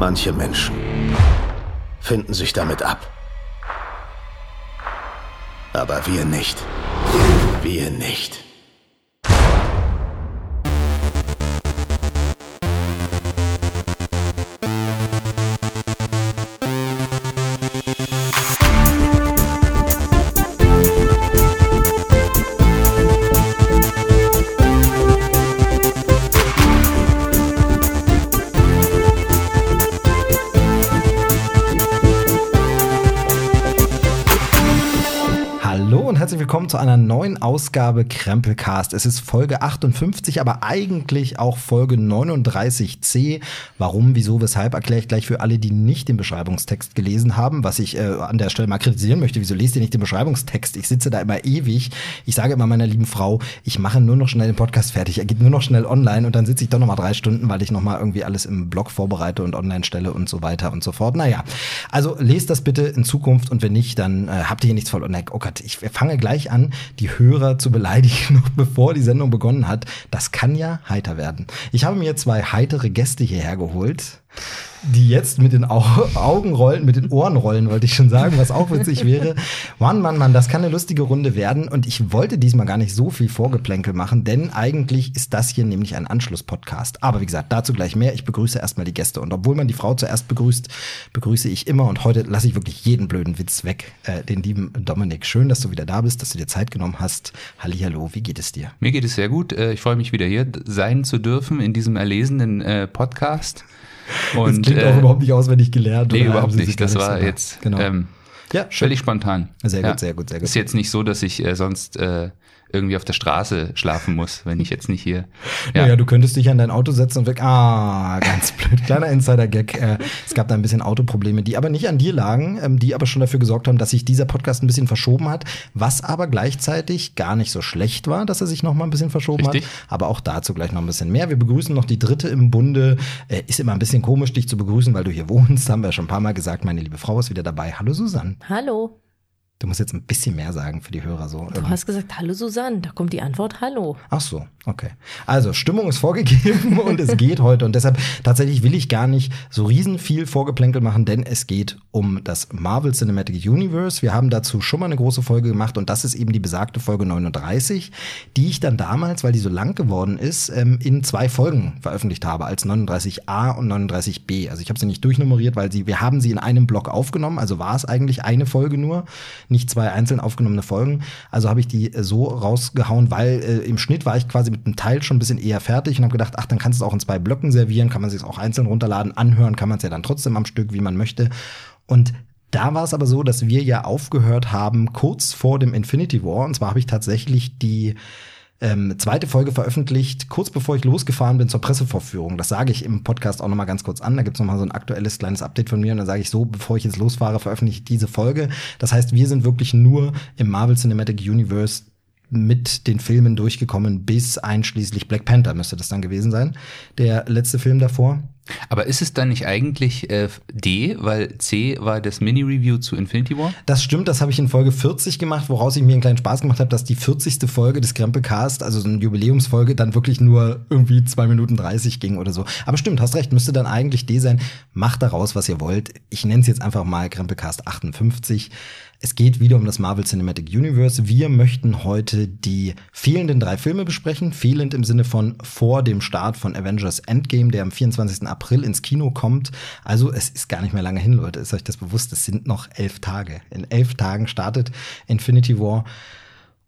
Manche Menschen finden sich damit ab. Aber wir nicht. Wir nicht. Einer neuen Ausgabe Krempelcast. Es ist Folge 58, aber eigentlich auch Folge 39c. Warum, wieso, weshalb erkläre ich gleich für alle, die nicht den Beschreibungstext gelesen haben, was ich äh, an der Stelle mal kritisieren möchte. Wieso lest ihr nicht den Beschreibungstext? Ich sitze da immer ewig. Ich sage immer meiner lieben Frau, ich mache nur noch schnell den Podcast fertig. Er geht nur noch schnell online und dann sitze ich doch noch mal drei Stunden, weil ich noch mal irgendwie alles im Blog vorbereite und online stelle und so weiter und so fort. Naja, also lest das bitte in Zukunft und wenn nicht, dann äh, habt ihr hier nichts voll. Oh Gott, ich fange gleich gleich die Hörer zu beleidigen, noch bevor die Sendung begonnen hat. Das kann ja heiter werden. Ich habe mir zwei heitere Gäste hierher geholt die jetzt mit den Augen rollen, mit den Ohren rollen, wollte ich schon sagen, was auch witzig wäre. Mann, Mann, Mann, das kann eine lustige Runde werden. Und ich wollte diesmal gar nicht so viel Vorgeplänkel machen, denn eigentlich ist das hier nämlich ein Anschluss-Podcast. Aber wie gesagt, dazu gleich mehr. Ich begrüße erstmal die Gäste. Und obwohl man die Frau zuerst begrüßt, begrüße ich immer und heute lasse ich wirklich jeden blöden Witz weg. Äh, den lieben Dominik. Schön, dass du wieder da bist, dass du dir Zeit genommen hast. Hallihallo, wie geht es dir? Mir geht es sehr gut. Äh, ich freue mich wieder hier sein zu dürfen in diesem erlesenen äh, Podcast. Und, das klingt äh, auch überhaupt nicht auswendig gelernt. Nee, überhaupt nicht. Das war jetzt genau. ähm, ja, völlig spontan. Sehr gut, ja. sehr gut, sehr gut. Ist jetzt nicht so, dass ich äh, sonst äh, irgendwie auf der Straße schlafen muss, wenn ich jetzt nicht hier. Ja. Naja, du könntest dich an dein Auto setzen und weg. Ah, ganz blöd. Kleiner Insider-Gag. Äh, es gab da ein bisschen Autoprobleme, die aber nicht an dir lagen, ähm, die aber schon dafür gesorgt haben, dass sich dieser Podcast ein bisschen verschoben hat, was aber gleichzeitig gar nicht so schlecht war, dass er sich noch mal ein bisschen verschoben Richtig. hat. Aber auch dazu gleich noch ein bisschen mehr. Wir begrüßen noch die dritte im Bunde. Äh, ist immer ein bisschen komisch, dich zu begrüßen, weil du hier wohnst. Haben wir schon ein paar Mal gesagt. Meine liebe Frau ist wieder dabei. Hallo Susanne. Hallo. Du musst jetzt ein bisschen mehr sagen für die Hörer so. Du hast gesagt, hallo Susanne, da kommt die Antwort, hallo. Ach so, okay. Also, Stimmung ist vorgegeben und es geht heute. Und deshalb tatsächlich will ich gar nicht so riesen viel Vorgeplänkel machen, denn es geht um das Marvel Cinematic Universe. Wir haben dazu schon mal eine große Folge gemacht und das ist eben die besagte Folge 39, die ich dann damals, weil die so lang geworden ist, ähm, in zwei Folgen veröffentlicht habe, als 39a und 39b. Also ich habe sie nicht durchnummeriert, weil sie, wir haben sie in einem Block aufgenommen, also war es eigentlich eine Folge nur nicht zwei einzeln aufgenommene Folgen. Also habe ich die äh, so rausgehauen, weil äh, im Schnitt war ich quasi mit einem Teil schon ein bisschen eher fertig und habe gedacht, ach, dann kannst du es auch in zwei Blöcken servieren, kann man sich auch einzeln runterladen, anhören kann man es ja dann trotzdem am Stück, wie man möchte. Und da war es aber so, dass wir ja aufgehört haben kurz vor dem Infinity War. Und zwar habe ich tatsächlich die ähm, zweite Folge veröffentlicht, kurz bevor ich losgefahren bin zur Pressevorführung. Das sage ich im Podcast auch noch mal ganz kurz an. Da gibt's noch mal so ein aktuelles kleines Update von mir und dann sage ich so, bevor ich jetzt losfahre, veröffentliche ich diese Folge. Das heißt, wir sind wirklich nur im Marvel Cinematic Universe mit den Filmen durchgekommen, bis einschließlich Black Panther müsste das dann gewesen sein. Der letzte Film davor. Aber ist es dann nicht eigentlich äh, D, weil C war das Mini-Review zu Infinity War? Das stimmt, das habe ich in Folge 40 gemacht, woraus ich mir einen kleinen Spaß gemacht habe, dass die 40. Folge des Krempelcast, also so eine Jubiläumsfolge, dann wirklich nur irgendwie zwei Minuten 30 ging oder so. Aber stimmt, hast recht, müsste dann eigentlich D sein. Macht daraus, was ihr wollt. Ich nenne es jetzt einfach mal Krempelcast 58. Es geht wieder um das Marvel Cinematic Universe. Wir möchten heute die fehlenden drei Filme besprechen. Fehlend im Sinne von vor dem Start von Avengers Endgame, der am 24. April ins Kino kommt. Also es ist gar nicht mehr lange hin, Leute. Ist euch das bewusst? Es sind noch elf Tage. In elf Tagen startet Infinity War.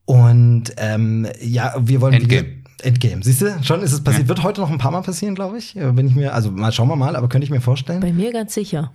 Und ähm, ja, wir wollen. Endgame. Endgame. Siehst du, schon ist es passiert. Ja. Wird heute noch ein paar Mal passieren, glaube ich. Wenn ich mir, also mal schauen wir mal, aber könnte ich mir vorstellen. Bei mir ganz sicher.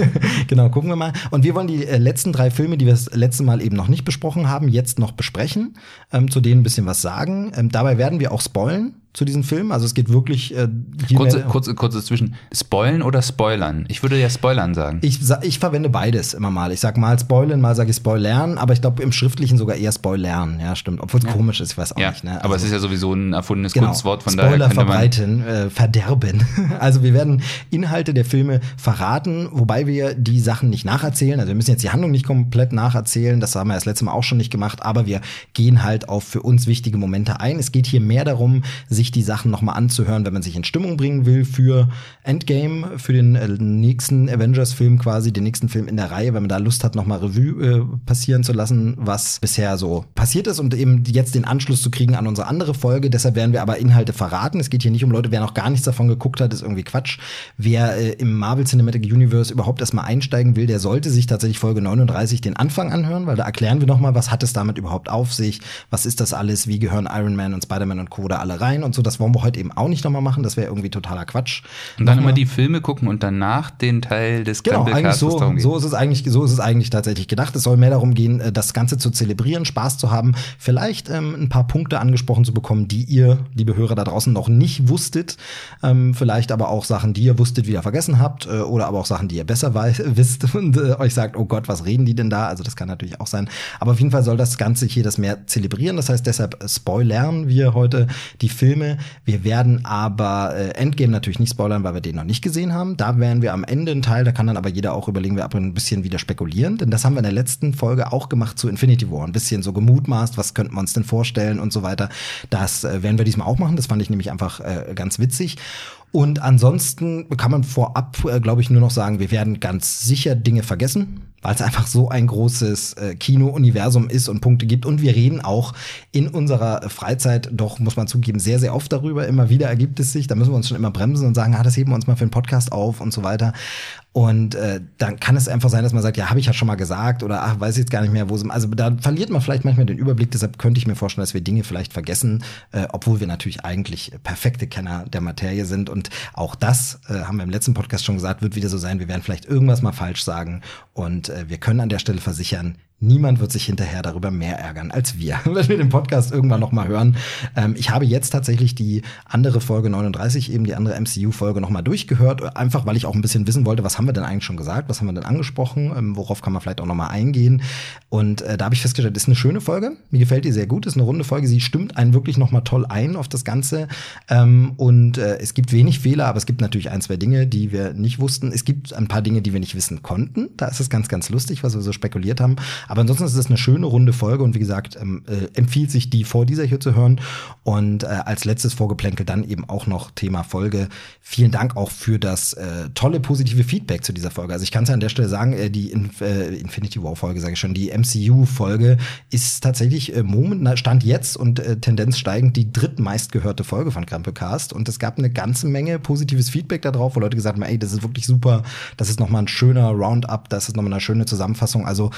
genau, gucken wir mal. Und wir wollen die äh, letzten drei Filme, die wir das letzte Mal eben noch nicht besprochen haben, jetzt noch besprechen, ähm, zu denen ein bisschen was sagen. Ähm, dabei werden wir auch spoilen zu diesem Film. Also es geht wirklich. Äh, kurze, kurze, kurze zwischen Spoilen oder Spoilern. Ich würde ja Spoilern sagen. Ich, ich verwende beides immer mal. Ich sag mal Spoilen, mal sage ich Spoilern, aber ich glaube im Schriftlichen sogar eher Spoilern. Ja, stimmt. Obwohl es ja. komisch ist, ich weiß auch ja. nicht. Ne? Also, aber es ist ja sowieso ein erfundenes genau. Kunstwort von Spoiler daher. Spoiler verbreiten, äh, verderben. also wir werden Inhalte der Filme verraten, wobei wir die Sachen nicht nacherzählen. Also wir müssen jetzt die Handlung nicht komplett nacherzählen. Das haben wir das letzte Mal auch schon nicht gemacht. Aber wir gehen halt auf für uns wichtige Momente ein. Es geht hier mehr darum, sich die Sachen noch mal anzuhören, wenn man sich in Stimmung bringen will für Endgame, für den äh, nächsten Avengers-Film quasi, den nächsten Film in der Reihe, wenn man da Lust hat, noch mal Revue äh, passieren zu lassen, was bisher so passiert ist und eben jetzt den Anschluss zu kriegen an unsere andere Folge. Deshalb werden wir aber Inhalte verraten. Es geht hier nicht um Leute, wer noch gar nichts davon geguckt hat, ist irgendwie Quatsch. Wer äh, im Marvel Cinematic Universe überhaupt erstmal einsteigen will, der sollte sich tatsächlich Folge 39 den Anfang anhören, weil da erklären wir noch mal, was hat es damit überhaupt auf sich, was ist das alles, wie gehören Iron Man und Spider-Man und Co. da alle rein und so. Das wollen wir heute eben auch nicht noch mal machen, das wäre irgendwie totaler Quatsch. Und dann Nochmal- immer die Filme gucken und danach den Teil des Genau, eigentlich so, so ist es eigentlich, so ist es eigentlich tatsächlich gedacht. Es soll mehr darum gehen, äh, das Ganze zu zelebrieren, Spaß zu haben, vielleicht ähm, ein paar Punkte angesprochen zu bekommen, die ihr, liebe Hörer da draußen, noch nicht wusstet. Ähm, vielleicht aber auch Sachen, die ihr wusstet, wieder vergessen habt, äh, oder aber auch Sachen, die ihr besser weiß, wisst und äh, euch sagt, oh Gott, was reden die denn da? Also das kann natürlich auch sein. Aber auf jeden Fall soll das Ganze hier das mehr zelebrieren. Das heißt, deshalb spoilern wir heute die Filme. Wir werden aber äh, Endgame natürlich nicht spoilern, weil wir den noch nicht gesehen haben. Da werden wir am Ende einen Teil, da kann dann aber jeder auch überlegen, wir ab und ein bisschen wieder spekulieren. Denn das haben wir in der letzten Folge auch gemacht zu Infinity War. Ein bisschen so gemutmaßt, was könnten wir uns denn vorstellen und so weiter. Das äh, werden wir diesmal auch machen. Das fand ich nämlich einfach äh, ganz witzig. Und ansonsten kann man vorab, äh, glaube ich, nur noch sagen, wir werden ganz sicher Dinge vergessen, weil es einfach so ein großes äh, Kino-Universum ist und Punkte gibt. Und wir reden auch in unserer Freizeit doch, muss man zugeben, sehr, sehr oft darüber. Immer wieder ergibt es sich. Da müssen wir uns schon immer bremsen und sagen, ah, das heben wir uns mal für einen Podcast auf und so weiter. Und äh, dann kann es einfach sein, dass man sagt, ja, habe ich ja schon mal gesagt oder ach, weiß ich jetzt gar nicht mehr, wo sie. Also da verliert man vielleicht manchmal den Überblick. Deshalb könnte ich mir vorstellen, dass wir Dinge vielleicht vergessen, äh, obwohl wir natürlich eigentlich perfekte Kenner der Materie sind. Und auch das äh, haben wir im letzten Podcast schon gesagt, wird wieder so sein. Wir werden vielleicht irgendwas mal falsch sagen. Und wir können an der Stelle versichern, Niemand wird sich hinterher darüber mehr ärgern als wir, wenn wir den Podcast irgendwann noch mal hören. Ähm, ich habe jetzt tatsächlich die andere Folge 39, eben die andere MCU-Folge noch mal durchgehört, einfach weil ich auch ein bisschen wissen wollte, was haben wir denn eigentlich schon gesagt, was haben wir denn angesprochen, ähm, worauf kann man vielleicht auch noch mal eingehen. Und äh, da habe ich festgestellt, ist eine schöne Folge. Mir gefällt die sehr gut, ist eine runde Folge. Sie stimmt einen wirklich noch mal toll ein auf das Ganze. Ähm, und äh, es gibt wenig Fehler, aber es gibt natürlich ein, zwei Dinge, die wir nicht wussten. Es gibt ein paar Dinge, die wir nicht wissen konnten. Da ist es ganz, ganz lustig, was wir so spekuliert haben. Aber ansonsten ist es eine schöne runde Folge und wie gesagt, ähm, äh, empfiehlt sich die vor dieser hier zu hören. Und äh, als letztes Vorgeplänkel dann eben auch noch Thema Folge. Vielen Dank auch für das äh, tolle positive Feedback zu dieser Folge. Also ich kann es ja an der Stelle sagen, äh, die Inf äh, Infinity War Folge, sage ich schon, die MCU-Folge ist tatsächlich äh, Moment, Stand jetzt und äh, Tendenz steigend die drittmeistgehörte Folge von Krampelcast. Und es gab eine ganze Menge positives Feedback darauf, wo Leute gesagt haben, ey, das ist wirklich super, das ist nochmal ein schöner Roundup, das ist nochmal eine schöne Zusammenfassung. Also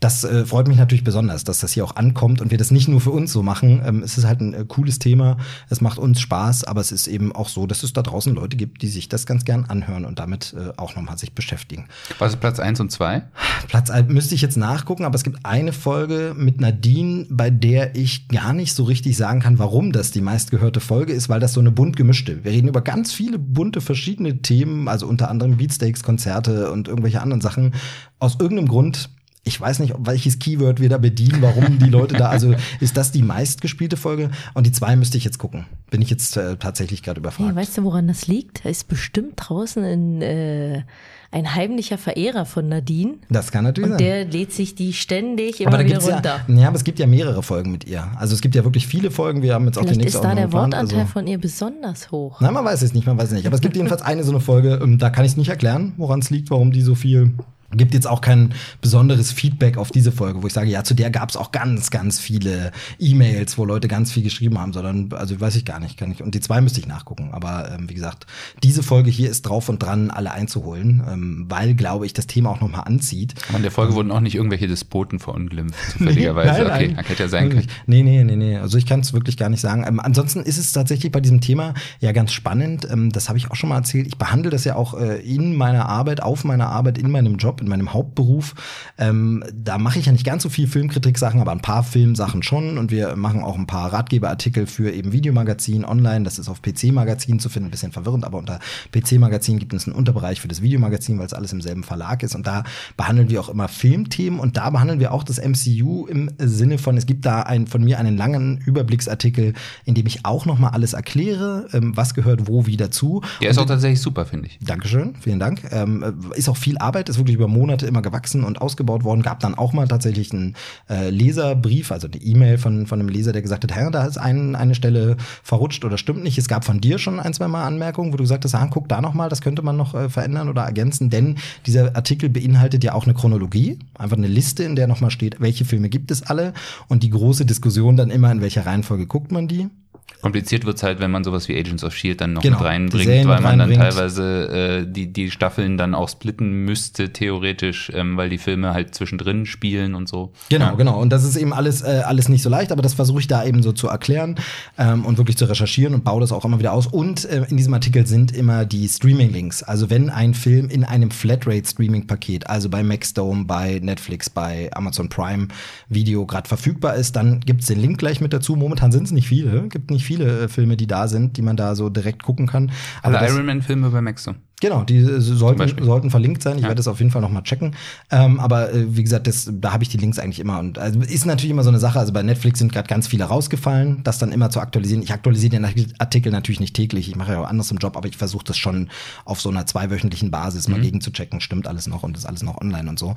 das äh, freut mich natürlich besonders, dass das hier auch ankommt und wir das nicht nur für uns so machen. Ähm, es ist halt ein äh, cooles Thema, es macht uns Spaß, aber es ist eben auch so, dass es da draußen Leute gibt, die sich das ganz gern anhören und damit äh, auch nochmal sich beschäftigen. Was ist Platz 1 und 2? Platz ein- müsste ich jetzt nachgucken, aber es gibt eine Folge mit Nadine, bei der ich gar nicht so richtig sagen kann, warum das die meistgehörte Folge ist, weil das so eine bunt gemischte. Wir reden über ganz viele bunte verschiedene Themen, also unter anderem Beatsteaks, Konzerte und irgendwelche anderen Sachen. Aus irgendeinem Grund ich weiß nicht, welches Keyword wir da bedienen, warum die Leute da, also ist das die meistgespielte Folge? Und die zwei müsste ich jetzt gucken. Bin ich jetzt äh, tatsächlich gerade überfragt. Hey, weißt du, woran das liegt? Da ist bestimmt draußen ein, äh, ein heimlicher Verehrer von Nadine. das kann natürlich Und sein. der lädt sich die ständig immer aber da wieder runter. ja, ja, aber es gibt ja mehrere Folgen mit ihr. Also es gibt ja wirklich viele Folgen. Wir haben jetzt auch die Vielleicht nächste ist da auch der geplant, Wortanteil also- von ihr besonders hoch. Na, man weiß es nicht, man weiß es nicht. Aber es gibt jedenfalls eine so eine Folge, ähm, da kann ich es nicht erklären, woran es liegt, warum die so viel. Gibt jetzt auch kein besonderes Feedback auf diese Folge, wo ich sage, ja, zu der gab es auch ganz, ganz viele E-Mails, wo Leute ganz viel geschrieben haben, sondern, also weiß ich gar nicht, kann ich. Und die zwei müsste ich nachgucken. Aber ähm, wie gesagt, diese Folge hier ist drauf und dran, alle einzuholen, ähm, weil, glaube ich, das Thema auch nochmal anzieht. Aber in der Folge wurden auch nicht irgendwelche Despoten verunglimpft, zufälligerweise. Nein, okay, nein. hätte ja sein können. Nee, nee, nee, nee. Also ich kann es wirklich gar nicht sagen. Ähm, ansonsten ist es tatsächlich bei diesem Thema ja ganz spannend. Ähm, das habe ich auch schon mal erzählt. Ich behandle das ja auch äh, in meiner Arbeit, auf meiner Arbeit, in meinem Job, in meinem Hauptberuf. Ähm, da mache ich ja nicht ganz so viel Filmkritik-Sachen, aber ein paar Filmsachen schon. Und wir machen auch ein paar Ratgeberartikel für eben Videomagazin online. Das ist auf PC-Magazin zu finden. Ein bisschen verwirrend, aber unter PC-Magazin gibt es einen Unterbereich für das Videomagazin, weil es alles im selben Verlag ist. Und da behandeln wir auch immer Filmthemen. Und da behandeln wir auch das MCU im Sinne von, es gibt da ein, von mir einen langen Überblicksartikel, in dem ich auch noch mal alles erkläre, ähm, was gehört wo wie dazu. Der ist auch tatsächlich super, finde ich. Dankeschön, vielen Dank. Ähm, ist auch viel Arbeit, ist wirklich über über Monate immer gewachsen und ausgebaut worden. Gab dann auch mal tatsächlich einen äh, Leserbrief, also eine E-Mail von, von einem Leser, der gesagt hat, Herr, da ist ein, eine Stelle verrutscht oder stimmt nicht. Es gab von dir schon ein, zwei Mal Anmerkungen, wo du gesagt hast, ah, guck da noch mal, das könnte man noch äh, verändern oder ergänzen, denn dieser Artikel beinhaltet ja auch eine Chronologie, einfach eine Liste, in der noch mal steht, welche Filme gibt es alle und die große Diskussion dann immer, in welcher Reihenfolge guckt man die. Kompliziert wird's halt, wenn man sowas wie Agents of Shield dann noch Genau, mit reinbringt, weil man dann teilweise äh, die, die Staffeln dann auch splitten müsste, theoretisch, ähm, weil die Filme halt zwischendrin spielen und so. Genau, Ja. genau. Und das ist eben alles, äh, alles nicht so leicht, aber das versuche ich da eben so zu erklären ähm, und wirklich zu recherchieren und baue das auch immer wieder aus. Und äh, in diesem Artikel sind immer die Streaming-Links. Also wenn ein Film in einem Flatrate-Streaming-Paket, also bei Maxdome, bei Netflix, bei Amazon Prime Video gerade verfügbar ist, dann gibt's den Link gleich mit dazu. Momentan sind es nicht viele, gibt nicht viele äh, Filme, die da sind, die man da so direkt gucken kann. Alle das- Iron Man-Filme bei Maxo. Genau, die äh, sollten, sollten verlinkt sein. Ich Ja. werde das auf jeden Fall nochmal checken. Ähm, aber äh, wie gesagt, das, da habe ich die Links eigentlich immer. Und also ist natürlich immer so eine Sache. Also bei Netflix sind gerade ganz viele rausgefallen, das dann immer zu aktualisieren. Ich aktualisiere den Artikel natürlich nicht täglich. Ich mache ja auch anders im Job, aber ich versuche das schon auf so einer zweiwöchentlichen Basis mal gegen zu checken. Stimmt alles noch und ist alles noch online und so.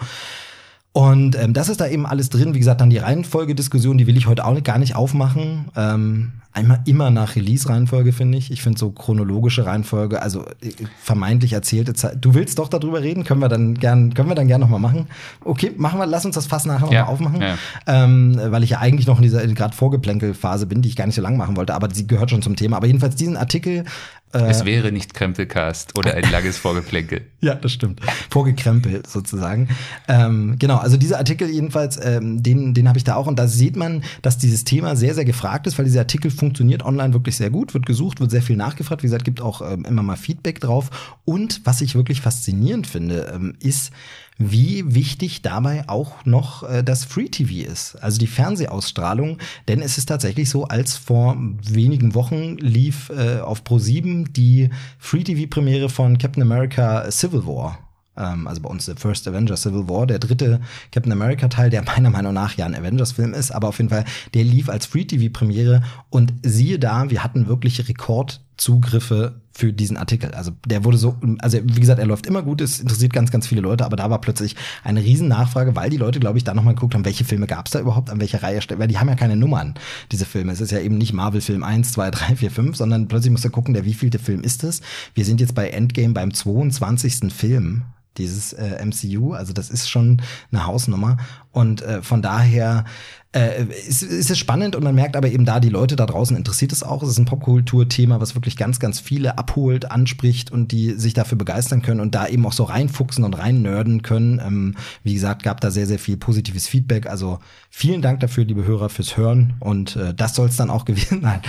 Und ähm, das ist da eben alles drin. Wie gesagt, dann die Reihenfolgediskussion, die will ich heute auch gar nicht aufmachen. Ähm, einmal immer nach Release-Reihenfolge, finde ich. Ich finde so chronologische Reihenfolge, also äh, vermeintlich erzählte Zeit. Du willst doch darüber reden? Können wir dann gern, können wir dann gern nochmal machen? Okay, machen wir, lass uns das Fass nachher Ja, nochmal aufmachen. ja. Ähm, weil ich ja eigentlich noch in dieser gerade Vorgeplänkelphase bin, die ich gar nicht so lang machen wollte, aber sie gehört schon zum Thema. Aber jedenfalls diesen Artikel Äh. Es wäre nicht Krempelcast oder ein langes Vorgeplänkel. Ja, das stimmt. Vorgekrempelt sozusagen. Ähm, genau, also dieser Artikel jedenfalls, ähm, den, den habe ich da auch. Und da sieht man, dass dieses Thema sehr, sehr gefragt ist, weil dieser Artikel funktioniert online wirklich sehr gut, wird gesucht, wird sehr viel nachgefragt. Wie gesagt, gibt auch ähm, immer mal Feedback drauf. Und was ich wirklich faszinierend finde, ähm, ist, wie wichtig dabei auch noch äh, das Free TV ist, also die Fernsehausstrahlung, denn es ist tatsächlich so, als vor wenigen Wochen lief äh, auf Pro7 die Free TV Premiere von Captain America Civil War. Ähm, also bei uns der First Avenger Civil War, der dritte Captain America Teil, der meiner Meinung nach ja ein Avengers Film ist, aber auf jeden Fall, der lief als Free TV Premiere und siehe da, wir hatten wirklich Rekordzigriffe für diesen Artikel. Also der wurde so, also wie gesagt, er läuft immer gut, es interessiert ganz, ganz viele Leute, aber da war plötzlich eine riesen Nachfrage, weil die Leute, glaube ich, da nochmal geguckt haben, welche Filme gab es da überhaupt, an welcher Reihe, weil die haben ja keine Nummern, diese Filme. Es ist ja eben nicht Marvel-Film 1, 2, 3, 4, 5, sondern plötzlich musst du gucken, der wievielte Film ist es. Wir sind jetzt bei Endgame beim 22. Film dieses äh, MCU. Also das ist schon eine Hausnummer. Und äh, von daher äh, ist, ist es spannend und man merkt aber eben da, die Leute da draußen interessiert es auch. Es ist ein Popkulturthema, was wirklich ganz, ganz viele abholt, anspricht und die sich dafür begeistern können und da eben auch so reinfuchsen und rein nerden können. Ähm, wie gesagt, gab da sehr, sehr viel positives Feedback. Also vielen Dank dafür, liebe Hörer, fürs Hören. Und äh, das soll es dann auch gewesen sein.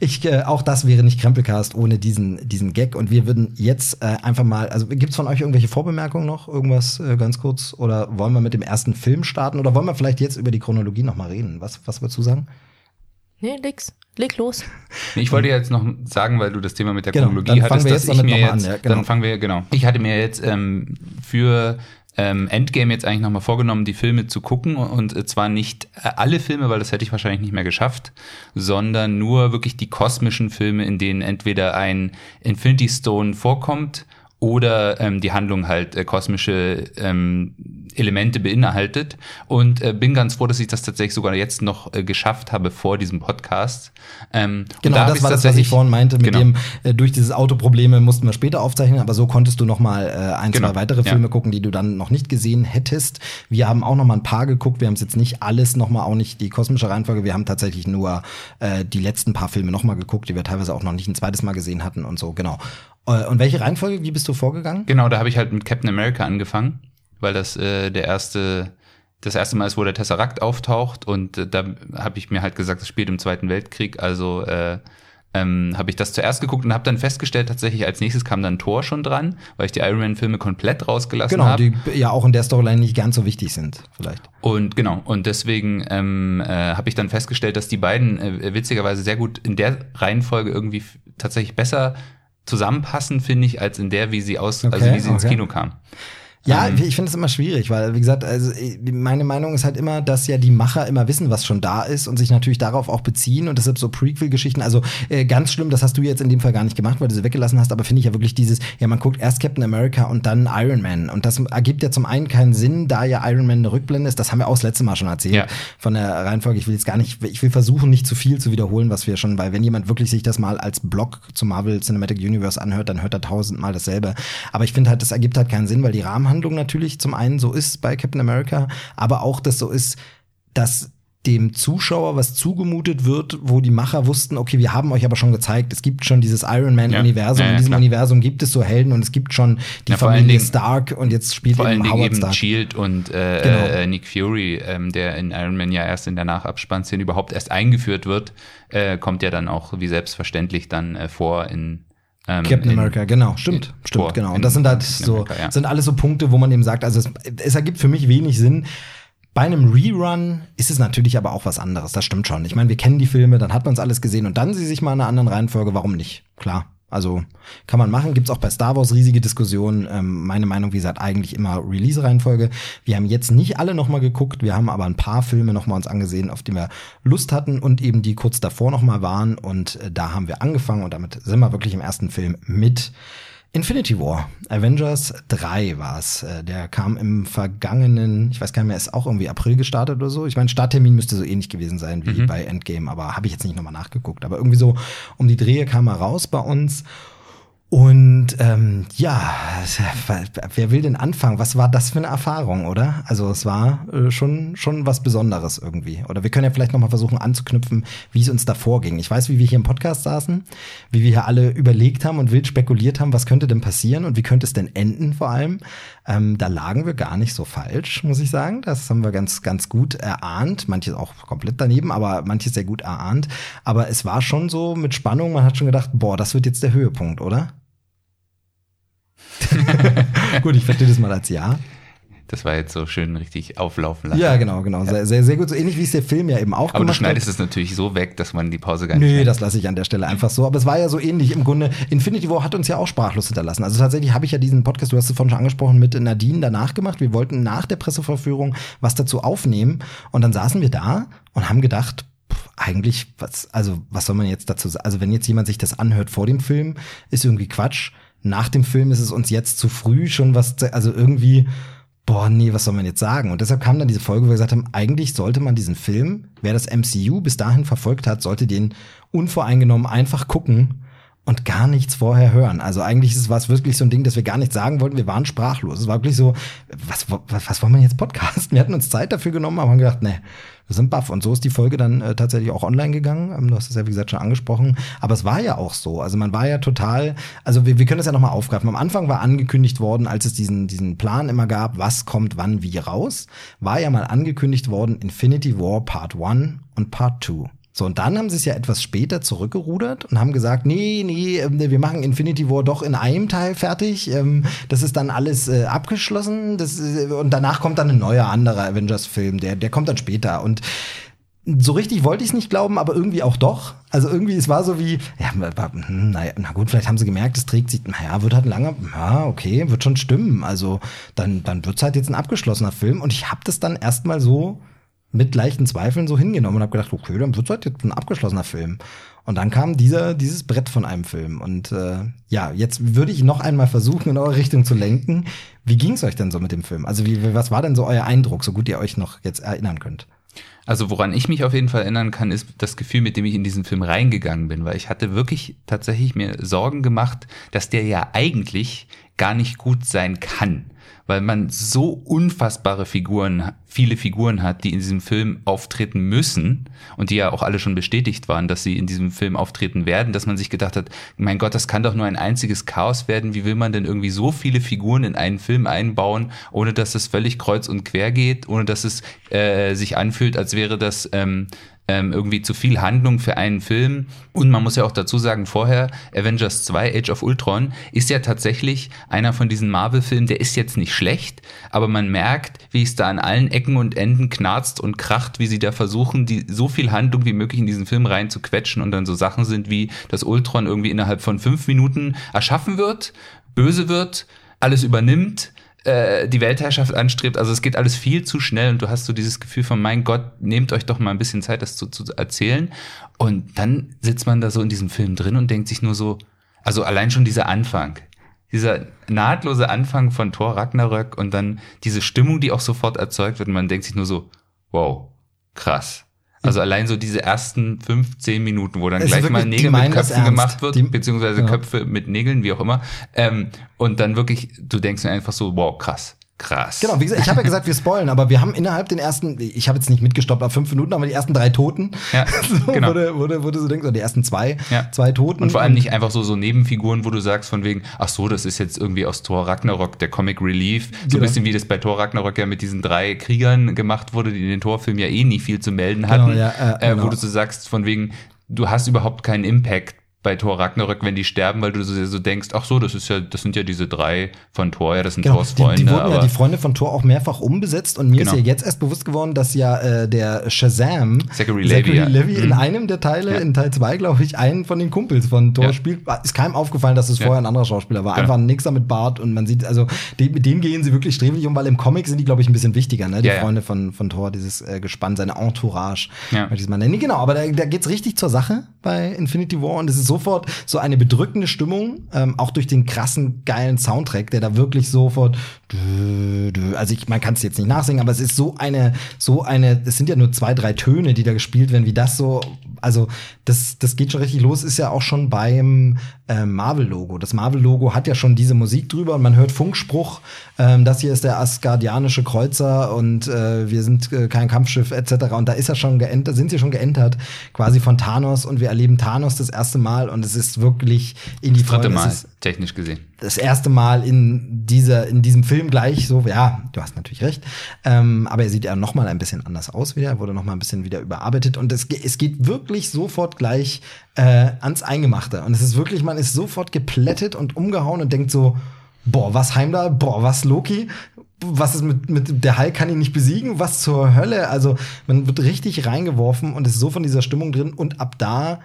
Ich, äh, auch das wäre nicht Krempelcast ohne diesen, diesen Gag. Und wir würden jetzt äh, einfach mal, also gibt's von euch irgendwelche Vorbemerkungen noch? Irgendwas äh, ganz kurz? Oder wollen wir mit dem ersten Film starten? Oder wollen wir vielleicht jetzt über die Chronologie noch mal reden? Was, was würdest du sagen? Nee, nix. Leg los. Ich wollte jetzt noch sagen, weil du das Thema mit der Genau, Chronologie dann fangen hattest, wir dass jetzt ich mir jetzt, an, ja, genau. dann fangen wir, genau. Ich hatte mir jetzt ähm, für ähm, Endgame jetzt eigentlich nochmal vorgenommen, die Filme zu gucken und äh, zwar nicht äh, alle Filme, weil das hätte ich wahrscheinlich nicht mehr geschafft, sondern nur wirklich die kosmischen Filme, in denen entweder ein Infinity Stone vorkommt oder ähm, die Handlung halt äh, kosmische ähm, Elemente beinhaltet und äh, bin ganz froh, dass ich das tatsächlich sogar jetzt noch äh, geschafft habe vor diesem Podcast. Ähm, und Genau, da das war das, was ich vorhin meinte, mit Genau. dem, äh, durch dieses Autoprobleme mussten wir später aufzeichnen, aber so konntest du noch mal äh, ein, Genau, zwei weitere ja. Filme gucken, die du dann noch nicht gesehen hättest. Wir haben auch noch mal ein paar geguckt, wir haben es jetzt nicht alles noch mal, auch nicht die kosmische Reihenfolge, wir haben tatsächlich nur äh, die letzten paar Filme noch mal geguckt, die wir teilweise auch noch nicht ein zweites Mal gesehen hatten und so, genau. Äh, und welche Reihenfolge, wie bist du vorgegangen? Genau, da habe ich halt mit Captain America angefangen, weil das äh, der erste das erste Mal ist, wo der Tesseract auftaucht und äh, da habe ich mir halt gesagt, das spielt im Zweiten Weltkrieg, also äh, ähm, habe ich das zuerst geguckt und habe dann festgestellt, tatsächlich als nächstes kam dann Thor schon dran, weil ich die Iron Man Filme komplett rausgelassen Genau, habe. die ja auch in der Storyline nicht ganz so wichtig sind, vielleicht. Und genau, und deswegen ähm, äh, habe ich dann festgestellt, dass die beiden äh, witzigerweise sehr gut in der Reihenfolge irgendwie tatsächlich besser zusammenpassen, finde ich, als in der, wie sie aus, also Okay, wie sie ins okay. Kino kam. Ja, Ähm, ich finde es immer schwierig, weil, wie gesagt, also meine Meinung ist halt immer, dass ja die Macher immer wissen, was schon da ist und sich natürlich darauf auch beziehen und deshalb so Prequel-Geschichten, also äh, ganz schlimm, das hast du jetzt in dem Fall gar nicht gemacht, weil du sie weggelassen hast, aber finde ich ja wirklich dieses, ja, man guckt erst Captain America und dann Iron Man und das ergibt ja zum einen keinen Sinn, da ja Iron Man eine Rückblende ist, das haben wir auch das letzte Mal schon erzählt Ja. von der Reihenfolge. Ich will jetzt gar nicht, ich will versuchen, nicht zu viel zu wiederholen, was wir schon, weil wenn jemand wirklich sich das mal als Blog zum Marvel Cinematic Universe anhört, dann hört er tausendmal dasselbe. Aber ich finde halt, das ergibt halt keinen Sinn, weil die Rahmenhandlung natürlich zum einen so ist bei Captain America, aber auch das so ist, dass dem Zuschauer was zugemutet wird, wo die Macher wussten, okay, wir haben euch aber schon gezeigt, es gibt schon dieses Iron Man-Universum, Ja, ja, in diesem klar. Universum gibt es so Helden und es gibt schon die allen Familie Dingen- Stark und jetzt spielt Vor allen eben Dingen Howard eben Stark. Shield und äh, Genau. äh, Nick Fury, ähm, der in Iron Man ja erst in der Nachabspannszene überhaupt erst eingeführt wird, äh, kommt ja dann auch wie selbstverständlich dann äh, vor in ähm, Captain in, America, genau, stimmt, stimmt, genau. Und das sind halt so, America, ja. sind alles so Punkte, wo man eben sagt, also es, es ergibt für mich wenig Sinn. Bei einem Rerun ist es natürlich aber auch was anderes, das stimmt schon. Ich meine, wir kennen die Filme, dann hat man es alles gesehen und dann sie sich mal in einer anderen Reihenfolge, warum nicht? Klar. Also kann man machen, gibt's auch bei Star Wars riesige Diskussionen. Ähm, meine Meinung, wie gesagt, eigentlich immer Release-Reihenfolge. Wir haben jetzt nicht alle nochmal geguckt, wir haben aber ein paar Filme nochmal uns angesehen, auf die wir Lust hatten und eben die kurz davor nochmal waren. Und äh, da haben wir angefangen und damit sind wir wirklich im ersten Film mit Infinity War. Avengers 3 war es. Äh, Der kam im vergangenen, ich weiß gar nicht mehr, ist auch irgendwie April gestartet oder so. Ich meine, Starttermin müsste so ähnlich gewesen sein wie bei Endgame, aber habe ich jetzt nicht nochmal nachgeguckt. Aber irgendwie so um die Drehe kam er raus bei uns. Und ähm, ja, wer will denn anfangen? Was war das für eine Erfahrung, oder? Also es war äh, schon schon was Besonderes irgendwie. Oder wir können ja vielleicht noch mal versuchen anzuknüpfen, wie es uns davor ging. Ich weiß, wie wir hier im Podcast saßen, wie wir hier alle überlegt haben und wild spekuliert haben, was könnte denn passieren und wie könnte es denn enden vor allem. Ähm, da lagen wir gar nicht so falsch, muss ich sagen. Das haben wir ganz ganz gut erahnt. Manches auch komplett daneben, aber manches sehr gut erahnt. Aber es war schon so mit Spannung. Man hat schon gedacht, boah, das wird jetzt der Höhepunkt, oder? Gut, ich verstehe das mal als Ja. Das war jetzt so schön richtig auflaufen lassen. Ja, genau, genau. Sehr, sehr, sehr gut. So ähnlich wie es der Film ja eben auch Aber du gemacht schneidest hat. es natürlich so weg, dass man die Pause gar nicht Nö, das lasse ich an der Stelle einfach so. Aber es war ja so ähnlich im Grunde. Infinity War hat uns ja auch sprachlos hinterlassen. Also tatsächlich habe ich ja diesen Podcast, du hast es vorhin schon angesprochen, mit Nadine danach gemacht. Wir wollten nach der Presseverführung was dazu aufnehmen. Und dann saßen wir da und haben gedacht, eigentlich, was, also, was soll man jetzt dazu sagen? Also, wenn jetzt jemand sich das anhört vor dem Film, ist irgendwie Quatsch. Nach dem Film ist es uns jetzt zu früh schon was, also irgendwie, boah, nee, was soll man jetzt sagen? Und deshalb kam dann diese Folge, wo wir gesagt haben, eigentlich sollte man diesen Film, wer das MCU bis dahin verfolgt hat, sollte den unvoreingenommen einfach gucken und gar nichts vorher hören. Also eigentlich ist es wirklich so ein Ding, dass wir gar nichts sagen wollten. Wir waren sprachlos. Es war wirklich so, was, was, was wollen wir jetzt podcasten? Wir hatten uns Zeit dafür genommen, aber haben gedacht, nee, wir sind baff. Und so ist die Folge dann äh, tatsächlich auch online gegangen. Ähm, du hast es ja, wie gesagt, schon angesprochen. Aber es war ja auch so. Also man war ja total, also wir, wir können das ja nochmal aufgreifen. Am Anfang war angekündigt worden, als es diesen, diesen Plan immer gab, was kommt wann wie raus, war ja mal angekündigt worden, Infinity War Part 1 und Part 2. So, und dann haben sie es ja etwas später zurückgerudert und haben gesagt, nee, nee, ähm, wir machen Infinity War doch in einem Teil fertig. Ähm, Das ist dann alles äh, abgeschlossen. Das, ist- und danach kommt dann ein neuer, anderer Avengers-Film, der, der kommt dann später. Und so richtig wollte ich es nicht glauben, aber irgendwie auch doch. Also irgendwie, es war so wie, ja, hm, naja, na gut, vielleicht haben sie gemerkt, es trägt sich, naja, wird halt ein langer, ja, okay, wird schon stimmen. Also dann, dann wird's halt jetzt ein abgeschlossener Film. Und ich habe das dann erstmal so mit leichten Zweifeln so hingenommen und habe gedacht, okay, dann wird's halt jetzt ein abgeschlossener Film. Und dann kam dieser, dieses Brett von einem Film. Und äh, ja, jetzt würde ich noch einmal versuchen, in eure Richtung zu lenken. Wie ging's euch denn so mit dem Film? Also wie- was war denn so euer Eindruck, so gut ihr euch noch jetzt erinnern könnt? Also woran ich mich auf jeden Fall erinnern kann, ist das Gefühl, mit dem ich in diesen Film reingegangen bin, weil ich hatte wirklich tatsächlich mir Sorgen gemacht, dass der ja eigentlich gar nicht gut sein kann, weil man so unfassbare Figuren, viele Figuren hat, die in diesem Film auftreten müssen und die ja auch alle schon bestätigt waren, dass sie in diesem Film auftreten werden, dass man sich gedacht hat, mein Gott, das kann doch nur ein einziges Chaos werden. Wie will man denn irgendwie so viele Figuren in einen Film einbauen, ohne dass es völlig kreuz und quer geht, ohne dass es äh, sich anfühlt, als wäre das ähm, ähm, irgendwie zu viel Handlung für einen Film. Und man muss ja auch dazu sagen, vorher Avengers 2, Age of Ultron, ist ja tatsächlich einer von diesen Marvel-Filmen, der ist jetzt nicht schlecht, aber man merkt, wie es da an allen Ecken und Enden knarzt und kracht, wie sie da versuchen, die so viel Handlung wie möglich in diesen Film rein zu quetschen und dann so Sachen sind wie, dass Ultron irgendwie innerhalb von fünf Minuten erschaffen wird, böse wird, alles übernimmt, äh, die Weltherrschaft anstrebt. Also es geht alles viel zu schnell und du hast so dieses Gefühl von, mein Gott, nehmt euch doch mal ein bisschen Zeit, das zu, zu erzählen. Und dann sitzt man da so in diesem Film drin und denkt sich nur so, also allein schon dieser Anfang, dieser nahtlose Anfang von Thor Ragnarök und dann diese Stimmung, die auch sofort erzeugt wird und man denkt sich nur so, wow, krass. Also allein so diese ersten fünf, zehn Minuten, wo dann Es gleich mal Nägel mit Köpfen gemacht wird, Die- beziehungsweise Ja. Köpfe mit Nägeln, wie auch immer. Ähm, und dann wirklich, du denkst mir einfach so, wow, krass, krass. Genau, wie gesagt, ich habe ja gesagt, wir spoilen, aber wir haben innerhalb den ersten, ich habe jetzt nicht mitgestoppt auf fünf Minuten, aber die ersten drei Toten. Ja, so, genau. du, wo du so denkst, oder die ersten zwei, Ja. zwei Toten. Und vor allem nicht einfach so, so Nebenfiguren, wo du sagst von wegen, ach so, das ist jetzt irgendwie aus Thor Ragnarok, der Comic Relief. So ein Genau. bisschen wie das bei Thor Ragnarok ja mit diesen drei Kriegern gemacht wurde, die in den Torfilmen ja eh nie viel zu melden hatten. ja, äh, äh, genau. Wo du so sagst von wegen, du hast überhaupt keinen Impact bei Thor Ragnarök, wenn die sterben, weil du so, so denkst, ach so, das ist ja, das sind ja diese drei von Thor, ja, das sind Genau, Thors die, Freunde, die wurden ja die Freunde von Thor auch mehrfach umbesetzt und mir Genau. ist ja jetzt erst bewusst geworden, dass ja äh, der Shazam Zachary Levi, ja. in Mhm. einem der Teile, Ja. in Teil 2, glaube ich, einen von den Kumpels von Thor spielt. Ist keinem aufgefallen, dass es vorher ein anderer Schauspieler war. Genau. Einfach ein Nixer mit Bart und man sieht, also die, mit dem gehen sie wirklich sträflich um, weil im Comic sind die, glaube ich, ein bisschen wichtiger, ne? Die. Freunde von, von Thor, dieses äh, Gespann, seine Entourage, Ja. möchte ich es mal nennen. Genau, aber da, da geht's richtig zur Sache bei Infinity War und es ist sofort so eine bedrückende Stimmung, ähm, auch durch den krassen, geilen Soundtrack, der da wirklich sofort, also ich, man kann es jetzt nicht nachsingen, aber es ist so eine, so eine, es sind ja nur zwei, drei Töne, die da gespielt werden, wie das so, also das, das geht schon richtig los, ist ja auch schon beim äh, Marvel-Logo. Das Marvel-Logo hat ja schon diese Musik drüber und man hört Funkspruch, ähm, das hier ist der Asgardianische Kreuzer und äh, wir sind äh, kein Kampfschiff etc. Und da ist er schon geentert, sind sie schon geentert, quasi von Thanos und wir erleben Thanos das erste Mal und es ist wirklich in die dritte Freunde- es Mal, technisch gesehen. Das erste Mal in dieser in diesem Film gleich so ja du hast natürlich recht ähm, aber er sieht ja noch mal ein bisschen anders aus wieder er wurde noch mal ein bisschen wieder überarbeitet und es, es geht wirklich sofort gleich äh, ans Eingemachte und es ist wirklich man ist sofort geplättet und umgehauen und denkt so boah was Heimdall boah was Loki was ist mit, mit der Hulk kann ihn nicht besiegen was zur Hölle? Also man wird richtig reingeworfen und ist so von dieser Stimmung drin und ab da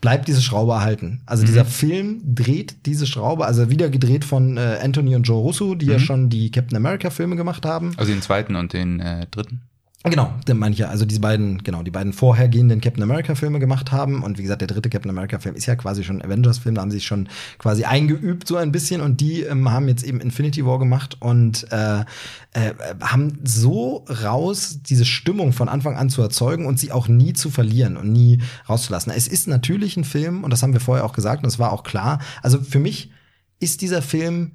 bleibt diese Schraube erhalten. Also dieser Film dreht diese Schraube, also wieder gedreht von äh, Anthony und Joe Russo, die ja schon die Captain America Filme gemacht haben. Also den zweiten und den äh, dritten. Genau, den meine ich ja, also diese beiden, genau, die beiden vorhergehenden Captain America Filme gemacht haben und wie gesagt, der dritte Captain America Film ist ja quasi schon ein Avengers Film, da haben sie sich schon quasi eingeübt so ein bisschen und die ähm, haben jetzt eben Infinity War gemacht und äh, äh, haben so raus diese Stimmung von Anfang an zu erzeugen und sie auch nie zu verlieren und nie rauszulassen. Es ist natürlich ein Film und das haben wir vorher auch gesagt und es war auch klar. Also für mich ist dieser Film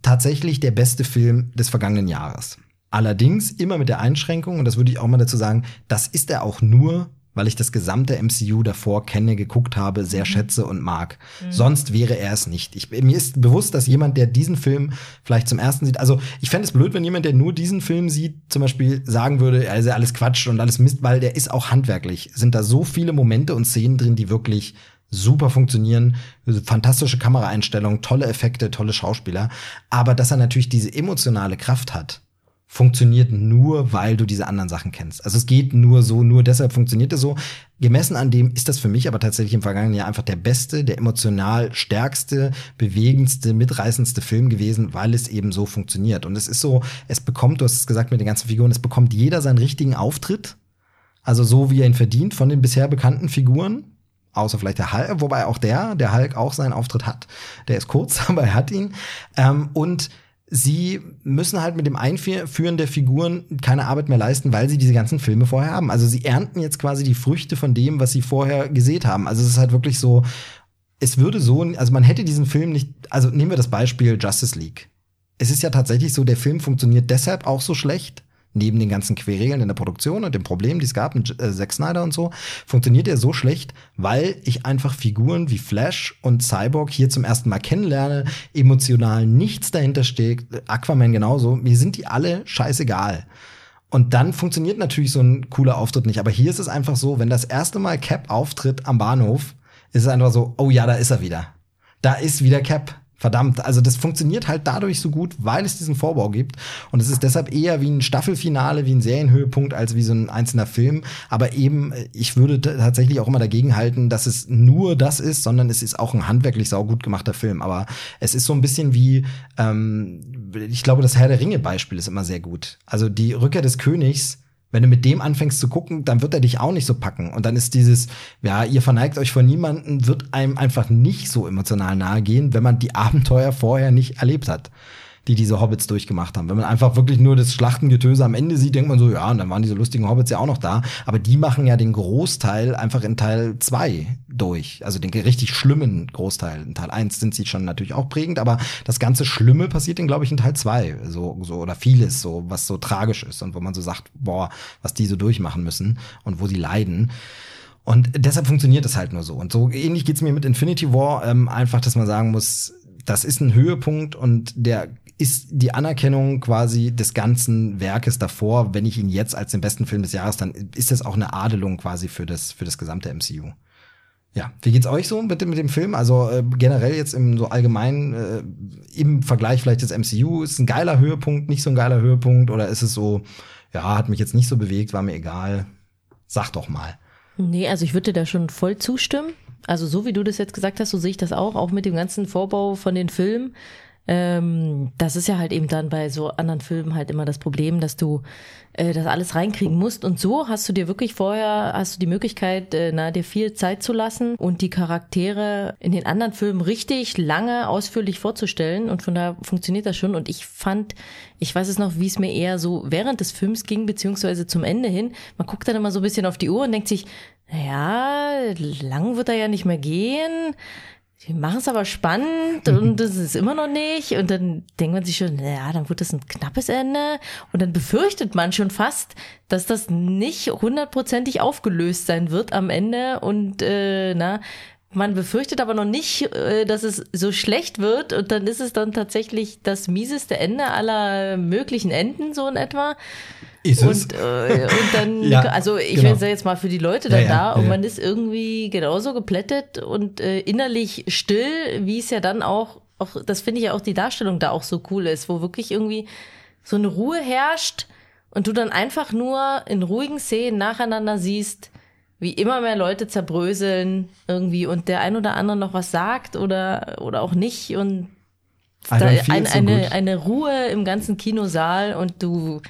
tatsächlich der beste Film des vergangenen Jahres. Allerdings immer mit der Einschränkung, und das würde ich auch mal dazu sagen, das ist er auch nur, weil ich das gesamte MCU davor kenne, geguckt habe, sehr schätze und mag. Sonst wäre er es nicht. Ich, mir ist bewusst, dass jemand, der diesen Film vielleicht zum ersten sieht, also ich fände es blöd, wenn jemand, der nur diesen Film sieht, zum Beispiel sagen würde, er ist ja alles Quatsch und alles Mist, weil der ist auch handwerklich. Sind da so viele Momente und Szenen drin, die wirklich super funktionieren, fantastische Kameraeinstellungen, tolle Effekte, tolle Schauspieler. Aber dass er natürlich diese emotionale Kraft hat, funktioniert nur, weil du diese anderen Sachen kennst. Also es geht nur so, nur deshalb funktioniert es so. Gemessen an dem ist das für mich aber tatsächlich im vergangenen Jahr einfach der beste, der emotional stärkste, bewegendste, mitreißendste Film gewesen, weil es eben so funktioniert. Und es ist so, es bekommt, du hast es gesagt mit den ganzen Figuren, es bekommt jeder seinen richtigen Auftritt. Also so, wie er ihn verdient von den bisher bekannten Figuren. Außer vielleicht der Hulk, wobei auch der, der Hulk auch seinen Auftritt hat. Der ist kurz, aber er hat ihn. Ähm, und sie müssen halt mit dem Einführen der Figuren keine Arbeit mehr leisten, weil sie diese ganzen Filme vorher haben. Also sie ernten jetzt quasi die Früchte von dem, was sie vorher gesät haben. Also es ist halt wirklich so, es würde so, also man hätte diesen Film nicht, also nehmen wir das Beispiel Justice League. Es ist ja tatsächlich so, der Film funktioniert deshalb auch so schlecht, neben den ganzen Querregeln in der Produktion und den Problemen, die es gab mit äh, Zack Snyder und so, funktioniert er so schlecht, weil ich einfach Figuren wie Flash und Cyborg hier zum ersten Mal kennenlerne, emotional nichts dahinter steckt, Aquaman genauso, mir sind die alle scheißegal. Und dann funktioniert natürlich so ein cooler Auftritt nicht. Aber hier ist es einfach so, wenn das erste Mal Cap auftritt am Bahnhof, ist es einfach so, oh ja, da ist er wieder. Da ist wieder Cap. Verdammt, also das funktioniert halt dadurch so gut, weil es diesen Vorbau gibt. Und es ist deshalb eher wie ein Staffelfinale, wie ein Serienhöhepunkt, als wie so ein einzelner Film. Aber eben, ich würde tatsächlich auch immer dagegen halten, dass es nur das ist, sondern es ist auch ein handwerklich saugut gemachter Film. Aber es ist so ein bisschen wie, ähm, ich glaube, das Herr der Ringe-Beispiel ist immer sehr gut. Also die Rückkehr des Königs wenn du mit dem anfängst zu gucken, dann wird er dich auch nicht so packen. Und dann ist dieses, ja, ihr verneigt euch vor niemanden, wird einem einfach nicht so emotional nahe gehen, wenn man die Abenteuer vorher nicht erlebt hat die diese Hobbits durchgemacht haben. Wenn man einfach wirklich nur das Schlachtengetöse am Ende sieht, denkt man so, ja, und dann waren diese lustigen Hobbits ja auch noch da. Aber die machen ja den Großteil einfach in Teil zwei durch. Also den richtig schlimmen Großteil. In Teil eins sind sie schon natürlich auch prägend, aber das ganze Schlimme passiert dann, glaube ich, in Teil zwei So, so, oder vieles, so, was so tragisch ist und wo man so sagt, boah, was die so durchmachen müssen und wo sie leiden. Und deshalb funktioniert es halt nur so. Und so ähnlich geht's mir mit Infinity War, ähm, einfach, dass man sagen muss, das ist ein Höhepunkt und der ist die Anerkennung quasi des ganzen Werkes davor. Wenn ich ihn jetzt als den besten Film des Jahres, dann ist das auch eine Adelung quasi für das, für das gesamte MCU. Ja, wie geht's euch so mit mit dem Film? Also äh, generell jetzt im so allgemein äh, im Vergleich vielleicht des MCU ist ein geiler Höhepunkt, nicht so ein geiler Höhepunkt oder ist es so, ja, hat mich jetzt nicht so bewegt, war mir egal. Sag doch mal. Nee, also ich würde da schon voll zustimmen. Also so wie du das jetzt gesagt hast, so sehe ich das auch, auch mit dem ganzen Vorbau von den Filmen. Ähm, das ist ja halt eben dann bei so anderen Filmen halt immer das Problem, dass du äh, das alles reinkriegen musst. Und so hast du dir wirklich vorher, hast du die Möglichkeit, äh, na, dir viel Zeit zu lassen und die Charaktere in den anderen Filmen richtig lange, ausführlich vorzustellen. Und von daher funktioniert das schon. Und ich fand, ich weiß es noch, wie es mir eher so während des Films ging, beziehungsweise zum Ende hin. Man guckt dann immer so ein bisschen auf die Uhr und denkt sich, naja, lang wird er ja nicht mehr gehen die machen es aber spannend und das ist immer noch nicht. Und dann denkt man sich schon, naja, dann wird das ein knappes Ende. Und dann befürchtet man schon fast, dass das nicht hundertprozentig aufgelöst sein wird am Ende. Und äh, na, man befürchtet aber noch nicht, äh, dass es so schlecht wird. Und dann ist es dann tatsächlich das mieseste Ende aller möglichen Enden, so in etwa. Ist es? Und, äh, und dann, ja, also ich genau. bin jetzt mal für die Leute dann ja, da und man ist irgendwie genauso geplättet und äh, innerlich still, wie es ja dann auch, auch das finde ich ja auch die Darstellung da auch so cool ist, wo wirklich irgendwie so eine Ruhe herrscht und du dann einfach nur in ruhigen Szenen nacheinander siehst, wie immer mehr Leute zerbröseln irgendwie und der ein oder andere noch was sagt oder, oder auch nicht und da ein, eine, eine Ruhe im ganzen Kinosaal und du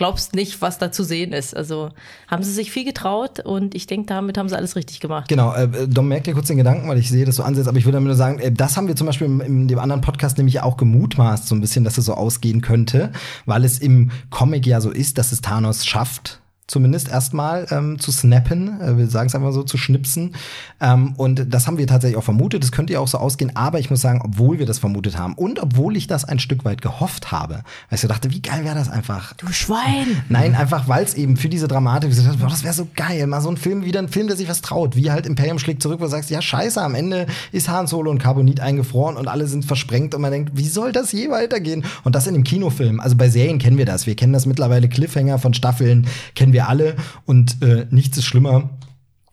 glaubst nicht, was da zu sehen ist. Also haben sie sich viel getraut und ich denke, damit haben sie alles richtig gemacht. Genau, äh, Dom, merkt dir kurz den Gedanken, weil ich sehe, dass du ansetzt, aber ich würde nur sagen, äh, das haben wir zum Beispiel in, in dem anderen Podcast nämlich auch gemutmaßt, so ein bisschen, dass es so ausgehen könnte, weil es im Comic ja so ist, dass es Thanos schafft, zumindest erstmal ähm, zu snappen, äh, wir sagen es einfach so, zu schnipsen. Ähm, und das haben wir tatsächlich auch vermutet. Das könnte ja auch so ausgehen, aber ich muss sagen, obwohl wir das vermutet haben und obwohl ich das ein Stück weit gehofft habe, weil ich so dachte, wie geil wäre das einfach. Du Schwein! Nein, einfach weil es eben für diese Dramatik, dachte, boah, das wäre so geil, mal so ein Film, wieder ein Film, der sich was traut, wie halt Imperium schlägt zurück, wo du sagst, ja scheiße, am Ende ist Han Solo und Carbonit eingefroren und alle sind versprengt und man denkt, wie soll das je weitergehen? Und das in dem Kinofilm. Also bei Serien kennen wir das. Wir kennen das mittlerweile Cliffhanger von Staffeln, kennen wir alle und äh, nichts ist schlimmer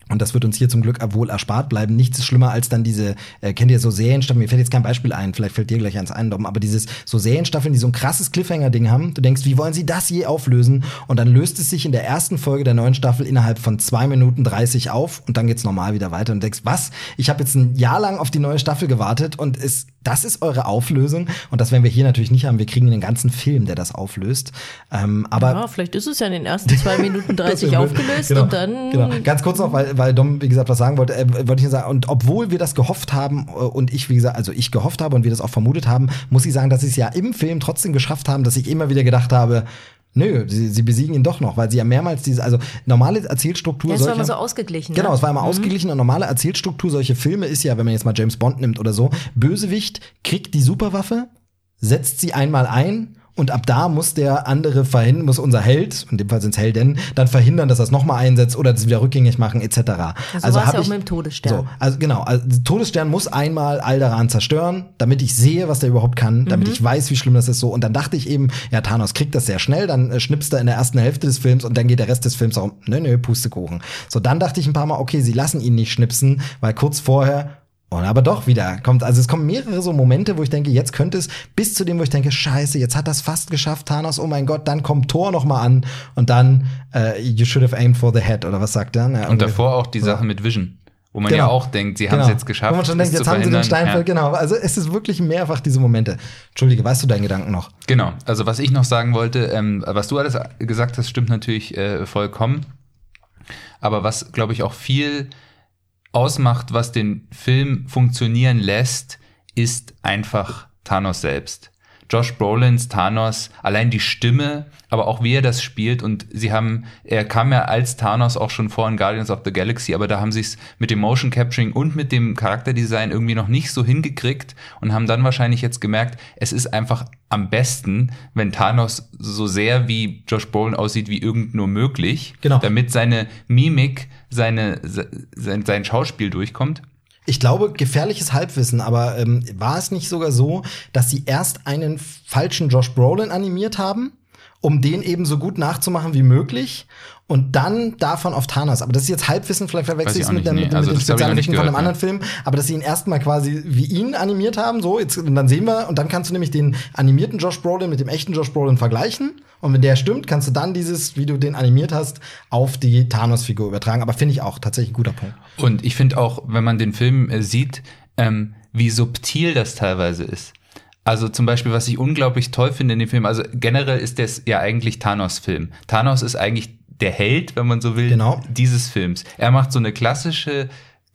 und das wird uns hier zum Glück wohl erspart bleiben. Nichts ist schlimmer als dann diese, äh, kennt ihr so Serienstaffeln, mir fällt jetzt kein Beispiel ein, vielleicht fällt dir gleich eins ein, Dom, aber dieses so Serienstaffeln, die so ein krasses Cliffhanger-Ding haben. Du denkst, wie wollen sie das je auflösen? Und dann löst es sich in der ersten Folge der neuen Staffel innerhalb von zwei Minuten 30 auf und dann geht's normal wieder weiter und denkst, was? Ich habe jetzt ein Jahr lang auf die neue Staffel gewartet und es, das ist eure Auflösung. Und das werden wir hier natürlich nicht haben. Wir kriegen einen ganzen Film, der das auflöst. Ähm, aber ja, vielleicht ist es ja in den ersten zwei Minuten 30 aufgelöst genau, und dann. Genau. Ganz kurz noch, weil, weil Dom, wie gesagt, was sagen wollte, äh, wollte ich nur sagen, und obwohl wir das gehofft haben äh, und ich, wie gesagt, also ich gehofft habe und wir das auch vermutet haben, muss ich sagen, dass sie es ja im Film trotzdem geschafft haben, dass ich immer wieder gedacht habe, Nö, sie, sie besiegen ihn doch noch, weil sie ja mehrmals diese, also normale Erzählstruktur. Ja, es war immer so ausgeglichen. Genau, ne? es war immer mhm. ausgeglichen und normale Erzählstruktur solche Filme ist ja, wenn man jetzt mal James Bond nimmt oder so, Bösewicht kriegt die Superwaffe, setzt sie einmal ein und ab da muss der andere verhindern, muss unser Held, in dem Fall sind es Helden, dann verhindern, dass er es nochmal einsetzt oder das wieder rückgängig machen, etc. Ja, so also habe ja auch mit dem Todesstern. So, also genau, also Todesstern muss einmal Alderan zerstören, damit ich sehe, was der überhaupt kann, damit mhm. ich weiß, wie schlimm das ist so. Und dann dachte ich eben, ja, Thanos kriegt das sehr schnell, dann äh, schnippst er in der ersten Hälfte des Films und dann geht der Rest des Films auch, nö, nö, Pustekuchen. So, dann dachte ich ein paar Mal, okay, sie lassen ihn nicht schnipsen, weil kurz vorher Und aber doch wieder kommt, also es kommen mehrere so Momente, wo ich denke, jetzt könnte es, bis zu dem, wo ich denke, scheiße, jetzt hat das fast geschafft, Thanos, oh mein Gott, dann kommt Thor noch mal an und dann äh, you should have aimed for the head oder was sagt er? Ja, Und davor auch die Sache mit Vision. Wo man Genau. ja auch denkt, sie haben es jetzt geschafft. Wo man schon denkt, jetzt haben sie den. Steinfeld, genau. Also es ist wirklich mehrfach diese Momente. Entschuldige, weißt du deinen Gedanken noch? Genau, also was ich noch sagen wollte, ähm, was du alles gesagt hast, stimmt natürlich äh, vollkommen. Aber was, glaube ich, auch viel ausmacht, was den Film funktionieren lässt, ist einfach Thanos selbst. Josh Brolins Thanos, allein die Stimme, aber auch wie er das spielt und sie haben, er kam ja als Thanos auch schon vor in Guardians of the Galaxy, aber da haben sie es mit dem Motion Capturing und mit dem Charakterdesign irgendwie noch nicht so hingekriegt und haben dann wahrscheinlich jetzt gemerkt, es ist einfach am besten, wenn Thanos so sehr wie Josh Brolin aussieht wie irgend nur möglich, Genau. damit seine Mimik, seine, sein, sein Schauspiel durchkommt. Ich glaube, gefährliches Halbwissen, aber ähm, war es nicht sogar so, dass sie erst einen falschen Josh Brolin animiert haben, um den eben so gut nachzumachen wie möglich und dann davon auf Thanos. Aber das ist jetzt Halbwissen, vielleicht verwechsel ich es mit, dem- nee. mit, dem- Also mit den Spezialeffekten von einem anderen Film, aber dass sie ihn erstmal quasi wie ihn animiert haben, so, jetzt, und dann sehen wir, und dann kannst du nämlich den animierten Josh Brolin mit dem echten Josh Brolin vergleichen. Und wenn der stimmt, kannst du dann dieses, wie du den animiert hast, auf die Thanos-Figur übertragen. Aber finde ich auch tatsächlich ein guter Punkt. Und ich finde auch, wenn man den Film äh, sieht, ähm, wie subtil das teilweise ist. Also zum Beispiel, was ich unglaublich toll finde in dem Film, also generell ist das ja eigentlich Thanos-Film. Thanos ist eigentlich der Held, wenn man so will, Genau. dieses Films. Er macht so eine klassische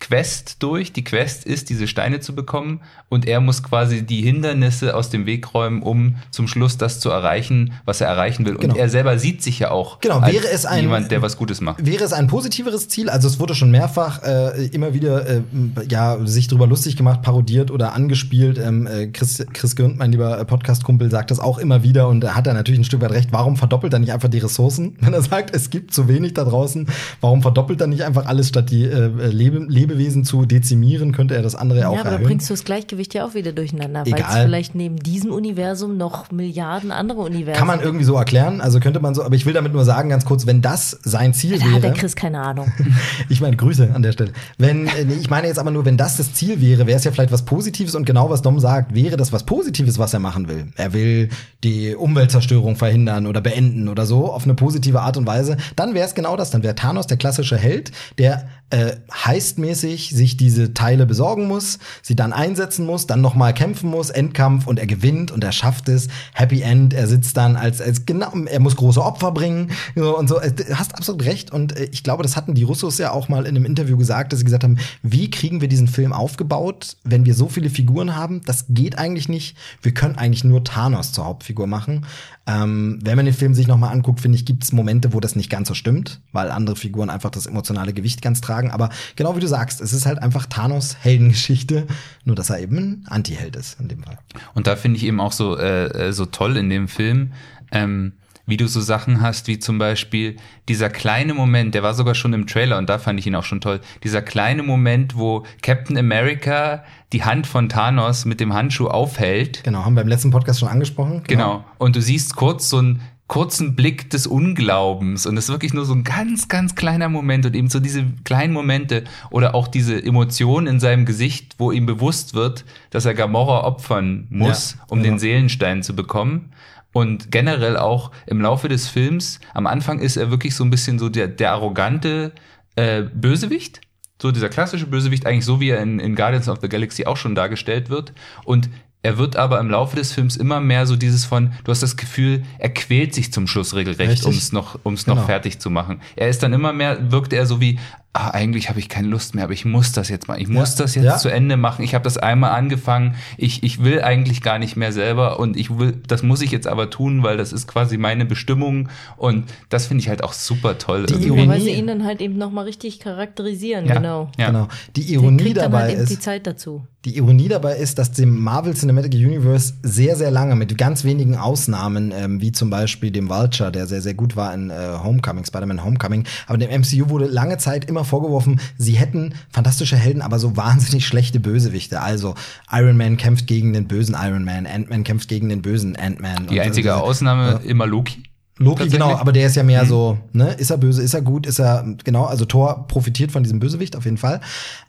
Quest durch. Die Quest ist, diese Steine zu bekommen und er muss quasi die Hindernisse aus dem Weg räumen, um zum Schluss das zu erreichen, was er erreichen will. Genau. Und er selber sieht sich ja auch Genau, als wäre es ein- jemand, der was Gutes macht. Wäre es ein positiveres Ziel? Also es wurde schon mehrfach äh, immer wieder äh, ja sich drüber lustig gemacht, parodiert oder angespielt. Ähm, äh, Chris, Chris Gürnt, mein lieber äh, Podcast-Kumpel, sagt das auch immer wieder und da hat er natürlich ein Stück weit recht. Warum verdoppelt er nicht einfach die Ressourcen? Wenn er sagt, es gibt zu wenig da draußen, warum verdoppelt er nicht einfach alles, statt die äh, Lebe Lebewesen zu dezimieren, könnte er das andere Ja, auch aber da erhöhen? bringst du das Gleichgewicht ja auch wieder durcheinander, weil es vielleicht neben diesem Universum noch Milliarden andere Universen Kann man irgendwie so erklären, also könnte man so, aber ich will damit nur sagen, ganz kurz, wenn das sein Ziel Da wäre. hat der Chris keine Ahnung. Ich meine, Grüße an der Stelle. Wenn, äh, nee, ich meine jetzt aber nur, wenn das das Ziel wäre, wäre es ja vielleicht was Positives und genau was Dom sagt, wäre das was Positives, was er machen will. Er will die Umweltzerstörung verhindern oder beenden oder so auf eine positive Art und Weise. Dann wäre es genau das. Dann wäre Thanos der klassische Held, der äh, heistmäßig sich diese Teile besorgen muss, sie dann einsetzen muss, dann nochmal kämpfen muss, Endkampf und er gewinnt und er schafft es. Happy End, er sitzt dann als, als genau, er muss große Opfer bringen so, und so. Äh, Du hast absolut recht und äh, ich glaube, das hatten die Russos ja auch mal in einem Interview gesagt, dass sie gesagt haben, wie kriegen wir diesen Film aufgebaut, wenn wir so viele Figuren haben? Das geht eigentlich nicht. Wir können eigentlich nur Thanos zur Hauptfigur machen. Ähm, wenn man den Film sich nochmal anguckt, finde ich, gibt es Momente, wo das nicht ganz so stimmt, weil andere Figuren einfach das emotionale Gewicht ganz tragen. Aber genau wie du sagst, es ist halt einfach Thanos Heldengeschichte, nur dass er eben ein Anti-Held ist in dem Fall. Und da finde ich eben auch so, äh, äh, so toll in dem Film, ähm, wie du so Sachen hast, wie zum Beispiel dieser kleine Moment, der war sogar schon im Trailer und da fand ich ihn auch schon toll, dieser kleine Moment, wo Captain America die Hand von Thanos mit dem Handschuh aufhält. Genau, haben wir im letzten Podcast schon angesprochen. Genau. Und du siehst kurz so einen kurzen Blick des Unglaubens und es ist wirklich nur so ein ganz, ganz kleiner Moment und eben so diese kleinen Momente oder auch diese Emotion in seinem Gesicht, wo ihm bewusst wird, dass er Gamora opfern muss, Ja, um genau. den Seelenstein zu bekommen. Und generell auch im Laufe des Films, am Anfang ist er wirklich so ein bisschen so der, der arrogante äh, Bösewicht. So dieser klassische Bösewicht, eigentlich so wie er in, in Guardians of the Galaxy auch schon dargestellt wird. Und er wird aber im Laufe des Films immer mehr so dieses von, du hast das Gefühl, er quält sich zum Schluss regelrecht, um es noch, um's Genau. noch fertig zu machen. Er ist dann immer mehr, wirkt er so wie, ah, eigentlich habe ich keine Lust mehr, aber ich muss das jetzt mal. Ich muss Ja. das jetzt Ja. zu Ende machen. Ich habe das einmal angefangen. Ich, ich will eigentlich gar nicht mehr selber und ich will, das muss ich jetzt aber tun, weil das ist quasi meine Bestimmung. Und das finde ich halt auch super toll. Die irgendwie. Ironie- Weil sie ihn dann halt eben nochmal richtig charakterisieren, Ja. genau. Ja. Genau. Die Ironie dabei halt eben die ist, Zeit dazu. die Ironie dabei ist, dass dem Marvel Cinematic Universe sehr, sehr lange mit ganz wenigen Ausnahmen, ähm, wie zum Beispiel dem Vulture, der sehr, sehr gut war in äh, Homecoming, Spider-Man Homecoming, aber dem MCU wurde lange Zeit immer vorgeworfen, sie hätten fantastische Helden, aber so wahnsinnig schlechte Bösewichte. Also Iron Man kämpft gegen den bösen Iron Man, Ant-Man kämpft gegen den bösen Ant-Man. Die Und einzige diese- Ausnahme immer Loki. Loki, genau, aber der ist ja mehr so, ne, ist er böse, ist er gut, ist er, genau, also Thor profitiert von diesem Bösewicht auf jeden Fall.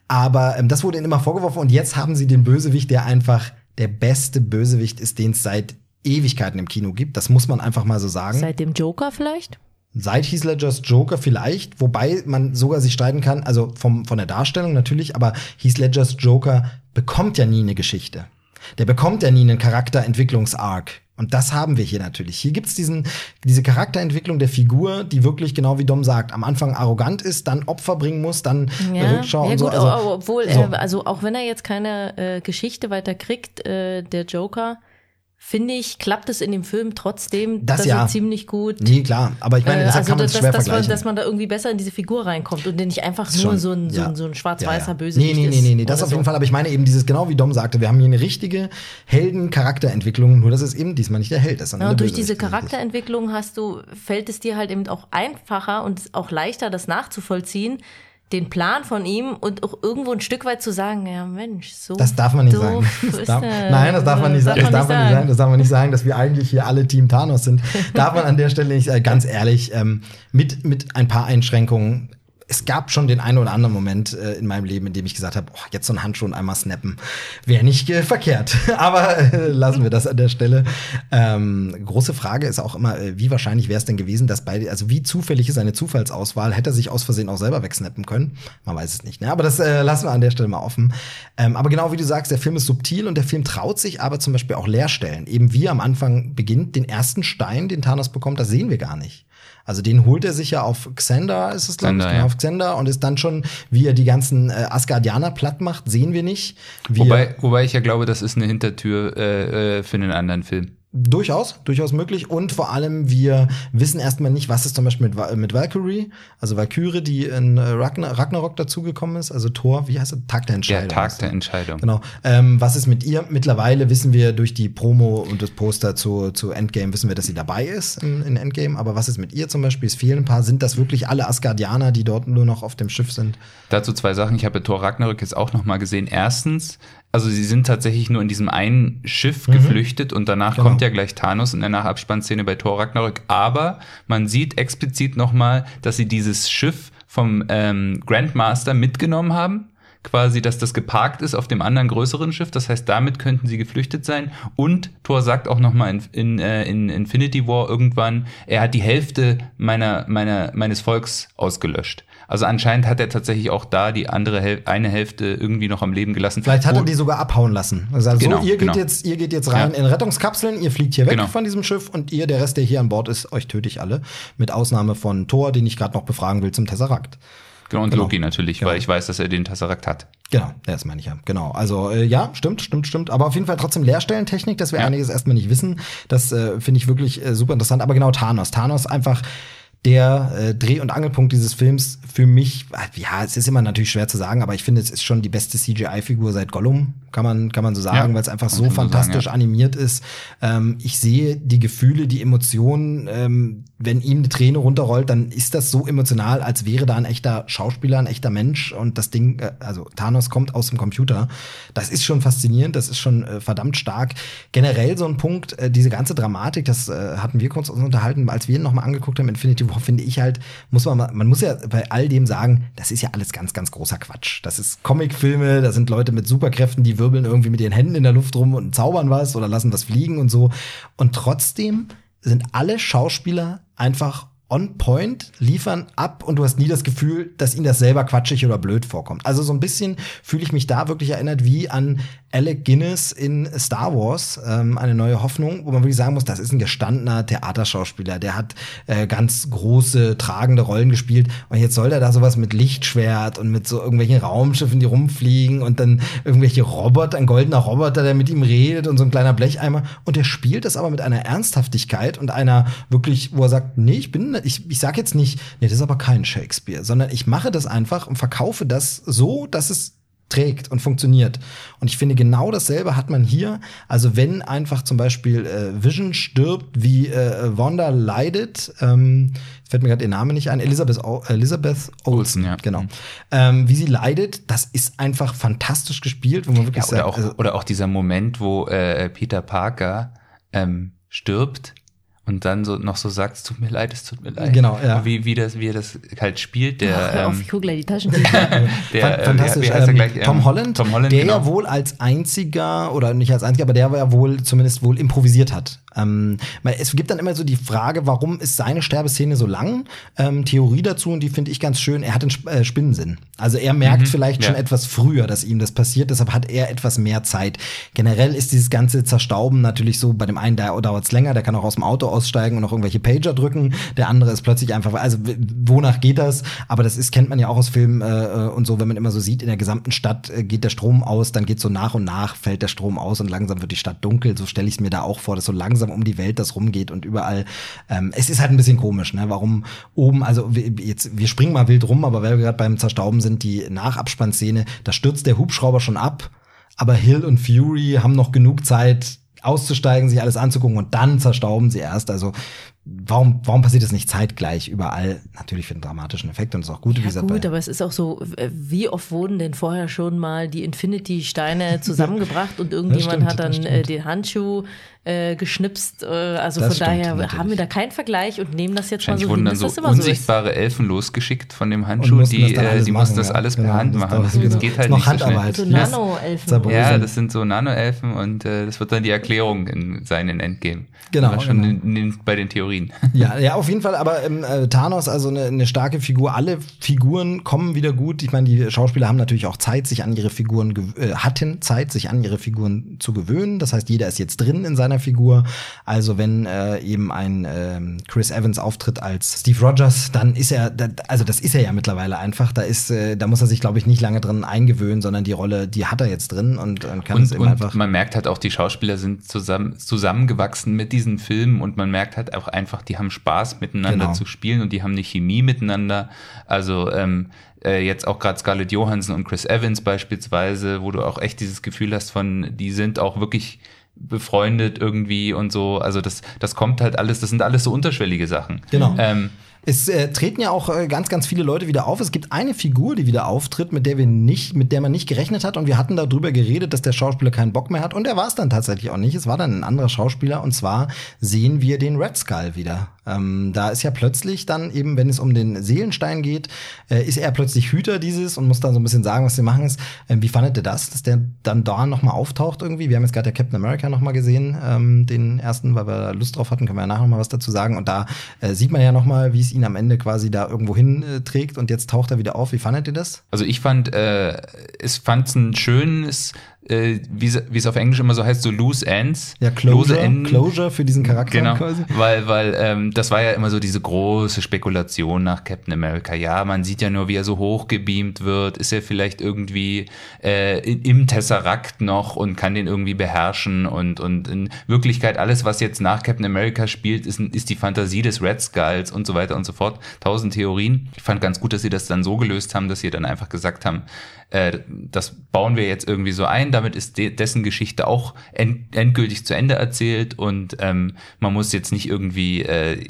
Aber ähm, das wurde ihnen immer vorgeworfen und jetzt haben sie den Bösewicht, der einfach der beste Bösewicht ist, den es seit Ewigkeiten im Kino gibt. Das muss man einfach mal so sagen. Seit dem Joker vielleicht? Seit Heath Ledgers Joker vielleicht, wobei man sogar sich streiten kann, also vom, von der Darstellung natürlich, aber Heath Ledgers Joker bekommt ja nie eine Geschichte. Der bekommt ja nie einen Charakterentwicklungs-Arc. Und das haben wir hier natürlich. Hier gibt's diesen, diese Charakterentwicklung der Figur, die wirklich, genau wie Dom sagt, am Anfang arrogant ist, dann Opfer bringen muss, dann Ja, Rückschau ja und gut, so. Also, obwohl, so. äh, also auch wenn er jetzt keine äh, Geschichte weiter kriegt, äh, der Joker, finde ich, klappt es in dem Film trotzdem, Das ja. ziemlich gut. nee, klar. Aber ich meine, äh, also kann man dass, es schwer dass, man, vergleichen. dass man da irgendwie besser in diese Figur reinkommt und nicht einfach nur Schon, so ein, so ja. ein, so ein schwarz-weißer Ja. Bösewicht Nee, nee, nee, nee, nee, das auf jeden so. Fall. Aber ich meine eben dieses, genau wie Dom sagte, wir haben hier eine richtige Helden-Charakterentwicklung, nur dass es eben diesmal nicht der Held ist. sondern Ja, und durch diese. Charakterentwicklung hast du, fällt es dir halt eben auch einfacher und auch leichter, das nachzuvollziehen, den Plan von ihm und auch irgendwo ein Stück weit zu sagen, ja Mensch, so Das darf man nicht sagen. Das darf, nein, das darf man nicht sagen. Das darf man nicht sagen. sagen. Das darf man nicht sagen, dass wir eigentlich hier alle Team Thanos sind. Darf man an der Stelle nicht, äh, ganz ehrlich, ähm, mit, mit ein paar Einschränkungen. Es gab schon den einen oder anderen Moment äh, in meinem Leben, in dem ich gesagt habe, oh, jetzt so ein Handschuh und einmal snappen. Wäre nicht äh, verkehrt. Aber äh, lassen wir das an der Stelle. Ähm, große Frage ist auch immer, äh, wie wahrscheinlich wäre es denn gewesen, dass beide, also wie zufällig ist eine Zufallsauswahl? Hätte er sich aus Versehen auch selber wegsnappen können? Man weiß es nicht. Ne? Aber das äh, lassen wir an der Stelle mal offen. Ähm, aber genau wie du sagst, der Film ist subtil und der Film traut sich aber zum Beispiel auch Leerstellen. Eben wie am Anfang beginnt, den ersten Stein, den Thanos bekommt, das sehen wir gar nicht. Also den holt er sich ja auf Xander, ist es glaube ich, genau, ja. auf Xander und ist dann schon, wie er die ganzen äh, Asgardianer platt macht, sehen wir nicht. Wie Wobei, wobei ich ja glaube, das ist eine Hintertür äh, äh, für einen anderen Film. Durchaus, durchaus möglich. Und vor allem, wir wissen erstmal nicht, was ist zum Beispiel mit, mit Valkyrie, also Valkyrie, die in äh, Ragnar Ragnarok dazugekommen ist, also Thor, wie heißt er? Tag der Entscheidung. Tag der Entscheidung. Genau. Ähm, was ist mit ihr? Mittlerweile wissen wir durch die Promo und das Poster zu, zu Endgame, wissen wir, dass sie dabei ist in, in Endgame. Aber was ist mit ihr zum Beispiel? Es fehlen ein paar. Sind das wirklich alle Asgardianer, die dort nur noch auf dem Schiff sind? Dazu zwei Sachen. Ich habe Thor Ragnarök jetzt auch noch mal gesehen. Erstens, also sie sind tatsächlich nur in diesem einen Schiff geflüchtet und danach Genau. kommt ja gleich Thanos in der Nachabspannszene bei Thor Ragnarök. Aber man sieht explizit noch mal, dass sie dieses Schiff vom ähm, Grandmaster mitgenommen haben. Quasi, dass das geparkt ist auf dem anderen größeren Schiff. Das heißt, damit könnten sie geflüchtet sein. Und Thor sagt auch noch mal in, in, äh, in Infinity War irgendwann, er hat die Hälfte meiner, meiner, meines Volks ausgelöscht. Also anscheinend hat er tatsächlich auch da die andere Häl eine Hälfte irgendwie noch am Leben gelassen. Vielleicht hat er die sogar abhauen lassen. Also Genau, so, ihr geht genau. jetzt, ihr geht jetzt rein Ja. in Rettungskapseln, ihr fliegt hier weg Genau. von diesem Schiff und ihr, der Rest, der hier an Bord ist, euch töte ich alle. Mit Ausnahme von Thor, den ich gerade noch befragen will zum Tesseract. Genau, und Genau. Loki natürlich, Genau. weil ich weiß, dass er den Tesseract hat. Genau, das meine ich ja. Genau. Also äh, ja, stimmt, stimmt, stimmt. Aber auf jeden Fall trotzdem Leerstellentechnik, dass wir Ja. einiges erstmal nicht wissen. Das äh, finde ich wirklich äh, super interessant. Aber genau Thanos. Thanos einfach der äh, Dreh- und Angelpunkt dieses Films für mich, äh, ja, es ist immer natürlich schwer zu sagen, aber ich finde, es ist schon die beste CGI-Figur seit Gollum, kann man, kann man so sagen, Ja, weil es einfach so so sagen, fantastisch ja. animiert ist. Ähm, ich sehe die Gefühle, die Emotionen, ähm, wenn ihm eine Träne runterrollt, dann ist das so emotional, als wäre da ein echter Schauspieler, ein echter Mensch und das Ding, äh, also Thanos kommt aus dem Computer. Das ist schon faszinierend, das ist schon äh, verdammt stark. Generell so ein Punkt, äh, diese ganze Dramatik, das äh, hatten wir kurz uns unterhalten, als wir ihn nochmal angeguckt haben, Infinity War, finde ich halt, muss man man muss ja bei all dem sagen, das ist ja alles ganz, ganz großer Quatsch. Das ist Comicfilme, da sind Leute mit Superkräften, die wirbeln irgendwie mit ihren Händen in der Luft rum und zaubern was oder lassen was fliegen und so. Und trotzdem sind alle Schauspieler einfach on point, liefern ab und du hast nie das Gefühl, dass ihnen das selber quatschig oder blöd vorkommt. Also so ein bisschen fühle ich mich da wirklich erinnert wie an Alec Guinness in Star Wars, ähm, eine neue Hoffnung, wo man wirklich sagen muss, das ist ein gestandener Theaterschauspieler, der hat äh, ganz große, tragende Rollen gespielt. Und jetzt soll er da sowas mit Lichtschwert und mit so irgendwelchen Raumschiffen, die rumfliegen und dann irgendwelche Roboter, ein goldener Roboter, der mit ihm redet und so ein kleiner Blecheimer. Und der spielt das aber mit einer Ernsthaftigkeit und einer wirklich, wo er sagt, nee, ich bin, ich, ich sag jetzt nicht, nee, das ist aber kein Shakespeare, sondern ich mache das einfach und verkaufe das so, dass es trägt und funktioniert. Und ich finde, genau dasselbe hat man hier. Also wenn einfach zum Beispiel äh, Vision stirbt, wie äh, Wanda leidet, ähm, fällt mir gerade ihr Name nicht ein, Elizabeth, o Elizabeth Olsen, Olsen, ja. genau. Mhm. Ähm, wie sie leidet, das ist einfach fantastisch gespielt, wo man wirklich Ja, oder, sagt, auch, also, oder auch dieser Moment, wo äh, Peter Parker ähm, stirbt und dann so noch so sagt, es tut mir leid, es tut mir leid. Genau, ja. Wie, wie, das, wie er das halt spielt, der, Ach, hör auf, ähm, ich gucke gleich die Taschentücher. der äh, Fantastisch. Wie, wie heißt er ähm, gleich? Tom Ähm, Holland, Tom Holland, der genau. ja wohl als einziger oder nicht als einziger, aber der ja wohl zumindest wohl improvisiert hat. Ähm, es gibt dann immer so die Frage, warum ist seine Sterbeszene so lang? Ähm, Theorie dazu und die finde ich ganz schön. Er hat einen äh, Spinnensinn. Also er merkt vielleicht schon Mhm. ja. etwas früher, dass ihm das passiert. Deshalb hat er etwas mehr Zeit. Generell ist dieses ganze Zerstauben natürlich so. Bei dem einen da dauert es länger, der kann auch aus dem Auto aussteigen und noch irgendwelche Pager drücken. Der andere ist plötzlich einfach, also wonach geht das? Aber das ist kennt man ja auch aus Filmen äh, und so, wenn man immer so sieht, in der gesamten Stadt äh, geht der Strom aus, dann geht so nach und nach fällt der Strom aus und langsam wird die Stadt dunkel. So stelle ich es mir da auch vor, dass so langsam um die Welt das rumgeht und überall. Ähm, es ist halt ein bisschen komisch, ne? Warum oben, also jetzt wir springen mal wild rum, aber weil wir gerade beim Zerstauben sind, die Nachabspannszene, da stürzt der Hubschrauber schon ab, aber Hill und Fury haben noch genug Zeit auszusteigen, sich alles anzugucken und dann zerstauben sie erst. Also warum, warum passiert das nicht zeitgleich überall? Natürlich für einen dramatischen Effekt und ist auch gut, wie Ja gesagt. gut, aber es ist auch so, äh, wie oft wurden denn vorher schon mal die Infinity-Steine zusammengebracht und irgendjemand stimmt, hat dann äh, den Handschuh äh, geschnipst. Äh, also Das von stimmt, daher natürlich. haben wir da keinen Vergleich und nehmen das jetzt mal so wurden hin, dann so das immer so unsichtbare Elfen losgeschickt von dem Handschuh, die, äh, die mussten das alles Genau, per Hand das machen. Das genau. geht halt Noch nicht so schnell. So. Nano-Elfen. Ja, das sind so Nano-Elfen und äh, das wird dann die Erklärung in seinen Endgame. Genau, schon genau. in, in, bei den Theorien. Ja, ja, auf jeden Fall, aber ähm, äh, Thanos, also eine, eine starke Figur. Alle Figuren kommen wieder gut. Ich meine, die Schauspieler haben natürlich auch Zeit, sich an ihre Figuren, äh, hatten Zeit, sich an ihre Figuren zu gewöhnen. Das heißt, jeder ist jetzt drin in seiner Figur. Also wenn äh, eben ein ähm, Chris Evans auftritt als Steve Rogers, dann ist er, also das ist er ja mittlerweile einfach. Da ist, äh, da muss er sich, glaube ich, nicht lange drin eingewöhnen, sondern die Rolle, die hat er jetzt drin und, und kann es Und, eben und einfach. man merkt halt auch, die Schauspieler sind zusammen, zusammengewachsen mit diesen Filmen und man merkt halt auch einfach, die haben Spaß miteinander Genau. zu spielen und die haben eine Chemie miteinander. Also ähm, äh, jetzt auch gerade Scarlett Johansson und Chris Evans beispielsweise, wo du auch echt dieses Gefühl hast von, die sind auch wirklich befreundet irgendwie und so. Also das, das kommt halt alles, das sind alles so unterschwellige Sachen. Genau. Ähm, Es äh, treten ja auch äh, ganz, ganz viele Leute wieder auf. Es gibt eine Figur, die wieder auftritt, mit der wir nicht, mit der man nicht gerechnet hat. Und wir hatten darüber geredet, dass der Schauspieler keinen Bock mehr hat. Und er war es dann tatsächlich auch nicht. Es war dann ein anderer Schauspieler. Und zwar sehen wir den Red Skull wieder. Ähm, da ist ja plötzlich dann eben, wenn es um den Seelenstein geht, äh, ist er plötzlich Hüter dieses und muss dann so ein bisschen sagen, was sie machen ist. Ähm, wie fandet ihr das, dass der dann da noch mal auftaucht irgendwie? Wir haben jetzt gerade der Captain America noch mal gesehen, ähm, den ersten, weil wir Lust drauf hatten, können wir ja nachher noch mal was dazu sagen. Und da äh, sieht man ja noch mal, wie es ihn am Ende quasi da irgendwo hin äh, und jetzt taucht er wieder auf. Wie fandet ihr das? Also ich fand, äh, es fand ein schönes, äh, wie es- auf Englisch immer so heißt, so loose ends. Ja, Closure, Enden. Closure für diesen Charakter Genau, quasi. weil, weil ähm, das war ja immer so diese große Spekulation nach Captain America. Ja, man sieht ja nur, wie er so hochgebeamt wird. Ist er vielleicht irgendwie äh, im Tesseract noch und kann den irgendwie beherrschen? Und, und in Wirklichkeit alles, was jetzt nach Captain America spielt, ist, ist die Fantasie des Red Skulls und so weiter und so fort. Tausend Theorien. Ich fand ganz gut, dass sie das dann so gelöst haben, dass sie dann einfach gesagt haben, äh, das bauen wir jetzt irgendwie so ein. Damit ist de dessen Geschichte auch end endgültig zu Ende erzählt und ähm, man muss jetzt nicht irgendwie äh,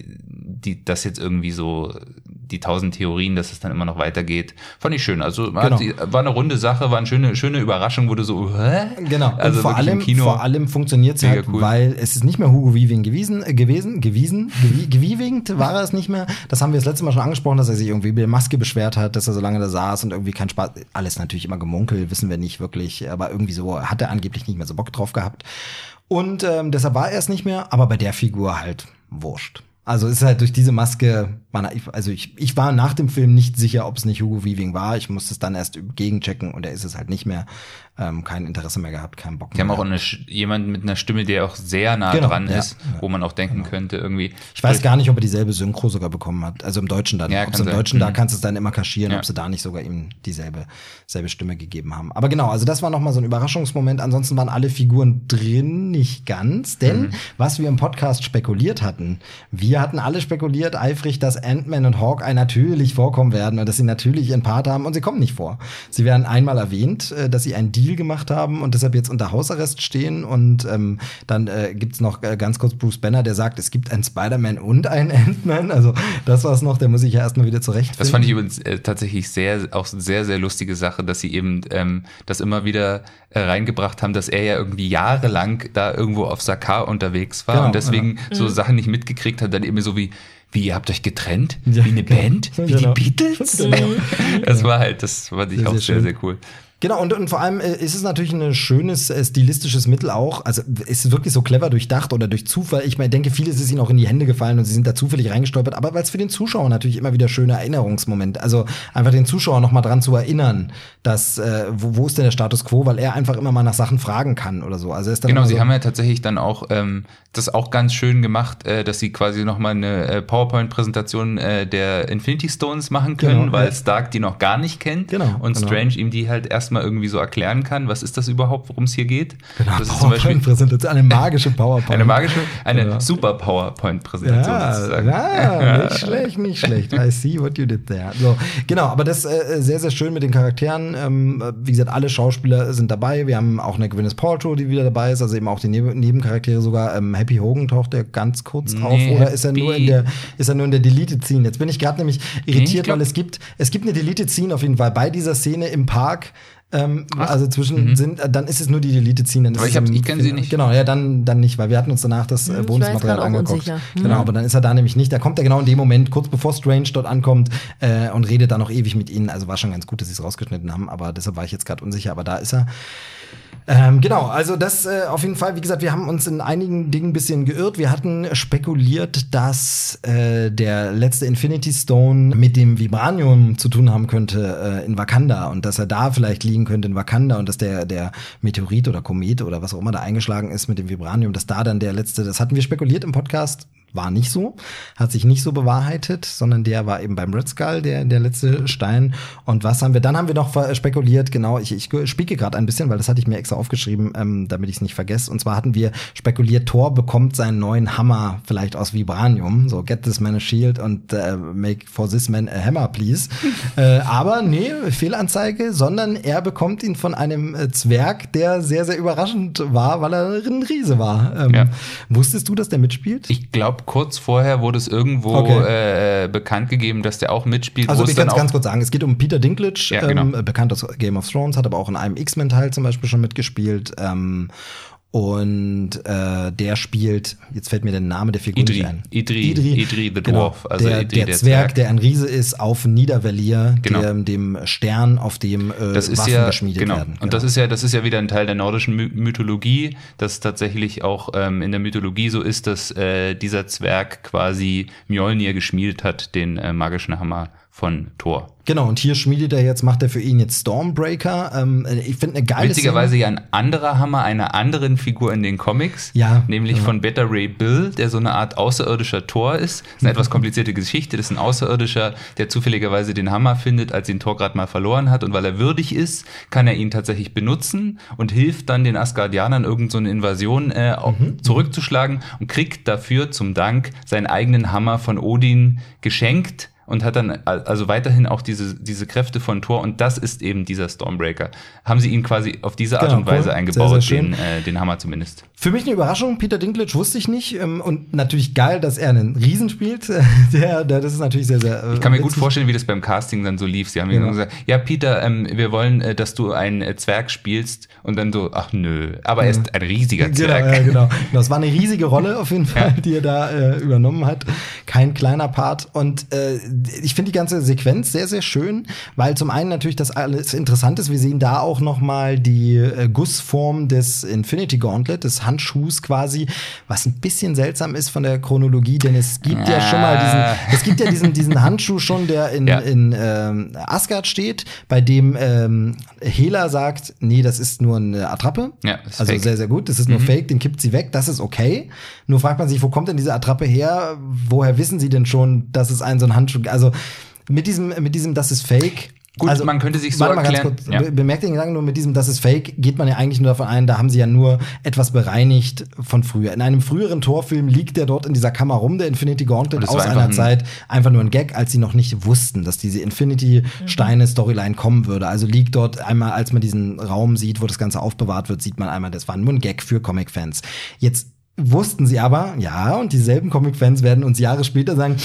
die, das jetzt irgendwie so die tausend Theorien, dass es dann immer noch weitergeht. Fand ich schön. Also Genau. die, war eine runde Sache, war eine schöne, schöne Überraschung, du so, hä? Genau. Also vor allem, vor allem funktioniert es halt, cool. weil es ist nicht mehr Hugo Weaving gewesen, äh, gewesen, gewesen, gewie, gewievinged war er es nicht mehr. Das haben wir das letzte Mal schon angesprochen, dass er sich irgendwie mit der Maske beschwert hat, dass er so lange da saß und irgendwie keinen Spaß. Alles natürlich immer gemunkelt, wissen wir nicht wirklich, aber irgendwie so hat er angeblich nicht mehr so Bock drauf gehabt. Und ähm, deshalb war er es nicht mehr, aber bei der Figur halt wurscht. Also ist halt durch diese Maske, man, also ich, ich war nach dem Film nicht sicher, ob es nicht Hugo Weaving war. Ich musste es dann erst gegenchecken und er ist es halt nicht mehr. Ähm, kein Interesse mehr gehabt, keinen Bock Die haben mehr. auch eine, jemanden mit einer Stimme, der auch sehr nah Genau, dran ja. ist, wo man auch denken könnte, irgendwie. Ich weiß gar nicht, ob er dieselbe Synchro sogar bekommen hat. Also im Deutschen dann. Ja, ob kann im sein. Deutschen, da Mhm. kannst du es dann immer kaschieren, Ja. ob sie da nicht sogar ihm dieselbe selbe Stimme gegeben haben. Aber genau, also das war nochmal so ein Überraschungsmoment. Ansonsten waren alle Figuren drin, nicht ganz. Denn Mhm. was wir im Podcast spekuliert hatten, wir hatten alle spekuliert, eifrig, dass Ant-Man und Hawkeye natürlich vorkommen werden und dass sie natürlich ihren Part haben und sie kommen nicht vor. Sie werden einmal erwähnt, äh, dass sie einen Deal gemacht haben und deshalb jetzt unter Hausarrest stehen und ähm, dann äh, gibt's noch äh, ganz kurz Bruce Banner, der sagt, es gibt einen Spider-Man und einen Ant-Man. Also das war's noch, der muss sich ja erstmal wieder zurechtfinden. Das fand ich übrigens äh, tatsächlich sehr, auch sehr, sehr lustige Sache, dass sie eben ähm, das immer wieder äh, reingebracht haben, dass er ja irgendwie jahrelang da irgendwo auf Sakar unterwegs war Genau, und deswegen Mhm. so Sachen nicht mitgekriegt hat, dann eben so wie, wie ihr habt euch getrennt? Ja, wie eine genau. Band? Wie Genau. die Beatles? Genau. Das war halt, das fand ich Sehr, auch sehr sehr cool. Genau, und, und vor allem äh, ist es natürlich ein schönes äh, stilistisches Mittel auch. Also ist es wirklich so clever durchdacht oder durch Zufall. Ich meine, denke, vieles ist ihnen auch in die Hände gefallen und sie sind da zufällig reingestolpert. Aber weil es für den Zuschauer natürlich immer wieder schöne Erinnerungsmomente, also einfach den Zuschauer noch mal dran zu erinnern, dass äh, wo, wo ist denn der Status quo, weil er einfach immer mal nach Sachen fragen kann oder so. Also ist dann Genau, sie so, haben ja tatsächlich dann auch ähm, das auch ganz schön gemacht, äh, dass sie quasi nochmal eine äh, PowerPoint-Präsentation äh, der Infinity Stones machen können, Genau, weil ja. Stark die noch gar nicht kennt Genau, und genau. Strange ihm die halt erstmal irgendwie so erklären kann. Was ist das überhaupt, worum es hier geht? Genau, das ist zum Beispiel PowerPoint-Präsentation, eine magische PowerPoint. eine magische, eine Genau. super PowerPoint-Präsentation Ja, sozusagen. ja, nicht schlecht, nicht schlecht. I see what you did there. So, genau, aber das äh, sehr, sehr schön mit den Charakteren. Ähm, wie gesagt, alle Schauspieler sind dabei. Wir haben auch eine Gwyneth Paltrow, die wieder dabei ist, also eben auch die Neb Nebencharaktere sogar. Ähm, Happy Hogan taucht der ganz kurz auf. Nee, Oder ist er nur in der, ist er nur in der Deleted Scene? Jetzt bin ich gerade nämlich irritiert, glaub- weil es gibt, es gibt eine Deleted Scene auf jeden Fall bei dieser Szene im Park. Ähm, also zwischen sind, äh, dann ist es nur die Deleted Scene. Dann ist Aber es ich hab- ich kenn sie nicht. Genau, ja, dann, dann nicht, weil wir hatten uns danach das äh, Hm, Bonusmaterial angeguckt. unsicher. Hm. Genau, aber dann ist er da nämlich nicht. Da kommt er genau in dem Moment, kurz bevor Strange dort ankommt äh, und redet dann noch ewig mit ihnen. Also war schon ganz gut, dass sie es rausgeschnitten haben, aber deshalb war ich jetzt gerade unsicher. Aber da ist er. Ähm, genau, also das äh, auf jeden Fall, wie gesagt, wir haben uns in einigen Dingen ein bisschen geirrt. Wir hatten spekuliert, dass äh, der letzte Infinity Stone mit dem Vibranium zu tun haben könnte äh, in Wakanda und dass er da vielleicht liegen könnte in Wakanda und dass der, der Meteorit oder Komet oder was auch immer da eingeschlagen ist mit dem Vibranium, dass da dann der letzte, das hatten wir spekuliert im Podcast, war nicht so, hat sich nicht so bewahrheitet, sondern der war eben beim Red Skull, der, der letzte Stein. Und was haben wir? Dann haben wir noch spekuliert, genau, ich, ich spieke gerade ein bisschen, weil das hatte ich mir extra aufgeschrieben, ähm, damit ich es nicht vergesse. Und zwar hatten wir spekuliert, Thor bekommt seinen neuen Hammer vielleicht aus Vibranium. So, get this man a shield und äh, make for this man a hammer, please. äh, aber nee, Fehlanzeige, sondern er bekommt ihn von einem äh, Zwerg, der sehr, sehr überraschend war, weil er ein Riese war. Ähm, Ja. Wusstest du, dass der mitspielt? Ich glaube, kurz vorher wurde es irgendwo Okay. äh, bekannt gegeben, dass der auch mitspielt. Also wo wir es ganz kurz sagen, es geht um Peter Dinklage, Ja, genau. ähm, bekannt aus Game of Thrones, hat aber auch in einem X-Men-Teil zum Beispiel schon mitgespielt. Ähm, und äh, der spielt, jetzt fällt mir der Name der Figur Idri. nicht ein. Idri. Idri the Dwarf. Also der, Idri, der, der Zwerg, Zwerg. der ein Riese ist, auf Niedervellir, Genau. dem, dem Stern, auf dem äh, das ist Waffen ja geschmiedet genau. werden. Und das ist ja das ist ja wieder ein Teil der nordischen My Mythologie, dass tatsächlich auch ähm, in der Mythologie so ist, dass äh, dieser Zwerg quasi Mjolnir geschmiedet hat, den äh, magischen Hammer von Thor. Genau, und hier schmiedet er jetzt, macht er für ihn jetzt Stormbreaker. Ähm, ich finde eine geile Witzigerweise ja ein anderer Hammer einer anderen Figur in den Comics, Ja, nämlich genau. von Beta Ray Bill, der so eine Art außerirdischer Tor ist. Das ist eine etwas komplizierte Geschichte. Das ist ein Außerirdischer, der zufälligerweise den Hammer findet, als ihn Thor gerade mal verloren hat. Und weil er würdig ist, kann er ihn tatsächlich benutzen und hilft dann den Asgardianern, irgend so eine Invasion äh, auch Mhm. zurückzuschlagen und kriegt dafür zum Dank seinen eigenen Hammer von Odin geschenkt und hat dann also weiterhin auch diese, diese Kräfte von Thor und das ist eben dieser Stormbreaker. Haben sie ihn quasi auf diese Art Genau, und Weise cool. eingebaut, Sehr, sehr den, äh, den Hammer zumindest. Für mich eine Überraschung. Peter Dinklage wusste ich nicht. Ähm, und natürlich geil, dass er einen Riesen spielt. Der, der, das ist natürlich sehr, sehr. äh, Ich kann mir gut witzig. vorstellen, wie das beim Casting dann so lief. Sie haben Ja. ja. gesagt, ja Peter, ähm, wir wollen, äh, dass du einen äh, Zwerg spielst und dann so, ach nö, aber er ist ein riesiger Genau, Zwerg. ja, genau. Das war eine riesige Rolle auf jeden Fall, die er da äh, übernommen hat. Kein kleiner Part. Und äh, ich finde die ganze Sequenz sehr, sehr schön, weil zum einen natürlich das alles interessant ist. Wir sehen da auch noch mal die äh, Gussform des Infinity Gauntlet, des Handschuhs quasi, was ein bisschen seltsam ist von der Chronologie, denn es gibt ja schon mal diesen, Ah. es gibt ja diesen, diesen Handschuh schon, der in, Ja. in ähm, Asgard steht, bei dem ähm, Hela sagt, nee, das ist nur eine Attrappe. Ja, ist also fake. sehr, sehr gut. Das ist nur Fake, den kippt sie weg, das ist okay. Nur fragt man sich, wo kommt denn diese Attrappe her? Woher wissen sie denn schon, dass es ein so ein Handschuh Also mit diesem, mit diesem, das ist Fake, Gut, man könnte sich so Also, warte erklären. Mal ganz kurz, ja. be- bemerkt den Gedanken nur mit diesem, das ist fake, geht man ja eigentlich nur davon ein, da haben sie ja nur etwas bereinigt von früher. In einem früheren Torfilm liegt der dort in dieser Kammer rum, der Infinity Gauntlet, aus einer ein- Zeit einfach nur ein Gag, als sie noch nicht wussten, dass diese Infinity-Steine-Storyline kommen würde. Also liegt dort einmal, als man diesen Raum sieht, wo das Ganze aufbewahrt wird, sieht man einmal, das war nur ein Gag für Comic-Fans. Jetzt Wussten sie aber, ja, und dieselben Comic-Fans werden uns Jahre später sagen,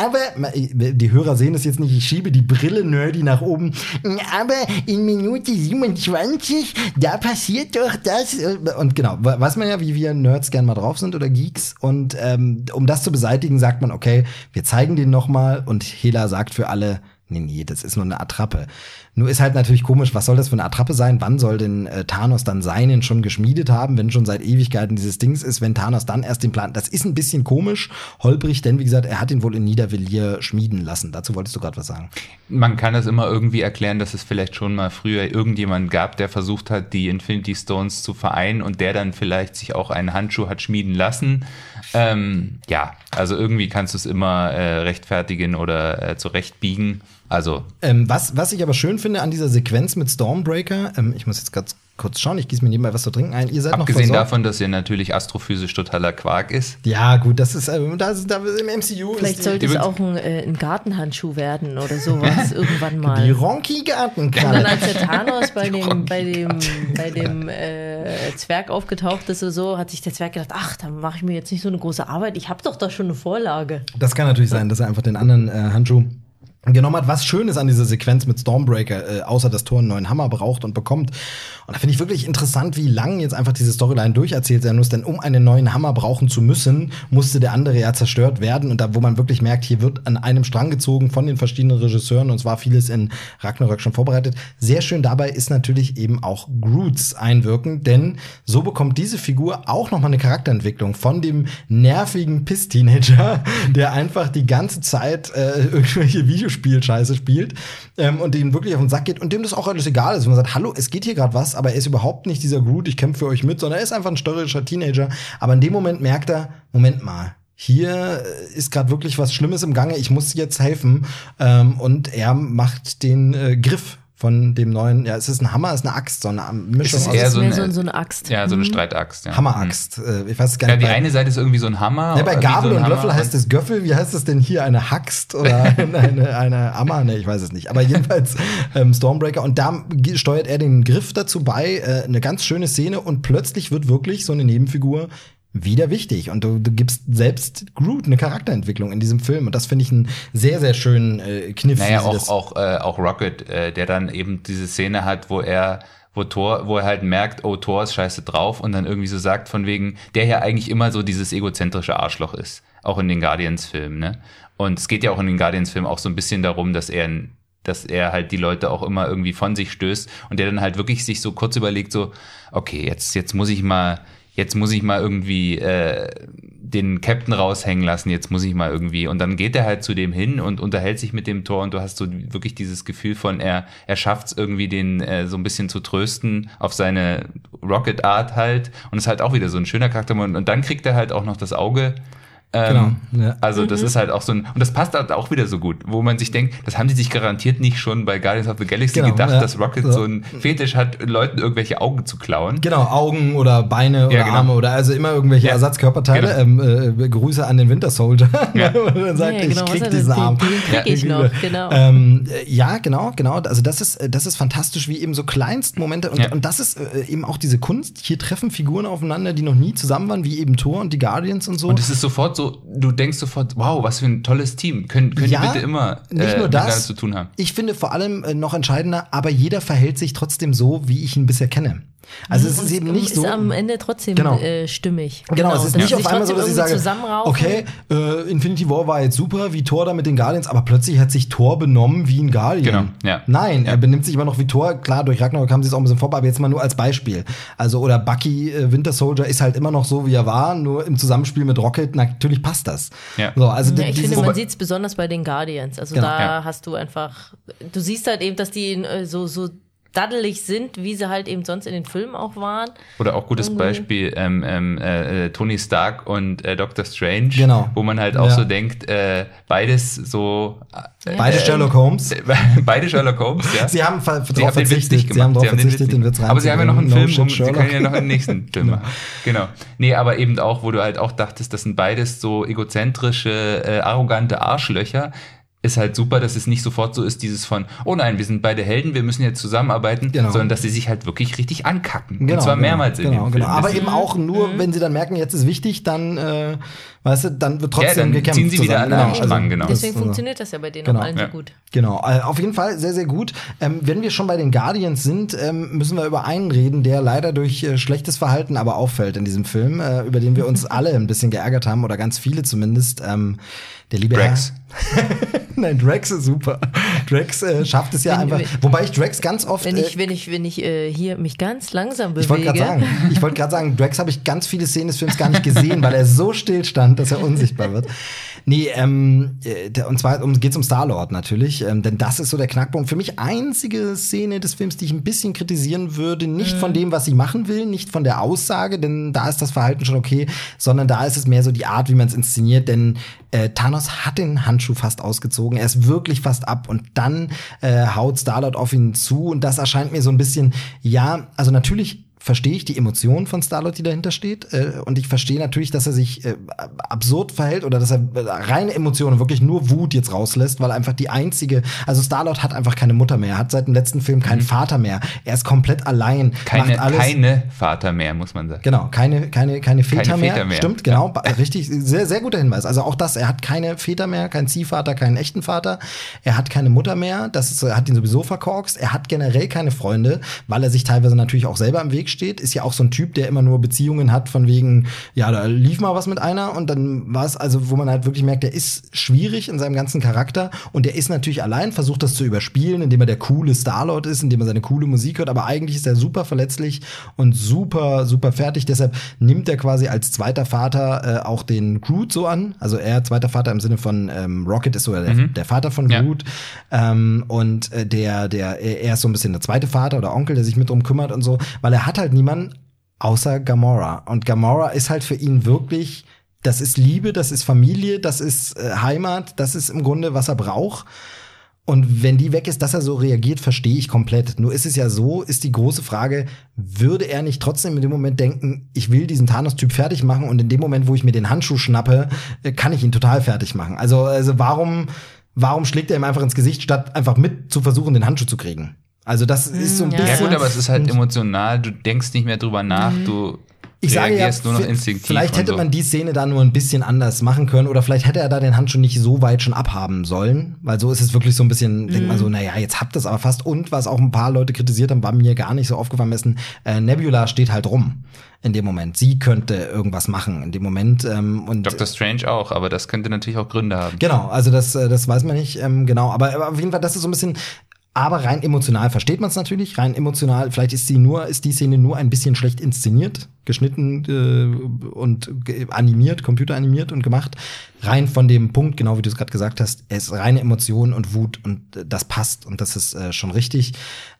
aber, die Hörer sehen es jetzt nicht, ich schiebe die Brille nerdy nach oben, "Ja, aber in Minute 27, da passiert doch das. Und genau, weiß man ja, wie wir Nerds gern mal drauf sind oder Geeks. Und ähm, um das zu beseitigen, sagt man, okay, wir zeigen den noch mal und Hela sagt für alle, Nee, nee, das ist nur eine Attrappe. Nur ist halt natürlich komisch, was soll das für eine Attrappe sein? Wann soll denn äh, Thanos dann seinen schon geschmiedet haben, wenn schon seit Ewigkeiten dieses Dings ist, wenn Thanos dann erst den Plan. Das ist ein bisschen komisch, holprig, denn wie gesagt, er hat ihn wohl in Niedervilliers schmieden lassen. Dazu wolltest du gerade was sagen. Man kann das immer irgendwie erklären, dass es vielleicht schon mal früher irgendjemand gab, der versucht hat, die Infinity Stones zu vereinen und der dann vielleicht sich auch einen Handschuh hat schmieden lassen. Ähm, ja, also irgendwie kannst du es immer äh, rechtfertigen oder äh, zurechtbiegen. Also Ähm, was, was ich aber schön finde an dieser Sequenz mit Stormbreaker, ähm, ich muss jetzt ganz kurz schauen, ich gieße mir nebenbei was zu trinken ein. Ihr seid abgesehen noch davon, dass er natürlich astrophysisch totaler Quark ist. Ja, gut, das ist, ähm, das ist da im MCU. Vielleicht ist sollte die- es auch ein, äh, ein Gartenhandschuh werden oder sowas irgendwann die mal. Ronki Und dann Gartenkralle. als der Thanos bei dem, bei dem, bei dem äh, Zwerg aufgetaucht ist oder so, hat sich der Zwerg gedacht, ach, dann mache ich mir jetzt nicht so eine große Arbeit. Ich habe doch da schon eine Vorlage. Das kann natürlich sein, dass er einfach den anderen äh, Handschuh genommen hat. Was schön ist an dieser Sequenz mit Stormbreaker, äh, außer dass Thor einen neuen Hammer braucht und bekommt. Und da finde ich wirklich interessant, wie lang jetzt einfach diese Storyline durcherzählt sein muss. Denn um einen neuen Hammer brauchen zu müssen, musste der andere ja zerstört werden. Und da, wo man wirklich merkt, hier wird an einem Strang gezogen von den verschiedenen Regisseuren. Und zwar vieles in Ragnarök schon vorbereitet. Sehr schön dabei ist natürlich eben auch Groots Einwirken. Denn so bekommt diese Figur auch noch mal eine Charakterentwicklung von dem nervigen Piss-Teenager, der einfach die ganze Zeit äh, irgendwelche Videospielscheiße spielt ähm, und dem wirklich auf den Sack geht und dem das auch alles egal ist. Und man sagt, hallo, es geht hier gerade was, aber er ist überhaupt nicht dieser Groot, ich kämpfe für euch mit, sondern er ist einfach ein störrischer Teenager. Aber in dem Moment merkt er, Moment mal, hier äh, ist gerade wirklich was Schlimmes im Gange, ich muss jetzt helfen. Ähm, und er macht den äh, Griff von dem neuen, ja, es ist ein Hammer, es ist eine Axt, so eine Mischung Es ist aus eher Das ist so eine- so, so eine Axt. Ja, so eine Streitaxt. Ja. Hammeraxt. Äh, ich weiß es gar Ja, nicht. die bei- eine Seite ist irgendwie so ein Hammer. ja, bei Gabel so und Löffel heißt es Göffel. Wie heißt es denn hier? Eine Haxt oder eine, eine, Hammer? Ne, ich weiß es nicht. Aber jedenfalls ähm, Stormbreaker. Und da steuert er den Griff dazu bei. Äh, eine ganz schöne Szene. Und plötzlich wird wirklich so eine Nebenfigur wieder wichtig. Und du, du gibst selbst Groot eine Charakterentwicklung in diesem Film. Und das finde ich einen sehr, sehr schönen äh, Kniff. Naja, auch, auch, äh, auch Rocket, äh, der dann eben diese Szene hat, wo er, wo Thor, wo er halt merkt, oh, Thor ist scheiße drauf und dann irgendwie so sagt, von wegen, der ja eigentlich immer so dieses egozentrische Arschloch ist. Auch in den Guardians-Filmen, ne? Und es geht ja auch in den Guardians-Filmen auch so ein bisschen darum, dass er ein dass er halt die Leute auch immer irgendwie von sich stößt und der dann halt wirklich sich so kurz überlegt, so, okay, jetzt, jetzt muss ich mal, jetzt muss ich mal irgendwie äh, den Captain raushängen lassen, jetzt muss ich mal irgendwie. Und dann geht er halt zu dem hin und unterhält sich mit dem Tor und du hast so wirklich dieses Gefühl von, er, er schafft es irgendwie, den äh, so ein bisschen zu trösten auf seine Rocket-Art halt. Und ist halt auch wieder so ein schöner Charakter. Und dann kriegt er halt auch noch das Auge. Ähm, Genau, ja. Also das ist halt auch so ein, und das passt halt auch wieder so gut, wo man sich denkt, das haben die sich garantiert nicht schon bei Guardians of the Galaxy Genau, gedacht, ja. dass Rocket So. so ein Fetisch hat, Leuten irgendwelche Augen zu klauen. Genau, Augen oder Beine oder Ja, genau. Arme oder also immer irgendwelche Ja, Ersatzkörperteile. Ähm, äh, Grüße an den Winter Soldier. Ja. Und dann sagt, Ja, ich genau, krieg diesen Arm. den krieg ich noch, genau. Ähm, äh, ja, genau, genau. Also das ist, äh, das ist fantastisch, wie eben so Kleinstmomente und, Ja. und das ist äh, eben auch diese Kunst. Hier treffen Figuren aufeinander, die noch nie zusammen waren, wie eben Thor und die Guardians und so. Und es ist sofort so, du denkst sofort, wow, was für ein tolles Team. Können, können Ja, die bitte immer nicht äh, nur miteinander das. zu tun haben? Ich finde vor allem äh, noch entscheidender, aber jeder verhält sich trotzdem so, wie ich ihn bisher kenne. Also es ist eben nicht ist so. am Ende trotzdem Genau. äh, stimmig. Genau, es ist nicht auf einmal so, dass ich trotzdem sage, okay, äh, Infinity War war jetzt super, wie Thor da mit den Guardians, aber plötzlich hat sich Thor benommen wie ein Guardian. Genau, ja. Nein, Ja. er benimmt sich immer noch wie Thor. Klar, durch Ragnarok haben sie es auch ein bisschen vorbei, aber jetzt mal nur als Beispiel. Also, oder Bucky, äh, Winter Soldier ist halt immer noch so, wie er war, nur im Zusammenspiel mit Rocket, natürlich passt das. Ja. So, also Ja, ich finde, man sieht es besonders bei den Guardians. Also Genau. da Ja. hast du einfach, du siehst halt eben, dass die äh, so, so daddelig sind, wie sie halt eben sonst in den Filmen auch waren. Oder auch gutes Irgendwie. Beispiel ähm, ähm, äh, Tony Stark und äh, Doctor Strange, Genau. wo man halt auch Ja. so denkt, äh, beides so äh, Beide Sherlock Holmes. beide Sherlock Holmes, ja. Sie haben Witz verzichtet, sie haben darauf den verzichtet, Witz den Witz Aber sie haben ja noch einen reinzubringen. Film, No um, shit, sie können ja noch einen nächsten Film machen. Genau. Nee, aber eben auch, wo du halt auch dachtest, das sind beides so egozentrische, äh, arrogante Arschlöcher. Ist halt super, dass es nicht sofort so ist, dieses von, oh nein, wir sind beide Helden, wir müssen jetzt zusammenarbeiten, Genau. sondern dass sie sich halt wirklich richtig ankacken. Genau, Und zwar genau, mehrmals in genau, dem genau. Film. Aber Das- eben auch nur, Mhm. wenn sie dann merken, jetzt ist wichtig, dann, äh, weißt du, dann wird trotzdem Ja, dann gekämpft. ziehen sie wieder zusammen. an einem also Strang, genau. das- Deswegen also- funktioniert das ja bei denen Genau. auch allen Ja. so gut. Genau, äh, auf jeden Fall sehr, sehr gut. Ähm, wenn wir schon bei den Guardians sind, ähm, müssen wir über einen reden, der leider durch äh, schlechtes Verhalten aber auffällt in diesem Film, äh, über den wir uns alle ein bisschen geärgert haben oder ganz viele zumindest. Ähm, der liebe Drax. Herr. Nein, Drax ist super. Drax äh, schafft es ja Wenn- einfach. wenn- Wobei ich Drax ganz oft. Wenn äh, ich, wenn ich, wenn ich äh, hier mich ganz langsam bewege. ich wollte gerade sagen, ich wollte gerade sagen, Drax habe ich ganz viele Szenen des Films gar nicht gesehen, weil er so still stand, dass er unsichtbar wird. Nee, ähm, äh, und zwar um, geht's um Star-Lord natürlich, ähm, denn das ist so der Knackpunkt. Für mich einzige Szene des Films, die ich ein bisschen kritisieren würde, nicht von dem, was sie machen will, nicht von der Aussage, denn da ist das Verhalten schon okay, sondern da ist es mehr so die Art, wie man es inszeniert, denn äh, Thanos hat den Handschuh fast ausgezogen, er ist wirklich fast ab und dann äh, haut Star-Lord auf ihn zu und das erscheint mir so ein bisschen, ja, also natürlich verstehe ich die Emotion von Starlord, die dahinter steht. Äh, und ich verstehe natürlich, dass er sich äh, absurd verhält oder dass er äh, reine Emotionen, wirklich nur Wut jetzt rauslässt, weil einfach die einzige, also Starlord hat einfach keine Mutter mehr, hat seit dem letzten Film keinen Vater mehr. Er ist komplett allein, Mhm. keine, keine Vater mehr, muss man sagen. Genau, keine, keine, keine Väter, Keine mehr. Väter mehr. Stimmt, genau. Ba- Richtig, sehr, sehr guter Hinweis. Also auch das, er hat keine Väter mehr, keinen Ziehvater, keinen echten Vater. Er hat keine Mutter mehr. Das ist, hat ihn sowieso verkorkst. Er hat generell keine Freunde, weil er sich teilweise natürlich auch selber im Weg steht. Ist ja auch so ein Typ, der immer nur Beziehungen hat von wegen, ja, da lief mal was mit einer und dann war es, also wo man halt wirklich merkt, der ist schwierig in seinem ganzen Charakter und der ist natürlich allein, versucht das zu überspielen, indem er der coole Starlord ist, indem er seine coole Musik hört, aber eigentlich ist er super verletzlich und super, super fertig. Deshalb nimmt er quasi als zweiter Vater äh, auch den Groot so an. Also er zweiter Vater im Sinne von ähm, Rocket ist so der, der Vater von Ja. Groot. Ähm, und äh, der, der, er ist so ein bisschen der zweite Vater oder Onkel, der sich mit drum kümmert und so, weil er hat halt niemanden außer Gamora. Und Gamora ist halt für ihn wirklich, das ist Liebe, das ist Familie, das ist äh, Heimat, das ist im Grunde, was er braucht. Und wenn die weg ist, dass er so reagiert, verstehe ich komplett. Nur ist es ja so, ist die große Frage, würde er nicht trotzdem in dem Moment denken, ich will diesen Thanos-Typ fertig machen und in dem Moment, wo ich mir den Handschuh schnappe, äh, kann ich ihn total fertig machen. Also, also warum, warum schlägt er ihm einfach ins Gesicht, statt einfach mit zu versuchen, den Handschuh zu kriegen? Also das ist so ein ja. bisschen. Ja gut, aber es ist halt emotional, du denkst nicht mehr drüber nach, du Ich sage ja, reagierst nur noch vi- instinktiv. vielleicht hätte so. man die Szene da nur ein bisschen anders machen können oder vielleicht hätte er da den Handschuh nicht so weit schon abhaben sollen, weil so ist es wirklich so ein bisschen, denkt man so, Mhm. naja, jetzt habt ihr es aber fast. Und was auch ein paar Leute kritisiert haben, war mir gar nicht so aufgefallen ist, äh, Nebula steht halt rum in dem Moment. Sie könnte irgendwas machen in dem Moment. Ähm, und Doctor Strange auch, aber das könnte natürlich auch Gründe haben. Genau, also das, äh, das weiß man nicht ähm, genau. Aber, aber auf jeden Fall, das ist so ein bisschen. Aber rein emotional versteht man es natürlich. Rein emotional, vielleicht ist sie nur, ist die Szene nur ein bisschen schlecht inszeniert, geschnitten äh, und animiert, computeranimiert und gemacht. Rein von dem Punkt, genau wie du es gerade gesagt hast, es ist reine Emotion und Wut und äh, das passt und das ist äh, schon richtig.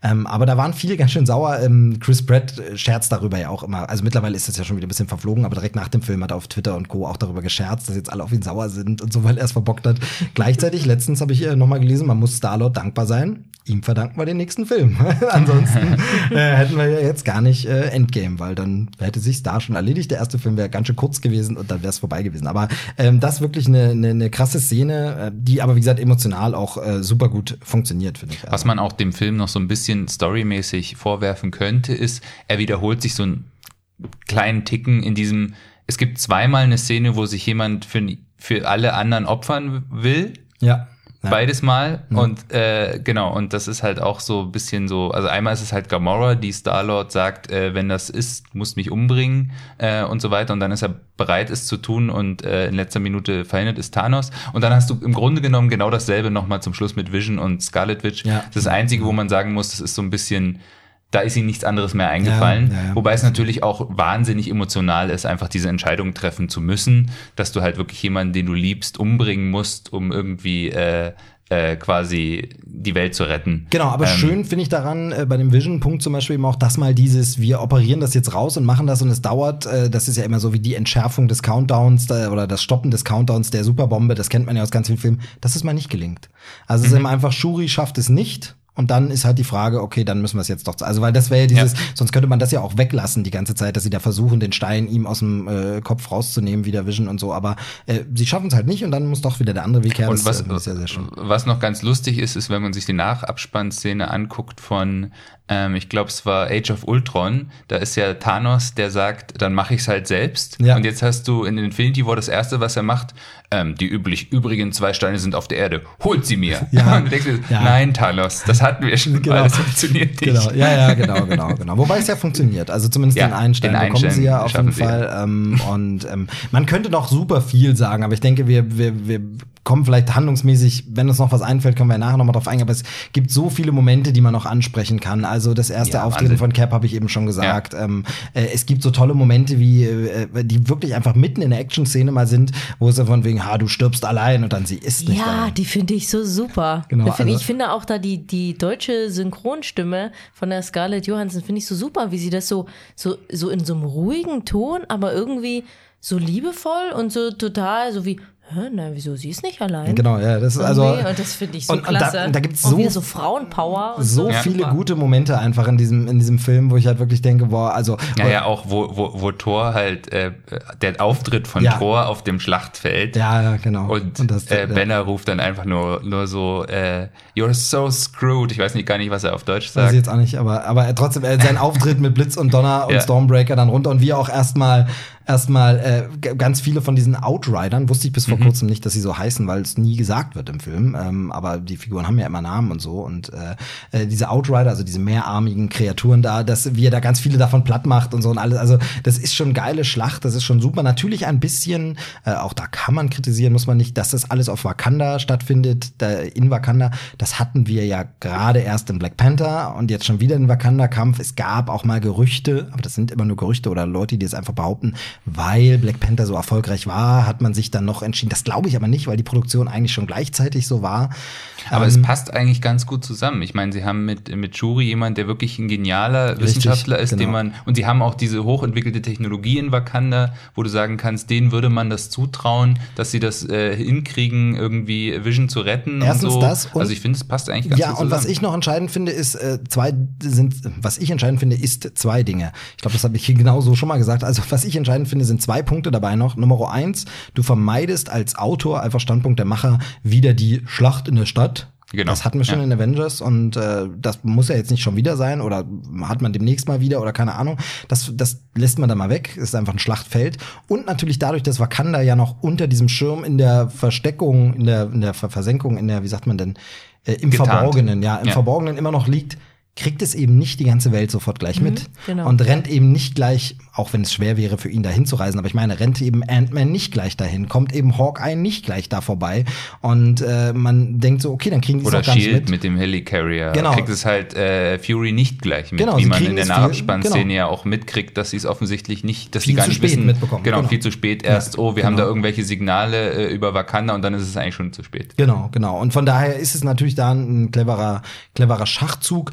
Ähm, aber da waren viele ganz schön sauer. Ähm, Chris Pratt äh, scherzt darüber ja auch immer. Also mittlerweile ist das ja schon wieder ein bisschen verflogen, aber direkt nach dem Film hat er auf Twitter und Co. auch darüber gescherzt, dass jetzt alle auf ihn sauer sind und so, weil er es verbockt hat. Gleichzeitig, letztens habe ich äh, nochmal gelesen, man muss Star-Lord dankbar sein. Ihm verdanken wir den nächsten Film. Ansonsten äh, hätten wir ja jetzt gar nicht äh, Endgame, weil dann hätte sich da schon erledigt. Der erste Film wäre ganz schön kurz gewesen und dann wäre es vorbei gewesen. Aber ähm, das ist wirklich eine, eine, eine krasse Szene, äh, die aber wie gesagt emotional auch äh, super gut funktioniert, finde ich. Was man auch dem Film noch so ein bisschen storymäßig vorwerfen könnte, ist, er wiederholt sich so einen kleinen Ticken in diesem, es gibt zweimal eine Szene, wo sich jemand für, für alle anderen opfern will. ja. Ja. Beides mal. Und äh, genau, und das ist halt auch so ein bisschen so, also einmal ist es halt Gamora, die Star-Lord sagt, äh, wenn das ist, musst mich umbringen äh, und so weiter. Und dann ist er bereit, es zu tun und äh, in letzter Minute verhindert ist Thanos. Und dann hast du im Grunde genommen genau dasselbe nochmal zum Schluss mit Vision und Scarlet Witch. Ja. Das Einzige, wo man sagen muss, das ist so ein bisschen da ist ihm nichts anderes mehr eingefallen. Ja, ja. Wobei es natürlich auch wahnsinnig emotional ist, einfach diese Entscheidung treffen zu müssen, dass du halt wirklich jemanden, den du liebst, umbringen musst, um irgendwie äh, äh, quasi die Welt zu retten. Genau, aber Ähm, schön finde ich daran, äh, bei dem Vision-Punkt zum Beispiel eben auch, dass mal dieses, wir operieren das jetzt raus und machen das und es dauert, äh, das ist ja immer so wie die Entschärfung des Countdowns da, oder das Stoppen des Countdowns der Superbombe, das kennt man ja aus ganz vielen Filmen, dass es mal nicht gelingt. Also Mhm. es ist immer einfach, Shuri schafft es nicht. Und dann ist halt die Frage, okay, dann müssen wir es jetzt doch. Also, weil das wäre ja dieses, Ja. sonst könnte man das ja auch weglassen die ganze Zeit, dass sie da versuchen, den Stein ihm aus dem äh, Kopf rauszunehmen, wie der Vision und so. Aber äh, sie schaffen es halt nicht und dann muss doch wieder der andere Weg her. Und Das, was, äh, was noch ganz lustig ist, ist, wenn man sich die Nachabspannszene anguckt von, ähm, ich glaube, es war Age of Ultron, da ist ja Thanos, der sagt, dann mache ich es halt selbst. Ja. Und jetzt hast du in Infinity War das erste, was er macht, ähm, die üblich, übrigen zwei Steine sind auf der Erde, holt sie mir. Ja. Und du denkst Ja. nein, Thanos, das hatten wir schon Genau. das funktioniert nicht. Genau, ja, ja, genau, genau, genau. Wobei es ja funktioniert. Also zumindest Ja, den einen Stein den bekommen sie ja auf jeden Fall. Ähm, und ähm, man könnte noch super viel sagen, aber ich denke, wir, wir, wir kommen vielleicht handlungsmäßig, wenn uns noch was einfällt, können wir nachher noch mal drauf eingehen. Aber es gibt so viele Momente, die man noch ansprechen kann. Also das erste Ja, Auftreten von Cap habe ich eben schon gesagt. Ähm, äh, es gibt so tolle Momente, wie äh, die wirklich einfach mitten in der Action-Szene mal sind, wo es so von wegen, ha, du stirbst allein und dann sie ist nicht Ja, allein. die finde ich so super. Genau, Da finde also- ich finde auch da die, die deutsche Synchronstimme von der Scarlett Johansson finde ich so super, wie sie das so, so, so in so einem ruhigen Ton, aber irgendwie so liebevoll und so total, so wie, na, wieso, sie ist nicht allein? Genau, ja, das ist also. Irgendwie. und das finde ich so und- und da- klasse. da gibt's Und so- wieder so Frauenpower. Und so Ja. viele gute Momente einfach in diesem, in diesem Film, wo ich halt wirklich denke, boah, also. Ja, ja, auch wo, wo, wo Thor halt, äh, der Auftritt von Ja. Thor auf dem Schlachtfeld. Ja, ja, genau. Und, das, äh, ja. Banner ruft dann einfach nur, nur so, äh, you're so screwed. Ich weiß nicht gar nicht, was er auf Deutsch Weiß sagt. ich jetzt auch nicht, aber, aber er trotzdem, äh, sein Auftritt mit Blitz und Donner und Ja. Stormbreaker dann runter und wir auch erstmal erstmal äh, ganz viele von diesen Outridern, wusste ich bis vor kurzem nicht, dass sie so heißen, weil es nie gesagt wird im Film. Ähm, aber die Figuren haben ja immer Namen und so. Und äh, äh, diese Outrider, also diese mehrarmigen Kreaturen da, dass wir da ganz viele davon platt macht und so und alles. Also das ist schon geile Schlacht, das ist schon super. Natürlich ein bisschen, äh, auch da kann man kritisieren, muss man nicht, dass das alles auf Wakanda stattfindet, da in Wakanda. Das hatten wir ja gerade erst in Black Panther und jetzt schon wieder in Wakanda-Kampf. Es gab auch mal Gerüchte, aber das sind immer nur Gerüchte oder Leute, die es einfach behaupten, weil Black Panther so erfolgreich war, hat man sich dann noch entschieden. Das glaube ich aber nicht, weil die Produktion eigentlich schon gleichzeitig so war. Aber Ähm, es passt eigentlich ganz gut zusammen. Ich meine, sie haben mit, mit Shuri jemand, der wirklich ein genialer Wissenschaftler ist, genau. den man, und sie haben auch diese hochentwickelte Technologie in Wakanda, wo du sagen kannst, denen würde man das zutrauen, dass sie das äh, hinkriegen, irgendwie Vision zu retten Erstens so. das also ich finde, es passt eigentlich ganz Ja, gut und was zusammen. ich noch entscheidend finde, ist äh, zwei sind, was ich entscheidend finde, ist zwei Dinge. Ich glaube, das habe ich hier genauso schon mal gesagt. Also was ich entscheidend finde, sind zwei Punkte dabei noch. Nummer eins, du vermeidest als Autor einfach Standpunkt der Macher wieder die Schlacht in der Stadt. Genau, Das hatten wir schon ja. in Avengers und äh, das muss ja jetzt nicht schon wieder sein oder hat man demnächst mal wieder oder keine Ahnung. Das, das lässt man da mal weg. Ist einfach ein Schlachtfeld. Und natürlich dadurch, dass Wakanda ja noch unter diesem Schirm in der Versteckung, in der, in der Ver Versenkung, in der, wie sagt man denn, äh, im Getarnt. Verborgenen, ja, im Ja. Verborgenen immer noch liegt, kriegt es eben nicht die ganze Welt sofort gleich mit genau. und rennt eben nicht gleich, auch wenn es schwer wäre für ihn dahin zu reisen, aber ich meine, rennt eben Ant-Man nicht gleich dahin, kommt eben Hawkeye nicht gleich da vorbei und äh, man denkt so, okay, dann kriegen die es Oder auch gar nicht Shield mit. mit dem Helicarrier. Genau. Kriegt es halt äh, Fury nicht gleich mit, Genau, wie man in der es Nachabspannszene genau. ja auch mitkriegt, dass sie es offensichtlich nicht, dass Viel sie gar zu nicht spät wissen, mitbekommen, Genau, genau. viel zu spät erst. oh, wir haben genau. da irgendwelche Signale äh, über Wakanda und dann ist es eigentlich schon zu spät. Genau, genau. Und von daher ist es natürlich da ein cleverer, cleverer Schachzug.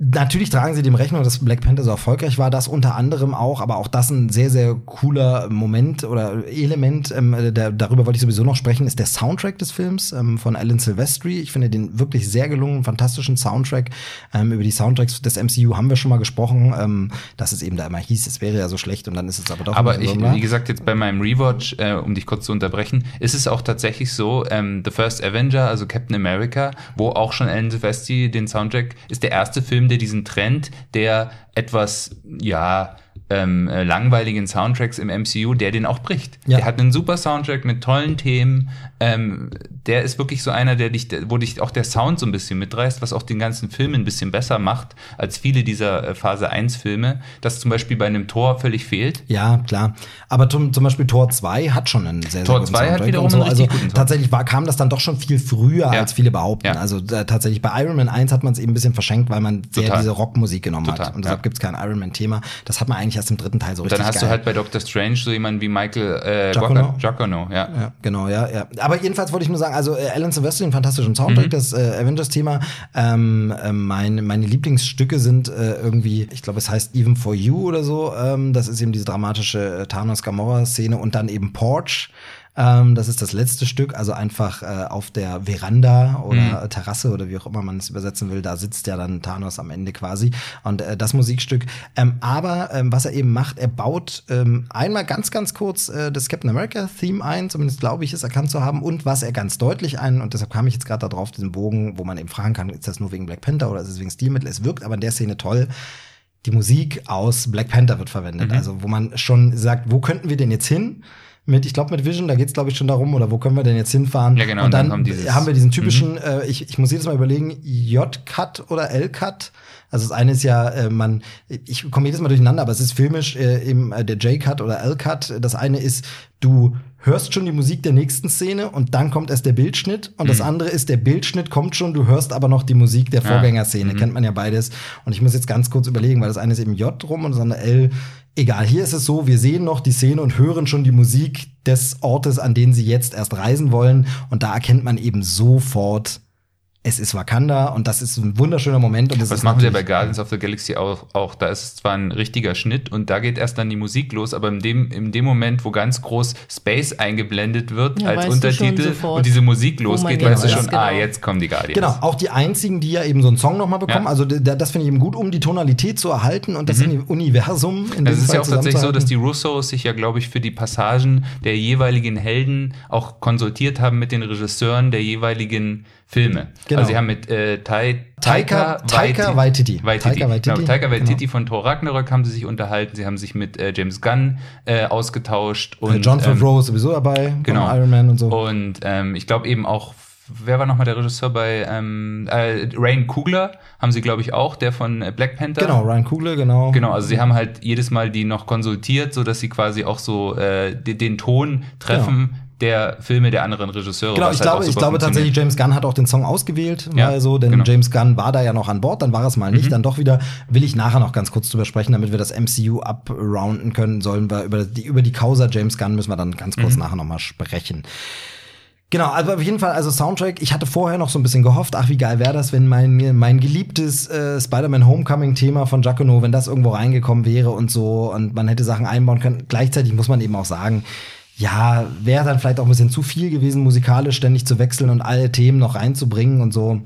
Natürlich tragen sie dem Rechnung, dass Black Panther so erfolgreich war, das unter anderem auch, aber auch das ein sehr, sehr cooler Moment oder Element, ähm, der, darüber wollte ich sowieso noch sprechen, ist der Soundtrack des Films ähm, von Alan Silvestri. Ich finde den wirklich sehr gelungen, fantastischen Soundtrack. Ähm, über die Soundtracks des MCU haben wir schon mal gesprochen, ähm, dass es eben da immer hieß, es wäre ja so schlecht und dann ist es aber doch Aber ich, so, wie gesagt, jetzt bei meinem Rewatch, äh, um dich kurz zu unterbrechen, ist es auch tatsächlich so, ähm, The First Avenger, also Captain America, wo auch schon Alan Silvestri den Soundtrack, ist der erste Film, der diesen Trend der etwas, ja, ähm, äh, langweiligen Soundtracks im MCU, der den auch bricht. Ja. Der hat einen super Soundtrack mit tollen Themen. Ähm, der ist wirklich so einer, der dich, wo dich auch der Sound so ein bisschen mitreißt, was auch den ganzen Film ein bisschen besser macht als viele dieser äh, Phase 1 Filme, das zum Beispiel bei einem Tor völlig fehlt. Ja, klar. Aber zum, zum Beispiel Tor 2 hat schon einen sehr, Tor sehr guten 2 hat Soundtrack wiederum und so. einen richtig Also guten Soundtrack. tatsächlich war, kam das dann doch schon viel früher, Ja. als viele behaupten. Ja. Also äh, tatsächlich bei Iron Man 1 hat man es eben ein bisschen verschenkt, weil man sehr Total. diese Rockmusik genommen Total, hat. Und deshalb ja. gibt's kein Iron Man-Thema. Das hat man eigentlich erst im dritten Teil so richtig dann hast geil. du halt bei Doctor Strange so jemanden wie Michael äh, Giacono. Giacono, ja. Ja, genau, ja, ja. Aber jedenfalls wollte ich nur sagen, also äh, Alan Silvestri, einen fantastischen Soundtrack, Mhm. das äh, Avengers-Thema. Ähm, äh, mein, meine Lieblingsstücke sind äh, irgendwie, ich glaube, es heißt Even for You oder so. Ähm, das ist eben diese dramatische äh, Thanos-Gamora-Szene und dann eben Porch. Ähm, das ist das letzte Stück, also einfach äh, auf der Veranda oder Mhm. Terrasse oder wie auch immer man es übersetzen will, da sitzt ja dann Thanos am Ende quasi. Und äh, das Musikstück. Ähm, aber ähm, was er eben macht, er baut ähm, einmal ganz, ganz kurz äh, das Captain America-Theme ein, zumindest glaube ich es erkannt zu haben. Und was er ganz deutlich ein, und deshalb kam ich jetzt gerade darauf, diesen Bogen, wo man eben fragen kann, ist das nur wegen Black Panther oder ist es wegen Stilmittel? Es wirkt aber in der Szene toll. Die Musik aus Black Panther wird verwendet. Mhm. Also, wo man schon sagt, wo könnten wir denn jetzt hin? Mit, ich glaube, mit Vision, da geht's glaube ich, schon darum, oder wo können wir denn jetzt hinfahren? Ja, genau, Und und dann dann, dieses- haben wir diesen typischen, äh, ich, ich muss jedes Mal überlegen, J-Cut oder L-Cut. Also das eine ist ja, äh, man, ich komme jedes Mal durcheinander, aber es ist filmisch äh, eben äh, der J-Cut oder L-Cut. Das eine ist, du hörst schon die Musik der nächsten Szene und dann kommt erst der Bildschnitt. Und das andere ist, der Bildschnitt kommt schon, du hörst aber noch die Musik der Ah, Vorgängerszene. Kennt man ja beides. Und ich muss jetzt ganz kurz überlegen, weil das eine ist eben J rum und das andere L. Egal, hier ist es so, wir sehen noch die Szene und hören schon die Musik des Ortes, an den sie jetzt erst reisen wollen. Und da erkennt man eben sofort, es ist Wakanda und das ist ein wunderschöner Moment. Und das Was ist machen sie ja bei Guardians of the Galaxy auch, auch? Da ist es zwar ein richtiger Schnitt und da geht erst dann die Musik los, aber in dem, in dem Moment, wo ganz groß Space eingeblendet wird Ja, als Untertitel und diese Musik man losgeht, weißt du schon, ah, genau. jetzt kommen die Guardians. Genau, auch die einzigen, die ja eben so einen Song nochmal bekommen. Ja. Also das finde ich eben gut, um die Tonalität zu erhalten und das Universum in Also dem es ist Fall ja auch tatsächlich so, dass die Russos sich ja, glaube ich, für die Passagen der jeweiligen Helden auch konsultiert haben mit den Regisseuren der jeweiligen Filme. Genau. Also sie haben mit äh, Tai, Taika- Taika Waititi. Waititi. Taika Waititi. Genau, Taika Waititi Genau. von Thor Ragnarök haben sie sich unterhalten. Sie haben sich mit äh, James Gunn äh, ausgetauscht. Und, Äh, John ähm, Favreau ist sowieso dabei, genau. Iron Man und so. Und ähm, ich glaube eben auch, wer war nochmal der Regisseur bei ähm, äh, Rain Kugler? Haben sie, glaube ich, auch, der von äh, Black Panther. Genau, Ryan Coogler, genau. Genau, also sie haben halt jedes Mal die noch konsultiert, so dass sie quasi auch so äh, den, den Ton treffen der Filme der anderen Regisseure. Genau, ich halt glaube, ich glaube tatsächlich. James Gunn hat auch den Song ausgewählt, Ja, weil so, denn genau. Mhm. James Gunn war da ja noch an Bord, dann war es mal nicht, dann doch wieder, will ich nachher noch ganz kurz drüber sprechen, damit wir das MCU abrounden können, sollen wir über die, über die Causa James Gunn müssen wir dann ganz kurz Mhm. nachher noch mal sprechen. Genau, also auf jeden Fall, also Soundtrack, ich hatte vorher noch so ein bisschen gehofft, ach, wie geil wäre das, wenn mein, mein geliebtes äh, Spider-Man Homecoming-Thema von Giacono, wenn das irgendwo reingekommen wäre und so und man hätte Sachen einbauen können. Gleichzeitig muss man eben auch sagen, ja, wäre dann vielleicht auch ein bisschen zu viel gewesen, musikalisch ständig zu wechseln und alle Themen noch reinzubringen und so.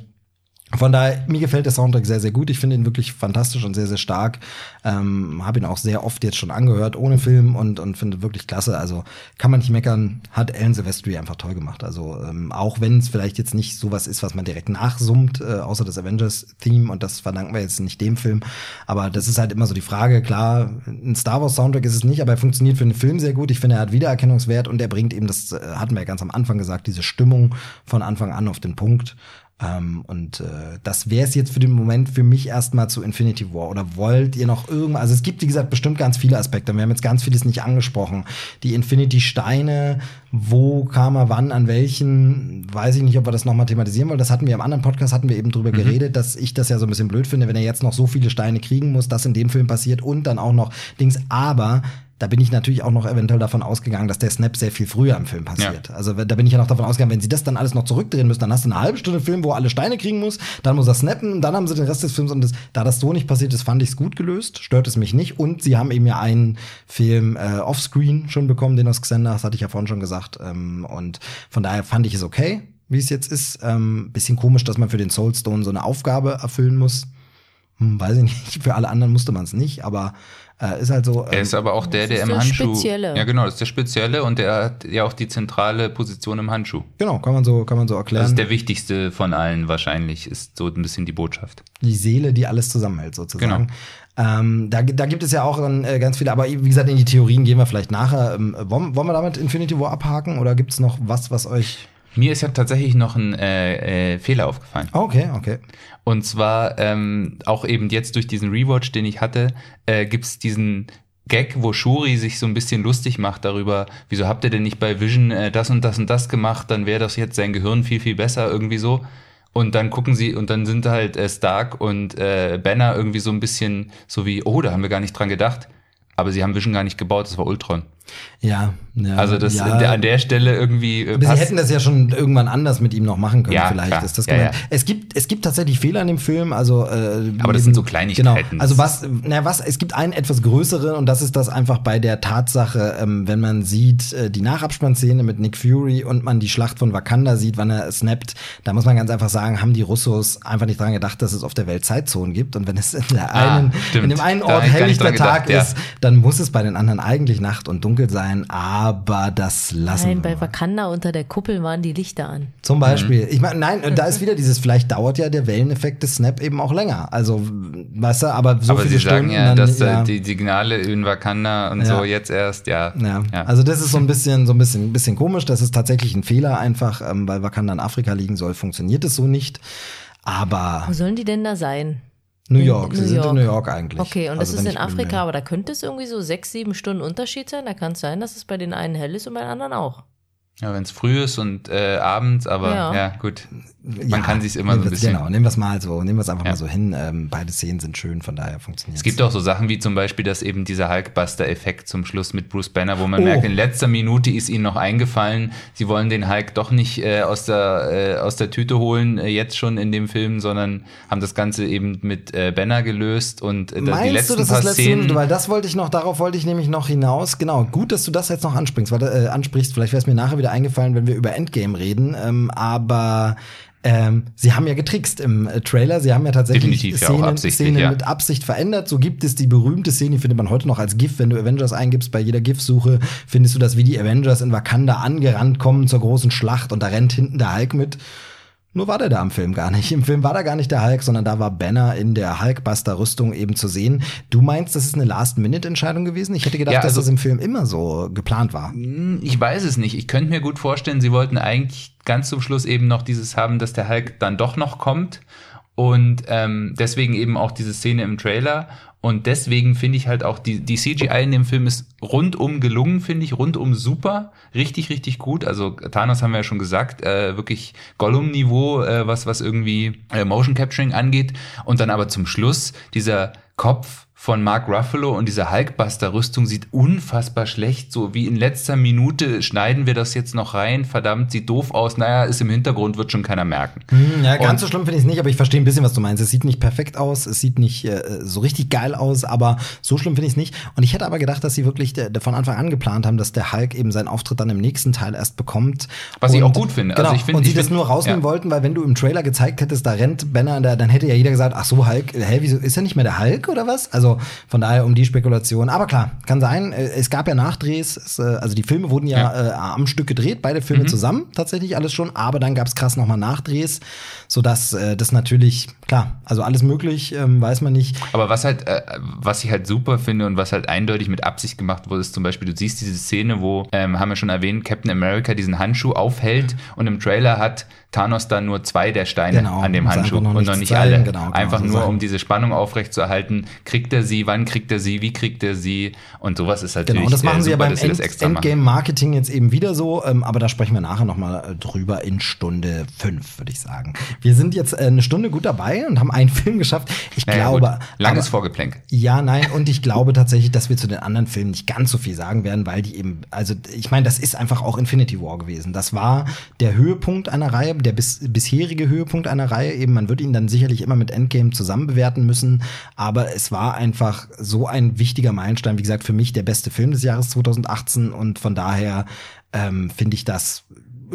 Von daher, mir gefällt der Soundtrack sehr, sehr gut. Ich finde ihn wirklich fantastisch und sehr, sehr stark. Ähm, Habe ihn auch sehr oft jetzt schon angehört, ohne Film und, und finde wirklich klasse. Also kann man nicht meckern, hat Alan Silvestri einfach toll gemacht. Also ähm, auch wenn es vielleicht jetzt nicht sowas ist, was man direkt nachsummt, äh, außer das Avengers-Theme und das verdanken wir jetzt nicht dem Film. Aber das ist halt immer so die Frage. Klar, ein Star Wars-Soundtrack ist es nicht, aber er funktioniert für den Film sehr gut. Ich finde, er hat Wiedererkennungswert und er bringt eben, das äh, hatten wir ja ganz am Anfang gesagt, diese Stimmung von Anfang an auf den Punkt. Ähm, und äh, das wäre es jetzt für den Moment für mich erstmal zu Infinity War. Oder wollt ihr noch irgendwas? Also es gibt, wie gesagt, bestimmt ganz viele Aspekte. Wir haben jetzt ganz vieles nicht angesprochen. Die Infinity-Steine, wo kam er wann, an welchen, weiß ich nicht, ob wir das nochmal thematisieren wollen. Das hatten wir im anderen Podcast, hatten wir eben drüber geredet, dass ich das ja so ein bisschen blöd finde, wenn er jetzt noch so viele Steine kriegen muss, das in dem Film passiert und dann auch noch Dings. Aber da bin ich natürlich auch noch eventuell davon ausgegangen, dass der Snap sehr viel früher im Film passiert. Also da bin ich ja noch davon ausgegangen, wenn sie das dann alles noch zurückdrehen müssen, dann hast du eine halbe Stunde Film, wo er alle Steine kriegen muss, dann muss er snappen, dann haben sie den Rest des Films und das, da das so nicht passiert ist, fand ich es gut gelöst, stört es mich nicht und sie haben eben ja einen Film äh, offscreen schon bekommen, den aus Xander, das hatte ich ja vorhin schon gesagt ähm, und von daher fand ich es okay, wie es jetzt ist. Ähm, bisschen komisch, dass man für den Soulstone so eine Aufgabe erfüllen muss. Hm, weiß ich nicht, für alle anderen musste man es nicht, aber ist halt so. Er ähm, ist aber auch der, der ist im der Handschuh. Spezielle. Ja, genau, das ist der Spezielle und der hat ja auch die zentrale Position im Handschuh. Genau, kann man so, kann man so erklären. Das ist der wichtigste von allen wahrscheinlich, ist so ein bisschen die Botschaft. die Seele, die alles zusammenhält, sozusagen. Genau. Ähm, da, da gibt es ja auch dann, äh, ganz viele, aber wie gesagt, in die Theorien gehen wir vielleicht nachher. Ähm, wollen, wollen wir damit Infinity War abhaken oder gibt es noch was, was euch. Mir ist ja tatsächlich noch ein äh, äh, Fehler aufgefallen. Okay, okay. Und zwar ähm, auch eben jetzt durch diesen Rewatch, den ich hatte, äh, gibt's diesen Gag, wo Shuri sich so ein bisschen lustig macht darüber, wieso habt ihr denn nicht bei Vision äh, das und das und das gemacht, dann wäre das jetzt sein Gehirn viel, viel besser, irgendwie so. Und dann gucken sie, und dann sind halt äh, Stark und äh, Banner irgendwie so ein bisschen so wie, oh, da haben wir gar nicht dran gedacht. aber sie haben Vision gar nicht gebaut, das war Ultron. Ja, ja. Also das ja. der, an der Stelle irgendwie. Äh, sie hätten das ja schon irgendwann anders mit ihm noch machen können, Ja, vielleicht klar. ist das Ja, ja. Es gibt es gibt tatsächlich Fehler in dem Film, also äh, Aber das sind so Kleinigkeiten. Genau. Also was, na was, es gibt einen etwas größeren und das ist das einfach bei der Tatsache, ähm, wenn man sieht äh, die Nachabspannszene mit Nick Fury und man die Schlacht von Wakanda sieht, wann er snappt, da muss man ganz einfach sagen, haben die Russos einfach nicht dran gedacht, dass es auf der Welt Zeitzonen gibt und wenn es in, der Ah, einen, stimmt. in dem einen Ort helllichter Tag gedacht, ist, dann muss es bei den anderen eigentlich Nacht und dunkel sein, aber das lassen Nein, wir bei mal. Wakanda unter der Kuppel waren die Lichter an. Zum Beispiel. Ich meine, nein, und da ist wieder dieses, vielleicht dauert ja der Welleneffekt des Snap eben auch länger. Also, weißt du, aber so aber viele sie sagen Stunden. ja, dann, dass äh, ja, die Signale in Wakanda und Ja. so jetzt erst, ja. ja. also das ist so ein bisschen, so ein bisschen, ein bisschen komisch. Das ist tatsächlich ein Fehler einfach, ähm, weil Wakanda in Afrika liegen soll, funktioniert es so nicht. Aber Wo sollen die denn da sein? New In York, sie New sind York. in New York eigentlich. Okay, und Also das ist in Afrika, aber da könnte es irgendwie so sechs, sieben Stunden Unterschied sein. Da kann es sein, dass es bei den einen hell ist und bei den anderen auch. Ja, wenn es früh ist und äh, abends, aber Ja. ja, gut. Man Ja, kann sich immer so ein bisschen. Genau, nehmen wir es mal so, nehmen wir es einfach Ja. mal so hin. Ähm, beide Szenen sind schön, von daher funktioniert Es gibt auch so Sachen wie zum Beispiel, dass eben dieser Hulkbuster-Effekt zum Schluss mit Bruce Banner, wo man Oh. merkt, in letzter Minute ist ihnen noch eingefallen, sie wollen den Hulk doch nicht äh, aus, der, äh, aus der Tüte holen, äh, jetzt schon in dem Film, sondern haben das Ganze eben mit äh, Banner gelöst und äh, die Meinst letzten du, das paar ist letzte. Minute? Weil das wollte ich noch, darauf wollte ich nämlich noch hinaus. Genau, gut, dass du das jetzt noch anspringst, weil, äh, ansprichst. Vielleicht wäre es mir nachher wieder eingefallen, wenn wir über Endgame reden. Ähm, aber ähm, sie haben ja getrickst im äh, Trailer. Sie haben ja tatsächlich Definitiv, ja, Szenen, absichtlich, Szenen ja. mit Absicht verändert. So gibt es die berühmte Szene, die findet man heute noch als GIF. Wenn du Avengers eingibst, bei jeder GIF-Suche findest du das, wie die Avengers in Wakanda angerannt kommen zur großen Schlacht und da rennt hinten der Hulk mit. Nur war der da im Film gar nicht. Im Film war da gar nicht der Hulk, sondern da war Banner in der Hulkbuster-Rüstung eben zu sehen. Du meinst, das ist eine Last-Minute-Entscheidung gewesen? Ich hätte gedacht, Ja, dass also- das im Film immer so geplant war. Hm, Ich weiß es nicht. Ich könnte mir gut vorstellen, sie wollten eigentlich ganz zum Schluss eben noch dieses haben, dass der Hulk dann doch noch kommt. Und ähm, deswegen eben auch diese Szene im Trailer. Und deswegen finde ich halt auch, die, die CGI in dem Film ist rundum gelungen, finde ich, rundum super, richtig, richtig gut. Also Thanos haben wir ja schon gesagt, äh, wirklich Gollum-Niveau, äh, was, was irgendwie äh, Motion Capturing angeht. Und dann aber zum Schluss dieser Kopf von Mark Ruffalo und diese Hulkbuster-Rüstung sieht unfassbar schlecht, so wie in letzter Minute schneiden wir das jetzt noch rein, verdammt, sieht doof aus, naja, ist im Hintergrund, wird schon keiner merken. Hm, Ja, ganz Und- so schlimm finde ich es nicht, aber ich verstehe ein bisschen, was du meinst. Es sieht nicht perfekt aus, es sieht nicht äh, so richtig geil aus, aber so schlimm finde ich es nicht. Und ich hätte aber gedacht, dass sie wirklich äh, von Anfang an geplant haben, dass der Hulk eben seinen Auftritt dann im nächsten Teil erst bekommt. Was ich Und- auch gut finde. Genau, Also ich finde- und sie ich das nur rausnehmen ja. wollten, weil wenn du im Trailer gezeigt hättest, da rennt Banner, da, dann hätte ja jeder gesagt, ach so, Hulk, hä, wieso ist er nicht mehr der Hulk oder was? Also von daher um die Spekulation. Aber klar, kann sein. Äh, Es gab ja Nachdrehs, es, äh, also die Filme wurden ja, Äh, am Stück gedreht, beide Mhm. Filme zusammen, tatsächlich alles schon, aber dann gab es krass nochmal Nachdrehs, sodass äh, das natürlich, klar, also alles möglich, ähm, weiß man nicht. Aber was halt, äh, was ich halt super finde und was halt eindeutig mit Absicht gemacht wurde, ist zum Beispiel, du siehst diese Szene, wo, ähm, haben wir schon erwähnt, Captain America diesen Handschuh aufhält und im Trailer hat Thanos dann nur zwei der Steine Genau, an dem Handschuh noch und noch nicht zeigen, alle. genau, genau, einfach nur, Sachen. um diese Spannung aufrechtzuerhalten. Kriegt er sie, wann kriegt er sie, wie kriegt er sie und sowas ist natürlich Genau, und das machen äh, sie ja super, beim End. Endgame-Marketing jetzt eben wieder so, ähm, aber da sprechen wir nachher nochmal drüber in Stunde fünf, würde ich sagen. Wir sind jetzt äh, eine Stunde gut dabei und haben einen Film geschafft. Ich Naja, glaube. gut. Langes aber- Vorgeplänkel. Ja, nein, und ich glaube tatsächlich, dass wir zu den anderen Filmen nicht ganz so viel sagen werden, weil die eben, also ich meine, das ist einfach auch Infinity War gewesen. Das war der Höhepunkt einer Reihe, der bis, bisherige Höhepunkt einer Reihe. Eben, man wird ihn dann sicherlich immer mit Endgame zusammen bewerten müssen, aber es war einfach so ein wichtiger Meilenstein. Wie gesagt, für mich der beste Film des Jahres 2018 und von daher ähm, finde ich das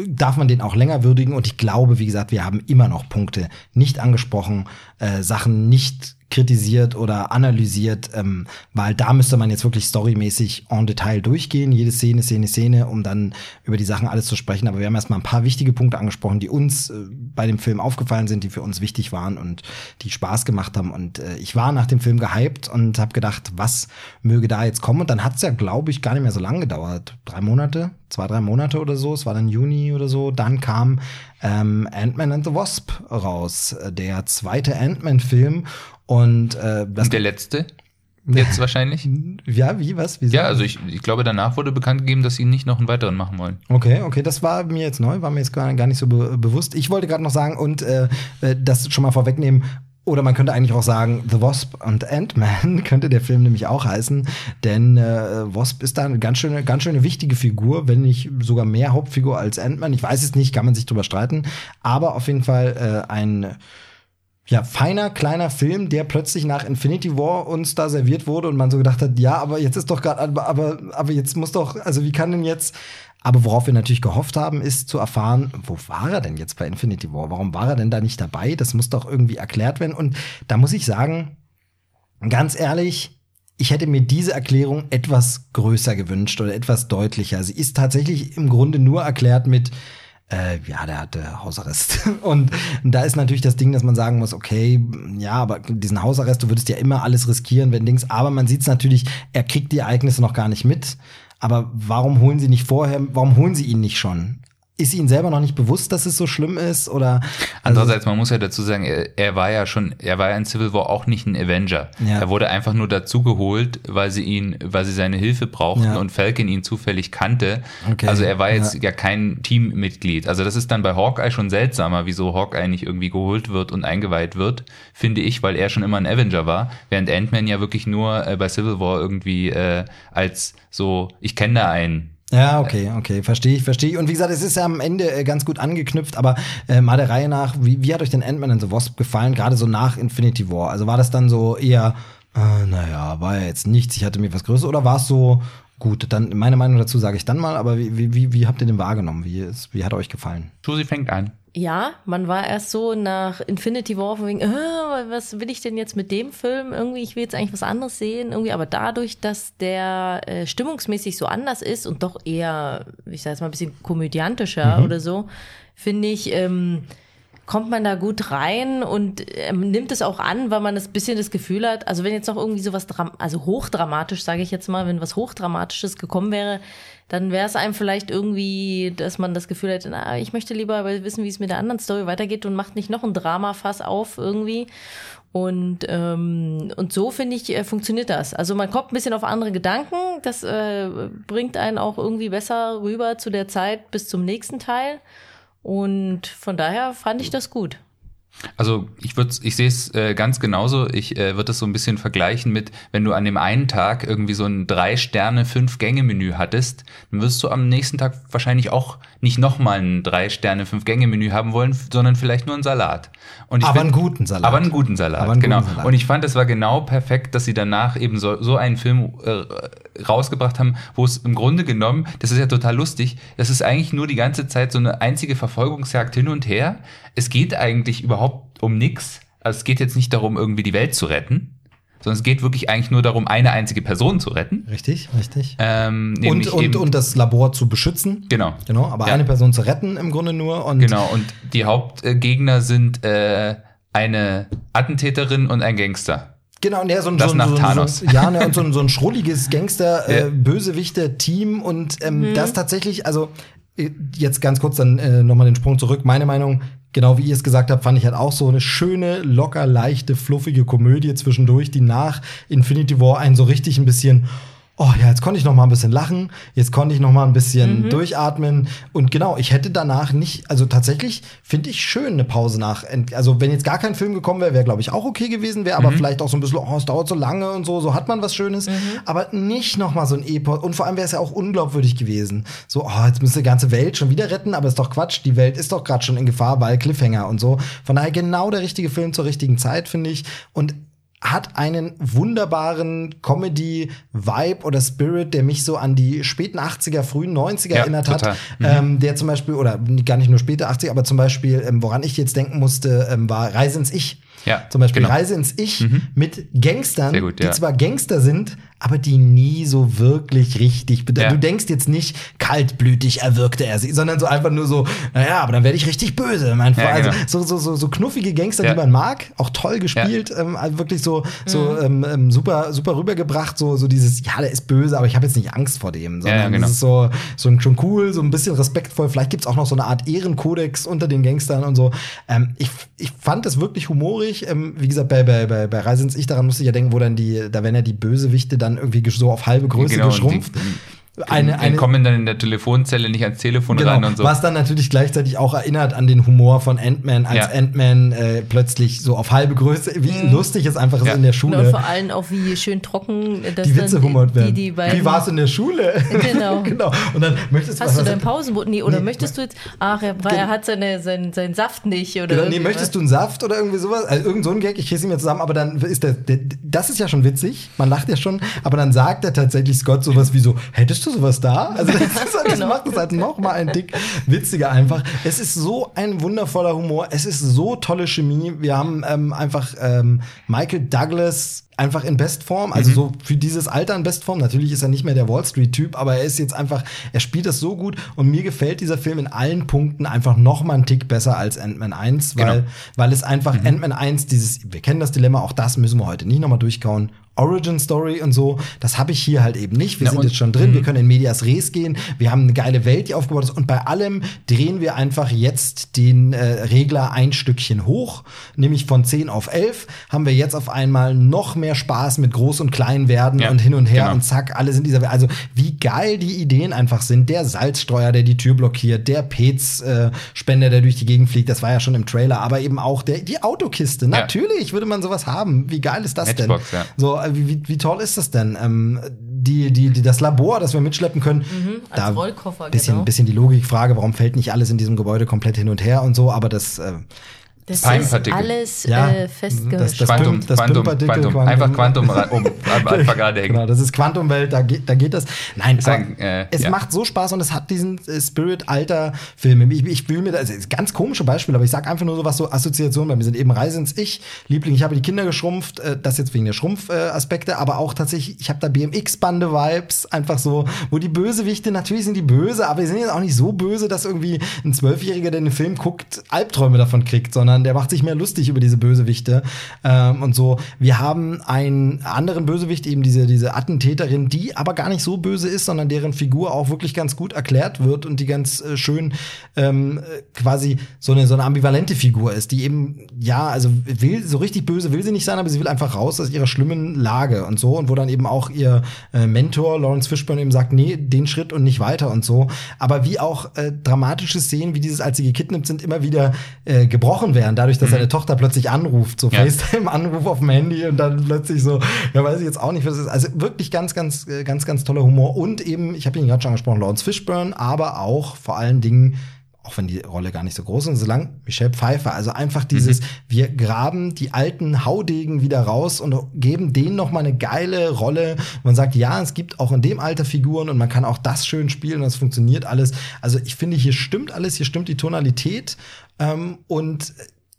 darf man den auch länger würdigen. Und ich glaube, wie gesagt, wir haben immer noch Punkte nicht angesprochen, äh, Sachen nicht kritisiert oder analysiert, ähm, weil da müsste man jetzt wirklich storymäßig en Detail durchgehen, jede Szene, Szene, Szene, um dann über die Sachen alles zu sprechen. Aber wir haben erstmal ein paar wichtige Punkte angesprochen, die uns äh, bei dem Film aufgefallen sind, die für uns wichtig waren und die Spaß gemacht haben. Und äh, ich war nach dem Film gehypt und habe gedacht, was möge da jetzt kommen? Und dann hat's ja, glaube ich, gar nicht mehr so lange gedauert. Drei Monate, zwei, drei Monate oder so. Es war dann Juni oder so. Dann kam ähm, Ant-Man and the Wasp raus, äh, der zweite Ant-Man-Film. Und äh, das Und der letzte? Jetzt wahrscheinlich? ja, wie, was? Wieso? Ja, also ich, ich glaube, danach wurde bekannt gegeben, dass sie nicht noch einen weiteren machen wollen. Okay, okay, das war mir jetzt neu, war mir jetzt gar, gar nicht so be bewusst. Ich wollte gerade noch sagen und äh, äh, das schon mal vorwegnehmen. oder man könnte eigentlich auch sagen, The Wasp und Ant-Man könnte der Film nämlich auch heißen, denn äh, Wasp ist da eine ganz schöne, ganz schöne wichtige Figur, wenn nicht sogar mehr Hauptfigur als Ant-Man. Ich weiß es nicht, kann man sich drüber streiten, aber auf jeden Fall äh, ein ja, feiner, kleiner Film, der plötzlich nach Infinity War uns da serviert wurde und man so gedacht hat, ja, aber jetzt ist doch gerade, aber, aber, aber jetzt muss doch, also wie kann denn jetzt aber worauf wir natürlich gehofft haben, ist zu erfahren, wo war er denn jetzt bei Infinity War? Warum war er denn da nicht dabei? Das muss doch irgendwie erklärt werden. Und da muss ich sagen, ganz ehrlich, ich hätte mir diese Erklärung etwas größer gewünscht oder etwas deutlicher. Sie ist tatsächlich im Grunde nur erklärt mit, äh, ja, der hatte Hausarrest. Und da ist natürlich das Ding, dass man sagen muss, okay, ja, aber diesen Hausarrest, du würdest ja immer alles riskieren, wenn Dings, aber man sieht es natürlich, er kriegt die Ereignisse noch gar nicht mit. Aber warum holen sie nicht vorher, warum holen sie ihn nicht schon? Ist ihnen selber noch nicht bewusst, dass es so schlimm ist oder also andererseits man muss ja dazu sagen er, er, war ja schon er war ja in Civil War auch nicht ein Avenger ja. er wurde einfach nur dazu geholt weil sie ihn weil sie seine Hilfe brauchten ja. und Falcon ihn zufällig kannte okay. also er war jetzt ja. ja kein Teammitglied also das ist dann bei Hawkeye schon seltsamer wieso Hawkeye nicht irgendwie geholt wird und eingeweiht wird finde ich weil er schon immer ein Avenger war während Ant-Man ja wirklich nur äh, bei Civil War irgendwie äh, als so ich kenne da einen ja, okay, okay, verstehe ich, verstehe ich. Und wie gesagt, es ist ja am Ende äh, ganz gut angeknüpft, aber äh, mal der Reihe nach, wie, wie hat euch denn Ant-Man and the Wasp gefallen, gerade so nach Infinity War? Also war das dann so eher, äh, naja, war ja jetzt nichts, ich hatte mir was Größeres, oder war es so, gut, dann meine Meinung dazu sage ich dann mal, aber wie, wie, wie habt ihr den wahrgenommen? Wie, ist, wie hat euch gefallen? Susi fängt an ja, man war erst so nach Infinity War von wegen, äh, was will ich denn jetzt mit dem Film? Irgendwie, ich will jetzt eigentlich was anderes sehen. Irgendwie, aber dadurch, dass der äh, stimmungsmäßig so anders ist und doch eher, ich sag jetzt mal, ein bisschen komödiantischer mhm. oder so, finde ich, ähm, kommt man da gut rein und ähm, nimmt es auch an, weil man das bisschen das Gefühl hat, also wenn jetzt noch irgendwie sowas, also hochdramatisch, sage ich jetzt mal, wenn was hochdramatisches gekommen wäre, dann wäre es einem vielleicht irgendwie, dass man das Gefühl hätte, na, ich möchte lieber wissen, wie es mit der anderen Story weitergeht und macht nicht noch ein Drama-Fass auf irgendwie. Und, ähm, und so finde ich, äh, funktioniert das. Also man kommt ein bisschen auf andere Gedanken. Das äh, bringt einen auch irgendwie besser rüber zu der Zeit bis zum nächsten Teil. Und von daher fand ich das gut. Also ich würde, ich sehe es äh, ganz genauso. Ich äh, würde das so ein bisschen vergleichen mit, wenn du an dem einen Tag irgendwie so ein drei Sterne fünf Gänge Menü hattest, dann wirst du am nächsten Tag wahrscheinlich auch nicht nochmal ein drei Sterne fünf Gänge Menü haben wollen, sondern vielleicht nur einen Salat. Und aber find, einen guten Salat. Aber einen guten Salat. Einen genau. Guten Salat. Und ich fand, es war genau perfekt, dass sie danach eben so, so einen Film äh, rausgebracht haben, wo es im Grunde genommen, das ist ja total lustig, das ist eigentlich nur die ganze Zeit so eine einzige Verfolgungsjagd hin und her. Es geht eigentlich überhaupt um nichts. Also es geht jetzt nicht darum, irgendwie die Welt zu retten, sondern es geht wirklich eigentlich nur darum, eine einzige Person zu retten. Richtig, richtig. Ähm, und, und, und das Labor zu beschützen. Genau. Genau, aber ja. eine Person zu retten im Grunde nur. Und genau, und die Hauptgegner sind äh, eine Attentäterin und ein Gangster. Genau, und er so ein, das so, nach so, Thanos. So, ja, ne, und so, ein, so ein schrulliges Gangster, äh, und ähm, mhm. das tatsächlich, also äh, jetzt ganz kurz dann äh, nochmal den Sprung zurück. Meine Meinung, genau wie ihr es gesagt habt, fand ich halt auch so eine schöne, locker, leichte, fluffige Komödie zwischendurch, die nach Infinity War einen so richtig ein bisschen oh ja, jetzt konnte ich noch mal ein bisschen lachen, jetzt konnte ich noch mal ein bisschen mhm. durchatmen und genau, ich hätte danach nicht, also tatsächlich finde ich schön eine Pause nach, also wenn jetzt gar kein Film gekommen wäre, wäre glaube ich auch okay gewesen, wäre aber mhm. vielleicht auch so ein bisschen, oh, es dauert so lange und so, so hat man was Schönes, mhm. aber nicht noch mal so ein Epos und vor allem wäre es ja auch unglaubwürdig gewesen, so, oh, jetzt müsste die ganze Welt schon wieder retten, aber ist doch Quatsch, die Welt ist doch gerade schon in Gefahr, weil Cliffhanger und so, von daher genau der richtige Film zur richtigen Zeit, finde ich und hat einen wunderbaren Comedy-Vibe oder Spirit, der mich so an die späten 80er, frühen 90er ja, erinnert total. hat. Mhm. Ähm, der zum Beispiel, oder gar nicht nur späte 80er, aber zum Beispiel, ähm, woran ich jetzt denken musste, ähm, war Reise ins Ich. Ja, zum Beispiel genau. Reise ins Ich mhm. mit Gangstern, gut, ja. die zwar Gangster sind, aber die nie so wirklich richtig. Ja. Du denkst jetzt nicht, kaltblütig erwirkte er sie, sondern so einfach nur so, naja, aber dann werde ich richtig böse. Mein ja, also genau. so, so, so, so knuffige Gangster, ja. die man mag, auch toll gespielt, ähm, also wirklich so, so mhm. ähm, ähm, super, super rübergebracht, so, so dieses, ja, der ist böse, aber ich habe jetzt nicht Angst vor dem, sondern genau. das ist so, so schon cool, so ein bisschen respektvoll. Vielleicht gibt's auch noch so eine Art Ehrenkodex unter den Gangstern und so. Ähm, ich, ich fand es wirklich humorig. Ähm, wie gesagt, bei, bei, bei, bei Reise ins Ich, daran musste ich ja denken, wo dann die, da werden ja die Bösewichte dann irgendwie so auf halbe Größe genau, geschrumpft. Eine, eine kommen dann in der Telefonzelle nicht ans Telefon genau, ran und so. Was dann natürlich gleichzeitig auch erinnert an den Humor von Ant-Man, als Ja. Ant-Man äh, plötzlich so auf halbe Größe, wie lustig es einfach ist Ja. in der Genau, Schule. und vor allem auch wie schön trocken das die Witze humort werden. Die, die wie war es in der Schule? Genau. genau. Und dann möchtest Hast du dein Pausenbrot? Nee, oder Nee. möchtest du jetzt, ach, er, weil er hat seine, seinen, seinen Saft nicht oder Genau, nee, möchtest du einen Saft oder irgendwie sowas? Also irgend so ein Gag, ich kriege ihn mir zusammen, aber dann ist der, der, das ist ja schon witzig, man lacht ja schon, aber dann sagt er tatsächlich Scott sowas wie so, hättest du sowas da? Also das, ist, das Genau. macht es halt noch mal ein Dick witziger einfach. Es ist so ein wundervoller Humor, es ist so tolle Chemie. Wir haben ähm, einfach ähm, Michael Douglas einfach in Bestform, also so für dieses Alter in Bestform. Natürlich ist er nicht mehr der Wall Street Typ, aber er ist jetzt einfach, er spielt das so gut und mir gefällt dieser Film in allen Punkten einfach noch mal einen Tick besser als Ant-Man 1, weil Genau. weil es einfach Ant-Man 1 dieses wir kennen das Dilemma, auch das müssen wir heute nicht noch mal durchkauen. Origin Story und so, das habe ich hier halt eben nicht. Wir Na sind jetzt schon drin, wir können in Medias Res gehen, wir haben eine geile Welt, die aufgebaut ist und bei allem drehen wir einfach jetzt den äh, Regler ein Stückchen hoch, nämlich von 10 auf 11 haben wir jetzt auf einmal noch mehr Spaß mit groß und klein werden Ja, und hin und her genau. und zack, alle sind dieser Welt. Also wie geil die Ideen einfach sind. Der Salzstreuer, der die Tür blockiert, der Pez-Spender, der durch die Gegend fliegt, das war ja schon im Trailer, aber eben auch der, die Autokiste. Natürlich würde man sowas haben. Wie geil ist das Matchbox, denn? ja. So, äh, wie, wie, wie toll ist das denn? Ähm, die, die, die, das Labor, das wir mitschleppen können, Mhm, als Rollkoffer, bisschen, genau. bisschen die Logikfrage, warum fällt nicht alles in diesem Gebäude komplett hin und her und so, aber das, äh, Das ist alles Ja, äh, das- festgemischt. das- Quantum, das Quantum, Pimpartikel, Quantum. Quantum. Einfach Quantum um, einfach gerade hängen. Genau, das ist Quantumwelt, da geht, da geht das. Nein, Sagen, äh, es ja. macht so Spaß und es hat diesen äh, Spirit alter Filme. Ich, ich will mir das, das ist ein ganz komische Beispiel, aber ich sag einfach nur so was so Assoziationen bei mir sind eben Reise ins Ich, Liebling, ich habe die Kinder geschrumpft, äh, das jetzt wegen der Schrumpfaspekte, Aspekte, aber auch tatsächlich, ich habe da BMX-Bande Vibes, einfach so, wo die Bösewichte natürlich sind die böse, aber die sind jetzt auch nicht so böse, dass irgendwie ein Zwölfjähriger, der den Film guckt, Albträume davon kriegt, sondern der macht sich mehr lustig über diese Bösewichte ähm, und so. Wir haben einen anderen Bösewicht, eben diese, diese Attentäterin, die aber gar nicht so böse ist, sondern deren Figur auch wirklich ganz gut erklärt wird und die ganz äh, schön ähm, äh, quasi so eine, so eine ambivalente Figur ist, die eben, ja, also will, so richtig böse will sie nicht sein, aber sie will einfach raus aus ihrer schlimmen Lage und so und wo dann eben auch ihr äh, Mentor Lawrence Fishburne eben sagt, nee, den Schritt und nicht weiter und so. Aber wie auch äh, dramatische Szenen, wie dieses, als sie gekidnappt sind, immer wieder äh, gebrochen werden, dadurch, dass seine Tochter plötzlich anruft, so Ja. FaceTime-Anruf auf dem Handy und dann plötzlich so, ja, weiß ich jetzt auch nicht, was es ist. Also wirklich ganz, ganz, äh, ganz, ganz toller Humor und eben, ich habe ihn gerade schon angesprochen, Lawrence Fishburne, aber auch vor allen Dingen auch wenn die Rolle gar nicht so groß ist, und so lang, Michelle Pfeiffer. Also einfach dieses, wir graben die alten Haudegen wieder raus und geben denen noch mal eine geile Rolle. Man sagt, ja, es gibt auch in dem Alter Figuren und man kann auch das schön spielen und es funktioniert alles. Also ich finde, hier stimmt alles, hier stimmt die Tonalität ähm, und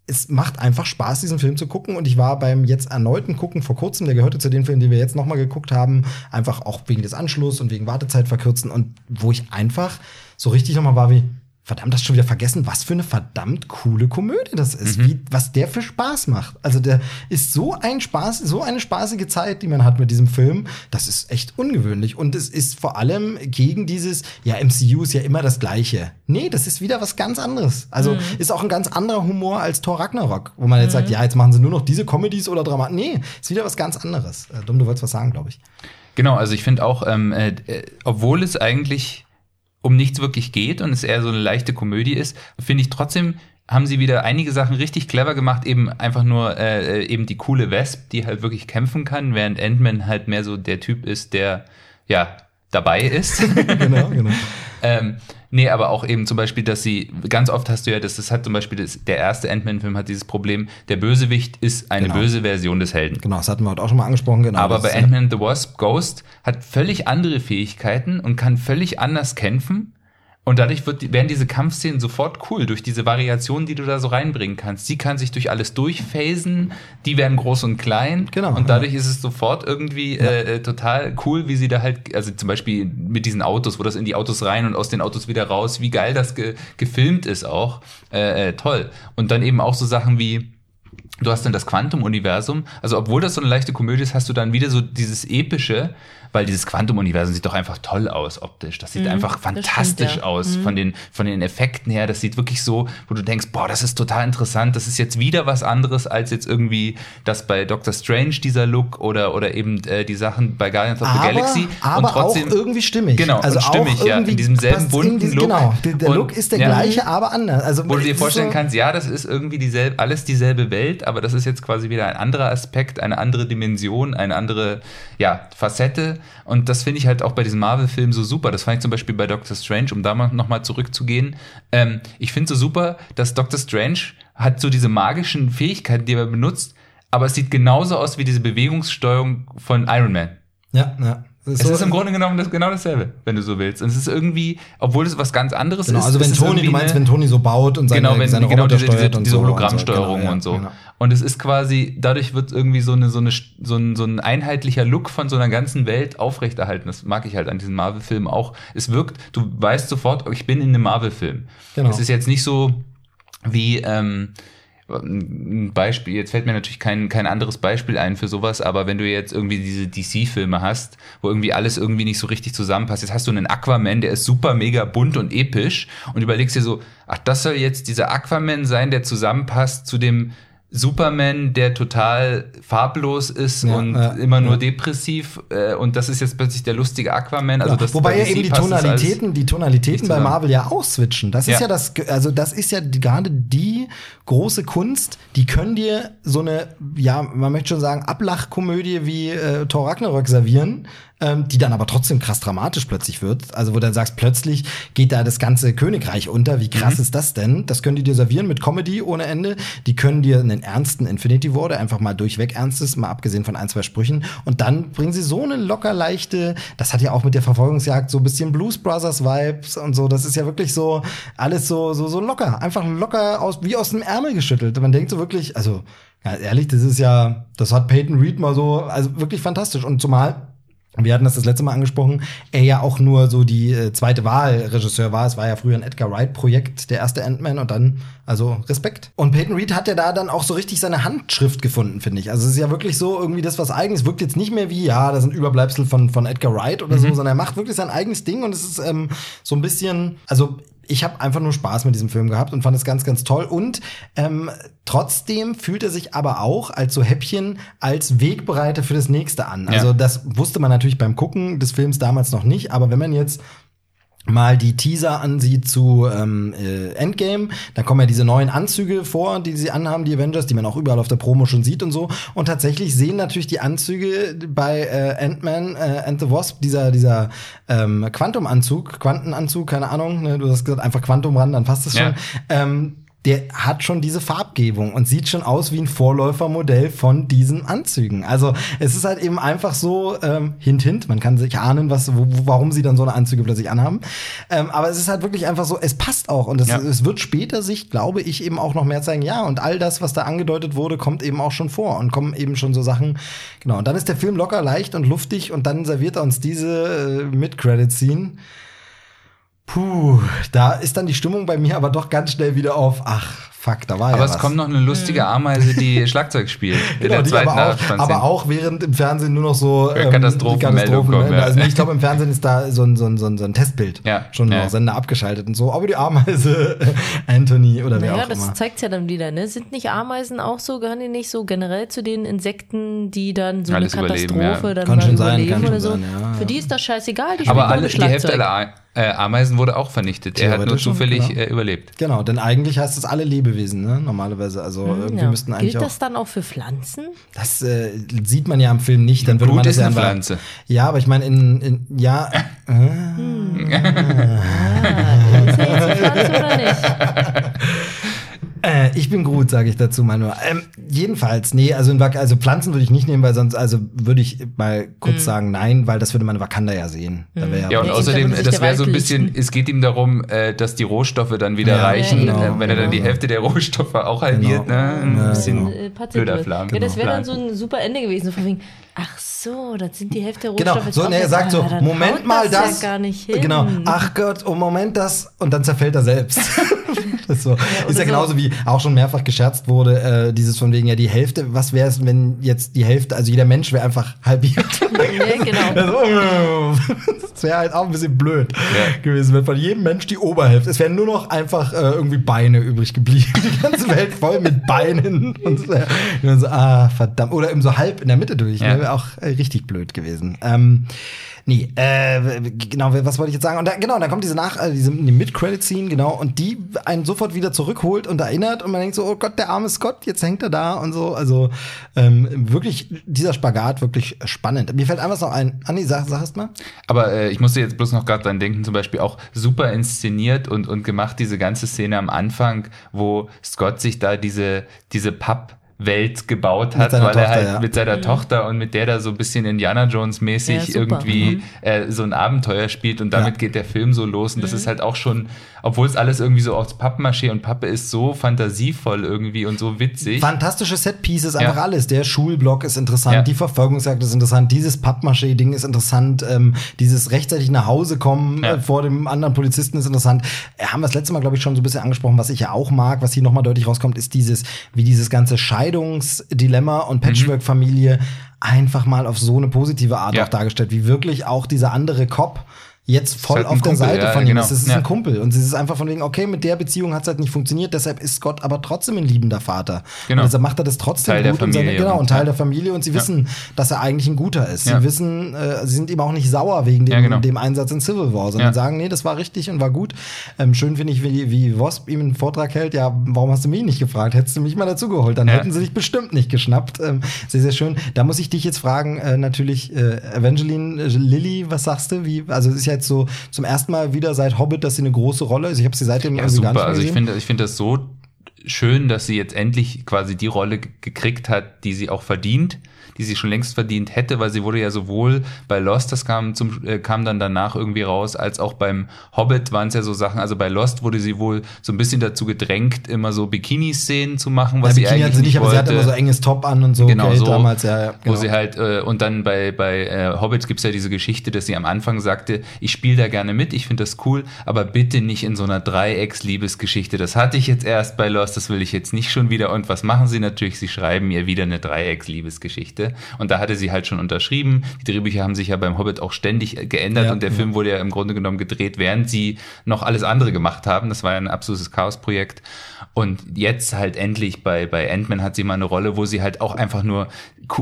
es macht einfach Spaß, diesen Film zu gucken. Und ich war beim jetzt erneuten Gucken vor kurzem, der gehörte zu den Filmen, die wir jetzt noch mal geguckt haben, einfach auch wegen des Anschlusses und wegen Wartezeit verkürzen und wo ich einfach so richtig noch mal war wie, verdammt, das schon wieder vergessen, was für eine verdammt coole Komödie das ist, wie, was der für Spaß macht. Also der ist so ein Spaß, so eine spaßige Zeit, die man hat mit diesem Film. Das ist echt ungewöhnlich. Und es ist vor allem gegen dieses, ja, MCU ist ja immer das Gleiche. Nee, das ist wieder was ganz anderes. Also ist auch ein ganz anderer Humor als Thor Ragnarok, wo man jetzt sagt, ja, jetzt machen sie nur noch diese Comedies oder Drama. Nee, ist wieder was ganz anderes. Äh, Dumm, du wolltest was sagen, glaube ich. Genau, also ich finde auch, ähm, äh, äh, obwohl es eigentlich um nichts wirklich geht und es eher so eine leichte Komödie ist, finde ich trotzdem haben sie wieder einige Sachen richtig clever gemacht, eben einfach nur äh, eben die coole Wesp, die halt wirklich kämpfen kann, während Ant-Man halt mehr so der Typ ist, der ja dabei ist. genau, genau. Ähm, nee, aber auch eben zum Beispiel, dass sie, ganz oft hast du ja, das, das hat zum Beispiel, das, der erste Ant-Man-Film hat dieses Problem, der Bösewicht ist eine Genau. böse Version des Helden. Genau, das hatten wir heute auch schon mal angesprochen. Genau, Aber bei Ant-Man the Wasp Ghost hat völlig andere Fähigkeiten und kann völlig anders kämpfen. Und dadurch wird, werden diese Kampfszenen sofort cool durch diese Variationen, die du da so reinbringen kannst. Sie kann sich durch alles durchphasen, die werden groß und klein. Genau, Und dadurch ist es sofort irgendwie äh, äh, total cool, wie sie da halt, also zum Beispiel mit diesen Autos, wo das in die Autos rein und aus den Autos wieder raus, wie geil das ge gefilmt ist auch. Äh, äh, toll. Und dann eben auch so Sachen wie, Du hast dann das Quantum-Universum. Also, obwohl das so eine leichte Komödie ist, hast du dann wieder so dieses epische, weil dieses Quantum-Universum sieht doch einfach toll aus optisch. Das sieht einfach fantastisch stimmt, ja. aus von den, von den Effekten her. Das sieht wirklich so, wo du denkst, boah, das ist total interessant. Das ist jetzt wieder was anderes als jetzt irgendwie das bei Doctor Strange, dieser Look oder, oder eben äh, die Sachen bei Guardians of the aber, Galaxy. aber auch irgendwie stimmig. Genau, also und stimmig, auch ja, irgendwie in diesem selben bunten diesen- Look. Genau, der, der Und- Look ist der ja. gleiche, aber anders. Also Wo du dir vorstellen so, kannst, ja, das ist irgendwie dieselbe, alles dieselbe Welt, aber das ist jetzt quasi wieder ein anderer Aspekt, eine andere Dimension, eine andere ja, Facette. Und das finde ich halt auch bei diesem Marvel-Film so super. Das fand ich zum Beispiel bei Doctor Strange, um da mal nochmal zurückzugehen. Ähm, ich finde so super, dass Doctor Strange hat so diese magischen Fähigkeiten, die er benutzt, aber es sieht genauso aus wie diese Bewegungssteuerung von Iron Man. Ja, ja. Es ist im Grunde genommen das, genau dasselbe, wenn du so willst. Und es ist irgendwie, obwohl es was ganz anderes Genau, ist. also wenn Toni, du meinst, wenn Toni so baut und seine, genau, wenn seine genau Roboter diese, diese, steuert und diese so Hologrammsteuerung und so, und so. genau, ja, Und es ist quasi, dadurch wird irgendwie so, eine, so, eine, so, ein, so ein einheitlicher Look von so einer ganzen Welt aufrechterhalten. Das mag ich halt an diesen Marvel-Filmen auch. Es wirkt, du weißt sofort, ich bin in einem Marvel-Film. Genau. Es ist jetzt nicht so wie, ähm, ein Beispiel, jetzt fällt mir natürlich kein, kein anderes Beispiel ein für sowas, aber wenn du jetzt irgendwie diese DC-Filme hast, wo irgendwie alles irgendwie nicht so richtig zusammenpasst, jetzt hast du einen Aquaman, der ist super mega bunt und episch und überlegst dir so, ach, das soll jetzt dieser Aquaman sein, der zusammenpasst zu dem Superman, der total farblos ist Ja, und ja, immer nur ja. depressiv äh, und das ist jetzt plötzlich der lustige Aquaman. Also das, Wobei bei ja eben die Tonalitäten, die Tonalitäten bei. Marvel ja auch switchen. Das ist Ja. das, also das ist ja gerade die große Kunst, die können dir so eine, ja, man möchte schon sagen, Ablachkomödie wie äh, Thor Ragnarök servieren, ähm, die dann aber trotzdem krass dramatisch plötzlich wird. Also wo du dann sagst, plötzlich geht da das ganze Königreich unter. Wie krass Mhm. ist das denn? Das können die dir servieren mit Comedy ohne Ende. Die können dir einen ernsten Infinity War, der einfach mal durchweg ernst ist, mal abgesehen von ein, zwei Sprüchen. Und dann bringen sie so eine locker leichte, das hat ja auch mit der Verfolgungsjagd so ein bisschen Blues Brothers Vibes und so. Das ist ja wirklich so alles so, so, so locker. Einfach locker aus, wie aus dem Ärmel geschüttelt. Man denkt so wirklich, also, ganz ehrlich, das ist ja, das hat Peyton Reed mal so, also wirklich fantastisch. Und zumal, wir hatten das das letzte Mal angesprochen, er ja auch nur so die äh, zweite Wahl Regisseur war. Es war ja früher ein Edgar Wright Projekt, der erste Ant-Man und dann, also Respekt. Und Peyton Reed hat ja da dann auch so richtig seine Handschrift gefunden, finde ich. Also es ist ja wirklich so irgendwie das was eigenes. Wirkt jetzt nicht mehr wie, ja, das sind Überbleibsel von, von Edgar Wright oder so, sondern er macht wirklich sein eigenes Ding und es ist ähm, so ein bisschen, also ich habe einfach nur Spaß mit diesem Film gehabt und fand es ganz, ganz toll. Und ähm, trotzdem fühlt er sich aber auch als so Häppchen als Wegbereiter für das nächste an. Also Ja. das wusste man natürlich beim Gucken des Films damals noch nicht. Aber wenn man jetzt mal die Teaser ansieht zu ähm, äh, Endgame, dann kommen ja diese neuen Anzüge vor, die sie anhaben, die Avengers, die man auch überall auf der Promo schon sieht und so. Und tatsächlich sehen natürlich die Anzüge bei äh, Ant-Man äh, and the Wasp, dieser, dieser ähm, Quantum-Anzug, Quantenanzug, keine Ahnung, ne, du hast gesagt, einfach Quantum ran, dann passt es schon. Ja. Ähm, der hat schon diese Farbgebung und sieht schon aus wie ein Vorläufermodell von diesen Anzügen. Also es ist halt eben einfach so ähm, hint hint. Man kann sich ahnen, was, wo, warum sie dann so eine Anzüge plötzlich anhaben. Ähm, aber es ist halt wirklich einfach so. Es passt auch und es, Ja. es wird später sich, glaube ich, eben auch noch mehr zeigen. Ja und all das, was da angedeutet wurde, kommt eben auch schon vor und kommen eben schon so Sachen. Genau. Und dann ist der Film locker leicht und luftig und dann serviert er uns diese äh, Mid-Credit-Scene. Puh, da ist dann die Stimmung bei mir aber doch ganz schnell wieder auf, ach, fuck, da war Aber ja es was. kommt noch eine lustige Ameise, die Schlagzeug spielt. in Genau, der zweiten aber, auch, aber auch während im Fernsehen nur noch so Ja, Katastrophenmeldung kommen, ne? ja. Also ich glaube, im Fernsehen ist da so ein, so ein, so ein, so ein Testbild Ja, schon ja. noch Sender abgeschaltet und so. Aber die Ameise, Anthony oder wer Naja, auch das immer. zeigt ja dann wieder, ne? Sind nicht Ameisen auch so, gehören die nicht so generell zu den Insekten, die dann so Alles eine überleben, Katastrophe ja. dann Kann mal schon sein, überleben kann oder schon so? sein, ja, Für ja. die ist das scheißegal, die Aber spielen alle, die Hälfte aller äh, Ameisen wurde auch vernichtet. Er hat nur zufällig genau. äh, überlebt. Genau, denn eigentlich heißt es alle Lebewesen, ne? Normalerweise. Also irgendwie Hm, Ja. müssten eigentlich Gilt auch. das dann auch für Pflanzen? Das äh, sieht man ja im Film nicht. Dann würde Blut man das ist ja eine Pflanze. Ja, aber ich meine in, in ja. Ist er jetzt eine Pflanze oder nicht? Äh, ich bin gut, sage ich dazu mal nur. Ähm, jedenfalls, nee, also, in Wak also Pflanzen würde ich nicht nehmen, weil sonst, also würde ich mal kurz sagen, nein, weil das würde man in Wakanda ja sehen. Da wär Ja, und Ja, außerdem, das wäre so ein bisschen, es geht ihm darum, äh, dass die Rohstoffe dann wieder Ja, reichen, genau, äh, wenn er dann die genau. Hälfte der Rohstoffe auch halbiert, Genau. ne? Ein Ja, bisschen genau. Äh, blöder Plan. Ja, das wäre dann so ein super Ende gewesen. Von wegen, Ach so, das sind die Hälfte der Genau, Rohstoffe. so, jetzt ne, er sagt so, dann Moment mal das. das. Ja gar nicht hin. Genau, ach Gott, oh Moment das und dann zerfällt er selbst. das ist so. ist ja so. genauso wie auch schon mehrfach gescherzt wurde, äh, dieses von wegen ja die Hälfte, was wäre es, wenn jetzt die Hälfte, also jeder Mensch wäre einfach halbiert. Ja, genau. Also, das wäre halt auch ein bisschen blöd gewesen, wenn von jedem Mensch die Oberhälfte. Es wären nur noch einfach äh, irgendwie Beine übrig geblieben. Die ganze Welt voll mit Beinen. Und und so, ah, verdammt. Oder eben so halb in der Mitte durch. Ja. Ne? Auch äh, richtig blöd gewesen. Ähm, nee, äh, genau, was wollte ich jetzt sagen? Und da, genau, dann kommt diese Nach, äh, diese die Mid-Credit-Scene, genau, und die einen sofort wieder zurückholt und erinnert und man denkt so, oh Gott, der arme Scott, jetzt hängt er da und so. Also ähm, wirklich, dieser Spagat wirklich spannend. Mir fällt einfach noch ein. Anni, sag, sag erst mal. Aber äh, ich musste jetzt bloß noch gerade dran denken, zum Beispiel auch super inszeniert und, und gemacht, diese ganze Szene am Anfang, wo Scott sich da diese, diese Pappwelt gebaut hat, weil er Tochter, halt ja. mit seiner Tochter und mit der da so ein bisschen Indiana Jones mäßig Ja, irgendwie Mhm. äh, so ein Abenteuer spielt und damit Ja. geht der Film so los und das ist halt auch schon, obwohl es alles irgendwie so aus Pappmaché und Pappe ist, so fantasievoll irgendwie und so witzig. Fantastische Setpieces, einfach Ja. alles. Der Schulblock ist interessant, Ja. die Verfolgungsjagd ist interessant, dieses Pappmaché-Ding ist interessant, ähm, dieses rechtzeitig nach Hause kommen Ja. äh, vor dem anderen Polizisten ist interessant. Äh, haben wir das letzte Mal, glaube ich, schon so ein bisschen angesprochen, was ich ja auch mag, was hier nochmal deutlich rauskommt, ist dieses, wie dieses ganze Scheidungsdilemma und Patchwork-Familie einfach mal auf so eine positive Art Ja. auch dargestellt, wie wirklich auch dieser andere Cop jetzt voll halt auf der Kumpel, Seite ja, von ihm genau. ist. Es ist Ja. ein Kumpel und es ist einfach von wegen, okay, mit der Beziehung hat es halt nicht funktioniert, deshalb ist Gott aber trotzdem ein liebender Vater. Genau. Und deshalb macht er das trotzdem Teil gut und seine, genau, und- Teil der Familie und sie wissen, dass er eigentlich ein guter ist. Sie wissen, äh, sie sind ihm auch nicht sauer wegen dem, genau. dem Einsatz in Civil War, sondern sagen, nee, das war richtig und war gut. Ähm, schön finde ich, wie, wie Wasp ihm einen Vortrag hält, ja, warum hast du mich nicht gefragt? Hättest du mich mal dazugeholt, dann Ja. hätten sie dich bestimmt nicht geschnappt. Ähm, sehr, sehr schön. Da muss ich dich jetzt fragen, äh, natürlich, äh, Evangeline äh, Lilly, was sagst du? Wie, also es ist ja jetzt so zum ersten Mal wieder seit Hobbit, dass sie eine große Rolle ist. Ich habe sie seitdem Ja, irgendwie gar super. nicht Also ich finde, ich finde das so schön, dass sie jetzt endlich quasi die Rolle gekriegt hat, die sie auch verdient, die sie schon längst verdient hätte, weil sie wurde ja sowohl bei Lost, das kam zum äh, kam dann danach irgendwie raus, als auch beim Hobbit waren es ja so Sachen. Also bei Lost wurde sie wohl so ein bisschen dazu gedrängt, immer so Bikini-Szenen zu machen, was ja, sie Bikini eigentlich hat sie nicht, nicht aber wollte. sie hat immer so enges Top an und so. Genau, okay, so, damals, ja, ja, genau. wo sie halt, äh, und dann bei, bei äh, Hobbit gibt's ja diese Geschichte, dass sie am Anfang sagte, ich spiele da gerne mit, ich finde das cool, aber bitte nicht in so einer Dreiecks-Liebesgeschichte. Das hatte ich jetzt erst bei Lost, das will ich jetzt nicht schon wieder. Und was machen sie natürlich? Sie schreiben ihr wieder eine Dreiecks-Liebesgeschichte. Und da hatte sie halt schon unterschrieben. Die Drehbücher haben sich ja beim Hobbit auch ständig äh, geändert Ja, und der ja. Film wurde ja im Grunde genommen gedreht, während sie noch alles andere gemacht haben. Das war ja ein absolutes Chaosprojekt. Und jetzt halt endlich bei, bei Ant-Man hat sie mal eine Rolle, wo sie halt auch einfach nur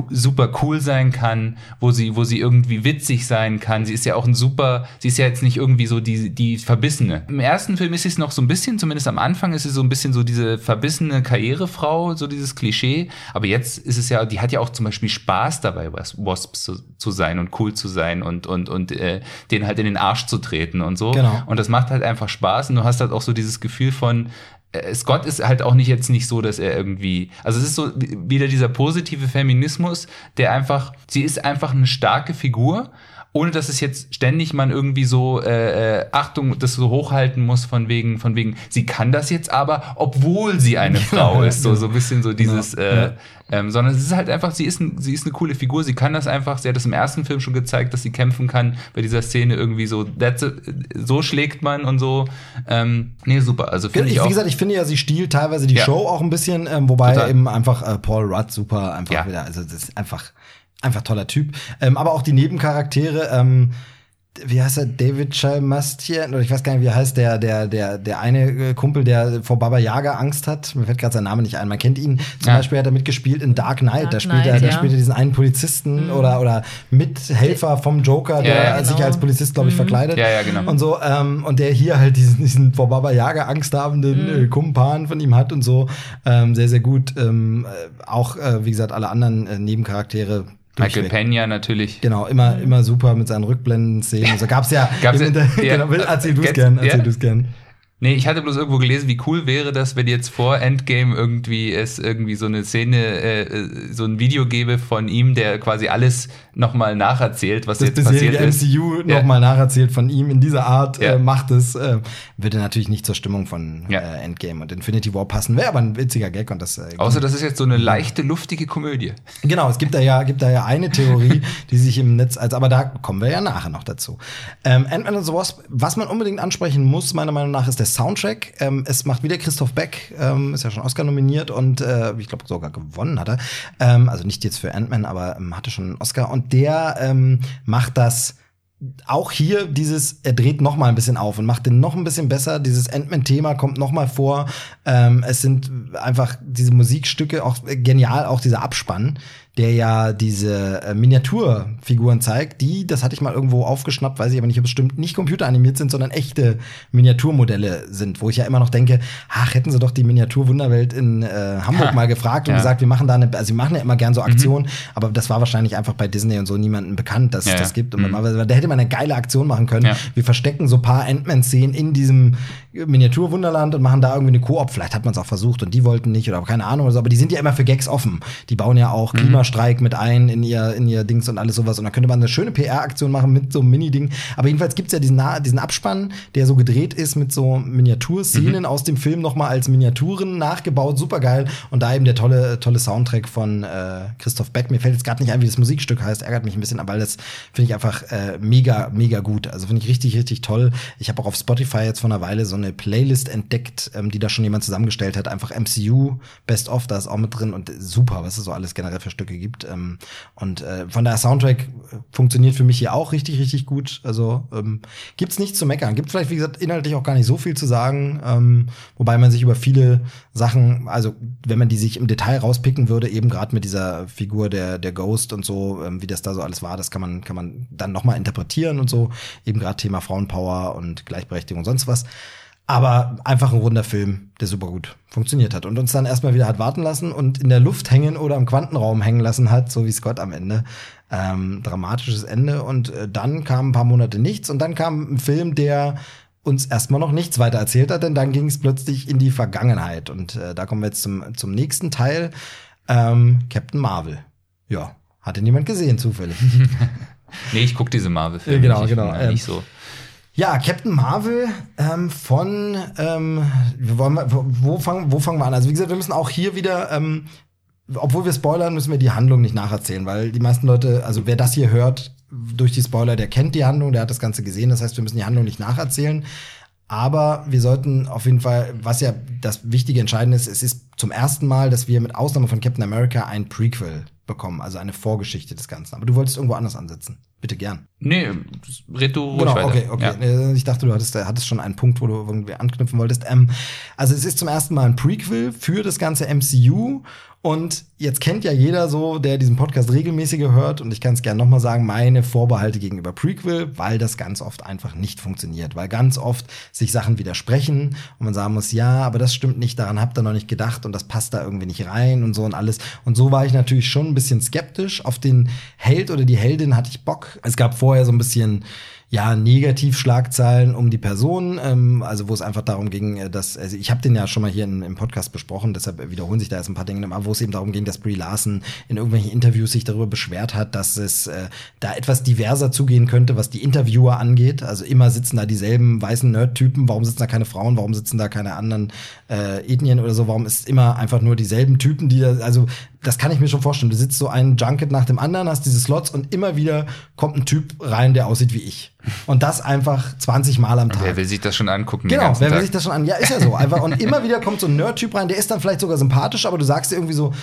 super cool sein kann, wo sie, wo sie irgendwie witzig sein kann. Sie ist ja auch ein super, sie ist ja jetzt nicht irgendwie so die, die Verbissene. Im ersten Film ist sie es noch so ein bisschen, zumindest am Anfang ist sie so ein bisschen so diese verbissene Karrierefrau, so dieses Klischee. Aber jetzt ist es ja, die hat ja auch zum Beispiel Spaß dabei, was Wasps zu, zu sein und cool zu sein und, und, und äh, den halt in den Arsch zu treten und so. Genau. Und das macht halt einfach Spaß und du hast halt auch so dieses Gefühl von, äh, Scott ist halt auch nicht jetzt nicht so, dass er irgendwie, also es ist so wieder dieser positive Feminismus, der einfach, sie ist einfach eine starke Figur, ohne dass es jetzt ständig man irgendwie so äh, äh, Achtung, das so hochhalten muss von wegen, von wegen, sie kann das jetzt aber, obwohl sie eine Frau ist, so so ein bisschen so dieses, äh, ähm, sondern es ist halt einfach, sie ist, ein, sie ist eine coole Figur, sie kann das einfach, sie hat das im ersten Film schon gezeigt, dass sie kämpfen kann, bei dieser Szene irgendwie so, so schlägt man und so, ähm, nee, super, also finde Ich, ich, wie gesagt, ich finde ja, sie stiehlt teilweise die Ja. Show auch ein bisschen, ähm, wobei Total. eben einfach äh, Paul Rudd super einfach Ja. wieder, also das ist einfach, einfach toller Typ. Ähm, aber auch die Nebencharaktere, ähm, wie heißt er, David Chalmastian, oder ich weiß gar nicht, wie er heißt, der, der, der, der eine äh, Kumpel, der vor Baba Yaga Angst hat. Mir fällt gerade sein Name nicht ein. Man kennt ihn. Zum Ja. Beispiel hat er mitgespielt in Dark Knight. Dark da spielt er, Knight, da ja. spielt er diesen einen Polizisten oder, oder Mithelfer vom Joker, der Ja, ja. sich Genau. als Polizist, glaube ich, verkleidet. Ja, ja, genau. Und so, ähm, und der hier halt diesen, diesen vor Baba Yaga angsthabenden äh, Kumpan von ihm hat und so. Ähm, sehr, sehr gut. Ähm, äh, auch, äh, wie gesagt, alle anderen äh, Nebencharaktere. Michael. Pena natürlich. Genau, immer, immer super mit seinen Rückblenden-Szenen. Also gab's ja, Gab's ja- genau, erzähl du es Jetzt- gern, erzähl ja. du es gern. Nee, ich hatte bloß irgendwo gelesen, wie cool wäre das, wenn jetzt vor Endgame irgendwie es irgendwie so eine Szene, äh, so ein Video gäbe von ihm, der quasi alles nochmal nacherzählt, was das jetzt passiert ist. MCU Ja. nochmal nacherzählt von ihm in dieser Art Ja. äh, macht es, äh, würde natürlich nicht zur Stimmung von Ja. äh, Endgame und Infinity War passen. Wäre aber ein witziger Gag und das äh, Außer das ist jetzt so eine leichte, luftige Komödie. Genau, es gibt da ja, gibt da ja eine Theorie, die sich im Netz, als, aber da kommen wir ja nachher noch dazu. Ähm, Ant-Man and the Wasp, was man unbedingt ansprechen muss, meiner Meinung nach, ist der Soundtrack. Ähm, es macht wieder Christoph Beck, ähm, ist ja schon Oscar nominiert und äh, ich glaube sogar gewonnen hat er. Ähm, also nicht jetzt für Ant-Man, aber ähm, hatte schon einen Oscar und der ähm, macht das auch hier dieses, er dreht noch mal ein bisschen auf und macht den noch ein bisschen besser. Dieses Ant-Man-Thema kommt noch mal vor. Ähm, es sind einfach diese Musikstücke auch genial, auch dieser Abspann, der ja diese äh, Miniaturfiguren zeigt, die, das hatte ich mal irgendwo aufgeschnappt, weiß ich aber nicht, ob es stimmt, nicht computeranimiert sind, sondern echte Miniaturmodelle sind, wo ich ja immer noch denke, ach, hätten sie doch die Miniatur-Wunderwelt in äh, Hamburg Ha. mal gefragt und Ja. gesagt, wir machen da eine, also wir machen ja immer gern so Aktionen, aber das war wahrscheinlich einfach bei Disney und so niemandem bekannt, dass Ja, es das gibt. Und Mhm. man, da hätte man eine geile Aktion machen können. Ja. Wir verstecken so ein paar Ant-Man-Szenen in diesem Miniaturwunderland und machen da irgendwie eine Koop. Vielleicht hat man es auch versucht und die wollten nicht oder keine Ahnung oder so, aber die sind ja immer für Gags offen. Die bauen ja auch Klimastreik mit ein in ihr, in ihr Dings und alles sowas. Und da könnte man eine schöne PR-Aktion machen mit so einem Mini-Ding. Aber jedenfalls gibt's ja diesen, diesen Abspann, der so gedreht ist mit so Miniaturszenen aus dem Film nochmal als Miniaturen nachgebaut. Super geil. Und da eben der tolle, tolle Soundtrack von äh, Christoph Beck. Mir fällt jetzt gerade nicht ein, wie das Musikstück heißt. Ärgert mich ein bisschen, aber das finde ich einfach äh, mega, mega gut. Also finde ich richtig, richtig toll. Ich habe auch auf Spotify jetzt vor einer Weile so eine Playlist entdeckt, ähm, die da schon jemand zusammengestellt hat. Einfach MCU Best of, da ist auch mit drin und super, was es so alles generell für Stücke gibt. Ähm, und äh, von daher Soundtrack äh, funktioniert für mich hier auch richtig, richtig gut. Also ähm, gibt's nichts zu meckern. Gibt vielleicht, wie gesagt, inhaltlich auch gar nicht so viel zu sagen. Ähm, wobei man sich über viele Sachen, also wenn man die sich im Detail rauspicken würde, eben gerade mit dieser Figur der, der Ghost und so, ähm, wie das da so alles war, das kann man, kann man dann nochmal interpretieren und so. Eben gerade Thema Frauenpower und Gleichberechtigung und sonst was. Aber einfach ein runder Film, der super gut funktioniert hat und uns dann erstmal wieder hat warten lassen und in der Luft hängen oder im Quantenraum hängen lassen hat, so wie Scott am Ende. Ähm, dramatisches Ende und äh, dann kam ein paar Monate nichts und dann kam ein Film, der uns erstmal noch nichts weiter erzählt hat, denn dann ging es plötzlich in die Vergangenheit und äh, da kommen wir jetzt zum, zum nächsten Teil, ähm, Captain Marvel. Ja, hatte niemand gesehen zufällig. Nee, ich gucke diese Marvel-Filme. Genau, nicht. Genau, da ähm, Nicht so. Ja, Captain Marvel ähm, von ähm, wir wollen wo, fangen, wo fangen wir an? Also wie gesagt, wir müssen auch hier wieder, ähm, obwohl wir spoilern, müssen wir die Handlung nicht nacherzählen, weil die meisten Leute, also wer das hier hört durch die Spoiler, der kennt die Handlung, der hat das Ganze gesehen. Das heißt, wir müssen die Handlung nicht nacherzählen. Aber wir sollten auf jeden Fall, was ja das wichtige Entscheidende ist, es ist zum ersten Mal, dass wir mit Ausnahme von Captain America ein Prequel bekommen, also eine Vorgeschichte des Ganzen. Aber du wolltest irgendwo anders ansetzen. Bitte gern. Nee, red du ruhig Genau, weiter. okay, okay. Ja. Ich dachte, du hattest, äh, hattest schon einen Punkt, wo du irgendwie anknüpfen wolltest. Ähm, also es ist zum ersten Mal ein Prequel für das ganze MCU. Und jetzt kennt ja jeder so, der diesen Podcast regelmäßig hört, und ich kann es gerne nochmal sagen, meine Vorbehalte gegenüber Prequel, weil das ganz oft einfach nicht funktioniert, weil ganz oft sich Sachen widersprechen und man sagen muss, ja, aber das stimmt nicht, daran habt ihr noch nicht gedacht und das passt da irgendwie nicht rein und so und alles. Und so war ich natürlich schon ein bisschen skeptisch. Auf den Held oder die Heldin hatte ich Bock. Es gab vorher so ein bisschen ja, Negativschlagzeilen um die Person, ähm, also wo es einfach darum ging, äh, dass, also ich habe den ja schon mal hier in, im Podcast besprochen, deshalb wiederholen sich da jetzt ein paar Dinge, aber wo es eben darum ging, dass Brie Larson in irgendwelchen Interviews sich darüber beschwert hat, dass es äh, da etwas diverser zugehen könnte, was die Interviewer angeht. Also immer sitzen da dieselben weißen Nerd-Typen, warum sitzen da keine Frauen, warum sitzen da keine anderen äh, Ethnien oder so, warum ist immer einfach nur dieselben Typen, die da, also das kann ich mir schon vorstellen. Du sitzt so ein Junket nach dem anderen, hast diese Slots und immer wieder kommt ein Typ rein, der aussieht wie ich. Und das einfach 20 Mal am Tag. Wer will sich das schon angucken? Genau, wer will Tag? sich das schon an? Ja, ist ja so. Einfach. Und immer wieder kommt so ein Nerd-Typ rein, der ist dann vielleicht sogar sympathisch, aber du sagst dir irgendwie so,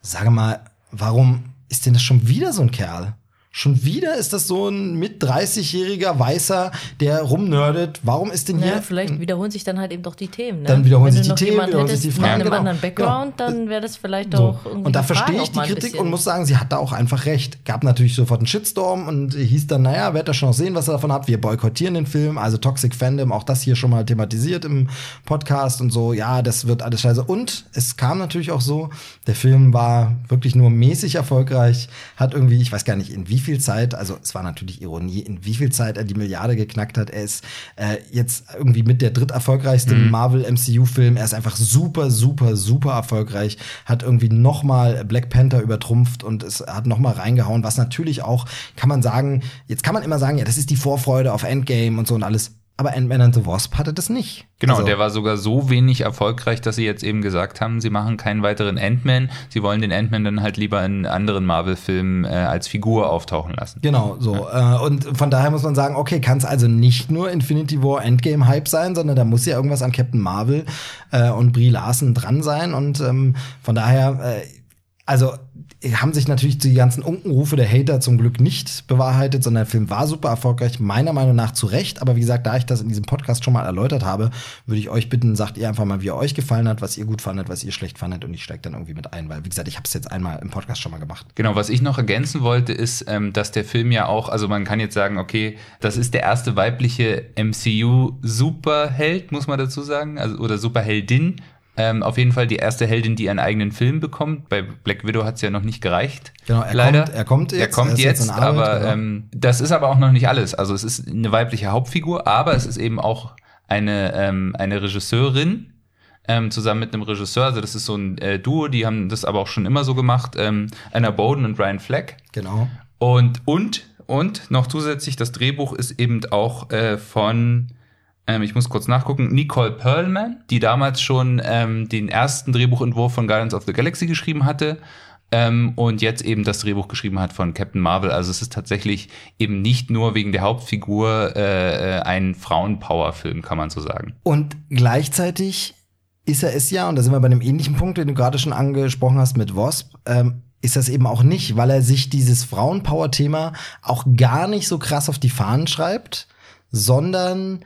sage mal, warum ist denn das schon wieder so ein Kerl? Schon wieder ist das so ein mit 30-jähriger Weißer, der rumnördet. Warum ist denn hier? Ja, vielleicht wiederholen sich dann halt eben doch die Themen. Ne? Dann wiederholen Wenn sich die Themen, wiederholen sich die Fragen, Mit einem genau. anderen Background, Genau. dann wäre das vielleicht So. auch irgendwie. Und da verstehe ich die Kritik und muss sagen, sie hat da auch einfach recht. Gab natürlich sofort einen Shitstorm und hieß dann, naja, werdet ihr schon noch sehen, was ihr davon habt. Wir boykottieren den Film, also Toxic Fandom, auch das hier schon mal thematisiert im Podcast und so. Ja, das wird alles scheiße. Und es kam natürlich auch so, der Film war wirklich nur mäßig erfolgreich, hat irgendwie, ich weiß gar nicht, in wie viel Zeit, also es war natürlich Ironie, in wie viel Zeit er die Milliarde geknackt hat. Er ist äh, jetzt irgendwie mit der dritterfolgreichste Mhm. Marvel MCU-Film. Er ist einfach super, super, super erfolgreich. Hat irgendwie noch mal Black Panther übertrumpft und es hat noch mal reingehauen, was natürlich auch, kann man sagen, jetzt kann man immer sagen, ja, das ist die Vorfreude auf Endgame und so und alles. Aber Ant-Man and the Wasp hatte das nicht. Genau, Also- der war sogar so wenig erfolgreich, dass sie jetzt eben gesagt haben, sie machen keinen weiteren Ant-Man. Sie wollen den Ant-Man dann halt lieber in anderen Marvel-Filmen äh, als Figur auftauchen lassen. Genau, so. Äh, und von daher muss man sagen, okay, kann es also nicht nur Infinity War Endgame-Hype sein, sondern da muss ja irgendwas an Captain Marvel äh, und Brie Larson dran sein. Und ähm, von daher, äh, also haben sich natürlich die ganzen Unkenrufe der Hater zum Glück nicht bewahrheitet, sondern der Film war super erfolgreich, meiner Meinung nach zu Recht. Aber wie gesagt, da ich das in diesem Podcast schon mal erläutert habe, würde ich euch bitten, sagt ihr einfach mal, wie er euch gefallen hat, was ihr gut fandet, was ihr schlecht fandet und ich steige dann irgendwie mit ein, weil wie gesagt, ich habe es jetzt einmal im Podcast schon mal gemacht. Genau, was ich noch ergänzen wollte, ist, ähm, dass der Film ja auch, also man kann jetzt sagen, okay, das ist der erste weibliche MCU-Superheld, muss man dazu sagen, also oder Superheldin. Ähm, auf jeden Fall die erste Heldin, die einen eigenen Film bekommt. Bei Black Widow hat es ja noch nicht gereicht. Genau, er leider. kommt- er kommt Er jetzt, kommt er jetzt, jetzt Arbeit, aber genau. ähm, das ist aber auch noch nicht alles. Also es ist eine weibliche Hauptfigur, aber es ist eben auch eine, ähm, eine Regisseurin, ähm, zusammen mit einem Regisseur. Also das ist so ein äh, Duo, die haben das aber auch schon immer so gemacht. Ähm, Anna Bowden und Ryan Fleck. Genau. Und, und, und noch zusätzlich, das Drehbuch ist eben auch äh, von, ähm, ich muss kurz nachgucken, Nicole Perlman, die damals schon ähm, den ersten Drehbuchentwurf von Guardians of the Galaxy geschrieben hatte. Ähm, und jetzt eben das Drehbuch geschrieben hat von Captain Marvel. Also es ist tatsächlich eben nicht nur wegen der Hauptfigur äh, äh, ein Frauenpower-Film, kann man so sagen. Und gleichzeitig ist er es ja, und da sind wir bei einem ähnlichen Punkt, den du gerade schon angesprochen hast mit Wasp, ähm, ist das eben auch nicht, weil er sich dieses Frauenpower-Thema auch gar nicht so krass auf die Fahnen schreibt, sondern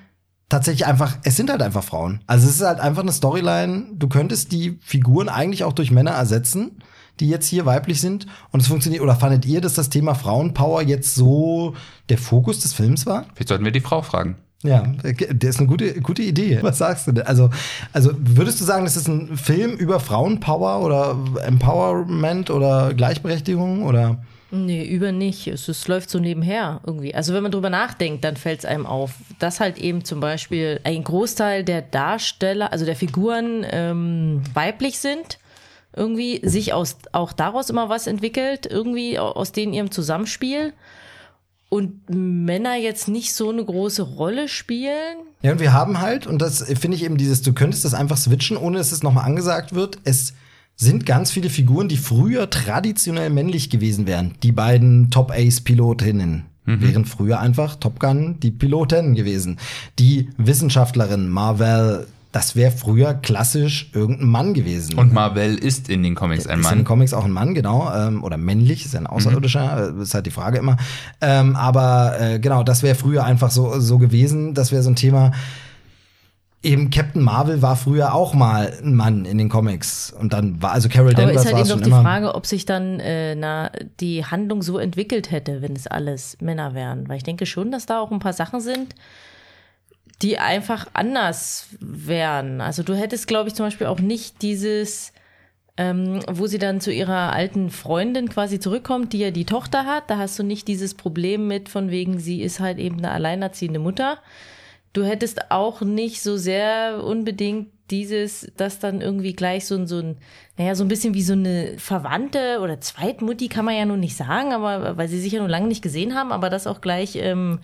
tatsächlich einfach, es sind halt einfach Frauen. Also es ist halt einfach eine Storyline, du könntest die Figuren eigentlich auch durch Männer ersetzen, die jetzt hier weiblich sind und es funktioniert, oder fandet ihr, dass das Thema Frauenpower jetzt so der Fokus des Films war? Vielleicht sollten wir die Frau fragen. Ja, der ist eine gute, gute Idee. Was sagst du denn? Also, also würdest du sagen, das ist ein Film über Frauenpower oder Empowerment oder Gleichberechtigung oder? Nee, über nicht. Es, es läuft so nebenher irgendwie. Also wenn man drüber nachdenkt, dann fällt es einem auf, dass halt eben zum Beispiel ein Großteil der Darsteller, also der Figuren ähm, weiblich sind, irgendwie sich aus, auch daraus immer was entwickelt, irgendwie au- aus denen ihrem Zusammenspiel. Und Männer jetzt nicht so eine große Rolle spielen. Ja, und wir haben halt, und das finde ich eben dieses, du könntest das einfach switchen, ohne dass es nochmal angesagt wird. Es sind ganz viele Figuren, die früher traditionell männlich gewesen wären. Die beiden Top-Ace-Pilotinnen. Wären früher einfach Top Gun die Pilotin gewesen. Die Wissenschaftlerin Marvel, das wäre früher klassisch irgendein Mann gewesen. Und Marvel ist in den Comics ein Ist in Mann. den Comics auch ein Mann, genau. Ähm, oder männlich, ist ja ein Außerirdischer, äh, ist halt die Frage immer. Ähm, aber äh, genau, das wäre früher einfach so, so gewesen. Das wäre so ein Thema. Eben Captain Marvel war früher auch mal ein Mann in den Comics. Und dann war, also Carol Aber Danvers ist halt war eben schon doch die immer. Frage, ob sich dann äh, na, die Handlung so entwickelt hätte, wenn es alles Männer wären. Weil ich denke schon, dass da auch ein paar Sachen sind, die einfach anders wären. Also du hättest, glaube ich, zum Beispiel auch nicht dieses, ähm, wo sie dann zu ihrer alten Freundin quasi zurückkommt, die ja die Tochter hat. Da hast du nicht dieses Problem mit, von wegen, sie ist halt eben eine alleinerziehende Mutter. Du hättest auch nicht so sehr unbedingt dieses, dass dann irgendwie gleich so ein, so ein, naja, so ein bisschen wie so eine Verwandte oder Zweitmutti kann man ja nun nicht sagen, aber weil sie sich ja nur lange nicht gesehen haben, aber dass auch gleich ähm,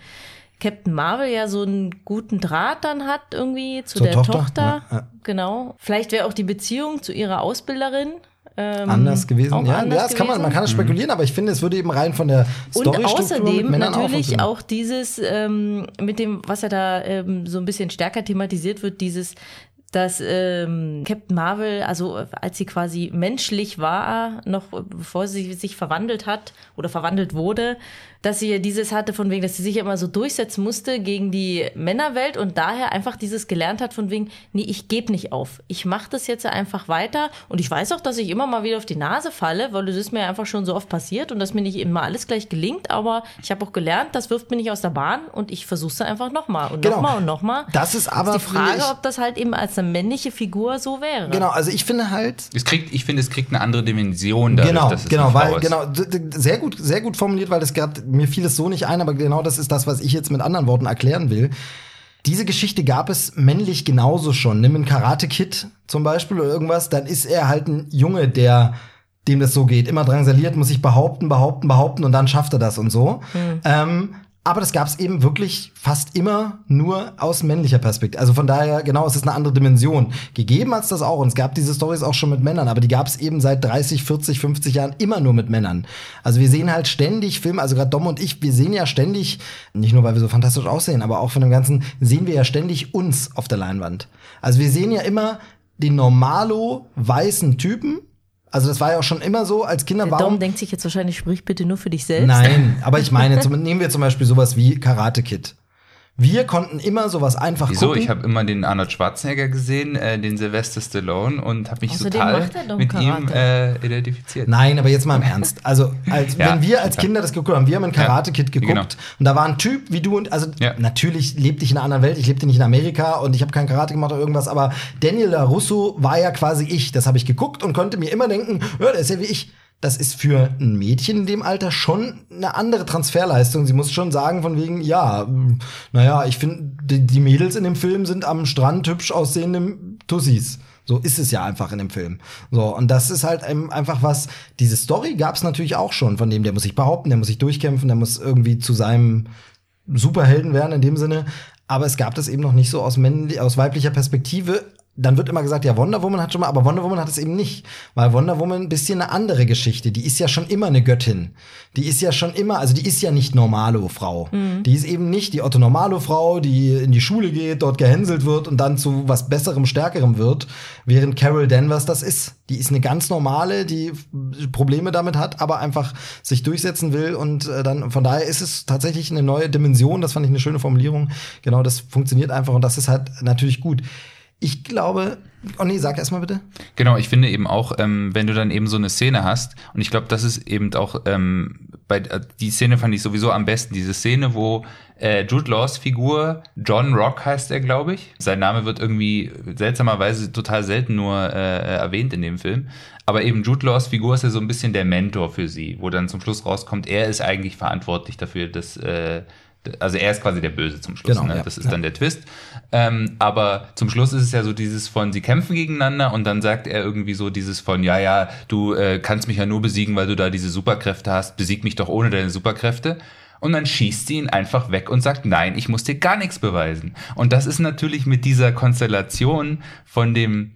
Captain Marvel ja so einen guten Draht dann hat irgendwie zu Zur der Tochter, Tochter. ja, ja. Genau. Vielleicht wäre auch die Beziehung zu ihrer Ausbilderin ähm, Anders gewesen. Ja, anders ja das kann man, man kann das spekulieren, aber ich finde, es würde eben rein von der Und Storystruktur mit außerdem natürlich auch dieses, ähm, mit dem, was ja da ähm, so ein bisschen stärker thematisiert wird, dieses, dass ähm, Captain Marvel, also als sie quasi menschlich war, noch bevor sie sich verwandelt hat oder verwandelt wurde, dass sie ja dieses hatte von wegen, dass sie sich immer so durchsetzen musste gegen die Männerwelt und daher einfach dieses gelernt hat von wegen, nee, ich gebe nicht auf. Ich mache das jetzt einfach weiter und ich weiß auch, dass ich immer mal wieder auf die Nase falle, weil das ist mir einfach schon so oft passiert und dass mir nicht immer alles gleich gelingt, aber ich habe auch gelernt, das wirft mir nicht aus der Bahn und ich versuche es einfach nochmal und Genau. nochmal und nochmal. Das ist aber die Frage, vielleicht- ob das halt eben als eine männliche Figur so wäre. Genau, also ich finde halt, Es kriegt, ich finde, es kriegt eine andere Dimension dadurch, genau, dass es genau, weil ist. genau sehr gut, sehr gut formuliert, weil das gerade mir fiel es so nicht ein, aber genau das ist das, was ich jetzt mit anderen Worten erklären will. Diese Geschichte gab es männlich genauso schon. Nimm einen Karate Kid zum Beispiel oder irgendwas, dann ist er halt ein Junge, der dem das so geht, immer drangsaliert, muss sich behaupten, behaupten, behaupten und dann schafft er das und so. Ähm, aber das gab es eben wirklich fast immer nur aus männlicher Perspektive. Also von daher, genau, es ist eine andere Dimension. Gegeben hat's das auch. Und es gab diese Stories auch schon mit Männern, aber die gab es eben seit 30, 40, 50 Jahren immer nur mit Männern. Also wir sehen halt ständig Filme, also gerade Dom und ich, wir sehen ja ständig, nicht nur weil wir so fantastisch aussehen, aber auch von dem Ganzen, sehen wir ja ständig uns auf der Leinwand. Also wir sehen ja immer den normalo weißen Typen. Also das war ja auch schon immer so als Kinder. Der Warum Dom denkt sich jetzt wahrscheinlich, sprich bitte nur für dich selbst. Nein, aber ich meine, zum, nehmen wir zum Beispiel sowas wie Karate Kid. Wir konnten immer sowas einfach Wieso? gucken. Ich habe immer den Arnold Schwarzenegger gesehen, äh, den Sylvester Stallone und habe mich Außerdem total macht er doch mit ihm Karate. äh, identifiziert. Nein, aber jetzt mal im Ernst. Also, als, Ja, wenn wir als. Kinder das geguckt haben, wir haben ein Karate Kid geguckt genau. und da war ein Typ wie du und also Ja. natürlich lebte ich in einer anderen Welt, ich lebte nicht in Amerika und ich habe kein Karate gemacht oder irgendwas, aber Daniel LaRusso war ja quasi ich. Das habe ich geguckt und konnte mir immer denken, ja, der ist ja wie ich. Das ist für ein Mädchen in dem Alter schon eine andere Transferleistung. Sie muss schon sagen, von wegen, ja, naja, ich finde, die, Mädels in dem Film sind am Strand hübsch aussehende Tussis. So ist es ja einfach in dem Film. So, und das ist halt einfach was, diese Story gab es natürlich auch schon, von dem, der muss sich behaupten, der muss sich durchkämpfen, der muss irgendwie zu seinem Superhelden werden in dem Sinne. Aber es gab das eben noch nicht so aus, männli aus weiblicher Perspektive. Dann wird immer gesagt, ja, Wonder Woman hat schon mal, aber Wonder Woman hat es eben nicht. Weil Wonder Woman ein bisschen eine andere Geschichte. Die ist ja schon immer eine Göttin. Die ist ja schon immer, also die ist ja nicht Normalo-Frau. Die ist eben nicht die Otto Normalo-Frau, die in die Schule geht, dort gehänselt wird und dann zu was Besserem, Stärkerem wird. Während Carol Danvers das ist. Die ist eine ganz normale, die Probleme damit hat, aber einfach sich durchsetzen will und äh, dann, von daher ist es tatsächlich eine neue Dimension. Das fand ich eine schöne Formulierung. Genau, das funktioniert einfach und das ist halt natürlich gut. Ich glaube, oh nee, sag erst mal bitte. Genau, ich finde eben auch, ähm, wenn du dann eben so eine Szene hast, und ich glaube, das ist eben auch, ähm, bei, äh, die Szene fand ich sowieso am besten, diese Szene, wo äh, Jude Laws Figur, John Rock heißt er, glaube ich. Sein Name wird irgendwie seltsamerweise total selten nur äh, erwähnt in dem Film. Aber eben Jude Laws Figur ist ja so ein bisschen der Mentor für sie, wo dann zum Schluss rauskommt, er ist eigentlich verantwortlich dafür, dass äh, also er ist quasi der Böse zum Schluss. Genau, ne? ja. Das ist dann der Twist. Ähm, aber zum Schluss ist es ja so dieses von, sie kämpfen gegeneinander und dann sagt er irgendwie so dieses von, ja, ja, du äh, kannst mich ja nur besiegen, weil du da diese Superkräfte hast. Besieg mich doch ohne deine Superkräfte. Und dann schießt sie ihn einfach weg und sagt, nein, ich muss dir gar nichts beweisen. Und das ist natürlich mit dieser Konstellation von dem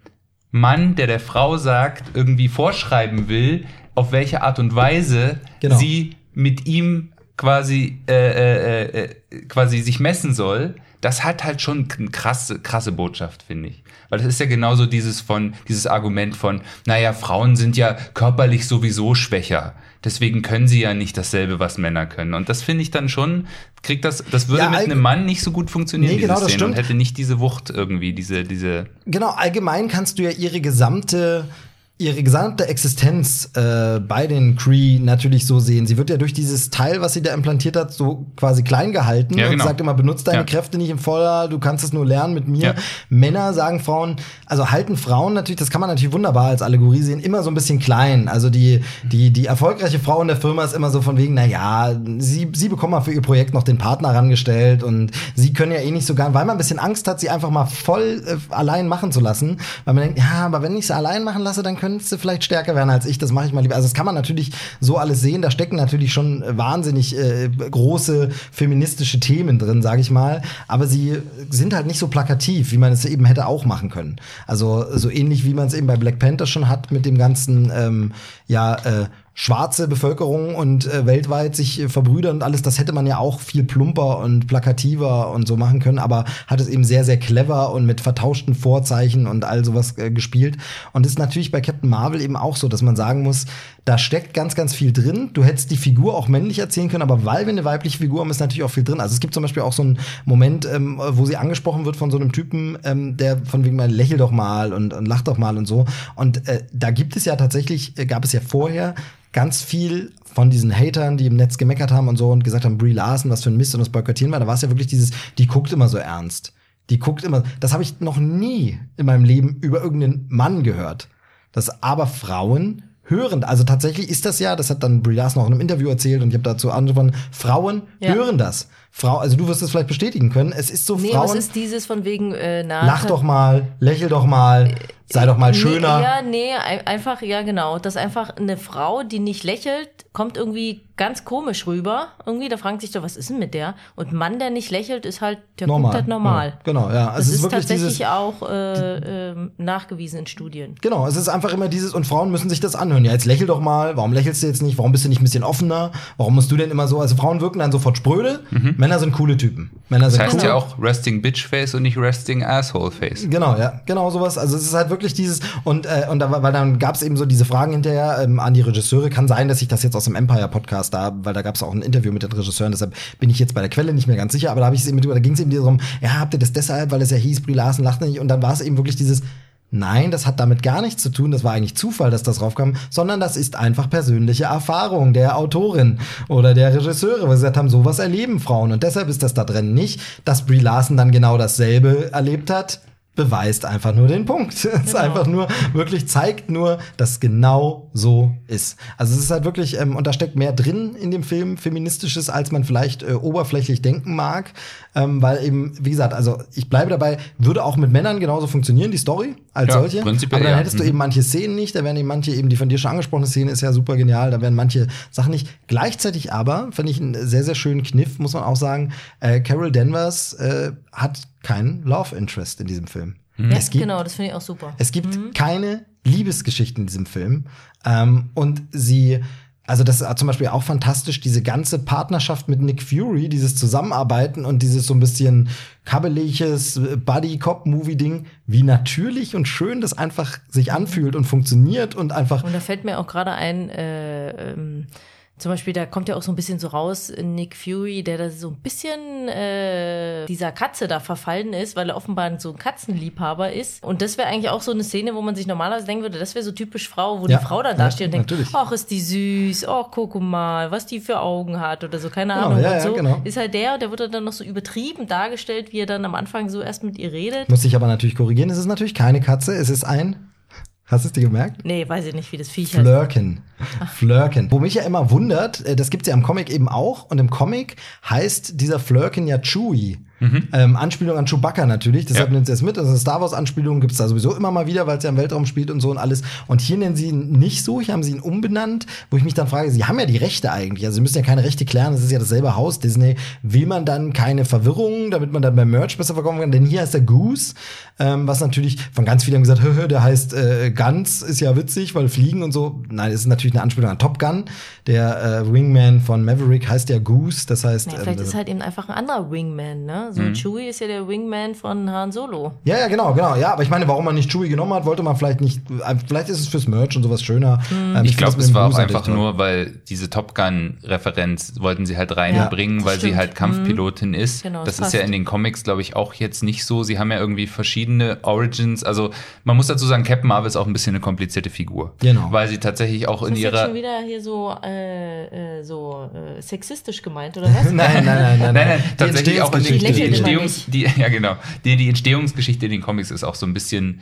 Mann, der der Frau sagt, irgendwie vorschreiben will, auf welche Art und Weise Genau. sie mit ihm quasi äh, äh, äh, quasi sich messen soll, das hat halt schon eine krasse krasse Botschaft, finde ich. Weil das ist ja genauso dieses von dieses Argument von, naja, Frauen sind ja körperlich sowieso schwächer. Deswegen können sie ja nicht dasselbe, was Männer können. Und das finde ich dann schon, kriegt das, das würde Ja, mit einem Mann nicht so gut funktionieren, Nee, genau, diese Szene, und hätte nicht diese Wucht irgendwie, diese, diese, Genau, allgemein kannst du ja ihre gesamte ihre gesamte Existenz äh, bei den Cree natürlich so sehen. Sie wird ja durch dieses Teil, was sie da implantiert hat, so quasi klein gehalten Ja, und genau. sagt immer, benutzt deine Ja. Kräfte nicht im Voller, du kannst es nur lernen mit mir. Ja. Männer sagen Frauen, also halten Frauen natürlich, das kann man natürlich wunderbar als Allegorie sehen, immer so ein bisschen klein. Also die, die, die erfolgreiche Frau in der Firma ist immer so von wegen, na ja, sie, sie bekommen mal für ihr Projekt noch den Partner herangestellt und sie können ja eh nicht so gar, weil man ein bisschen Angst hat, sie einfach mal voll äh, allein machen zu lassen. Weil man denkt, ja, aber wenn ich sie allein machen lasse, dann könntest du vielleicht stärker werden als ich, das mache ich mal lieber. Also das kann man natürlich so alles sehen, da stecken natürlich schon äh, wahnsinnig äh, große feministische Themen drin, sage ich mal. Aber sie sind halt nicht so plakativ, wie man es eben hätte auch machen können. Also so ähnlich wie man es eben bei Black Panther schon hat mit dem ganzen, ähm, ja, äh, schwarze Bevölkerung und äh, weltweit sich äh, verbrüdern und alles, das hätte man ja auch viel plumper und plakativer und so machen können, aber hat es eben sehr, sehr clever und mit vertauschten Vorzeichen und all sowas äh, gespielt. Und ist natürlich bei Captain Marvel eben auch so, dass man sagen muss, da steckt ganz, ganz viel drin. Du hättest die Figur auch männlich erzählen können, aber weil wir eine weibliche Figur haben, ist natürlich auch viel drin. Also es gibt zum Beispiel auch so einen Moment, ähm, wo sie angesprochen wird von so einem Typen, ähm, der von wegen mal lächel doch mal und, und lach doch mal und so. Und äh, da gibt es ja tatsächlich, äh, gab es ja vorher ganz viel von diesen Hatern, die im Netz gemeckert haben und so und gesagt haben, Brie Larson, was für ein Mist und das boykottieren wir. Da war es ja wirklich dieses, die guckt immer so ernst. die guckt immer, das habe ich noch nie in meinem Leben über irgendeinen Mann gehört. Dass aber Frauen hören, also tatsächlich ist das ja, das hat dann Brie Larson auch in einem Interview erzählt und ich habe dazu angefangen, Frauen Ja. hören das. Frau, also du wirst es vielleicht bestätigen können. Es ist so Nee, aber es Frauen, ist dieses von wegen, äh, na, lach doch mal, lächel doch mal, sei doch mal schöner. Nee, ja, nee, ein- einfach, ja, genau. Dass einfach eine Frau, die nicht lächelt, kommt irgendwie ganz komisch rüber. Irgendwie, da fragt sich doch, was ist denn mit der? Und ein Mann, der nicht lächelt, ist halt, der normal. guckt halt normal. Ja, genau, ja. Das es ist, ist, wirklich tatsächlich dieses, auch äh, ähm, nachgewiesen in Studien. Genau, es ist einfach immer dieses, und Frauen müssen sich das anhören. Ja, jetzt lächel doch mal, warum lächelst du jetzt nicht? Warum bist du nicht ein bisschen offener? Warum musst du denn immer so? Also Frauen wirken dann sofort spröde, Männer sind coole Typen. Männer Das sind heißt cool. ja auch Resting Bitch Face und nicht Resting Asshole Face. Genau, ja, genau sowas. Also es ist halt wirklich dieses und äh, und da, weil dann gab es eben so diese Fragen hinterher ähm, an die Regisseure. Kann sein, dass ich das jetzt aus dem Empire Podcast da, weil da gab es auch ein Interview mit den Regisseuren. Deshalb bin ich jetzt bei der Quelle nicht mehr ganz sicher. Aber da habe ich es eben, da ging es eben darum, ja, habt ihr das deshalb, weil es ja hieß, Brie Larson lacht nicht. Und dann war es eben wirklich dieses Nein, das hat damit gar nichts zu tun. Das war eigentlich Zufall, dass das raufkam, sondern das ist einfach persönliche Erfahrung der Autorin oder der Regisseure, weil sie gesagt haben, sowas erleben Frauen. Und deshalb ist das da drin nicht, dass Brie Larson dann genau dasselbe erlebt hat. Beweist einfach nur den Punkt. Es ist einfach nur, wirklich zeigt nur, dass genau so ist. Also es ist halt wirklich, ähm, und da steckt mehr drin in dem Film, feministisches, als man vielleicht äh, oberflächlich denken mag. Ähm, weil eben, wie gesagt, also ich bleibe dabei, würde auch mit Männern genauso funktionieren, die Story als Ja, solche. prinzipiell Aber dann ja. hättest du Mhm. eben manche Szenen nicht, da wären eben manche, eben die von dir schon angesprochene Szene ist ja super genial, da wären manche Sachen nicht. Gleichzeitig aber, fand ich einen sehr, sehr schönen Kniff, muss man auch sagen, äh, Carol Danvers äh, hat keinen Love Interest in diesem Film. Mhm. Ja, Es gibt genau, das finde ich auch super. es gibt keine Liebesgeschichte in diesem Film. Ähm, und sie, also das ist zum Beispiel auch fantastisch, diese ganze Partnerschaft mit Nick Fury, dieses Zusammenarbeiten und dieses so ein bisschen kabbeliges Buddy-Cop-Movie-Ding, wie natürlich und schön das einfach sich anfühlt und funktioniert und einfach. Und da fällt mir auch gerade ein, äh, ähm, zum Beispiel, da kommt ja auch so ein bisschen so raus, Nick Fury, der da so ein bisschen äh, dieser Katze da verfallen ist, weil er offenbar so ein Katzenliebhaber ist. Und das wäre eigentlich auch so eine Szene, wo man sich normalerweise denken würde, das wäre so typisch Frau, wo Ja, die Frau dann ja, dasteht und denkt, ach, ist die süß, ach, guck mal, was die für Augen hat oder so, keine Genau, Ahnung. ja, und ja, so genau. ist halt der, der wird dann noch so übertrieben dargestellt, wie er dann am Anfang so erst mit ihr redet. Muss ich aber natürlich korrigieren, es ist natürlich keine Katze, es ist ein. Hast du es dir gemerkt? Nee, weiß ich nicht, wie das Viech heißt. Flirken. Flirken. Wo mich ja immer wundert, äh, das gibt's ja im Comic eben auch. Und im Comic heißt dieser Flirken ja Chewie. Ähm, Anspielung an Chewbacca natürlich, deshalb Ja. nimmt sie es mit. Also eine Star Wars-Anspielung gibt's da sowieso immer mal wieder, weil es ja im Weltraum spielt und so und alles. Und hier nennen sie ihn nicht so, hier haben sie ihn umbenannt, wo ich mich dann frage, sie haben ja die Rechte eigentlich. Also sie müssen ja keine Rechte klären, das ist ja dasselbe Haus Disney. Will man dann keine Verwirrung, damit man dann beim Merch besser verkaufen kann? Denn hier heißt er Goose, ähm, was natürlich von ganz vielen haben gesagt, hö, hö, der heißt äh, Guns, ist ja witzig, weil Fliegen und so. Nein, es ist natürlich eine Anspielung an Top Gun. Der äh, Wingman von Maverick heißt ja Goose, das heißt. Ja, ähm, vielleicht das- ist halt eben einfach ein anderer Wingman, ne? So ein Chewie ist ja der Wingman von Han Solo. Ja, ja, genau, genau. Ja, aber ich meine, warum man nicht Chewie genommen hat, wollte man vielleicht nicht. äh, Vielleicht ist es fürs Merch und sowas schöner. Ähm, Ich find glaube, das es war auch einfach toll. nur, weil diese Top Gun-Referenz wollten sie halt reinbringen, Ja, weil das sie stimmt. halt Kampfpilotin ist. Genau, das das ist ja in den Comics, glaube ich, auch jetzt nicht so. Sie haben ja irgendwie verschiedene Origins. Also man muss dazu sagen, Captain Marvel ist auch ein bisschen eine komplizierte Figur. Genau. Weil sie tatsächlich auch in ist jetzt ihrer schon wieder hier so, äh, äh, so äh, sexistisch gemeint, oder was? Nein, nein, nein, nein. Nein, nein, Die tatsächlich auch in den, die, Entstehungs, die, ja genau, die, die Entstehungsgeschichte in den Comics ist auch so ein bisschen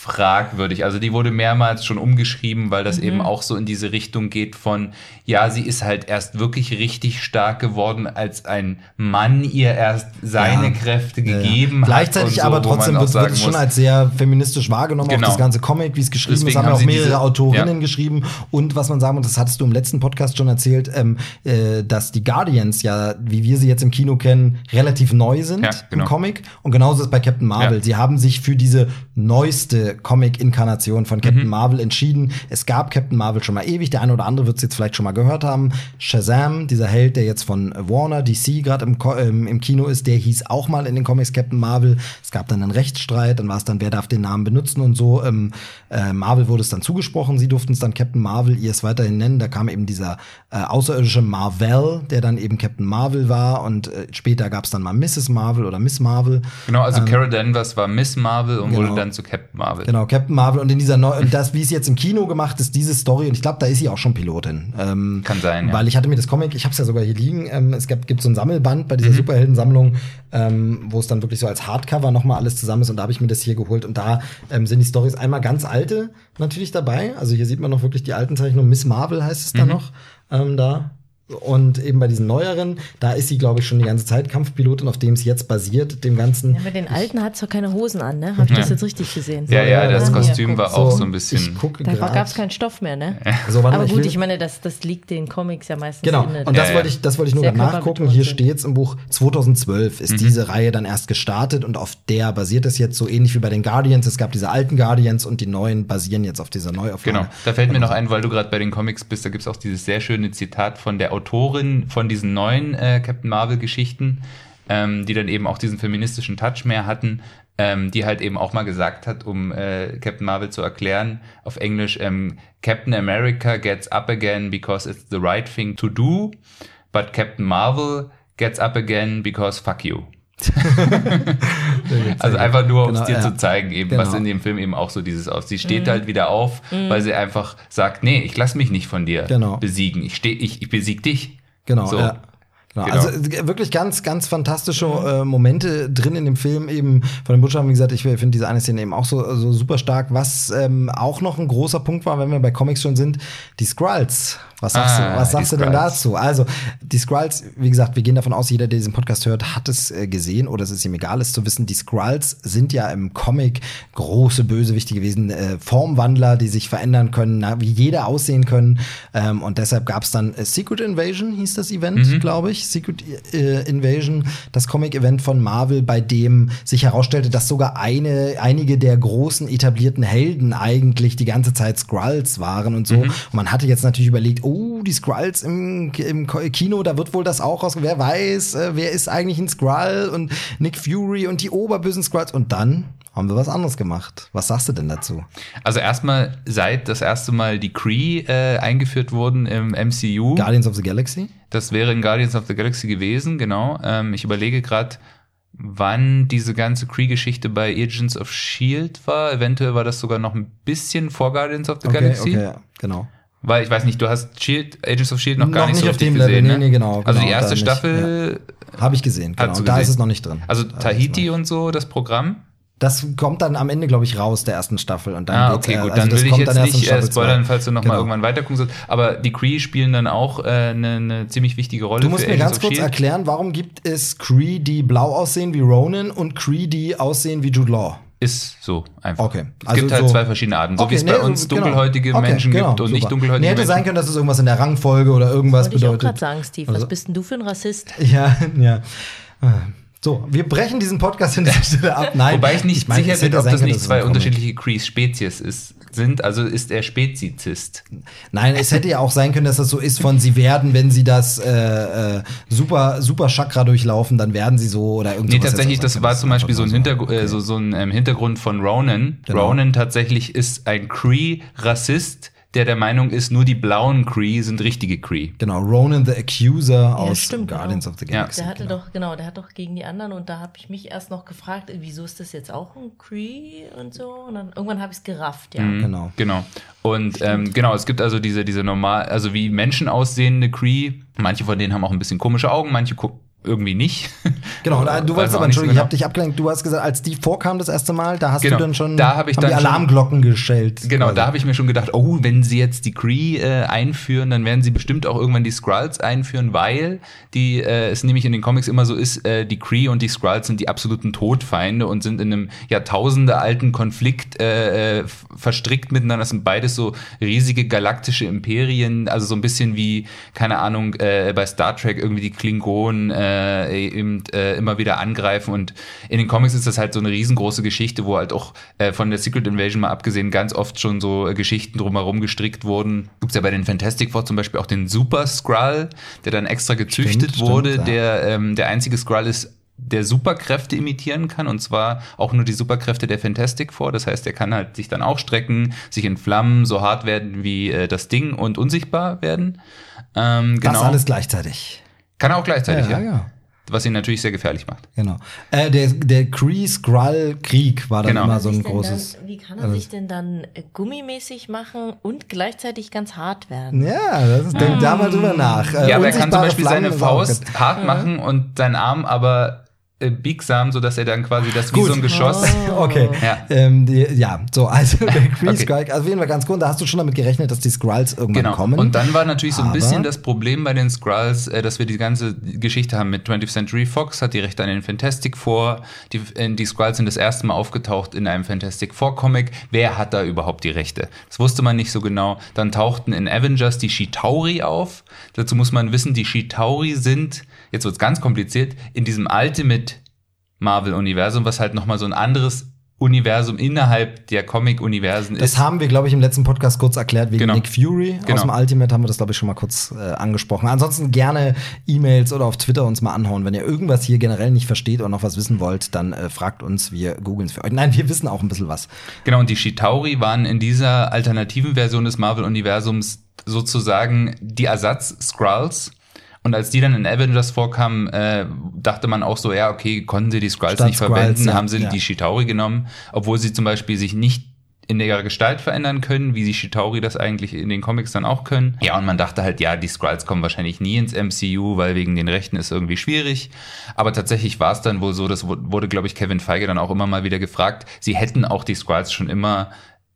fragwürdig. Also die wurde mehrmals schon umgeschrieben, weil Mhm. das eben auch so in diese Richtung geht von, ja, sie ist halt erst wirklich richtig stark geworden, als ein Mann ihr erst seine Ja. Kräfte Ja, ja. gegeben hat. Gleichzeitig so, aber trotzdem wird, es schon als sehr feministisch wahrgenommen, Genau. auch das ganze Comic, wie es geschrieben ist, Deswegen haben ja haben auch mehrere diese- Autorinnen ja. geschrieben. Und was man sagen muss, das hattest du im letzten Podcast schon erzählt, ähm, äh, dass die Guardians ja, wie wir sie jetzt im Kino kennen, relativ neu sind Ja, genau. im Comic. Und genauso ist es bei Captain Marvel. Ja. Sie haben sich für diese neueste Comic-Inkarnation von Mhm. Captain Marvel entschieden. Es gab Captain Marvel schon mal ewig. Der eine oder andere wird es jetzt vielleicht schon mal gehört haben. Shazam, dieser Held, der jetzt von Warner, DC gerade im, ähm, im Kino ist, der hieß auch mal in den Comics Captain Marvel. Es gab dann einen Rechtsstreit, dann war es dann, wer darf den Namen benutzen und so. Ähm, äh, Marvel wurde es dann zugesprochen, sie durften es dann Captain Marvel, ihr es weiterhin nennen. Da kam eben dieser äh, außerirdische Marvel, der dann eben Captain Marvel war und äh, später gab es dann mal Mrs. Mrs. Marvel oder Miss Marvel. Genau, also Carol Danvers war Miss Marvel und genau. wurde dann zu Captain Marvel. Genau, Captain Marvel und in dieser neu und das, wie es jetzt im Kino gemacht ist, diese Story, und ich glaube, da ist sie auch schon Pilotin. Ähm, Kann sein, ja. Weil ich hatte mir das Comic, ich habe es ja sogar hier liegen, ähm, es gibt, gibt so ein Sammelband bei dieser Mhm. Superheldensammlung, ähm, wo es dann wirklich so als Hardcover nochmal alles zusammen ist und da habe ich mir das hier geholt und da ähm, sind die Stories einmal ganz alte natürlich dabei. Also hier sieht man noch wirklich die alten Zeichnungen. Miss Marvel heißt es da Mhm. noch ähm, da. Und eben bei diesen neueren, da ist sie, glaube ich, schon die ganze Zeit Kampfpilotin, auf dem es jetzt basiert, dem Ganzen. Ja, mit den alten hat's doch keine Hosen an, ne? Habe ich das Ja. jetzt richtig gesehen? Ja, ja, das Kostüm war auch so ein bisschen. Ich gucke Da grad. gab's keinen Stoff mehr, ne? So, mal, Aber gut, will- ich meine, das, das liegt den Comics ja meistens Genau, inne. und das Ja, wollte ich, das wollte ich nur nachgucken. Hier sind. steht's im Buch 2012 Mhm. ist diese Reihe dann erst gestartet und auf der basiert es jetzt so ähnlich wie bei den Guardians. Es gab diese alten Guardians und die neuen basieren jetzt auf dieser Neuauflage. Genau, da fällt mir noch ein, weil du gerade bei den Comics bist, da gibt's auch dieses sehr schöne Zitat von der Autorin von diesen neuen äh, Captain Marvel-Geschichten, ähm, die dann eben auch diesen feministischen Touch mehr hatten, ähm, die halt eben auch mal gesagt hat, um äh, Captain Marvel zu erklären, auf Englisch, ähm, Captain America gets up again because it's the right thing to do, but Captain Marvel gets up again because fuck you. Also einfach nur, um es Genau, dir ja. zu zeigen, eben, was Genau. in dem Film eben auch so dieses aus. Sie steht halt wieder auf, weil sie einfach sagt, nee, ich lass mich nicht von dir Genau. besiegen. Ich steh, ich, ich besieg dich. Genau, So. ja. Genau. Also äh, wirklich ganz, ganz fantastische äh, Momente drin in dem Film eben von den Botschaften. Wie gesagt, ich finde diese eine Szene eben auch so, so super stark. Was ähm, auch noch ein großer Punkt war, wenn wir bei Comics schon sind, die Skrulls. Was sagst Ah, du, was sagst du denn dazu? Also, die Skrulls, wie gesagt, wir gehen davon aus, jeder, der diesen Podcast hört, hat es äh, gesehen oder es ist ihm egal, es zu wissen. Die Skrulls sind ja im Comic große Bösewichte gewesen, äh, Formwandler, die sich verändern können, na, wie jeder aussehen können. Ähm, und deshalb gab es dann äh, Secret Invasion, hieß das Event, glaube ich. Secret äh, Invasion, das Comic-Event von Marvel, bei dem sich herausstellte, dass sogar eine, einige der großen etablierten Helden eigentlich die ganze Zeit Skrulls waren und so. Und man hatte jetzt natürlich überlegt, oh, die Skrulls im, im Kino, da wird wohl das auch raus. Wer weiß, äh, wer ist eigentlich ein Skrull und Nick Fury und die oberbösen Skrulls. Und dann haben wir was anderes gemacht. Was sagst du denn dazu? Also erstmal, seit das erste Mal die Kree äh, eingeführt wurden im MCU, Guardians of the Galaxy? das wäre in Guardians of the Galaxy gewesen, genau. Ähm, ich überlege gerade, wann diese ganze Kree-Geschichte bei Agents of S.H.I.E.L.D. War. Eventuell war das sogar noch ein bisschen vor Guardians of the Okay, Galaxy. okay, genau. Weil ich weiß nicht, du hast Shield, Agents of Shield E noch gar Noch nicht so nicht auf richtig dem Level, gesehen, nee, ne? nee, genau, Also die genau, erste Staffel Habe ich gesehen, genau. Und da gesehen? ist es noch nicht drin. Also Tahiti noch- und so, das Programm. Das kommt dann am Ende, glaube ich, raus der ersten Staffel. Und dann Ah, okay, äh, gut. also Dann das will ich kommt jetzt nicht äh, Staffel spoilern, falls du noch Genau. mal irgendwann weiter gucken sollst. Aber die Kree spielen dann auch äh, eine, eine ziemlich wichtige Rolle Du musst für mir Agents ganz kurz S.H.I.E.L.D. erklären, warum gibt es Cree, die blau aussehen wie Ronan und Cree, die aussehen wie Jude Law? Ist so einfach. Okay. Es Also gibt halt so- zwei verschiedene Arten. So Okay, wie es bei nee, uns so- genau. dunkelhäutige Okay, Menschen genau, gibt und nicht super. dunkelhäutige Nee, hätte Menschen. sein können, dass es irgendwas in der Rangfolge oder irgendwas Wollte ich auch bedeutet. gerade sagen, Steve. Was Also- bist denn du für ein Rassist? Ja, ja. So, wir brechen diesen Podcast an dieser Stelle ab. Nein. Wobei ich nicht meine, sicher es bin, ob das nicht zwei unterschiedliche Kree-Spezies ist, sind. Also ist er Spezizist. Nein, es hätte ja auch sein können, dass das so ist von sie werden, wenn sie das äh, äh, super super Chakra durchlaufen, dann werden sie so oder irgendwas. Nee, tatsächlich, das war zum Beispiel so ein, Hintergr äh, so, so ein ähm, Hintergrund von Ronan. Genau. Ronan tatsächlich ist ein Cree-Rassist, der der Meinung ist, nur die blauen Cree sind richtige Cree. Genau, Ronan the Accuser aus stimmt, Guardians genau. of the Ja. Galaxy. Der hatte genau. doch, genau, der hat doch gegen die anderen und da habe ich mich erst noch gefragt, äh, wieso ist das jetzt auch ein Cree und so? Und dann irgendwann habe ich es gerafft, ja. Genau. Genau. Und ähm, genau, es gibt also diese, diese normal, also wie Menschen aussehende Cree. Manche von denen haben auch ein bisschen komische Augen, manche gucken irgendwie nicht. Genau, da, du Weiß wolltest man aber, nicht so Entschuldigung, ich genau. habe dich abgelenkt. Du hast gesagt, als die vorkam das erste Mal, da hast Genau, du dann schon da hab ich dann die schon- Alarmglocken geschellt. Genau, quasi. da habe ich mir schon gedacht, oh, wenn sie jetzt die Kree äh, einführen, dann werden sie bestimmt auch irgendwann die Skrulls einführen, weil die äh, es nämlich in den Comics immer so ist, äh, die Kree und die Skrulls sind die absoluten Todfeinde und sind in einem Jahrtausende alten Konflikt äh, äh, verstrickt miteinander. Das sind beides so riesige galaktische Imperien, also so ein bisschen wie, keine Ahnung, äh, bei Star Trek irgendwie die Klingonen äh, eben, äh, immer wieder angreifen und in den Comics ist das halt so eine riesengroße Geschichte, wo halt auch äh, von der Secret Invasion mal abgesehen ganz oft schon so äh, Geschichten drumherum gestrickt wurden. Gibt's ja bei den Fantastic Four zum Beispiel auch den Super Skrull, der dann extra gezüchtet Stimmt, wurde, stimmt, ja. der ähm, der einzige Skrull ist, der Superkräfte imitieren kann und zwar auch nur die Superkräfte der Fantastic Four. Das heißt, er kann halt sich dann auch strecken, sich entflammen, so hart werden wie äh, das Ding und unsichtbar werden. Ähm, genau. Das alles gleichzeitig. Kann er auch gleichzeitig, ja. ja. was ihn natürlich sehr gefährlich macht. Genau. Äh, der der Kree-Skrull-Krieg war dann Genau. immer so ein großes. Dann, wie kann er sich denn dann äh, gummimäßig machen und gleichzeitig ganz hart werden? Ja, das ist, denk da mal drüber nach. Äh, ja, aber er kann zum unsichtbare Beispiel Flammen seine Faust hart machen und seinen Arm aber äh, biegsam, sodass er dann quasi das wie so ein Geschoss. Okay. Ja. Ähm, die, ja, so, also der Kree Okay. Skrull, also auf jeden Fall ganz gut. Da hast du schon damit gerechnet, dass die Skrulls irgendwann Genau. kommen. Und dann war natürlich so ein bisschen das Problem bei den Skrulls, äh, dass wir die ganze Geschichte haben mit 20th Century Fox, hat die Rechte an den Fantastic Four. Die, äh, die Skrulls sind das erste Mal aufgetaucht in einem Fantastic Four Comic. Wer hat da überhaupt die Rechte? Das wusste man nicht so genau. Dann tauchten in Avengers die Chitauri auf. Dazu muss man wissen, die Chitauri sind, jetzt wird's ganz kompliziert, in diesem Ultimate Marvel-Universum, was halt nochmal so ein anderes Universum innerhalb der Comic-Universen das ist. haben wir, glaube ich, im letzten Podcast kurz erklärt wegen Genau. Nick Fury. Genau. Aus dem Ultimate haben wir das, glaube ich, schon mal kurz äh, angesprochen. Ansonsten gerne E-Mails oder auf Twitter uns mal anhauen. Wenn ihr irgendwas hier generell nicht versteht oder noch was wissen wollt, dann äh, fragt uns, wir googeln es für euch. Nein, wir wissen auch ein bisschen was. Genau, und die Chitauri waren in dieser alternativen Version des Marvel-Universums sozusagen die Ersatz-Skrulls. Und als die dann in Avengers vorkamen, äh, dachte man auch so, ja, okay, konnten sie die Skrulls Statt nicht Skrulls, verwenden, ja, haben sie ja. die Chitauri genommen, obwohl sie zum Beispiel sich nicht in ihrer Gestalt verändern können, wie die Chitauri das eigentlich in den Comics dann auch können. Ja, und man dachte halt, ja, die Skrulls kommen wahrscheinlich nie ins MCU, weil wegen den Rechten ist irgendwie schwierig. Aber tatsächlich war es dann wohl so, das wu- wurde, glaube ich, Kevin Feige dann auch immer mal wieder gefragt. Sie hätten auch die Skrulls schon immer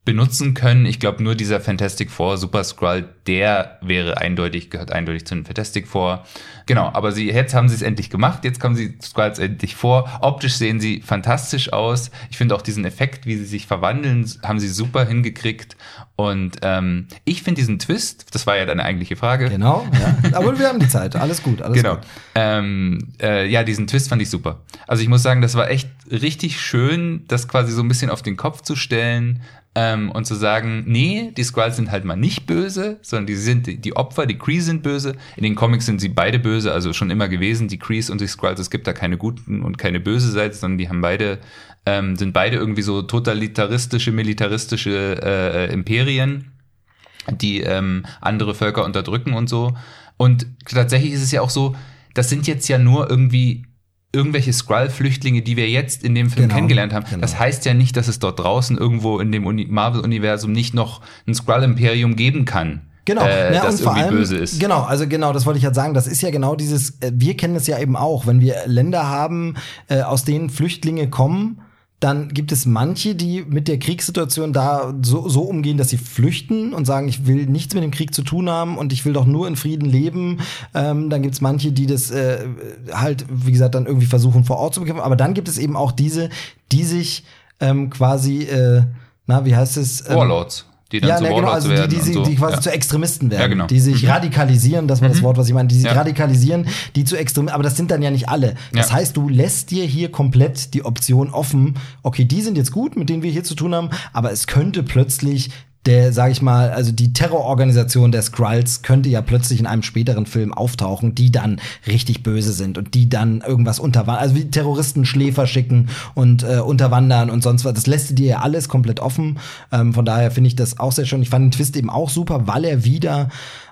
benutzen können. Ich glaube, nur dieser Fantastic Four Super Skrull, der wäre eindeutig, gehört eindeutig zu den Fantastic Four. Genau, aber sie, jetzt haben sie es endlich gemacht. Jetzt kommen sie Skrulls endlich vor. Optisch sehen sie fantastisch aus. Ich finde auch diesen Effekt, wie sie sich verwandeln, haben sie super hingekriegt. Und ähm, ich finde diesen Twist, das war ja deine eigentliche Frage. Genau, ja. Aber wir haben die Zeit. Alles gut, alles Genau. gut. Ähm, äh, ja, diesen Twist fand ich super. Also ich muss sagen, das war echt richtig schön, das quasi so ein bisschen auf den Kopf zu stellen ähm, und zu sagen, nee, die Skrulls sind halt mal nicht böse, sondern die sind die, Opfer, die Kree sind böse. In den Comics sind sie beide böse, also schon immer gewesen, die Krees und die Skrulls. Es gibt da keine guten und keine böse Seite, sondern die haben beide ähm, sind beide irgendwie so totalitaristische, militaristische äh, Imperien die ähm, andere Völker unterdrücken und so. Und tatsächlich ist es ja auch so, das sind jetzt ja nur irgendwie irgendwelche Skrull-Flüchtlinge, die wir jetzt in dem Film Genau, kennengelernt haben. genau. Das heißt ja nicht, dass es dort draußen irgendwo in dem Uni- Marvel-Universum nicht noch ein Skrull-Imperium geben kann. Genau, äh, ja, das und vor allem, böse ist. genau, also genau, das wollte ich halt sagen. Das ist ja genau dieses, äh, wir kennen es ja eben auch, wenn wir Länder haben, äh, aus denen Flüchtlinge kommen, dann gibt es manche, die mit der Kriegssituation da so, so umgehen, dass sie flüchten und sagen, ich will nichts mit dem Krieg zu tun haben und ich will doch nur in Frieden leben. Ähm, dann gibt es manche, die das äh, halt, wie gesagt, dann irgendwie versuchen vor Ort zu bekämpfen. Aber dann gibt es eben auch diese, die sich ähm, quasi, äh, na, wie heißt es? Ähm, Warlords, die dann ja, zu Warlords genau, also die, die, und sie- so. die quasi ja. zu Extremisten werden, Ja, genau. die sich radikalisieren, das war das Wort, was ich meine, die sich Ja. radikalisieren, die zu Extremisten, aber das sind dann ja nicht alle. Das Ja. heißt, du lässt dir hier komplett die Option offen, okay, die sind jetzt gut, mit denen wir hier zu tun haben, aber es könnte plötzlich der, sag ich mal, also die Terrororganisation der Skrulls könnte ja plötzlich in einem späteren Film auftauchen, die dann richtig böse sind und die dann irgendwas unterwandern, also wie Terroristen Schläfer schicken und äh, unterwandern und sonst was. Das lässt dir ja alles komplett offen. Ähm, von daher finde ich das auch sehr schön. Ich fand den Twist eben auch super, weil er wieder,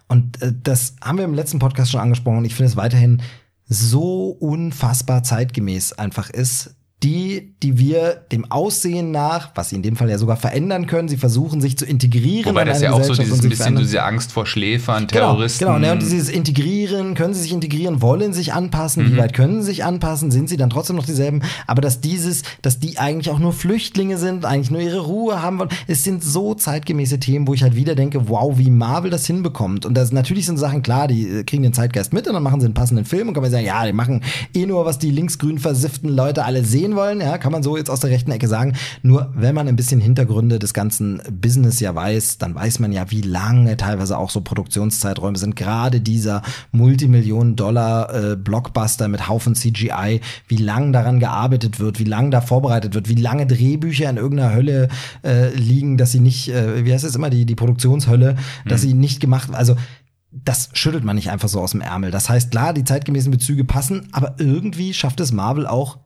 und äh, das haben wir im letzten Podcast schon angesprochen und ich finde es weiterhin so unfassbar zeitgemäß einfach ist. Die, die wir dem Aussehen nach, was sie in dem Fall ja sogar verändern können, sie versuchen sich zu integrieren. Wobei in das ja auch so dieses bisschen verändern. diese Angst vor Schläfern, Terroristen. Genau, genau ne, und dieses Integrieren, können sie sich integrieren, wollen sich anpassen, Mhm. wie weit können sie sich anpassen, sind sie dann trotzdem noch dieselben, aber dass dieses, dass die eigentlich auch nur Flüchtlinge sind, eigentlich nur ihre Ruhe haben wollen, es sind so zeitgemäße Themen, wo ich halt wieder denke, wow, wie Marvel das hinbekommt. Und das natürlich sind Sachen klar, die äh, kriegen den Zeitgeist mit und dann machen sie einen passenden Film und kann man sagen, ja, die machen eh nur, was die linksgrün versifften Leute alle sehen wollen, ja, kann man so jetzt aus der rechten Ecke sagen. Nur wenn man ein bisschen Hintergründe des ganzen Business ja weiß, dann weiß man ja, wie lange teilweise auch so Produktionszeiträume sind. Gerade dieser Multimillionen-Dollar äh, mit Haufen CGI, wie lang daran gearbeitet wird, wie lang da vorbereitet wird, wie lange Drehbücher in irgendeiner Hölle äh, liegen, dass sie nicht, äh, wie heißt es immer, die, die Produktionshölle, dass sie nicht gemacht, also das schüttelt man nicht einfach so aus dem Ärmel. Das heißt, klar, die zeitgemäßen Bezüge passen, aber irgendwie schafft es Marvel auch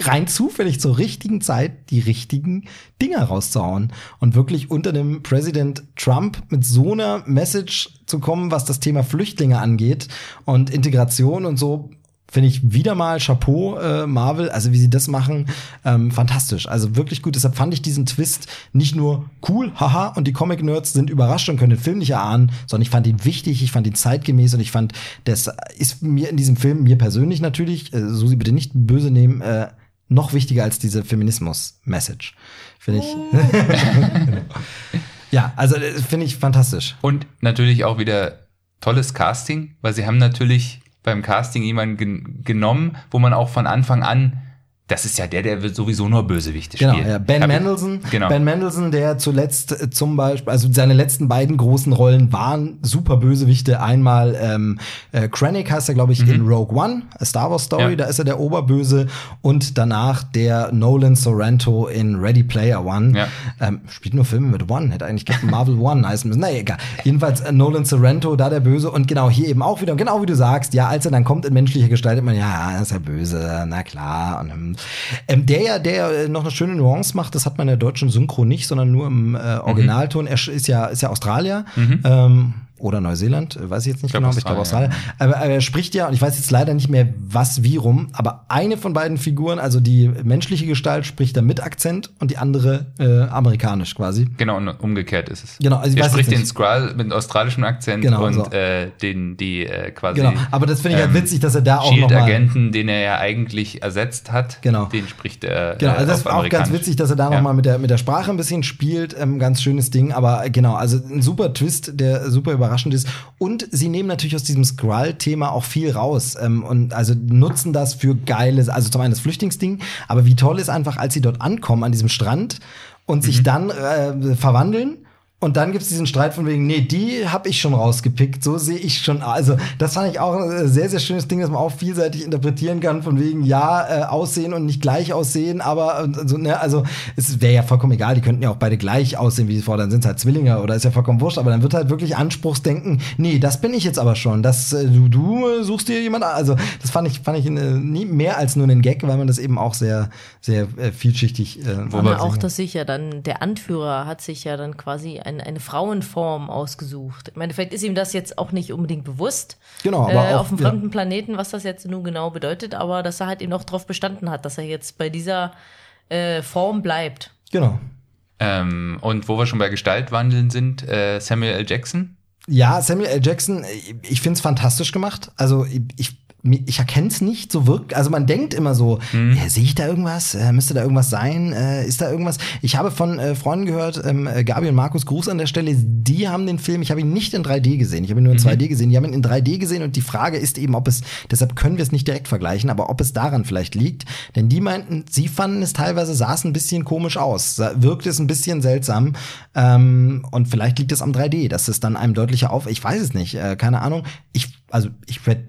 rein zufällig zur richtigen Zeit die richtigen Dinger rauszuhauen und wirklich unter dem Präsident Trump mit so einer Message zu kommen, was das Thema Flüchtlinge angeht und Integration und so Finde ich wieder mal Chapeau, äh, Marvel, also wie sie das machen, ähm, fantastisch. Also wirklich gut. Deshalb fand ich diesen Twist nicht nur cool, haha, und die Comic-Nerds sind überrascht und können den Film nicht erahnen, sondern ich fand ihn wichtig, ich fand ihn zeitgemäß und ich fand, das ist mir in diesem Film, mir persönlich natürlich, äh, Susi bitte nicht böse nehmen, äh, noch wichtiger als diese Feminismus-Message. Finde ich. Ja, also äh, finde ich fantastisch. Und natürlich auch wieder tolles Casting, weil sie haben natürlich beim Casting jemanden gen genommen, wo man auch von Anfang an das ist ja der, der sowieso nur Bösewichte genau, spielt. Ja. Ben Hab Mendelssohn, genau. Ben Mendelssohn, der zuletzt äh, zum Beispiel, also seine letzten beiden großen Rollen waren super Bösewichte. Einmal ähm, äh, Krennic heißt er, glaube ich, in Rogue One, A Star Wars Story, Mhm. Ja. da ist er der Oberböse. Und danach der Nolan Sorrento in Ready Player One. Ja. Ähm, spielt nur Filme mit One, hätte eigentlich Marvel One heißen müssen. Naja, egal. Jedenfalls äh, Nolan Sorrento, da der Böse. Und genau hier eben auch wieder, und genau wie du sagst, ja, als er dann kommt in menschlicher Gestalt, man, ja, er ist ja böse, na klar. Und, ähm, der ja, der äh, noch eine schöne Nuance macht, das hat man in der deutschen Synchro nicht, sondern nur im äh, Originalton. Er sch- ist ja, ist ja Australier. Ähm, oder Neuseeland, äh, weiß ich jetzt nicht glaub genau, aber ich glaube Australien, Australien. Aber, aber er spricht ja, und ich weiß jetzt leider nicht mehr, was wie rum, aber eine von beiden Figuren, also die menschliche Gestalt, spricht da mit Akzent und die andere äh, amerikanisch quasi. Genau, und umgekehrt ist es. Genau, also ich er spricht den. Skrull mit australischem Akzent Genau, und so. äh, den, die äh, quasi Genau, aber das finde ich halt ähm, witzig, dass er da auch Shield-Agenten, den er ja eigentlich ersetzt hat, Genau. den spricht er Genau, äh, also das ist auch ganz witzig, dass er da Ja. noch mal mit der, mit der Sprache ein bisschen spielt. Ähm, ganz schönes Ding, aber genau, also ein super Twist, der super überraschend ist. Und sie nehmen natürlich aus diesem Skrull-Thema auch viel raus ähm, und also nutzen das für geiles, also zum einen das Flüchtlingsding, aber wie toll ist einfach, als sie dort ankommen an diesem Strand und Mhm. sich dann äh, verwandeln. Und dann gibt's diesen Streit von wegen, nee, die habe ich schon rausgepickt, so sehe ich schon. Also das fand ich auch ein sehr, sehr schönes Ding, das man auch vielseitig interpretieren kann, von wegen, ja, äh, aussehen und nicht gleich aussehen, aber äh, so, ne, also es wäre ja vollkommen egal, die könnten ja auch beide gleich aussehen, wie sie vor, dann sind halt Zwillinge oder ist ja vollkommen wurscht, aber dann wird halt wirklich Anspruchsdenken, nee, das bin ich jetzt aber schon, das, äh, du, du äh, suchst dir jemand an. Also das fand ich, fand ich äh, nie mehr als nur einen Gag, weil man das eben auch sehr, sehr äh, vielschichtig äh, Wobei- Aber auch, dass sich ja dann, der Anführer hat sich ja dann quasi ein, eine Frauenform ausgesucht. Ich meine, vielleicht ist ihm das jetzt auch nicht unbedingt bewusst. Genau, aber äh, auch- auf ja. fremden Planeten, was das jetzt nun genau bedeutet, aber dass er halt eben auch darauf bestanden hat, dass er jetzt bei dieser äh, Form bleibt. Genau. Ähm, und wo wir schon bei Gestaltwandeln sind, äh, Samuel L. Jackson. Ja, Samuel L. Jackson, ich finde es fantastisch gemacht. Also ich, ich erkenne es nicht so wirklich. Also man denkt immer so, ja, sehe ich da irgendwas? Äh, müsste da irgendwas sein? Äh, ist da irgendwas? Ich habe von äh, Freunden gehört, ähm, äh, Gabi und Markus, Gruß an der Stelle, die haben den Film, ich habe ihn nicht in 3D gesehen, ich habe ihn nur in 2D gesehen, die haben ihn in 3D gesehen und die Frage ist eben, ob es, deshalb können wir es nicht direkt vergleichen, aber ob es daran vielleicht liegt. Denn die meinten, sie fanden es teilweise, sah es ein bisschen komisch aus, sah, wirkte es ein bisschen seltsam ähm, und vielleicht liegt es am 3D, dass es dann einem deutlicher auf, ich weiß es nicht, äh, keine Ahnung. Ich, also ich werde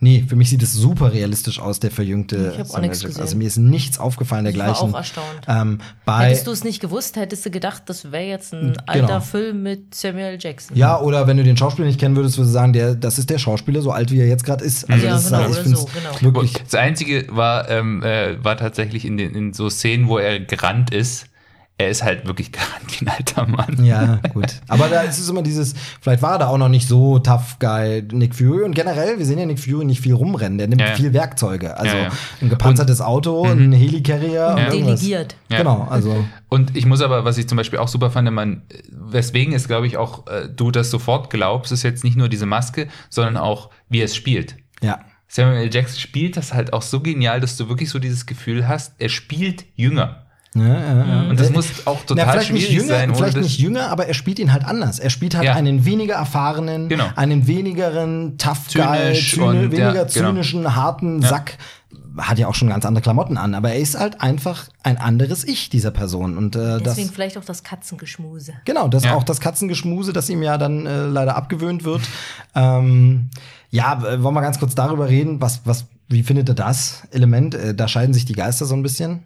Nee, für mich sieht es super realistisch aus, der verjüngte. Ich hab auch nichts Jackson. gesehen. Also mir ist nichts aufgefallen Ich war dergleichen. auch erstaunt. Ähm, bei, Hättest du es nicht gewusst, hättest du gedacht, das wäre jetzt ein alter Genau. Film mit Samuel Jackson. ja, oder wenn du den Schauspieler nicht kennen würdest, würdest du sagen, der, das ist der Schauspieler, so alt wie er jetzt gerade ist. Also Ja, das ist, genau, ich oder find's so, genau. wirklich. Das Einzige war, ähm, äh, war tatsächlich in, den, in so Szenen, wo er gerannt ist. Er ist halt wirklich gerannt wie ein alter Mann. Ja, gut. Aber da ist es immer dieses, vielleicht war er da auch noch nicht so tough guy, Nick Fury. Und generell, wir sehen ja Nick Fury nicht viel rumrennen. Der nimmt Ja, ja. viel Werkzeuge. Also Ja, ja. ein gepanzertes Auto, ein Helicarrier und. Delegiert. Ja. Genau, also. Und ich muss aber, was ich zum Beispiel auch super fand, man, weswegen es, glaube ich, auch äh, du das sofort glaubst, ist jetzt nicht nur diese Maske, sondern auch, wie er es spielt. Ja. Samuel L. Jackson spielt das halt auch so genial, dass du wirklich so dieses Gefühl hast, er spielt jünger. Ja, ja, ja. Und das muss auch total Na, vielleicht schwierig nicht jünger, sein. vielleicht das- nicht jünger, aber er spielt ihn halt anders. Er spielt halt Ja. einen weniger erfahrenen, Genau. einen wenigeren tough guy, Zynisch zyni- und- weniger ja, genau. zynischen, harten Ja. Sack. Hat ja auch schon ganz andere Klamotten an, aber er ist halt einfach ein anderes Ich dieser Person und äh, das Deswegen vielleicht auch das Katzengeschmuse. Genau, das Ja. auch das Katzengeschmuse, das ihm ja dann äh, leider abgewöhnt wird. ähm, ja, wollen wir ganz kurz darüber reden, was, was, wie findet ihr das Element? Äh, da scheiden sich die Geister so ein bisschen.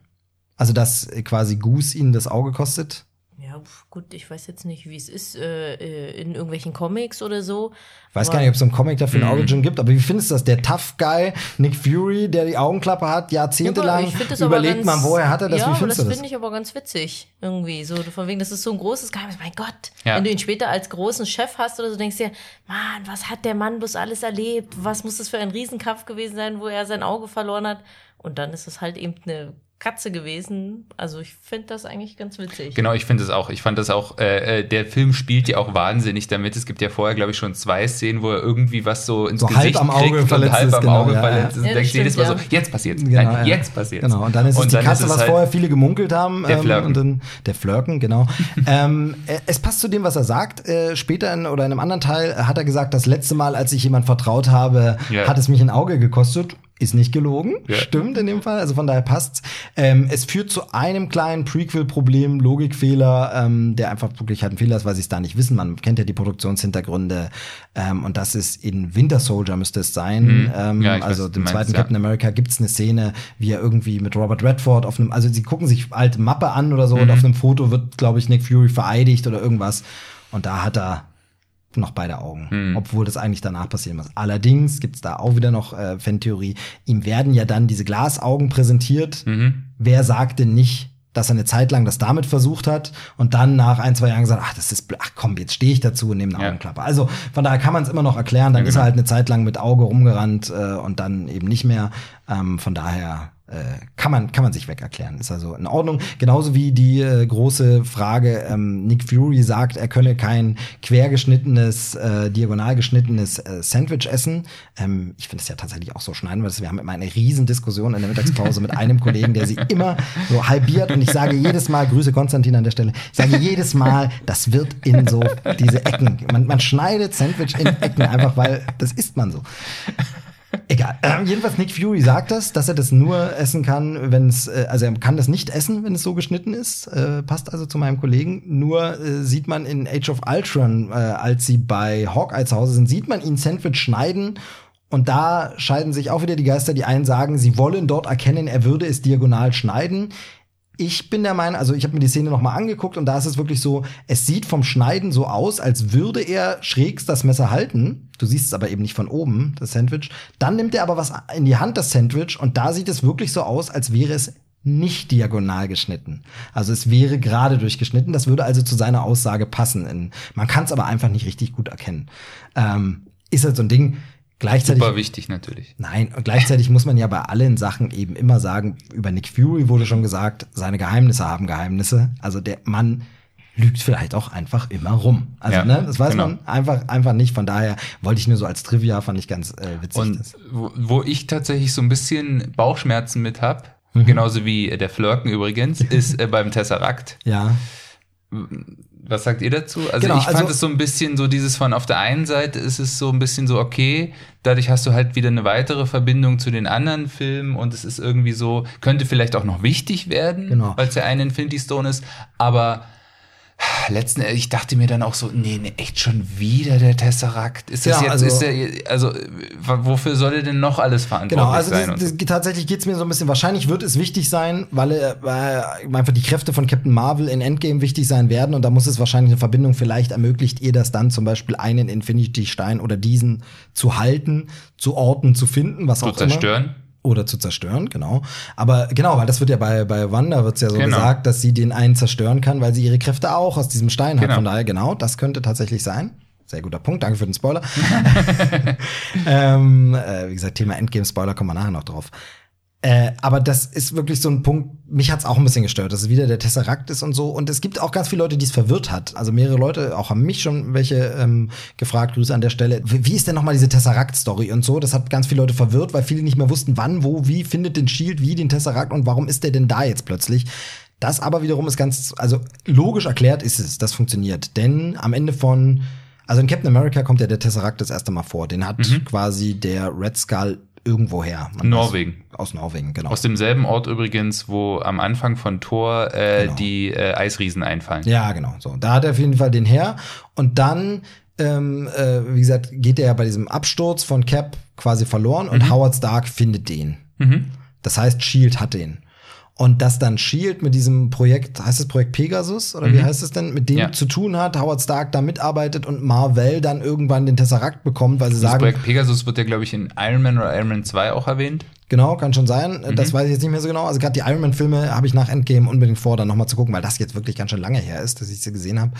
Also, dass quasi Goose ihnen das Auge kostet. Ja, pf, gut, ich weiß jetzt nicht, wie es ist äh, äh, in irgendwelchen Comics oder so. Ich weiß gar nicht, ob es einen Comic dafür eine Origin gibt, aber wie findest du das? Der Tough Guy, Nick Fury, der die Augenklappe hat, Ja, jahrzehntelang, aber überlegt man, woher hat er das? Ja, wie findest das du das? finde ich aber ganz witzig. Irgendwie. So, von wegen, das ist so ein großes Geheimnis. Mein Gott. Ja. Wenn du ihn später als großen Chef hast oder so, denkst du dir, Mann, was hat der Mann bloß alles erlebt? Was muss das für ein Riesenkampf gewesen sein, wo er sein Auge verloren hat? Und dann ist es halt eben eine Katze gewesen. Also ich finde das eigentlich ganz witzig. Genau, ich finde es auch. Ich fand das auch, äh, äh, der Film spielt ja auch wahnsinnig damit. Es gibt ja vorher, glaube ich, schon zwei Szenen, wo er irgendwie was so ins So halb Gesicht am Auge kriegt verletzt und halb ist, am genau, Auge ja, verletzt ist. ja. und Ja, denkst das jedes Mal so, jetzt passiert's. Genau, Nein, ja. jetzt passiert's. Genau, und dann ist es die dann Katze, was halt- vorher viele gemunkelt haben. Der Flirken. Und dann, der Flirken, genau. ähm, äh, es passt zu dem, was er sagt. Äh, später in, oder in einem anderen Teil hat er gesagt, das letzte Mal, als ich jemand vertraut habe, Ja. hat es mich ein Auge gekostet. Ist nicht gelogen, Ja. stimmt in dem Fall, also von daher passt's. Ähm, es führt zu einem kleinen Prequel-Problem, Logikfehler, ähm, der einfach wirklich halt ein Fehler ist, weil sie es da nicht wissen. Man kennt ja die Produktionshintergründe ähm, und das ist in Winter Soldier müsste es sein. Mhm. Ähm, Ja, weiß, also du dem meinst, zweiten ja. Captain America gibt's eine Szene, wie er irgendwie mit Robert Redford auf einem, also sie gucken sich alte Mappe an oder so und Mhm. auf einem Foto wird, glaube ich, Nick Fury vereidigt oder irgendwas. Und da hat er noch beide Augen, Mhm. obwohl das eigentlich danach passieren muss. Allerdings gibt's da auch wieder noch äh, Fantheorie. Ihm werden ja dann diese Glasaugen präsentiert. Mhm. Wer sagt denn nicht, dass er eine Zeit lang das damit versucht hat und dann nach ein, zwei Jahren gesagt, ach, das ist, ach komm, jetzt stehe ich dazu und nehme eine Ja. Augenklappe. Also von daher kann man es immer noch erklären. Dann Ja, ist er genau. halt eine Zeit lang mit Auge rumgerannt äh, und dann eben nicht mehr. Ähm, von daher kann man kann man sich weg erklären. Ist also in Ordnung. Genauso wie die äh, große Frage, ähm, Nick Fury sagt, er könne kein quergeschnittenes, äh, diagonal geschnittenes äh, Sandwich essen. Ähm, ich finde es ja tatsächlich auch so schneiden, weil wir haben immer eine riesen Diskussion in der Mittagspause mit einem Kollegen, der sie immer so halbiert und ich sage jedes Mal, Grüße Konstantin an der Stelle, ich sage jedes Mal, das wird in so diese Ecken. Man, man schneidet Sandwich in Ecken, einfach weil das isst man so. Egal. Ähm, jedenfalls Nick Fury sagt das, dass er das nur essen kann, wenn es, äh, also er kann das nicht essen, wenn es so geschnitten ist. Äh, passt also zu meinem Kollegen. Nur äh, sieht man in Age of Ultron, äh, als sie bei Hawkeye zu Hause sind, sieht man ihn Sandwich schneiden. Und da scheiden sich auch wieder die Geister. Die einen sagen, sie wollen dort erkennen, er würde es diagonal schneiden. Ich bin der Meinung, also ich habe mir die Szene noch mal angeguckt und da ist es wirklich so, es sieht vom Schneiden so aus, als würde er schrägs das Messer halten. Du siehst es aber eben nicht von oben, das Sandwich. Dann nimmt er aber was in die Hand, das Sandwich, und da sieht es wirklich so aus, als wäre es nicht diagonal geschnitten. Also es wäre gerade durchgeschnitten. Das würde also zu seiner Aussage passen. Man kann es aber einfach nicht richtig gut erkennen. Ähm, ist halt so ein Ding. Gleichzeitig Super wichtig natürlich. Nein, und gleichzeitig muss man ja bei allen Sachen eben immer sagen, über Nick Fury wurde schon gesagt, seine Geheimnisse haben Geheimnisse. Also der Mann lügt vielleicht auch einfach immer rum. Also, Ja, ne, das weiß genau. man einfach, einfach nicht. Von daher wollte ich nur so als Trivia, fand ich ganz äh, witzig. Und das. wo, wo ich tatsächlich so ein bisschen Bauchschmerzen mit hab, Mhm. genauso wie äh, der Flirken übrigens, ist äh, beim Tesseract. Ja. Was sagt ihr dazu? Also Genau, ich fand also- es so ein bisschen so dieses von auf der einen Seite ist es so ein bisschen so okay, dadurch hast du halt wieder eine weitere Verbindung zu den anderen Filmen und es ist irgendwie so, könnte vielleicht auch noch wichtig werden, Genau. weil es ja ein Infinity Stone ist, aber letzten ich dachte mir dann auch so, nee, nee, echt schon wieder der Tesseract. Ist das Ja, jetzt, also- ist der, also wofür soll er denn noch alles verantwortlich Genau, also sein? das, das, tatsächlich geht's mir so ein bisschen, wahrscheinlich wird es wichtig sein, weil, äh, einfach die Kräfte von Captain Marvel in Endgame wichtig sein werden und da muss es wahrscheinlich eine Verbindung, vielleicht ermöglicht ihr das dann zum Beispiel einen Infinity-Stein oder diesen zu halten, zu orten, zu finden, was zu auch immer. zerstören. Oder zu zerstören, genau. Aber genau, weil das wird ja bei, bei Wanda wird's ja so Genau. gesagt, dass sie den einen zerstören kann, weil sie ihre Kräfte auch aus diesem Stein hat. Genau. Von daher, genau, das könnte tatsächlich sein. Sehr guter Punkt, danke für den Spoiler. ähm, äh, wie gesagt, Thema Endgame-Spoiler kommen wir nachher noch drauf. Äh, aber das ist wirklich so ein Punkt, mich hat's auch ein bisschen gestört, dass es wieder der Tesseract ist und so. Und es gibt auch ganz viele Leute, die es verwirrt hat. Also mehrere Leute, auch haben mich schon welche ähm, gefragt, Grüße an der Stelle. Wie, wie ist denn nochmal diese Tesseract-Story und so? Das hat ganz viele Leute verwirrt, weil viele nicht mehr wussten, wann, wo, wie findet den Shield, wie den Tesseract und warum ist der denn da jetzt plötzlich? Das aber wiederum ist ganz, also logisch erklärt ist es, das funktioniert. Denn am Ende von, also in Captain America kommt ja der Tesseract das erste Mal vor. Den hat quasi der Red Skull irgendwoher. Man Norwegen. Weiß, aus Norwegen, genau. Aus demselben Ort übrigens, wo am Anfang von Thor äh, Genau. die äh, Eisriesen einfallen. Ja, genau. So, da hat er auf jeden Fall den her. Und dann, ähm, äh, wie gesagt, geht er ja bei diesem Absturz von Cap quasi verloren und Howard Stark findet den. Das heißt, Shield hat den. Und dass dann Shield mit diesem Projekt, heißt es Projekt Pegasus oder wie heißt es denn, mit dem Ja. zu tun hat, Howard Stark da mitarbeitet und Marvel dann irgendwann den Tesseract bekommt, weil sie Das sagen, Projekt Pegasus wird ja, glaube ich, in Iron Man oder Iron Man 2 auch erwähnt. Genau, kann schon sein. Mhm. Das weiß ich jetzt nicht mehr so genau. Also gerade die Iron Man-Filme habe ich nach Endgame unbedingt vor, dann nochmal zu gucken, weil das jetzt wirklich ganz schön lange her ist, dass ich sie gesehen habe.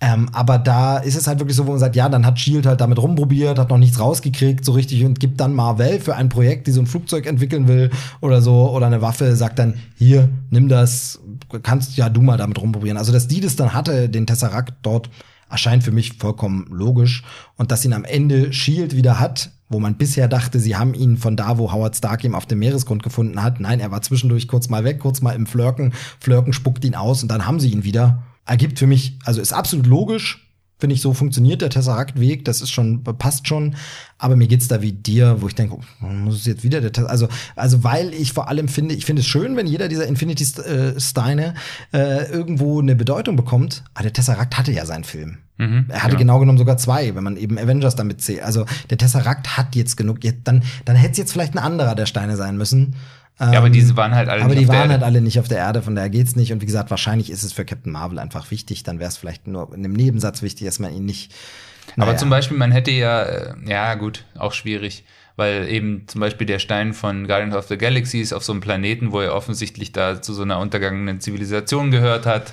Ähm, aber da ist es halt wirklich so, wo man sagt, ja, dann hat Shield halt damit rumprobiert, hat noch nichts rausgekriegt so richtig und gibt dann Marvel für ein Projekt, die so ein Flugzeug entwickeln will oder so oder eine Waffe, sagt dann, hier, nimm das, kannst ja du mal damit rumprobieren. Also dass die das dann hatte, den Tesseract dort, erscheint für mich vollkommen logisch. Und dass ihn am Ende Shield wieder hat, wo man bisher dachte, sie haben ihn von da, wo Howard Stark ihn auf dem Meeresgrund gefunden hat. Nein, er war zwischendurch kurz mal weg, kurz mal im Flirken. Flirken spuckt ihn aus und dann haben sie ihn wieder. Ergibt für mich, also ist absolut logisch. Finde ich, so funktioniert der Tesseract-Weg, das ist schon, passt schon. Aber mir geht's da wie dir, wo ich denke, oh, muss es jetzt wieder der Tesseract, also, also weil ich vor allem finde, ich finde es schön, wenn jeder dieser Infinity-Steine äh, irgendwo eine Bedeutung bekommt. Aber der Tesseract hatte ja seinen Film. er hatte genau. genommen sogar zwei, wenn man eben Avengers damit zählt. Also der Tesseract hat jetzt genug. Jetzt, dann dann hätte es jetzt vielleicht ein anderer der Steine sein müssen. Ja, aber diese waren halt alle Aber nicht die auf der waren Erde. halt alle nicht auf der Erde, von daher geht's nicht. Und wie gesagt, wahrscheinlich ist es für Captain Marvel einfach wichtig. Dann wäre es vielleicht nur in einem Nebensatz wichtig, dass man ihn nicht. Aber naja. zum Beispiel, man hätte ja, äh, ja gut, auch schwierig, weil eben zum Beispiel der Stein von Guardians of the Galaxy ist auf so einem Planeten, wo er offensichtlich da zu so einer untergangenen Zivilisation gehört hat.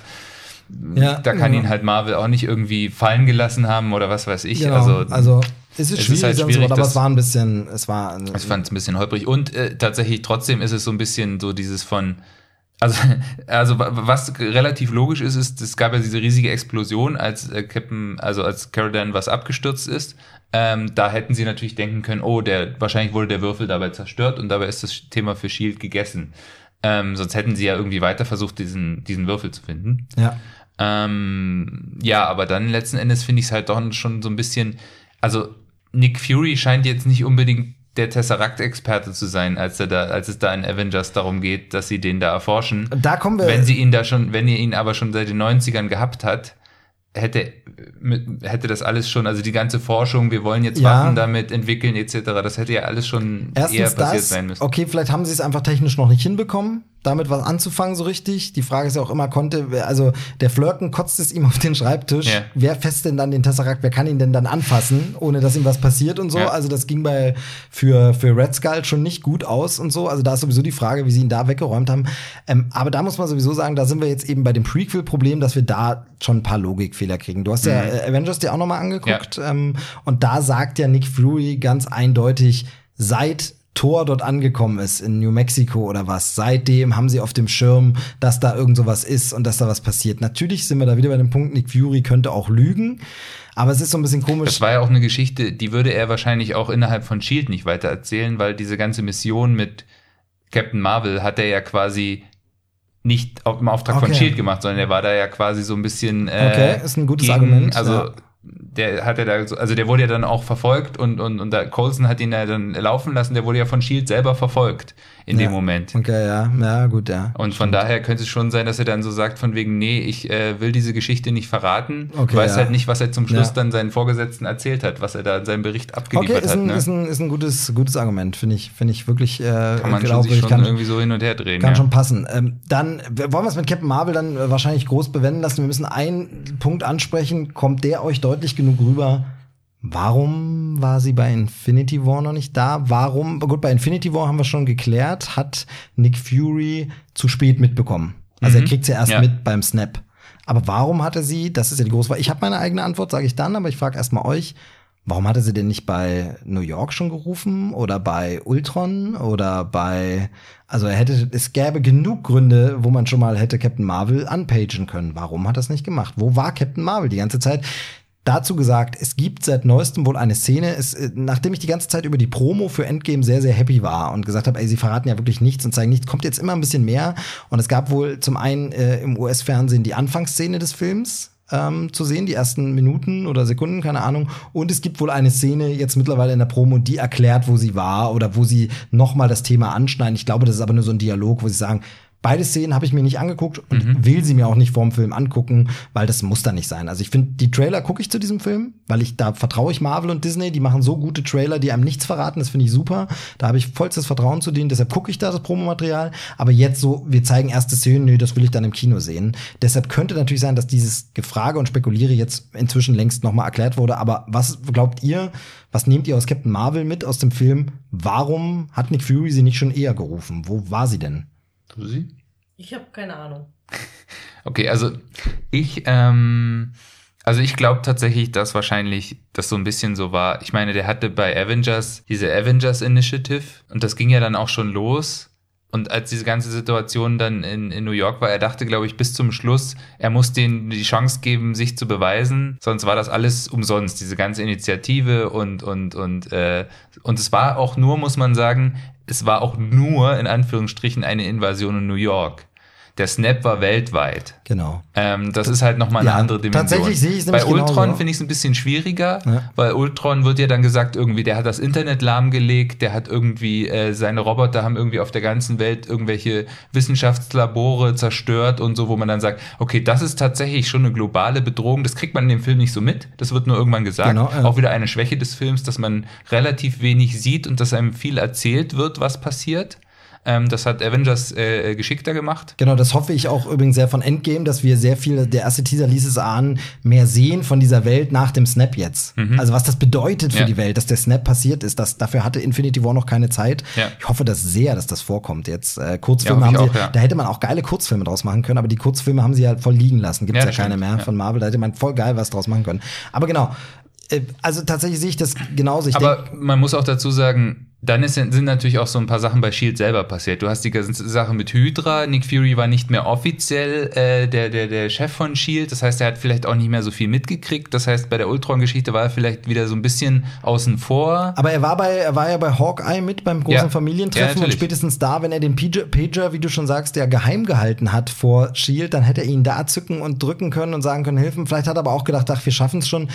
Ja, da kann ja. ihn halt Marvel auch nicht irgendwie fallen gelassen haben oder was weiß ich. Genau. Also, Also, es ist es ist schwierig, halt so und so, schwierig, aber es war ein bisschen, es war. ich fand es ein bisschen holprig. Und äh, tatsächlich trotzdem ist es so ein bisschen so dieses von, also, also wa- was relativ logisch ist, ist, es gab ja diese riesige Explosion, als äh, Captain, also als Caradan was abgestürzt ist. Ähm, da hätten sie natürlich denken können, oh, der wahrscheinlich wurde der Würfel dabei zerstört und dabei ist das Thema für Shield gegessen. Ähm, sonst hätten sie ja irgendwie weiter versucht, diesen, diesen Würfel zu finden. ja. Ähm, ja, aber dann letzten Endes finde ich es halt doch schon so ein bisschen, also Nick Fury scheint jetzt nicht unbedingt der Tesseract-Experte zu sein, als er da, als es da in Avengers darum geht, dass sie den da erforschen. Da kommen wir. Wenn sie ihn da schon, wenn ihr ihn aber schon seit den 90ern gehabt hat, hätte, hätte das alles schon, also die ganze Forschung, wir wollen jetzt Ja. Waffen damit entwickeln, etc., das hätte ja alles schon eher Erstens passiert das, sein müssen. okay, vielleicht haben sie es einfach technisch noch nicht hinbekommen, damit was anzufangen so richtig. Die Frage ist ja auch immer, konnte, also der Flirken kotzt es ihm auf den Schreibtisch. Ja. Wer fest denn dann den Tesseract, wer kann ihn denn dann anfassen, ohne dass ihm was passiert und so. Ja. Also das ging bei, für, für Red Skull schon nicht gut aus und so. Also da ist sowieso die Frage, wie sie ihn da weggeräumt haben. Ähm, aber da muss man sowieso sagen, da sind wir jetzt eben bei dem Prequel-Problem, dass wir da schon ein paar Logikfehler kriegen. Du hast ja äh, Avengers dir auch noch mal angeguckt. Ähm, und da sagt ja Nick Fury ganz eindeutig, seit Thor dort angekommen ist in New Mexico oder was, seitdem haben sie auf dem Schirm, dass da irgend sowas ist und dass da was passiert. Natürlich sind wir da wieder bei dem Punkt, Nick Fury könnte auch lügen, aber es ist so ein bisschen komisch. Das war ja auch eine Geschichte, die würde er wahrscheinlich auch innerhalb von Shield nicht weiter erzählen, weil diese ganze Mission mit Captain Marvel hat er ja quasi nicht auf dem Auftrag von Okay. Shield gemacht, sondern er war da ja quasi so ein bisschen äh, Okay, ist ein gutes Argument, Also ja. Der hat ja da so, also der wurde ja dann auch verfolgt und und und da Coulson hat ihn ja dann laufen lassen, der wurde ja von Shield selber verfolgt in Ja. dem Moment. Okay, ja, ja, gut, ja. Und von daher könnte es schon sein, dass er dann so sagt, von wegen, nee, ich äh, will diese Geschichte nicht verraten, Okay, weiß ja. halt nicht, was er zum Schluss Ja. dann seinen Vorgesetzten erzählt hat, was er da in seinem Bericht Okay, abgeliefert ist hat. ein, Ne? ist ein, ist ein gutes, gutes Argument, finde ich, finde ich wirklich, äh, kann man schon, glaubwürdig, sich schon kann- irgendwie so hin und her drehen. Kann schon passen. Ähm, dann wollen wir es mit Captain Marvel dann äh, wahrscheinlich groß bewenden lassen. Wir müssen einen Punkt ansprechen. Kommt der euch deutlich genug rüber? Warum war sie bei Infinity War noch nicht da? Warum? Gut, bei Infinity War haben wir schon geklärt, hat Nick Fury zu spät mitbekommen. Also er kriegt sie erst Ja. mit beim Snap. Aber warum hatte sie, das ist ja die große Frage, ich habe meine eigene Antwort, sage ich dann, aber ich frage erstmal euch, warum hatte sie denn nicht bei New York schon gerufen oder bei Ultron oder bei, also er hätte, es gäbe genug Gründe, wo man schon mal hätte Captain Marvel unpagen können. Warum hat er es nicht gemacht? Wo war Captain Marvel die ganze Zeit? Dazu gesagt, es gibt seit neuestem wohl eine Szene, es, äh, nachdem ich die ganze Zeit über die Promo für Endgame sehr, sehr happy war und gesagt habe, ey, sie verraten ja wirklich nichts und zeigen nichts, kommt jetzt immer ein bisschen mehr. Und es gab wohl zum einen äh, im US-Fernsehen die Anfangsszene des Films, ähm, zu sehen, die ersten Minuten oder Sekunden, keine Ahnung. Und es gibt wohl eine Szene jetzt mittlerweile in der Promo, die erklärt, wo sie war oder wo sie nochmal das Thema anschneiden. Ich glaube, das ist aber nur so ein Dialog, wo sie sagen, Beide Szenen habe ich mir nicht angeguckt und Mhm. will sie mir auch nicht vorm Film angucken, weil das muss da nicht sein. Also ich finde, die Trailer gucke ich zu diesem Film, weil ich da vertraue ich Marvel und Disney, die machen so gute Trailer, die einem nichts verraten, das finde ich super. Da habe ich vollstes Vertrauen zu denen, deshalb gucke ich da das Promomaterial. Aber jetzt so, wir zeigen erste Szenen, nö, das will ich dann im Kino sehen. Deshalb könnte natürlich sein, dass dieses Gefrage und Spekuliere jetzt inzwischen längst nochmal erklärt wurde. Aber was glaubt ihr, was nehmt ihr aus Captain Marvel mit aus dem Film? Warum hat Nick Fury sie nicht schon eher gerufen? Wo war sie denn? Du sie? Ich habe keine Ahnung. Okay, also ich, ähm, also ich glaube tatsächlich, dass wahrscheinlich das so ein bisschen so war. Ich meine, der hatte bei Avengers diese Avengers Initiative und das ging ja dann auch schon los. Und als diese ganze Situation dann in, in New York war, er dachte, glaube ich, bis zum Schluss, er muss denen die Chance geben, sich zu beweisen. Sonst war das alles umsonst, diese ganze Initiative und, und, und, äh, und es war auch nur, muss man sagen, es war auch nur in Anführungsstrichen eine Invasion in New York. Der Snap war weltweit. Genau. Ähm, das ist halt nochmal eine Ja, andere Dimension. tatsächlich sehe ich es Bei Ultron finde ich es ein bisschen schwieriger, Ja. weil Ultron wird ja dann gesagt, irgendwie, der hat das Internet lahmgelegt, der hat irgendwie, äh, seine Roboter haben irgendwie auf der ganzen Welt irgendwelche Wissenschaftslabore zerstört und so, wo man dann sagt, okay, das ist tatsächlich schon eine globale Bedrohung. Das kriegt man in dem Film nicht so mit. Das wird nur irgendwann gesagt. Genau, ja. Auch wieder eine Schwäche des Films, dass man relativ wenig sieht und dass einem viel erzählt wird, was passiert. Ähm, das hat Avengers äh, geschickter gemacht. Genau, das hoffe ich auch übrigens sehr von Endgame, dass wir sehr viel, der erste Teaser ließ es ahnen, mehr sehen von dieser Welt nach dem Snap jetzt. Also was das bedeutet für Ja. die Welt, dass der Snap passiert ist, das, dafür hatte Infinity War noch keine Zeit. Ja. Ich hoffe das sehr, dass das vorkommt jetzt. Äh, Kurzfilme Ja, haben sie, auch, da hätte man auch geile Kurzfilme draus machen können, aber die Kurzfilme haben sie ja voll liegen lassen. Gibt's Ja, ja, keine stimmt, mehr von Marvel, da hätte man voll geil was draus machen können. Aber genau, äh, also tatsächlich sehe ich das genauso. Ich Aber denk, man muss auch dazu sagen, dann ist, sind natürlich auch so ein paar Sachen bei Shield selber passiert. Du hast die ganze Sache mit Hydra. Nick Fury war nicht mehr offiziell äh, der, der, der Chef von Shield. Das heißt, er hat vielleicht auch nicht mehr so viel mitgekriegt. Das heißt, bei der Ultron-Geschichte war er vielleicht wieder so ein bisschen außen vor. Aber er war bei, er war ja bei Hawkeye mit beim großen Ja. Ja, Familientreffen und natürlich. spätestens da, wenn er den Pager, Pager, wie du schon sagst, ja geheim gehalten hat vor Shield, dann hätte er ihn da zücken und drücken können und sagen können, helfen. Vielleicht hat er aber auch gedacht, ach, wir schaffen es schon.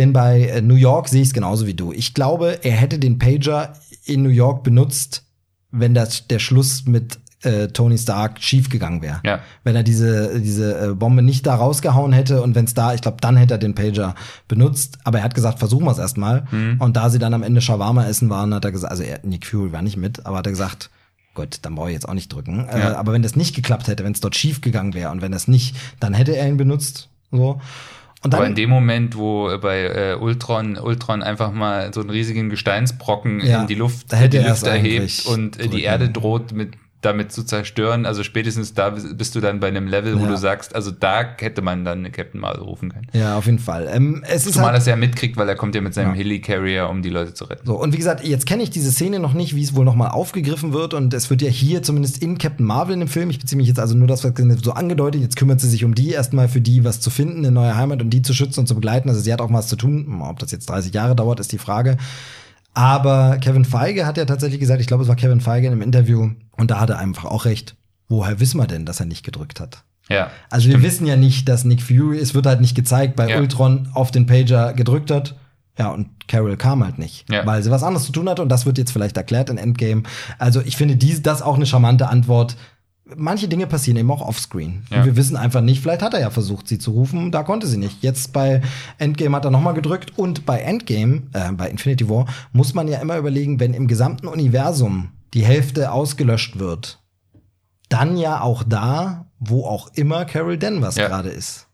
Denn bei äh, New York sehe ich es genauso wie du. Ich glaube, er hätte den Pager in New York benutzt, wenn das der Schluss mit äh, Tony Stark schiefgegangen wäre. Ja. Wenn er diese, diese äh, Bombe nicht da rausgehauen hätte und wenn es da, ich glaube, dann hätte er den Pager benutzt. Aber er hat gesagt, versuchen wir es erstmal. Mhm. Und da sie dann am Ende Shawarma essen waren, hat er gesagt, also er, Nick Fury war nicht mit, aber hat er gesagt, Gut, dann brauche ich jetzt auch nicht drücken. Äh, Ja. aber wenn das nicht geklappt hätte, wenn es dort schief gegangen wäre und wenn das nicht, dann hätte er ihn benutzt. So. Und Aber dann, in dem Moment, wo äh, bei äh, Ultron Ultron einfach mal so einen riesigen Gesteinsbrocken Ja, in die Luft, die Luft erhebt und äh, die. Erde droht mit damit zu zerstören, also spätestens da bist du dann bei einem Level, wo Ja. du sagst, also da hätte man dann eine Captain Marvel rufen können. ja, auf jeden Fall. Ähm, es ist Zumal halt, er es ja mitkriegt, weil er kommt ja mit seinem Ja. Heli-Carrier, um die Leute zu retten. So, und wie gesagt, jetzt kenne ich diese Szene noch nicht, wie es wohl nochmal aufgegriffen wird. Und es wird ja hier zumindest in Captain Marvel in dem Film, ich beziehe mich jetzt also nur das, was so angedeutet, jetzt kümmert sie sich um die erstmal für die was zu finden, eine neue Heimat und die zu schützen und zu begleiten. Also sie hat auch was zu tun. Ob das jetzt 30 Jahre dauert, ist die Frage. Aber Kevin Feige hat ja tatsächlich gesagt, ich glaube, es war Kevin Feige in einem Interview, und da hat er einfach auch recht. Woher wissen wir denn, dass er nicht gedrückt hat? Ja. Also wir wissen ja nicht, dass Nick Fury, es wird halt nicht gezeigt, bei Ja. Ultron auf den Pager gedrückt hat. Ja, und Carol kam halt nicht, Ja. weil sie was anderes zu tun hatte und das wird jetzt vielleicht erklärt in Endgame. Also ich finde dies, das auch eine charmante Antwort. Manche Dinge passieren eben auch offscreen. Ja. Und wir wissen einfach nicht, vielleicht hat er ja versucht, sie zu rufen, da konnte sie nicht. Jetzt bei Endgame hat er nochmal gedrückt und bei Endgame, äh, bei Infinity War, muss man ja immer überlegen, wenn im gesamten Universum die Hälfte ausgelöscht wird, dann ja auch da, wo auch immer Carol Danvers Ja. gerade ist.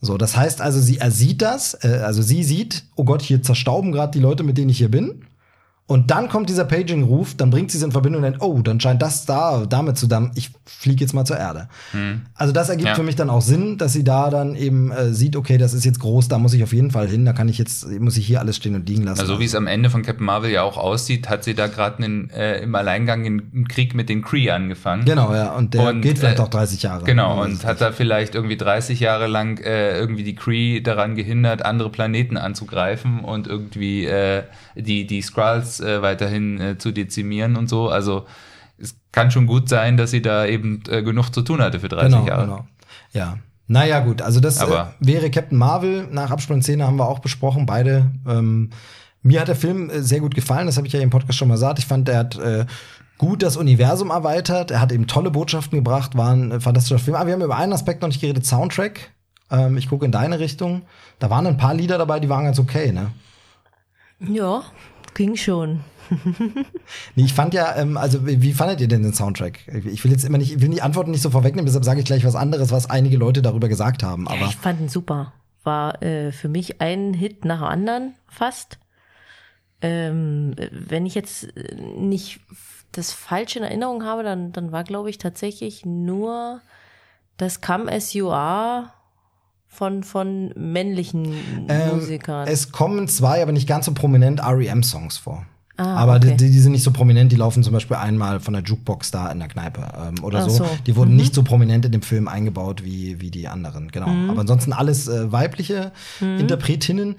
So, das heißt also, sie er sieht das, äh, also sie sieht, oh Gott, hier zerstauben gerade die Leute, mit denen ich hier bin. Und dann kommt dieser Paging-Ruf, dann bringt sie es in Verbindung und dann, oh, dann scheint das da damit zu dann, ich fliege jetzt mal zur Erde. Also das ergibt Ja. für mich dann auch Sinn, dass sie da dann eben äh, sieht, okay, das ist jetzt groß, da muss ich auf jeden Fall hin, da kann ich jetzt, muss ich hier alles stehen und liegen lassen. Also wie es am Ende von Captain Marvel ja auch aussieht, hat sie da gerade äh, im Alleingang in- im Krieg mit den Kree angefangen. Genau, ja, und der Und, geht vielleicht äh, auch 30 Jahre. Genau, weiß und hat da vielleicht irgendwie 30 Jahre lang äh, irgendwie die Kree daran gehindert, andere Planeten anzugreifen und irgendwie äh, die, die Skrulls äh, weiterhin äh, zu dezimieren und so. Also es kann schon gut sein, dass sie da eben äh, genug zu tun hatte für 30 genau, Jahre. Genau. Ja. Naja, gut, also das äh, Aber- wäre Captain Marvel. Nach Abspannszene haben wir auch besprochen, beide. Ähm, mir hat der Film äh, sehr gut gefallen, das habe ich ja im Podcast schon mal gesagt. Ich fand, der hat äh, gut das Universum erweitert. Er hat eben tolle Botschaften gebracht, war ein fantastischer Film. Aber wir haben über einen Aspekt noch nicht geredet, Soundtrack. Ähm, ich gucke in deine Richtung. Da waren ein paar Lieder dabei, die waren ganz okay, ne? Ja, ging schon. Nee, ich fand ja, ähm, also wie, wie fandet ihr denn den Soundtrack? Ich will jetzt immer nicht, ich will die Antworten nicht so vorwegnehmen, deshalb sage ich gleich was anderes, was einige Leute darüber gesagt haben. Aber ich fand ihn super. War äh, für mich ein Hit nach dem anderen fast. Ähm, wenn ich jetzt nicht das falsch in Erinnerung habe, dann, dann war, glaube ich, tatsächlich nur das Come As You Are von, von männlichen ähm, Musikern. es kommen zwei, aber nicht ganz so prominent REM-Songs vor. Ah, aber okay. die, die sind nicht so prominent, die laufen zum Beispiel einmal von der Jukebox da in der Kneipe ähm, oder so. so. Die wurden nicht so prominent in dem Film eingebaut wie, wie die anderen, genau. Mhm. Aber ansonsten alles äh, weibliche Interpretinnen.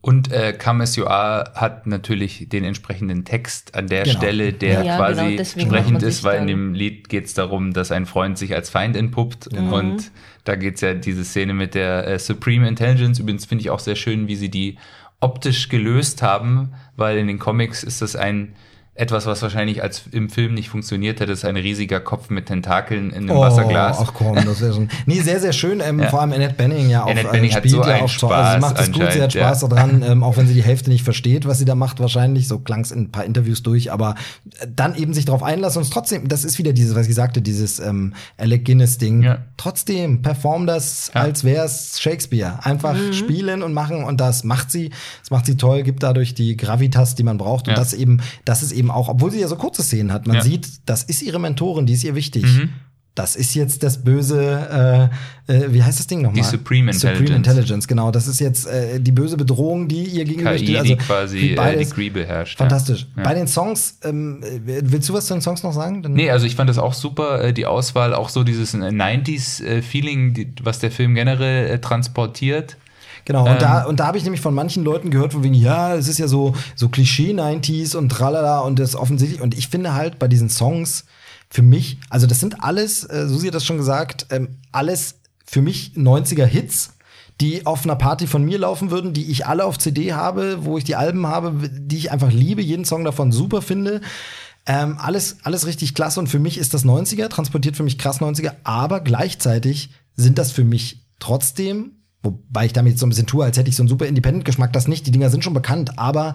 Und äh, Come As You Are hat natürlich den entsprechenden Text an der Genau. Stelle, der Ja, quasi genau, deswegen macht sprechend ist, weil in dem Lied geht es darum, dass ein Freund sich als Feind entpuppt. Und da geht's ja diese Szene mit der äh, Supreme Intelligence. Übrigens finde ich auch sehr schön, wie sie die optisch gelöst haben, weil in den Comics ist das ein etwas, was wahrscheinlich als im Film nicht funktioniert hätte, ist ein riesiger Kopf mit Tentakeln in einem Wasserglas. Oh, Ach komm, das wäre schon. Nee, sehr, sehr schön. Ähm, Vor allem Annette Benning ja auch. Annette äh, hat spielt so ja einen auch toll. Also sie Spaß macht das gut, sie hat Spaß ja. daran, ähm, auch wenn sie die Hälfte nicht versteht, was sie da macht, wahrscheinlich. So klang es in ein paar Interviews durch, aber äh, dann eben sich darauf einlassen und es trotzdem, das ist wieder dieses, was ich sagte, dieses ähm, Alec Guinness-Ding. Ja. Trotzdem, perform das, Ja. als wär's Shakespeare. Einfach spielen und machen und das macht sie. Das macht sie toll, gibt dadurch die Gravitas, die man braucht. Und Ja. das eben, das ist eben auch, obwohl sie ja so kurze Szenen hat, man Ja. sieht, das ist ihre Mentorin, die ist ihr wichtig. Mhm. Das ist jetzt das böse, äh, äh, wie heißt das Ding nochmal? Die Supreme Supreme Intelligence. Intelligence, genau. Das ist jetzt äh, die böse Bedrohung, die ihr gegenüber KI, steht. Also die quasi äh, die beides. Kree beherrscht. Fantastisch. Ja. Bei den Songs, ähm, äh, willst du was zu den Songs noch sagen? Dann Nee, also ich fand das auch super, die Auswahl, auch so dieses äh, 90s-Feeling, die- was der Film generell transportiert. Genau, und Ähm. da, und da habe ich nämlich von manchen Leuten gehört, von wegen, ja, es ist ja so, so Klischee-90s und tralala und das offensichtlich. Und ich finde halt bei diesen Songs für mich, also das sind alles, äh, Susi hat das schon gesagt, ähm, alles für mich 90er-Hits, die auf einer Party von mir laufen würden, die ich alle auf CD habe, wo ich die Alben habe, die ich einfach liebe, jeden Song davon super finde. Ähm, alles, alles richtig klasse und für mich ist das 90er, transportiert für mich krass 90er, aber gleichzeitig sind das für mich trotzdem, wobei ich damit jetzt so ein bisschen tue, als hätte ich so einen super Independent-Geschmack, das nicht, die Dinger sind schon bekannt, aber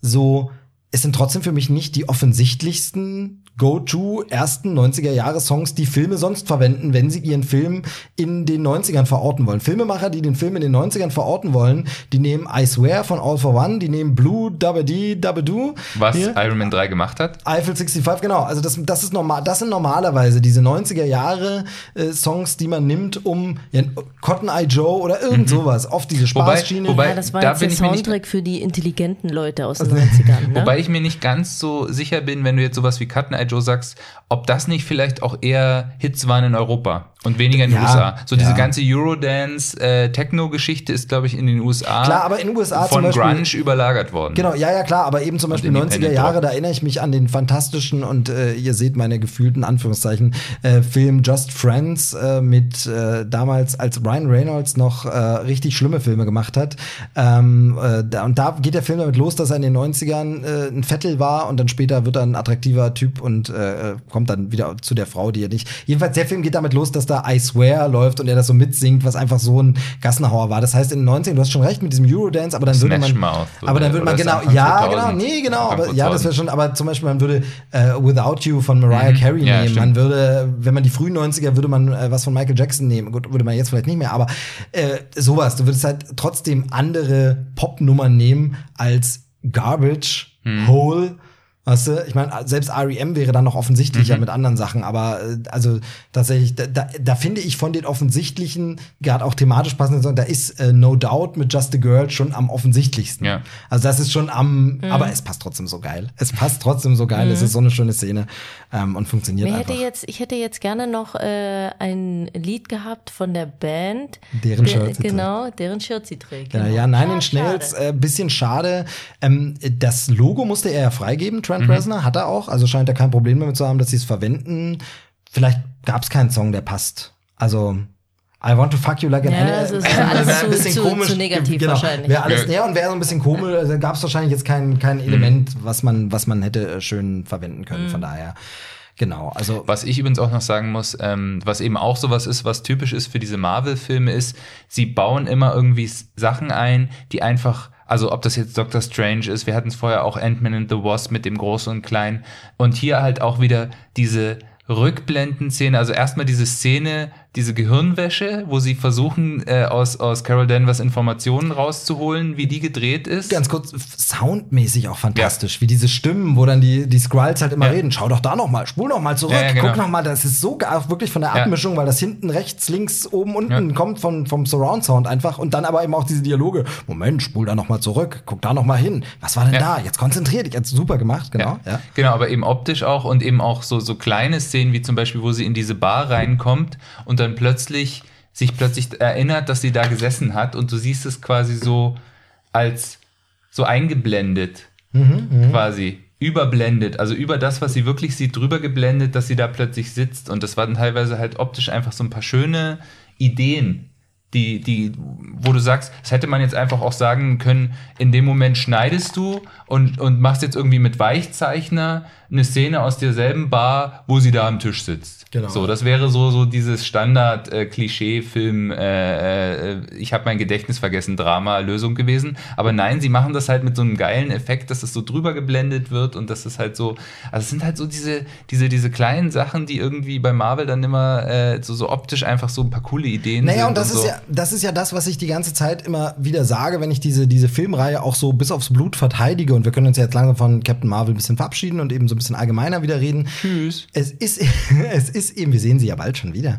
so, es sind trotzdem für mich nicht die offensichtlichsten Go-To ersten 90er-Jahre-Songs, die Filme sonst verwenden, wenn sie ihren Film in den 90ern verorten wollen. Filmemacher, die den Film in den 90ern verorten wollen, die nehmen I Swear von All for One, die nehmen Blue, Dabba Dee, Dabba Doo. Was Hier. Iron Man 3 gemacht hat. Eiffel 65, genau. Also das, das ist normal, das sind normalerweise diese 90er Jahre äh, Songs, die man nimmt, um ja, Cotton Eye Joe oder irgend sowas, oft diese Mhm. Wobei- Spaßschiene. wobei- ja, das war da jetzt bin der ich mir nicht- Soundtrack für die intelligenten Leute aus den 90ern. Ne? Wobei ich mir nicht ganz so sicher bin, wenn du jetzt sowas wie Cut Eye Joe sagst, ob das nicht vielleicht auch eher Hits waren in Europa und weniger in den Ja, USA. So diese ja. ganze Eurodance, äh, Techno-Geschichte ist, glaube ich, in den USA Klar, aber in den USA zum von Beispiel- Grunge überlagert worden. Genau, ja, ja, klar, aber eben zum Beispiel Independent 90er Jahre, da erinnere ich mich an den fantastischen und äh, ihr seht meine gefühlten Anführungszeichen äh, Film Just Friends äh, mit äh, damals, als Ryan Reynolds noch richtig schlimme Filme gemacht hat. Ähm, äh, da, und da geht der Film damit los, dass er in den 90ern äh, ein Vettel war und dann später wird er ein attraktiver Typ und äh, kommt dann wieder zu der Frau, die er nicht. Jedenfalls, der Film geht damit los, dass da I Swear läuft und er das so mitsingt, was einfach so ein Gassenhauer war. Das heißt, in den 90ern, du hast schon recht mit diesem Eurodance, aber dann würde Smash man. Mouth aber dann würde man genau, ja, 2000? genau, nee, genau, aber ja, das 2000. wäre schon, aber zum Beispiel, man würde äh, Without You von Mariah Carey Mhm. Ja, nehmen, stimmt. man würde, wenn man die frühen 90er, würde man äh, was von Michael Jackson nehmen, gut, würde man jetzt vielleicht nicht mehr, aber äh, sowas, du würdest halt trotzdem andere Popnummern nehmen als Garbage, Mhm. Hole, Weißt du, ich meine, selbst REM wäre dann noch offensichtlicher Mhm. mit anderen Sachen, aber äh, also tatsächlich, da, da, da finde ich von den offensichtlichen, gerade auch thematisch passenden Songs, da ist äh, No Doubt mit Just a Girl schon am offensichtlichsten. Ja. Also das ist schon am, aber es passt trotzdem so geil. Es passt trotzdem so geil, es ist so eine schöne Szene ähm, und funktioniert Wer einfach. hätte jetzt, ich hätte jetzt gerne noch äh, ein Lied gehabt von der Band. Deren der, Shirt sie trägt. genau, deren Shirt sie trägt. Ja, genau. ja, nein, Ah, in Schnells, schade. äh, bisschen schade. Ähm, das Logo musste er ja freigeben, Trent Mhm. Reznor, hat er auch. Also scheint er kein Problem damit zu haben, dass sie es verwenden. Vielleicht gab es keinen Song, der passt. Also, I want to fuck you like an Ja, animal. das ist alles Wäre zu- ein bisschen zu- zu negativ genau, wahrscheinlich. Wäre alles, Ja. ja, und wäre so ein bisschen komisch, also gab es wahrscheinlich jetzt kein, kein Mhm. Element, was man, was man hätte äh, schön verwenden können. Mhm. Von daher, genau. Also Was ich übrigens auch noch sagen muss, ähm, was eben auch sowas ist, was typisch ist für diese Marvel-Filme, ist, sie bauen immer irgendwie Sachen ein, die einfach, also ob das jetzt Doctor Strange ist, wir hatten es vorher auch Ant-Man and the Wasp mit dem Großen und Kleinen. Und hier halt auch wieder diese Rückblenden-Szene, also erstmal diese Szene, diese Gehirnwäsche, wo sie versuchen, äh, aus, aus Carol Danvers Informationen rauszuholen, wie die gedreht ist. ganz kurz, soundmäßig auch fantastisch, wie diese Stimmen, wo dann die, die Skrulls halt immer Ja. reden. Schau doch da noch mal, spul noch mal zurück, Ja, ja, genau. guck noch mal. Das ist so wirklich von der Ja. Abmischung, weil das hinten rechts, links, oben, unten Ja. kommt von, vom Surround Sound einfach und dann aber eben auch diese Dialoge. Moment, spul da noch mal zurück, guck da noch mal hin. Was war denn Ja. da? Jetzt konzentrier dich. Jetzt super gemacht, genau. Ja. Genau, aber eben optisch auch und eben auch so, so kleine Szenen, wie zum Beispiel, wo sie in diese Bar reinkommt und dann plötzlich sich plötzlich erinnert, dass sie da gesessen hat und du siehst es quasi so als so eingeblendet, quasi überblendet, also über das, was sie wirklich sieht, drüber geblendet, dass sie da plötzlich sitzt. Und das waren teilweise halt optisch einfach so ein paar schöne Ideen, die, die, wo du sagst, das hätte man jetzt einfach auch sagen können, in dem Moment schneidest du und, und machst jetzt irgendwie mit Weichzeichner eine Szene aus derselben Bar, wo sie da am Tisch sitzt. Genau. So, das wäre so, so dieses Standard-Klischee-Film, äh, äh, ich habe mein Gedächtnis vergessen, Drama-Lösung gewesen. Aber nein, sie machen das halt mit so einem geilen Effekt, dass es so drüber geblendet wird und dass es halt so, also es sind halt so diese, diese, diese kleinen Sachen, die irgendwie bei Marvel dann immer äh, so, so optisch einfach so ein paar coole Ideen Naja, sind. und das so. ist ja, das ist ja das, was ich die ganze Zeit immer wieder sage, wenn ich diese, diese Filmreihe auch so bis aufs Blut verteidige. Und wir können uns jetzt langsam von Captain Marvel ein bisschen verabschieden und eben so ein bisschen allgemeiner wieder reden. Tschüss. Es ist, es ist eben, wir sehen sie ja bald schon wieder.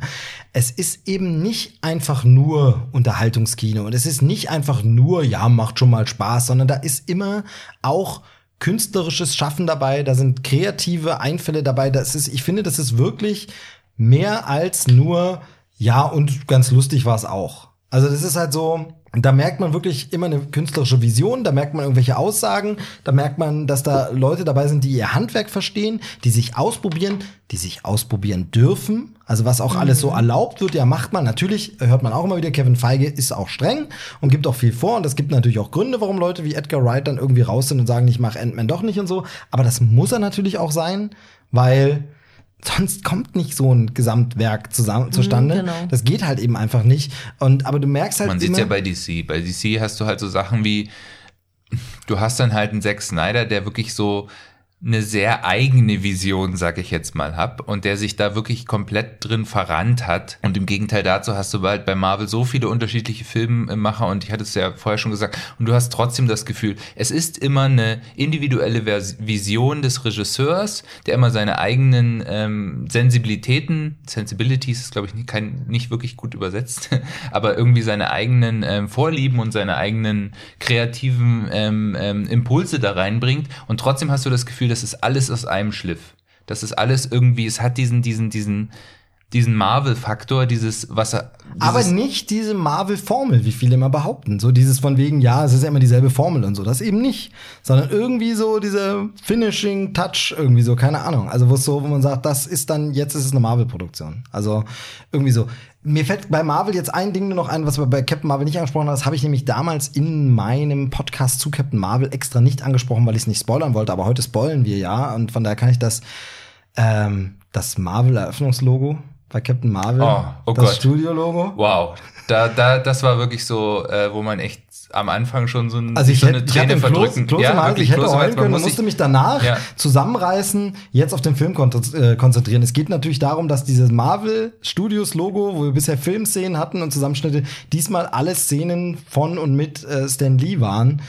Es ist eben nicht einfach nur Unterhaltungskino und es ist nicht einfach nur, ja, macht schon mal Spaß, sondern da ist immer auch künstlerisches Schaffen dabei, da sind kreative Einfälle dabei. Das ist, ich finde, das ist wirklich mehr als nur, ja, und ganz lustig war es auch. Also das ist halt so, da merkt man wirklich immer eine künstlerische Vision, da merkt man irgendwelche Aussagen, da merkt man, dass da Leute dabei sind, die ihr Handwerk verstehen, die sich ausprobieren, die sich ausprobieren dürfen. Also was auch alles so erlaubt wird, ja, macht man. Natürlich hört man auch immer wieder, Kevin Feige ist auch streng und gibt auch viel vor. Und es gibt natürlich auch Gründe, warum Leute wie Edgar Wright dann irgendwie raus sind und sagen, ich mache Ant-Man doch nicht und so. Aber das muss er natürlich auch sein, weil sonst kommt nicht so ein Gesamtwerk zusammen, zustande. genau. Das geht halt eben einfach nicht. Und aber du merkst halt Man sieht ja bei DC. Bei DC hast du halt so Sachen wie, du hast dann halt einen Zack Snyder, der wirklich so eine sehr eigene Vision, sag ich jetzt mal, hab und der sich da wirklich komplett drin verrannt hat. Und im Gegenteil dazu hast du halt bei Marvel so viele unterschiedliche Filmemacher und ich hatte es ja vorher schon gesagt, und du hast trotzdem das Gefühl, es ist immer eine individuelle Vers Vision des Regisseurs, der immer seine eigenen ähm, Sensibilitäten, Sensibilities ist glaube ich nicht, kein, nicht wirklich gut übersetzt, aber irgendwie seine eigenen ähm, Vorlieben und seine eigenen kreativen ähm, ähm, Impulse da reinbringt und trotzdem hast du das Gefühl, das ist alles aus einem Schliff. Das ist alles irgendwie, es hat diesen, diesen, diesen, diesen Marvel-Faktor, dieses, was er. Aber nicht diese Marvel-Formel, wie viele immer behaupten. So dieses von wegen, ja, es ist ja immer dieselbe Formel und so. Das eben nicht. Sondern irgendwie so dieser Finishing-Touch, irgendwie so, keine Ahnung. Also wo es so, wo man sagt, das ist dann, jetzt ist es eine Marvel-Produktion. Also irgendwie so. Mir fällt bei Marvel jetzt ein Ding nur noch ein, was wir bei Captain Marvel nicht angesprochen haben. Das habe ich nämlich damals in meinem Podcast zu Captain Marvel extra nicht angesprochen, weil ich es nicht spoilern wollte. Aber heute spoilen wir ja. Und von daher kann ich das, ähm, das Marvel-Eröffnungslogo bei Captain Marvel, Oh, oh das. Studio-Logo. Wow. Da, da, das war wirklich so, äh, wo man echt am Anfang schon so, ein, Also ich so hätte, ich hatte einen Kloß, Kloß im Hals, ich hätte heulen können, muss musste mich danach Ja. zusammenreißen, jetzt auf den Film kon äh, konzentrieren. Es geht natürlich darum, dass dieses Marvel Studios Logo, wo wir bisher Filmszenen hatten und Zusammenschnitte, diesmal alle Szenen von und mit äh, Stan Lee waren.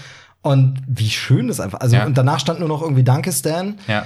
Und wie schön das einfach, also Ja. und danach stand nur noch irgendwie Danke Stan. Ja.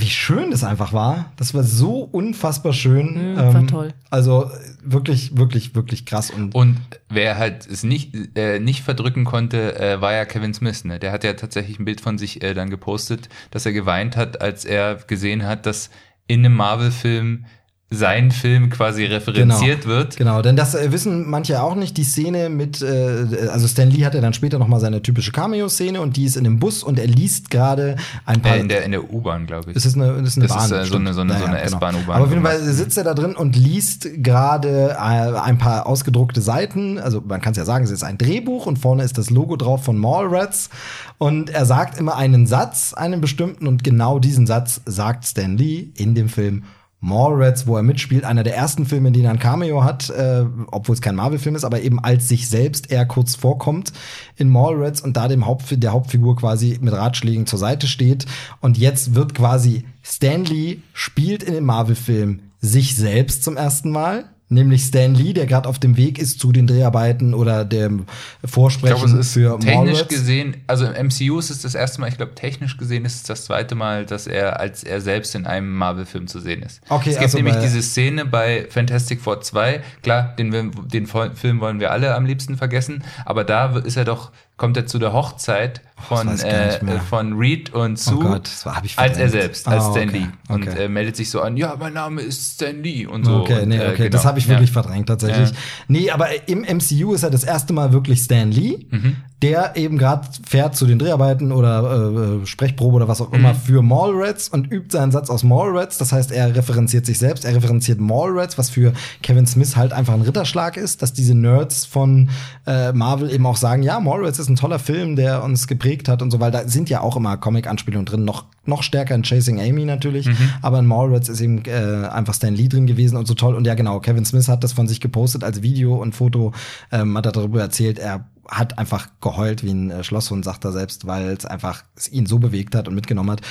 Wie schön das einfach war. Das war so unfassbar schön. Mhm, war toll. Also wirklich, wirklich, wirklich krass. Und Und wer halt es nicht, äh, nicht verdrücken konnte, äh, war ja Kevin Smith. Ne? Der hat ja tatsächlich ein Bild von sich äh, dann gepostet, dass er geweint hat, als er gesehen hat, dass in einem Marvel-Film sein Film quasi referenziert wird. Genau, denn das äh, wissen manche auch nicht. Die Szene mit, äh, also Stan Lee hatte dann später noch mal seine typische Cameo-Szene und die ist in dem Bus und er liest gerade ein paar. Äh, in der, in der U-Bahn, glaube ich. Es ist eine, es ist eine Das Bahn. ist, äh, so stimmt. eine- so eine- so eine Naja, S-Bahn, U-Bahn. Aber auf jeden Fall sitzt er da drin und liest gerade äh, ein paar ausgedruckte Seiten. Also man kann es ja sagen, es ist ein Drehbuch und vorne ist das Logo drauf von Mallrats. Und er sagt immer einen Satz, einen bestimmten, und genau diesen Satz sagt Stan Lee in dem Film Mallrats, wo er mitspielt, einer der ersten Filme, in denen er ein Cameo hat, äh, obwohl es kein Marvel-Film ist, aber eben als sich selbst er kurz vorkommt in Mallrats und da dem Haupt, der Hauptfigur quasi mit Ratschlägen zur Seite steht. Und jetzt wird quasi Stan Lee spielt in dem Marvel-Film sich selbst zum ersten Mal. Nämlich Stan Lee, der gerade auf dem Weg ist zu den Dreharbeiten oder dem Ich Vorsprechen glaube, es ist für technisch Mallrats. gesehen, also im MCU ist es das erste Mal, ich glaube, technisch gesehen ist es das zweite Mal, dass er als er selbst in einem Marvel-Film zu sehen ist. Okay, es gibt also nämlich diese Szene bei Fantastic Four 2, klar, den, den Film wollen wir alle am liebsten vergessen, aber da ist er doch, kommt er zu der Hochzeit von, nicht äh, von Reed und Sue, Gott, das war- hab ich als er selbst, Ah, als Stan okay, Lee. Und okay. äh, meldet sich so an, ja, mein Name ist Stan Lee und so. Okay, und, nee, äh, okay, genau. das habe ich wirklich Ja. verdrängt tatsächlich. Ja. Nee, aber im MCU ist er das erste Mal wirklich Stan Lee, Mhm. Der eben gerade fährt zu den Dreharbeiten oder äh, Sprechprobe oder was auch Mhm. immer für Mallrats und übt seinen Satz aus Mallrats. Das heißt, er referenziert sich selbst, er referenziert Mallrats, was für Kevin Smith halt einfach ein Ritterschlag ist, dass diese Nerds von äh, Marvel eben auch sagen, ja, Mallrats ist ein toller Film, der uns geprägt hat und so, weil da sind ja auch immer Comic-Anspielungen drin, noch noch stärker in Chasing Amy natürlich, Mhm. aber in Mallrats ist eben äh, einfach Stan Lee drin gewesen und so toll. Und ja, genau, Kevin Smith hat das von sich gepostet als Video und Foto, ähm, hat er darüber erzählt, er hat einfach geheult wie ein äh, Schlosshund, sagt er selbst, weil es einfach ihn so bewegt hat und mitgenommen hat.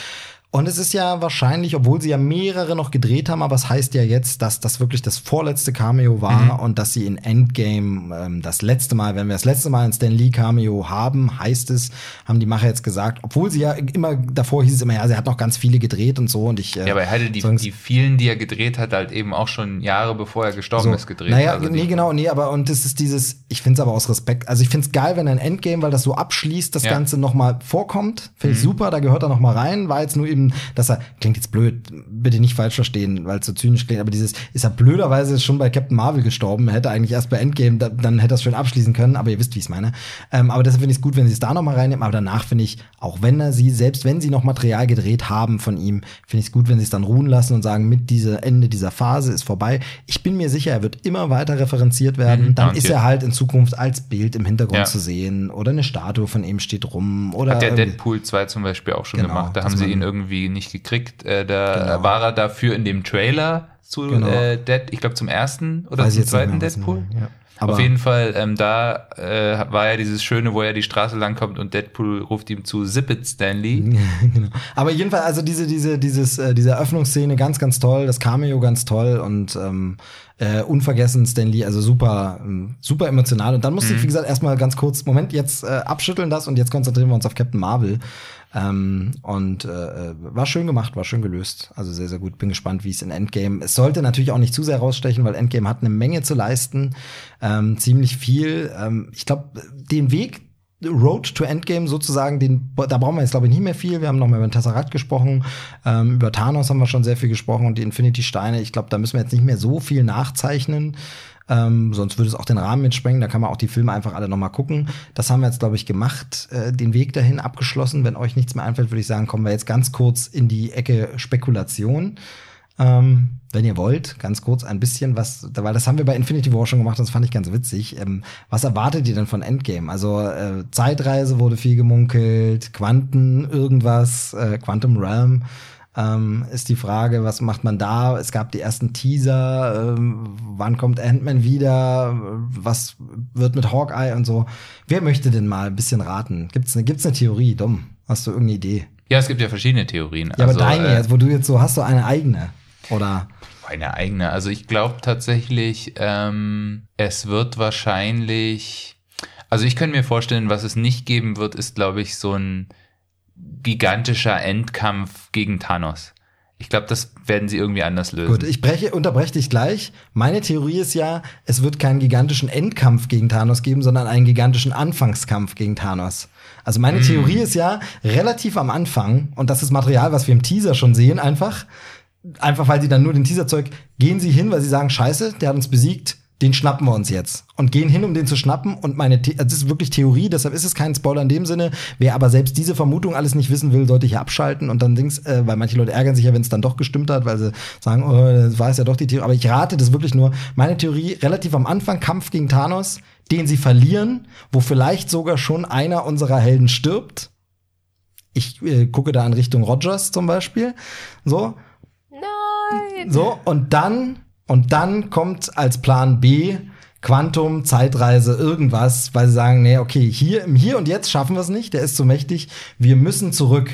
Und es ist ja wahrscheinlich, obwohl sie ja mehrere noch gedreht haben, aber es heißt ja jetzt, dass das wirklich das vorletzte Cameo war und dass sie in Endgame ähm, das letzte Mal, wenn wir das letzte Mal ein Stan Lee Cameo haben, heißt es, haben die Macher jetzt gesagt, obwohl sie ja immer davor hieß es immer, ja, sie hat noch ganz viele gedreht und so und ich. Äh, Ja, aber er hatte die, die vielen, die er gedreht hat, halt eben auch schon Jahre bevor er gestorben ist, gedreht. Naja, Also nee, genau, nee, aber und das ist dieses, ich finde es aber aus Respekt, also ich finde es geil, wenn ein Endgame, weil das so abschließt, das Ja. Mhm. Ganze nochmal vorkommt. Finde ich super, da gehört er nochmal rein. War jetzt nur eben, dass er, klingt jetzt blöd, bitte nicht falsch verstehen, weil es so zynisch klingt, aber dieses, ist er blöderweise schon bei Captain Marvel gestorben, hätte eigentlich erst bei Endgame, da, dann hätte er es schön abschließen können, aber ihr wisst, wie ich es meine. Ähm, aber deshalb finde ich es gut, wenn sie es da nochmal reinnehmen, aber danach finde ich, auch wenn er sie, selbst wenn sie noch Material gedreht haben von ihm, finde ich es gut, wenn sie es dann ruhen lassen und sagen, mit dieser Ende dieser Phase ist vorbei. Ich bin mir sicher, er wird immer weiter referenziert werden. Mhm, dann ist er halt in Zukunft als Bild im Hintergrund Ja. zu sehen oder eine Statue von ihm steht rum oder Hat der Deadpool 2 zum Beispiel auch schon Genau, gemacht. Da haben sie ihn irgendwie nicht gekriegt. Äh, da Genau. war er dafür in dem Trailer zu Genau. äh, Dead, ich glaube zum ersten oder Weiß zum zweiten mehr, Deadpool. ja. Aber- Auf jeden Fall, ähm, da äh, war ja dieses Schöne, wo er die Straße langkommt und Deadpool ruft ihm zu Zip it, Stanley. genau. Aber jedenfalls, also diese, diese, dieses, äh, diese Eröffnungsszene ganz, ganz toll, das Cameo ganz toll und ähm, äh, unvergessen Stanley, also super, ähm, super emotional. Und dann musste ich, wie gesagt, erstmal ganz kurz, Moment, jetzt äh, abschütteln das und jetzt konzentrieren wir uns auf Captain Marvel. Ähm, und äh, äh, war schön gemacht, war schön gelöst. Also sehr, sehr gut. Bin gespannt, wie es in Endgame. Es sollte natürlich auch nicht zu sehr rausstechen, weil Endgame hat eine Menge zu leisten. Ähm, ziemlich viel. Ähm, ich glaube, den Weg Road to Endgame sozusagen, den, da brauchen wir jetzt glaube ich nicht mehr viel. Wir haben noch mal über den Tesseract gesprochen, ähm, über Thanos haben wir schon sehr viel gesprochen und die Infinity-Steine. Ich glaube, da müssen wir jetzt nicht mehr so viel nachzeichnen. Ähm, sonst würde es auch den Rahmen mitsprengen. Da kann man auch die Filme einfach alle noch mal gucken. Das haben wir jetzt, glaube ich, gemacht, äh, den Weg dahin abgeschlossen. Wenn euch nichts mehr einfällt, würde ich sagen, kommen wir jetzt ganz kurz in die Ecke Spekulation. Ähm, wenn ihr wollt, ganz kurz ein bisschen was, weil das haben wir bei Infinity War schon gemacht, das fand ich ganz witzig. Ähm, was erwartet ihr denn von Endgame? Also äh, Zeitreise wurde viel gemunkelt, Quanten, irgendwas, äh, Quantum Realm ähm, ist die Frage, was macht man da? Es gab die ersten Teaser, ähm, wann kommt Ant-Man wieder? Was wird mit Hawkeye und so? Wer möchte denn mal ein bisschen raten? Gibt's eine, gibt's eine Theorie? Dumm. Hast du irgendeine Idee? Ja, es gibt ja verschiedene Theorien. Ja, also, aber deine äh, jetzt, wo du jetzt so hast, du eine eigene. Oder? Eine eigene. Also ich glaube tatsächlich, ähm, es wird wahrscheinlich. Also ich könnte mir vorstellen, was es nicht geben wird, ist, glaube ich, so ein gigantischer Endkampf gegen Thanos. Ich glaube, das werden sie irgendwie anders lösen. Gut, ich breche, unterbreche dich gleich. Meine Theorie ist ja, es wird keinen gigantischen Endkampf gegen Thanos geben, sondern einen gigantischen Anfangskampf gegen Thanos. Also meine Theorie ist ja, relativ am Anfang, und das ist Material, was wir im Teaser schon sehen, einfach, einfach weil sie dann nur den Teaserzeug, gehen sie hin, weil sie sagen, scheiße, der hat uns besiegt, den schnappen wir uns jetzt. Und gehen hin, um den zu schnappen. Und meine, The das ist wirklich Theorie, deshalb ist es kein Spoiler in dem Sinne. Wer aber selbst diese Vermutung alles nicht wissen will, sollte hier abschalten und dann Dings, äh, weil manche Leute ärgern sich ja, wenn es dann doch gestimmt hat, weil sie sagen, oh, das war es ja doch die Theorie. Aber ich rate das wirklich nur. Meine Theorie, relativ am Anfang, Kampf gegen Thanos, den sie verlieren, wo vielleicht sogar schon einer unserer Helden stirbt. Ich äh, gucke da in Richtung Rogers zum Beispiel. So. Nein! So, und dann, und dann kommt als Plan B Quantum, Zeitreise, irgendwas, weil sie sagen, nee, okay, hier, im Hier und Jetzt schaffen wir es nicht, der ist zu mächtig, wir müssen zurück.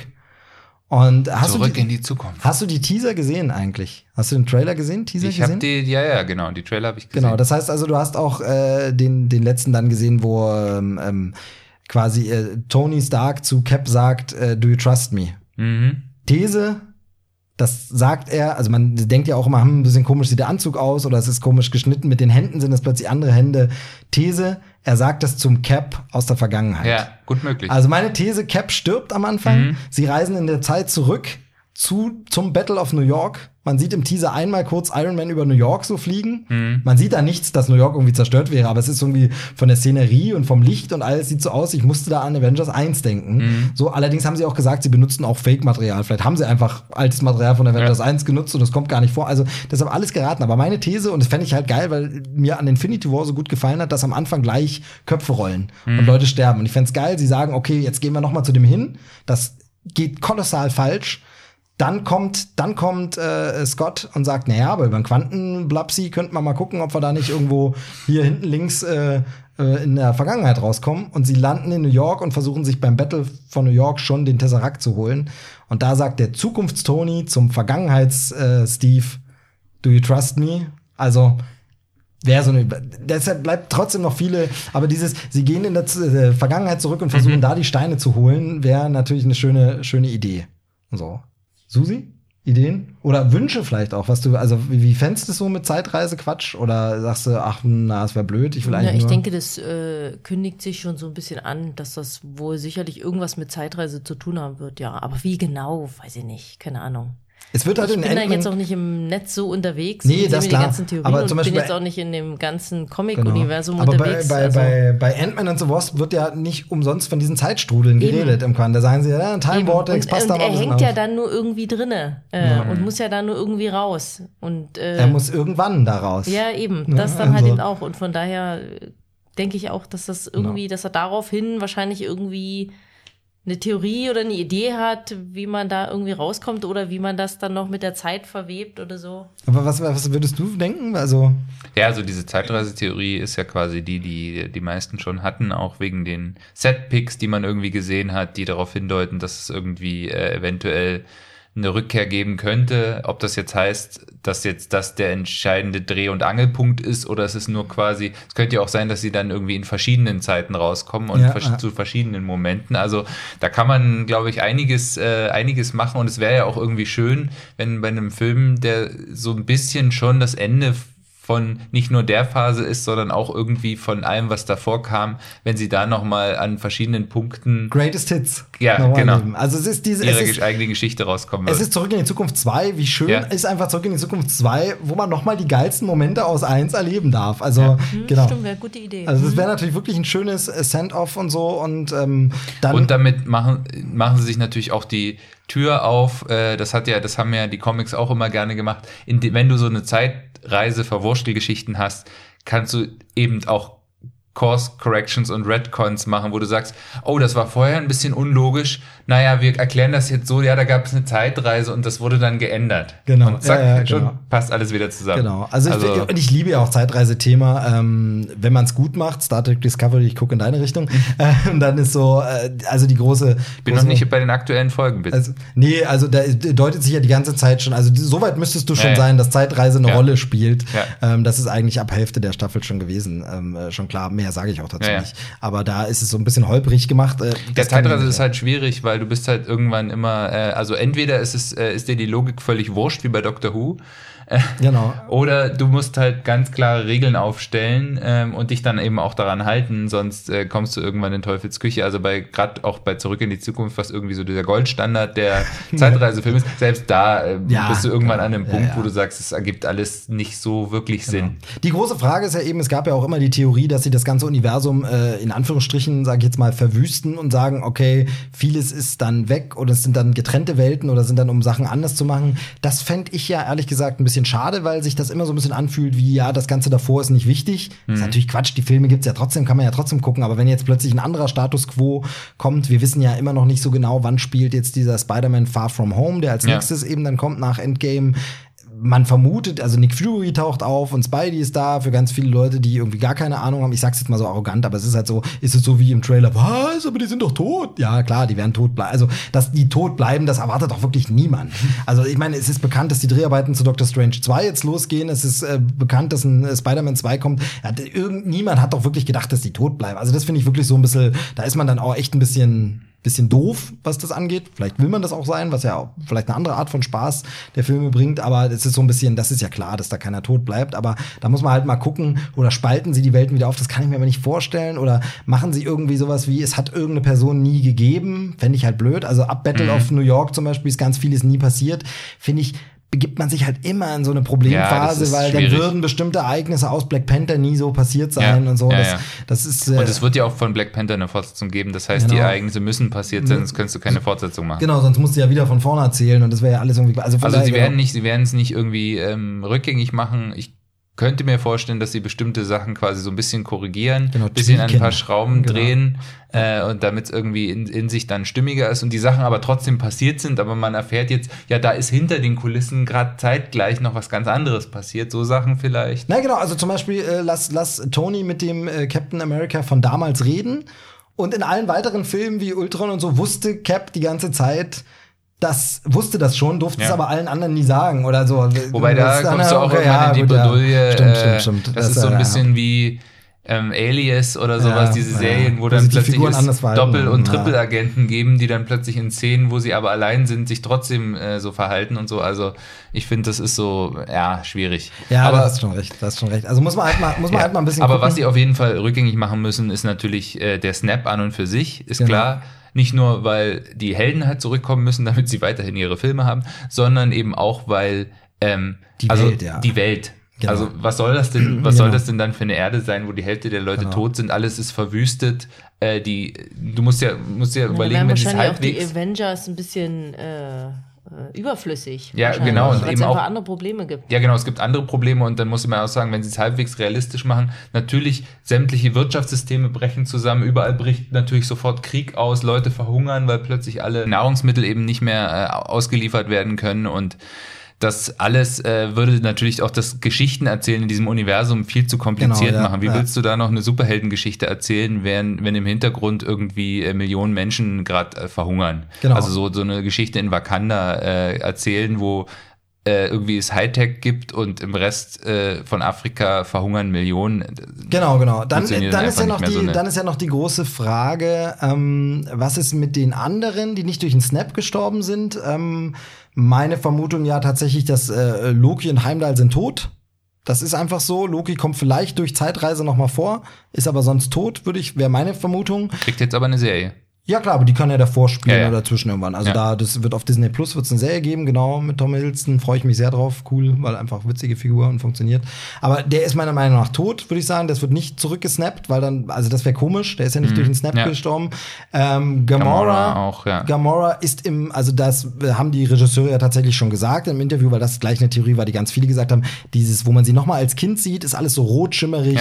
Und hast Zurück du die, in die Zukunft. hast du die Teaser gesehen eigentlich? Hast du den Trailer gesehen? Teaser Ich gesehen? die, ja, ja, genau, die Trailer habe ich gesehen. Genau, das heißt also, du hast auch äh, den, den letzten dann gesehen, wo ähm, ähm, quasi äh, Tony Stark zu Cap sagt, äh, do you trust me? Mhm. These, das sagt er, also man denkt ja auch immer, hm, ein bisschen komisch sieht der Anzug aus oder es ist komisch geschnitten, mit den Händen sind es plötzlich andere Hände. These, er sagt das zum Cap aus der Vergangenheit. Ja, gut möglich. Also meine These, Cap stirbt am Anfang. Mhm. Sie reisen in der Zeit zurück zu, zum Battle of New York. Man sieht im Teaser einmal kurz Iron Man über New York so fliegen. Mhm. Man sieht da nichts, dass New York irgendwie zerstört wäre, aber es ist irgendwie von der Szenerie und vom Licht und alles sieht so aus. Ich musste da an Avengers 1 denken. Mhm. So, allerdings haben sie auch gesagt, sie benutzen auch Fake-Material. Vielleicht haben sie einfach altes Material von Avengers Ja. 1 genutzt und das kommt gar nicht vor. Also, deshalb alles geraten. Aber meine These, und das fände ich halt geil, weil mir an Infinity War so gut gefallen hat, dass am Anfang gleich Köpfe rollen Mhm. und Leute sterben. Und ich fände es geil, sie sagen, okay, jetzt gehen wir noch mal zu dem hin. Das geht kolossal falsch. Dann kommt, dann kommt äh, Scott und sagt, naja, aber über den Quantenblapsi könnte man mal gucken, ob wir da nicht irgendwo hier hinten links äh, äh, in der Vergangenheit rauskommen. Und sie landen in New York und versuchen sich beim von New York schon den Tesseract zu holen. Und da sagt der Zukunftstony zum Vergangenheits-Steve, do you trust me? Also, Wäre so eine, deshalb bleibt trotzdem noch viele, aber dieses, sie gehen in der Z- äh, Vergangenheit zurück und versuchen da die Steine zu holen, wäre natürlich eine schöne, schöne Idee. So. Susi? Ideen? Oder Wünsche vielleicht auch, was du, also wie, wie fändest du es so mit Zeitreise-Quatsch? Oder sagst du, ach, na, es wäre blöd, ich will eigentlich Ja, ich nur denke, das äh, kündigt sich schon so ein bisschen an, dass das wohl sicherlich irgendwas mit Zeitreise zu tun haben wird, ja. Aber wie genau, weiß ich nicht, keine Ahnung. Es wird halt Ich in bin da Ant-Man- jetzt auch nicht im Netz so unterwegs Nee, das klar. die ganzen Theorien Aber und zum bin Beispiel jetzt bei- auch nicht in dem ganzen Genau. Comic-Universum Aber bei, unterwegs. bei, also, bei, bei Ant-Man und the Wasp wird ja nicht umsonst von diesen Zeitstrudeln Eben. geredet im Quan. Da sagen sie, ja, Time Eben. Vortex und, passt da mal ein er hängt ja auf. dann nur irgendwie drinne äh, und muss ja dann nur irgendwie raus. Und äh, Er muss irgendwann da raus. ja, eben, Ja, das dann halt also- eben auch. Und von daher äh, denke ich auch, dass das irgendwie, dass er daraufhin wahrscheinlich irgendwie eine Theorie oder eine Idee hat, wie man da irgendwie rauskommt oder wie man das dann noch mit der Zeit verwebt oder so. Aber was, was würdest du denken? Also, Ja, also diese Zeitreisetheorie ist ja quasi die, die die meisten schon hatten, auch wegen den Set-Picks, die man irgendwie gesehen hat, die darauf hindeuten, dass es irgendwie äh, eventuell eine Rückkehr geben könnte. Ob das jetzt heißt, dass jetzt das der entscheidende Dreh- und Angelpunkt ist oder es ist nur quasi, es könnte ja auch sein, dass sie dann irgendwie in verschiedenen Zeiten rauskommen und Ja, vers- ja. zu verschiedenen Momenten. Also da kann man, glaube ich, einiges, äh, einiges machen und es wäre ja auch irgendwie schön, wenn bei einem Film, der so ein bisschen schon das Ende von nicht nur der Phase ist, sondern auch irgendwie von allem, was davor kam, wenn sie da noch mal an verschiedenen Punkten Greatest Hits. Ja, Nochmal genau. nehmen. Also es ist diese, es ihre ist, gesch- eigene Geschichte rauskommen es wird. ist Zurück in die Zukunft 2. Wie schön Ja. ist einfach Zurück in die Zukunft 2, wo man noch mal die geilsten Momente aus 1 erleben darf. Also, Ja. Hm, genau. Stimmt, wäre eine gute Idee. Also das wäre natürlich wirklich ein schönes äh, Send-Off und so und ähm, dann Und damit machen, machen sie sich natürlich auch die Tür auf. Äh, das hat ja, das haben ja die Comics auch immer gerne gemacht. In die, wenn du so eine Zeitreise Verwurstelgeschichten hast, kannst du eben auch Course Corrections und Redcons machen, wo du sagst, oh, das war vorher ein bisschen unlogisch. Naja, wir erklären das jetzt so, ja, da gab es eine Zeitreise und das wurde dann geändert. Genau, Und zack, ja, ja, schon genau. passt alles wieder zusammen. Genau. Also, ich, und ich liebe ja auch Zeitreise-Thema. Ähm, wenn man es gut macht, Star Trek Discovery, ich gucke in deine Richtung. äh, und dann ist so, äh, also die große. ich bin noch nicht bei den aktuellen Folgen, bitte. Also, nee, also da deutet sich ja die ganze Zeit schon, also soweit müsstest du schon Ja, sein, dass Zeitreise eine. Rolle spielt. Ähm, das ist eigentlich ab Hälfte der Staffel schon gewesen. Ähm, äh, schon klar, mehr sage ich auch dazu nicht. Aber da ist es so ein bisschen holprig gemacht. Äh, Der Zeitreise ist halt schwierig, weil du bist halt irgendwann immer, äh, also entweder ist es, äh, ist dir die Logik völlig wurscht, wie bei Doctor Who, Genau. Oder du musst halt ganz klare Regeln aufstellen ähm, und dich dann eben auch daran halten, sonst äh, kommst du irgendwann in Teufels Küche. Also bei gerade auch bei Zurück in die Zukunft, was irgendwie so dieser Goldstandard der Zeitreisefilm ist, selbst da äh, Ja, bist du irgendwann an einem ja, Punkt, ja. wo du sagst, es ergibt alles nicht so wirklich Sinn. Die große Frage ist ja eben, es gab ja auch immer die Theorie, dass sie das ganze Universum äh, in Anführungsstrichen, sage ich jetzt mal, verwüsten und sagen, okay, vieles ist dann weg oder es sind dann getrennte Welten oder sind dann, um Sachen anders zu machen. Das fände ich ja ehrlich gesagt ein bisschen schade, weil sich das immer so ein bisschen anfühlt wie, ja, das Ganze davor ist nicht wichtig. Das ist natürlich Quatsch, die Filme gibt's ja trotzdem, kann man ja trotzdem gucken, aber wenn jetzt plötzlich ein anderer Status quo kommt, wir wissen ja immer noch nicht so genau, wann spielt jetzt dieser Spider-Man Far From Home, der als Ja. nächstes eben dann kommt nach Endgame man vermutet, also Nick Fury taucht auf und Spidey ist da für ganz viele Leute, die irgendwie gar keine Ahnung haben. Ich sag's jetzt mal so arrogant, aber es ist halt so, ist es so wie im Trailer, was, aber die sind doch tot. Ja, klar, die werden tot bleiben. Also, dass die tot bleiben, das erwartet doch wirklich niemand. Also, ich meine, es ist bekannt, dass die Dreharbeiten zu Doctor Strange 2 jetzt losgehen. Es ist äh, bekannt, dass ein äh, Spider-Man 2 kommt. Ja, irgend, niemand hat doch wirklich gedacht, dass die tot bleiben. Also, das finde ich wirklich so ein bisschen, da ist man dann auch echt ein bisschen bisschen doof, was das angeht. Vielleicht will man das auch sein, was ja auch vielleicht eine andere Art von Spaß der Filme bringt, aber es ist so ein bisschen, das ist ja klar, dass da keiner tot bleibt, aber da muss man halt mal gucken, oder spalten sie die Welten wieder auf, das kann ich mir aber nicht vorstellen, oder machen sie irgendwie sowas wie, es hat irgendeine Person nie gegeben, fände ich halt blöd, also ab Battle of New York zum Beispiel ist ganz vieles nie passiert, finde ich, begibt man sich halt immer in so eine Ja, Problemphase, ist weil dann schwierig. würden bestimmte Ereignisse aus Black Panther nie so passiert sein Ja, und so. ja, das, ja. das ist äh, Und es wird ja auch von Black Panther eine Fortsetzung geben. Das heißt, die Genau. Ereignisse müssen passiert sein, sonst könntest du keine Fortsetzung machen. Genau, sonst musst du ja wieder von vorne erzählen und das wäre ja alles irgendwie. Also, Also daher, sie werden genau. nicht, sie werden es nicht irgendwie ähm, rückgängig machen. Ich könnte mir vorstellen, dass sie bestimmte Sachen quasi so ein bisschen korrigieren, Genau, ein bisschen an ein paar Schrauben Genau. drehen äh, und damit es irgendwie in, in sich dann stimmiger ist und die Sachen aber trotzdem passiert sind, aber man erfährt jetzt, ja, da ist hinter den Kulissen gerade zeitgleich noch was ganz anderes passiert, so Sachen vielleicht. Na genau, also zum Beispiel äh, lass, lass Tony mit dem äh, Captain America von damals reden. Und in allen weiteren Filmen wie Ultron und so wusste Cap die ganze Zeit, das wusste das schon, durfte es Ja. aber allen anderen nie sagen oder so. Wobei da Das kommst du auch okay, irgendwann ja, in die gut, ja. Bredouille. Stimmt, äh, stimmt, stimmt. Das, ist so ein ja, bisschen wie ähm, Alias oder sowas, Ja, diese ja. Serien, wo Wo dann plötzlich es. Doppel- und Ja. Trippelagenten geben, die dann plötzlich in Szenen, wo sie aber allein sind, sich trotzdem äh, so verhalten und so. Also ich finde, das ist so, ja, schwierig. Ja, aber, das ist schon recht, das ist schon recht. Also muss man halt mal, muss man ja, halt mal ein bisschen aber gucken. was sie auf jeden Fall rückgängig machen müssen, ist natürlich äh, der Snap an und für sich, ist Genau. klar. Nicht nur, weil die Helden halt zurückkommen müssen, damit sie weiterhin ihre Filme haben, sondern eben auch, weil ähm, Die also Welt, ja. die Welt. Genau. Also was soll das denn, was soll Genau. das denn dann für eine Erde sein, wo die Hälfte der Leute Genau. tot sind, alles ist verwüstet, äh, die, du musst ja, musst ja Ja, überlegen, wenn es wahrscheinlich auch die halbwegs. Avengers ein bisschen äh, überflüssig. Ja, genau, und Weil eben auch- andere Probleme gibt. Ja, genau, es gibt andere Probleme und dann muss man auch sagen, wenn sie es halbwegs realistisch machen, natürlich sämtliche Wirtschaftssysteme brechen zusammen, überall bricht natürlich sofort Krieg aus, Leute verhungern, weil plötzlich alle Nahrungsmittel eben nicht mehr äh, ausgeliefert werden können und das alles äh, würde natürlich auch das Geschichtenerzählen in diesem Universum viel zu kompliziert Genau, ja, machen. Wie ja. willst du da noch eine Superheldengeschichte erzählen, wenn, wenn im Hintergrund irgendwie äh, Millionen Menschen gerade äh, verhungern? Genau. Also so, so eine Geschichte in Wakanda äh, erzählen, wo äh, irgendwie es Hightech gibt und im Rest äh, von Afrika verhungern Millionen. Genau, genau. Dann, Funktioniert dann, ist ja noch die, so, dann ist ja noch die große Frage, ähm, was ist mit den anderen, die nicht durch den Snap gestorben sind? Ähm, meine Vermutung ja tatsächlich, dass äh, Loki und Heimdall sind tot. Das ist einfach so. Loki kommt vielleicht durch Zeitreise noch mal vor, ist aber sonst tot, würde ich, wäre meine Vermutung. Kriegt jetzt aber eine Serie. Ja klar, aber die kann ja davor spielen Ja, ja. oder zwischen irgendwann. Also Ja. da, das wird auf Disney Plus wird's eine Serie geben, genau, mit Tom Hiddleston. Freue ich mich sehr drauf. Cool, weil einfach witzige Figur und funktioniert. Aber der ist meiner Meinung nach tot, würde ich sagen. Das wird nicht zurückgesnappt, weil dann, also das wäre komisch. Der ist ja nicht durch den Snap Mhm. Gestorben. Ähm, Gamora, Gamora auch, ja. Gamora ist im, also das haben die Regisseure ja tatsächlich schon gesagt im Interview, weil das gleich eine Theorie war, die ganz viele gesagt haben. Dieses, wo man sie noch mal als Kind sieht, ist alles so rot schimmerig.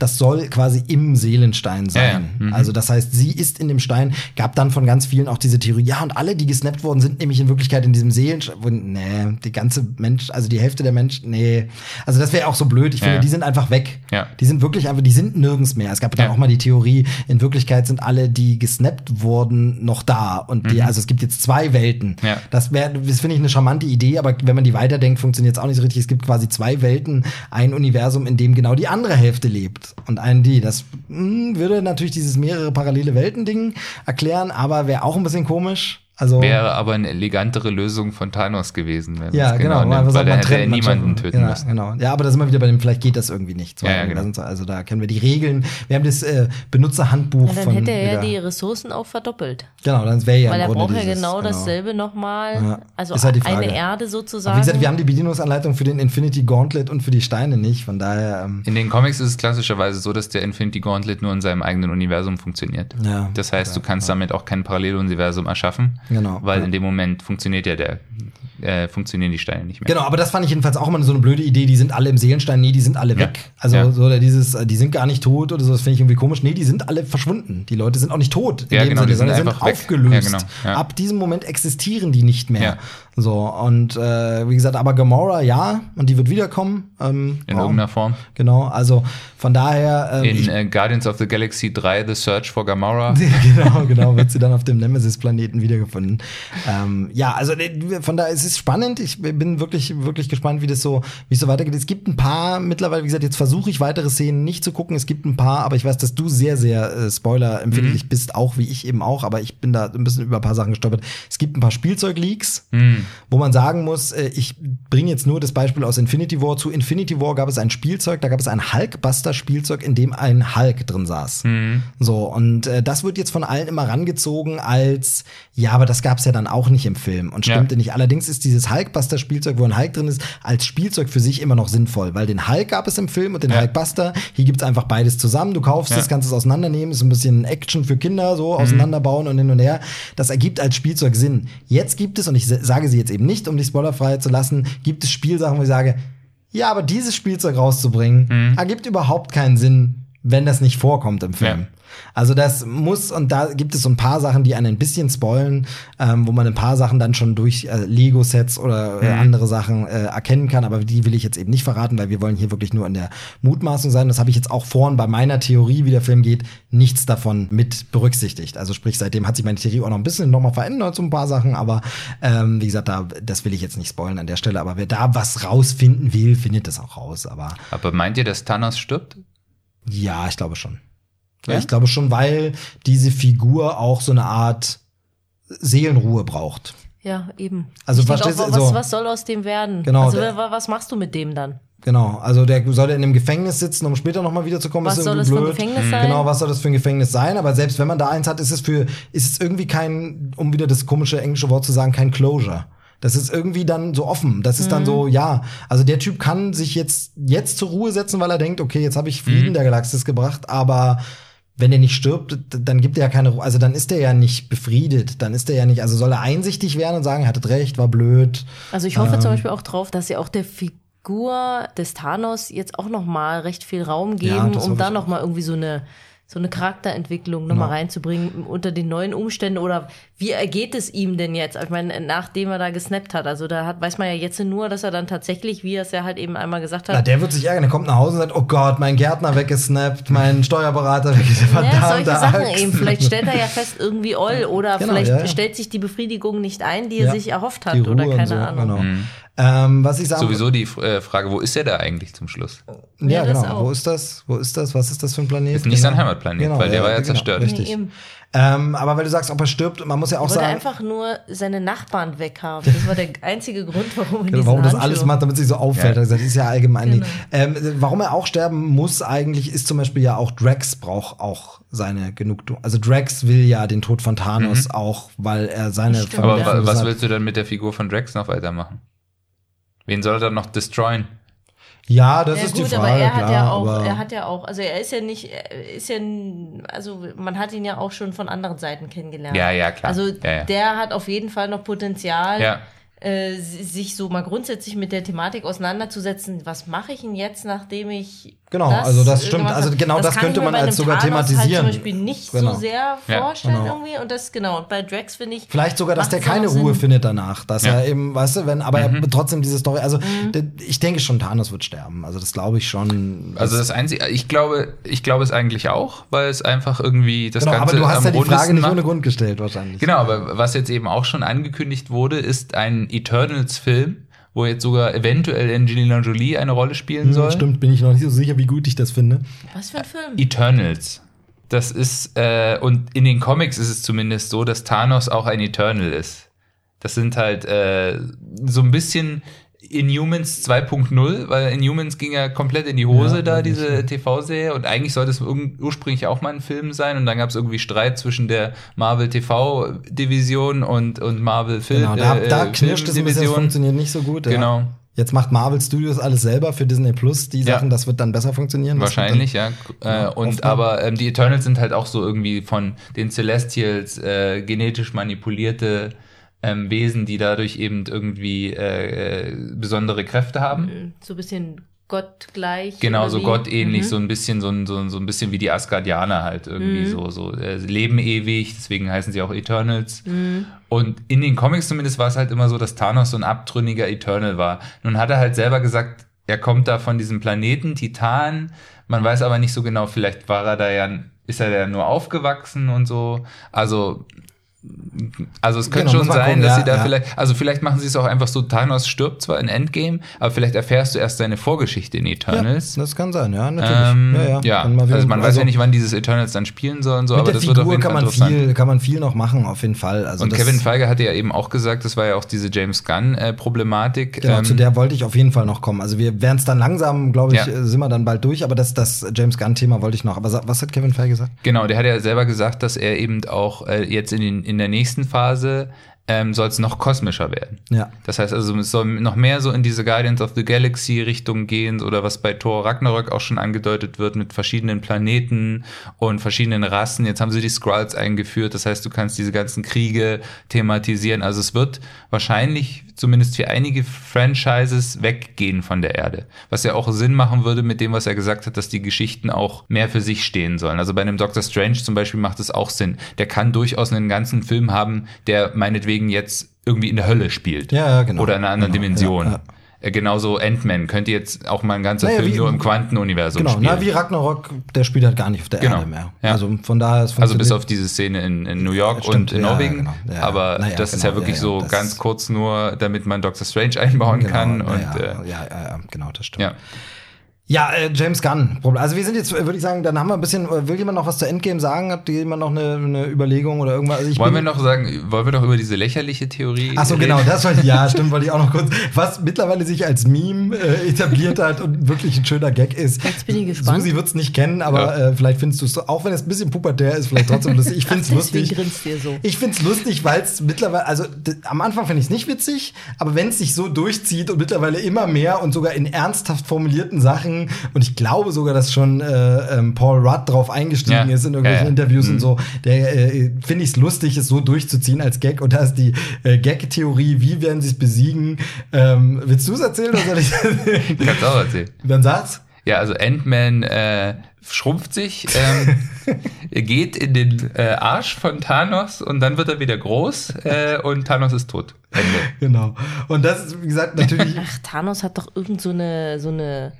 Das soll quasi im Seelenstein sein. Mhm. Also das heißt, sie ist in dem Stein. Gab dann von ganz vielen auch diese Theorie, ja, und alle, die gesnappt worden sind, nämlich in Wirklichkeit in diesem wo- Nee, die ganze Mensch, also die Hälfte der Menschen, nee. Also das wäre auch so blöd. Ich finde, ja. die sind einfach weg. Ja. Die sind wirklich einfach, die sind nirgends mehr. Es gab dann Ja. auch mal die Theorie, in Wirklichkeit sind alle, die gesnappt wurden, noch da. Und die, also es gibt jetzt zwei Welten. Mhm. Ja. Das wäre, das finde ich eine charmante Idee, aber wenn man die weiterdenkt, funktioniert es auch nicht so richtig. Es gibt quasi zwei Welten, ein Universum, in dem genau die andere Hälfte lebt. Und ein die. Das mh, würde natürlich dieses mehrere parallele Welten-Ding erklären, aber wäre auch ein bisschen komisch. Also, Wäre aber eine elegantere Lösung von Thanos gewesen, wenn ja, man's genau, nimmt, weil dann hätte er niemanden töten genau, müssen. Genau. Ja, aber da sind wir wieder bei dem, vielleicht geht das irgendwie nicht. So, Ja, ja, genau. Also da kennen wir die Regeln. Wir haben das äh, Benutzerhandbuch Ja, dann von. hätte er ja die Ressourcen auch verdoppelt. Genau, dann wäre ja Weil er braucht ja dieses, genau dasselbe nochmal. Ja. Also Ist halt die Frage. eine Erde Aber sozusagen. wie gesagt, wir haben die Bedienungsanleitung für den Infinity Gauntlet und für die Steine nicht. Von daher, ähm, In den Comics ist es klassischerweise so, dass der Infinity Gauntlet nur in seinem eigenen Universum funktioniert. Ja. Das heißt, du kannst damit auch kein Paralleluniversum erschaffen, Genau. weil Ja. in dem Moment funktioniert ja der, äh, funktionieren die Steine nicht mehr. Genau, aber das fand ich jedenfalls auch mal so eine blöde Idee. Die sind alle im Seelenstein. Nee, die sind alle Ja. weg. Also Ja. so oder dieses, äh, die sind gar nicht tot oder so. Das finde ich irgendwie komisch. Nee, die sind alle verschwunden. Die Leute sind auch nicht tot. In Ja, dem genau, Sinne, die sind sondern einfach weg. aufgelöst. Genau. Ab diesem Moment existieren die nicht mehr. So und äh, wie gesagt, aber Gamora ja und die wird wiederkommen. Ähm, In ja. irgendeiner Form. Genau. Also von daher. Ähm, In äh, Guardians of the Galaxy 3, The Search for Gamora. genau, genau, wird sie dann auf dem Nemesis-Planeten wiedergefunden. Ähm, ja, also äh, von daher ist es spannend. Ich bin wirklich, wirklich gespannt, wie das so, wie es so weitergeht. Es gibt ein paar, mittlerweile, wie gesagt, jetzt versuche ich weitere Szenen nicht zu gucken. Es gibt ein paar, aber ich weiß, dass du sehr, sehr äh, spoiler-empfindlich bist, auch wie ich eben auch, aber ich bin da ein bisschen über ein paar Sachen gestolpert. Es gibt ein paar Spielzeug-Leaks, wo man sagen muss, äh, ich bringe jetzt nur das Beispiel aus Infinity War. Zu Infinity War gab es ein Spielzeug, da gab es ein Hulkbuster-Spielzeug, in dem ein Hulk drin saß. So, und äh, das wird jetzt von allen immer rangezogen als, ja, aber das gab es ja dann auch nicht im Film und Ja. stimmte nicht. Allerdings ist dieses Hulkbuster-Spielzeug, wo ein Hulk drin ist, als Spielzeug für sich immer noch sinnvoll, weil den Hulk gab es im Film und den Ja. Hulkbuster. Hier gibt's einfach beides zusammen. Du kaufst Ja. es, kannst es auseinandernehmen, ist ein bisschen Action für Kinder, so auseinanderbauen und hin und her. Das ergibt als Spielzeug Sinn. Jetzt gibt es, und ich sage sie jetzt eben nicht, um die spoilerfrei zu lassen, gibt es Spielsachen, wo ich sage, ja, aber dieses Spielzeug rauszubringen, ergibt überhaupt keinen Sinn, wenn das nicht vorkommt im Film. Ja. Also das muss, und da gibt es so ein paar Sachen, die einen ein bisschen spoilen, ähm, wo man ein paar Sachen dann schon durch äh, Lego-Sets oder äh, andere Sachen äh, erkennen kann, aber die will ich jetzt eben nicht verraten, weil wir wollen hier wirklich nur in der Mutmaßung sein. Das habe ich jetzt auch vorhin bei meiner Theorie, wie der Film geht, nichts davon mit berücksichtigt. Also sprich, seitdem hat sich meine Theorie auch noch ein bisschen nochmal verändert, so ein paar Sachen, aber ähm, wie gesagt, da, das will ich jetzt nicht spoilen an der Stelle, aber wer da was rausfinden will, findet das auch raus. Aber Aber meint ihr, dass Thanos stirbt? ja, ich glaube schon. Ja? Ich glaube schon, weil diese Figur auch so eine Art Seelenruhe braucht. ja, eben. Also, ich verstehst auch, was, so- was soll aus dem werden? Genau, Also, der- wa- was machst du mit dem dann? Genau, also der soll in einem Gefängnis sitzen, um später nochmal wiederzukommen. Was ist soll das für ein blöd. Gefängnis sein? Genau, was soll das für ein Gefängnis sein? Aber selbst wenn man da eins hat, ist es für, ist es irgendwie kein, um wieder das komische englische Wort zu sagen, kein Closure. Das ist irgendwie dann so offen. Das ist Mhm. dann so, ja. Also der Typ kann sich jetzt, jetzt zur Ruhe setzen, weil er denkt, okay, jetzt habe ich Frieden Mhm. der Galaxis gebracht, aber wenn er nicht stirbt, dann gibt er ja keine Ruhe. Also dann ist er ja nicht befriedet. Dann ist er ja nicht, also soll er einsichtig werden und sagen, er hattet recht, war blöd. Also ich hoffe zum Beispiel auch drauf, dass sie auch der Figur des Thanos jetzt auch noch mal recht viel Raum Ja, geben, das um da noch mal irgendwie so eine so eine Charakterentwicklung noch mal reinzubringen unter den neuen Umständen oder wie ergeht es ihm denn jetzt? Ich meine, nachdem er da gesnappt hat, also da hat, weiß man ja jetzt nur, dass er dann tatsächlich, wie er es ja halt eben einmal gesagt Na, hat, der wird sich ärgern. Der kommt nach Hause und sagt, oh Gott, mein Gärtner weggesnappt, mein Steuerberater weggesnappt. ja, solche verdammte Sachen Axt. eben. Vielleicht stellt er ja fest, irgendwie Oll oder Genau, vielleicht ja, ja. stellt sich die Befriedigung nicht ein, die er Ja. sich erhofft hat Die oder keine so, Ahnung. Genau. Ähm, was ich sagen Sowieso die äh, Frage, wo ist er da eigentlich zum Schluss? Ja, Ja, genau. Wo ist das? Wo ist das? Was ist das für ein Planet? Ist nicht genau. sein Heimatplanet, weil der war ja zerstört. Richtig. Nee. Ähm, aber weil du sagst, ob er stirbt, man muss ja auch Er wollte sagen, einfach nur seine Nachbarn weghaben. Das war der einzige Grund, warum er Genau, warum das alles macht, damit sich so auffällt. Ja. Also, das ist ja allgemein. Genau. Ähm, warum er auch sterben muss eigentlich, ist zum Beispiel ja auch Drax braucht auch seine Genugtuung. Also Drax will ja den Tod von Thanos auch, weil er seine stimmt, Aber Ja. wa- was willst du dann mit der Figur von Drax noch weitermachen? Wen soll er dann noch destroyen? Ja, das Ja ist gut, die Frage. aber er hat klar, ja auch, aber er hat ja auch, also er ist ja nicht, er ist ja, also man hat ihn ja auch schon von anderen Seiten kennengelernt. Ja, ja, klar. Also Ja, ja. der hat auf jeden Fall noch Potenzial, Ja. äh, si- sich so mal grundsätzlich mit der Thematik auseinanderzusetzen. Was mache ich denn jetzt, nachdem ich Genau, also das stimmt. Also genau das kann könnte man als sogar Thanos thematisieren. Halt zum Beispiel nicht Genau. so sehr Ja. vorstellen Genau. irgendwie und das genau. Und bei Drax finde ich Vielleicht sogar, dass der keine Sinn. Ruhe findet danach. Dass Ja. er eben, weißt du, wenn, aber Mhm. er trotzdem diese Story, also d- ich denke schon, Thanos wird sterben. Also das glaube ich schon. Also das Einzige, ich glaube, ich glaube es eigentlich auch, weil es einfach irgendwie das genau, aber Ganze du hast am ja die Frage nicht macht. ohne Grund gestellt, wahrscheinlich. Genau, aber was jetzt eben auch schon angekündigt wurde, ist ein Eternals-Film, wo jetzt sogar eventuell Angelina Jolie eine Rolle spielen Hm, soll. Stimmt, bin ich noch nicht so sicher, wie gut ich das finde. Was für ein Film? Eternals. Das ist, äh, und in den Comics ist es zumindest so, dass Thanos auch ein Eternal ist. Das sind halt äh, so ein bisschen Inhumans 2.0, weil Inhumans ging ja komplett in die Hose Ja, da, diese TV-Serie. Und eigentlich sollte es ur- ursprünglich auch mal ein Film sein. Und dann gab es irgendwie Streit zwischen der Marvel TV-Division und, und Marvel Film. Genau, da, äh, da knirscht es ein bisschen, Filmdivision. funktioniert nicht so gut. Ja. Genau. Jetzt macht Marvel Studios alles selber für Disney Plus, die Ja. Sachen, das wird dann besser funktionieren. Das Wahrscheinlich, ja. Äh, und aber ähm, die Eternals sind halt auch so irgendwie von den Celestials äh, genetisch manipulierte ähm, Wesen, die dadurch eben irgendwie äh, äh, besondere Kräfte haben. So ein bisschen gottgleich. Genau, so gottähnlich, Mhm. so ein bisschen, so ein, so, ein- so ein bisschen wie die Asgardianer halt irgendwie Mhm. so, so äh, leben ewig, deswegen heißen sie auch Eternals. Mhm. Und in den Comics zumindest war es halt immer so, dass Thanos so ein abtrünniger Eternal war. Nun hat er halt selber gesagt, er kommt da von diesem Planeten Titan. Man weiß aber nicht so genau, vielleicht war er da ja, ist er da nur aufgewachsen und so. Also also es könnte Genau, schon sein, gucken, dass ja, sie da ja. vielleicht, also vielleicht machen sie es auch einfach so, Thanos stirbt zwar in Endgame, aber vielleicht erfährst du erst seine Vorgeschichte in Ja, Eternals. das kann sein, ja, natürlich. Ähm, ja, ja. ja, also man weiß ja nicht, wann dieses Eternals dann spielen soll und so, aber das wird auf Figur jeden kann Fall man interessant. viel, kann man viel noch machen, auf jeden Fall. Also und Kevin Feige hatte ja eben auch gesagt, das war ja auch diese James Gunn-Problematik. Genau, ähm, zu der wollte ich auf jeden Fall noch kommen. Also wir werden es dann langsam, glaube ich, Ja. äh, sind wir dann bald durch, aber das, das James Gunn-Thema wollte ich noch. Aber was hat Kevin Feige gesagt? Genau, der hat ja selber gesagt, dass er eben auch äh, jetzt in, den, in der nächsten Phase ähm, soll es noch kosmischer werden. Ja. Das heißt also, es soll noch mehr so in diese Guardians of the Galaxy Richtung gehen oder was bei Thor Ragnarök auch schon angedeutet wird mit verschiedenen Planeten und verschiedenen Rassen. Jetzt haben sie die Skrulls eingeführt. Das heißt, du kannst diese ganzen Kriege thematisieren. Also es wird wahrscheinlich zumindest für einige Franchises weggehen von der Erde. Was ja auch Sinn machen würde mit dem, was er gesagt hat, dass die Geschichten auch mehr für sich stehen sollen. Also bei einem Doctor Strange zum Beispiel macht es auch Sinn. Der kann durchaus einen ganzen Film haben, der meinetwegen jetzt irgendwie in der Hölle spielt. Ja, ja, genau. Oder in einer anderen Genau, Dimension. ja, ja. Äh, Genauso Ant-Man könnte jetzt auch mal ein ganzer Naja, Film wie- nur im Quantenuniversum Genau, spielen. na, wie Ragnarok, der spielt halt gar nicht auf der Genau, Erde mehr. ja. Also von daher, es also bis auf diese Szene in, in New York Stimmt, und in ja, Norwegen. genau. Ja, aber naja, das ist genau, ja wirklich ja, ja, so ganz kurz nur, damit man Doctor Strange einbauen genau, kann. Und ja, äh, ja, ja, ja, genau, das stimmt. Ja. Äh, James Gunn. Also wir sind jetzt, würde ich sagen, dann haben wir ein bisschen, äh, will jemand noch was zu Endgame sagen? Hat jemand noch eine, eine Überlegung oder irgendwas? Also ich Wollen wir noch sagen, wollen wir noch über diese lächerliche Theorie Ach so, reden? genau, das wollte ich, ja, stimmt, wollte ich auch noch kurz, was mittlerweile sich als Meme äh, etabliert hat und wirklich ein schöner Gag ist. Jetzt bin ich gespannt. Susi wird's nicht kennen, aber Ja. äh, vielleicht findest du es, auch wenn es ein bisschen pubertär ist, vielleicht trotzdem lustig. Ich find's Deswegen lustig. grinst ihr so. Ich find's lustig, weil es mittlerweile, also am Anfang finde ich es nicht witzig, aber wenn es sich so durchzieht und mittlerweile immer mehr und sogar in ernsthaft formulierten Sachen und ich glaube sogar, dass schon äh, ähm, Paul Rudd drauf eingestiegen Ja. ist in irgendwelchen Ja, ja. Interviews Mhm. und so, der äh, finde ich es lustig, es so durchzuziehen als Gag und da ist die äh, Gag-Theorie, wie werden sie es besiegen? Ähm, willst du es erzählen oder soll ich Kannst du auch erzählen. Dann sag's. Ja, also Ant-Man äh, schrumpft sich, ähm, er geht in den äh, Arsch von Thanos und dann wird er wieder groß äh, und Thanos ist tot. Ende. Genau. Und das ist, wie gesagt, natürlich Ach, Thanos hat doch irgend so eine, so eine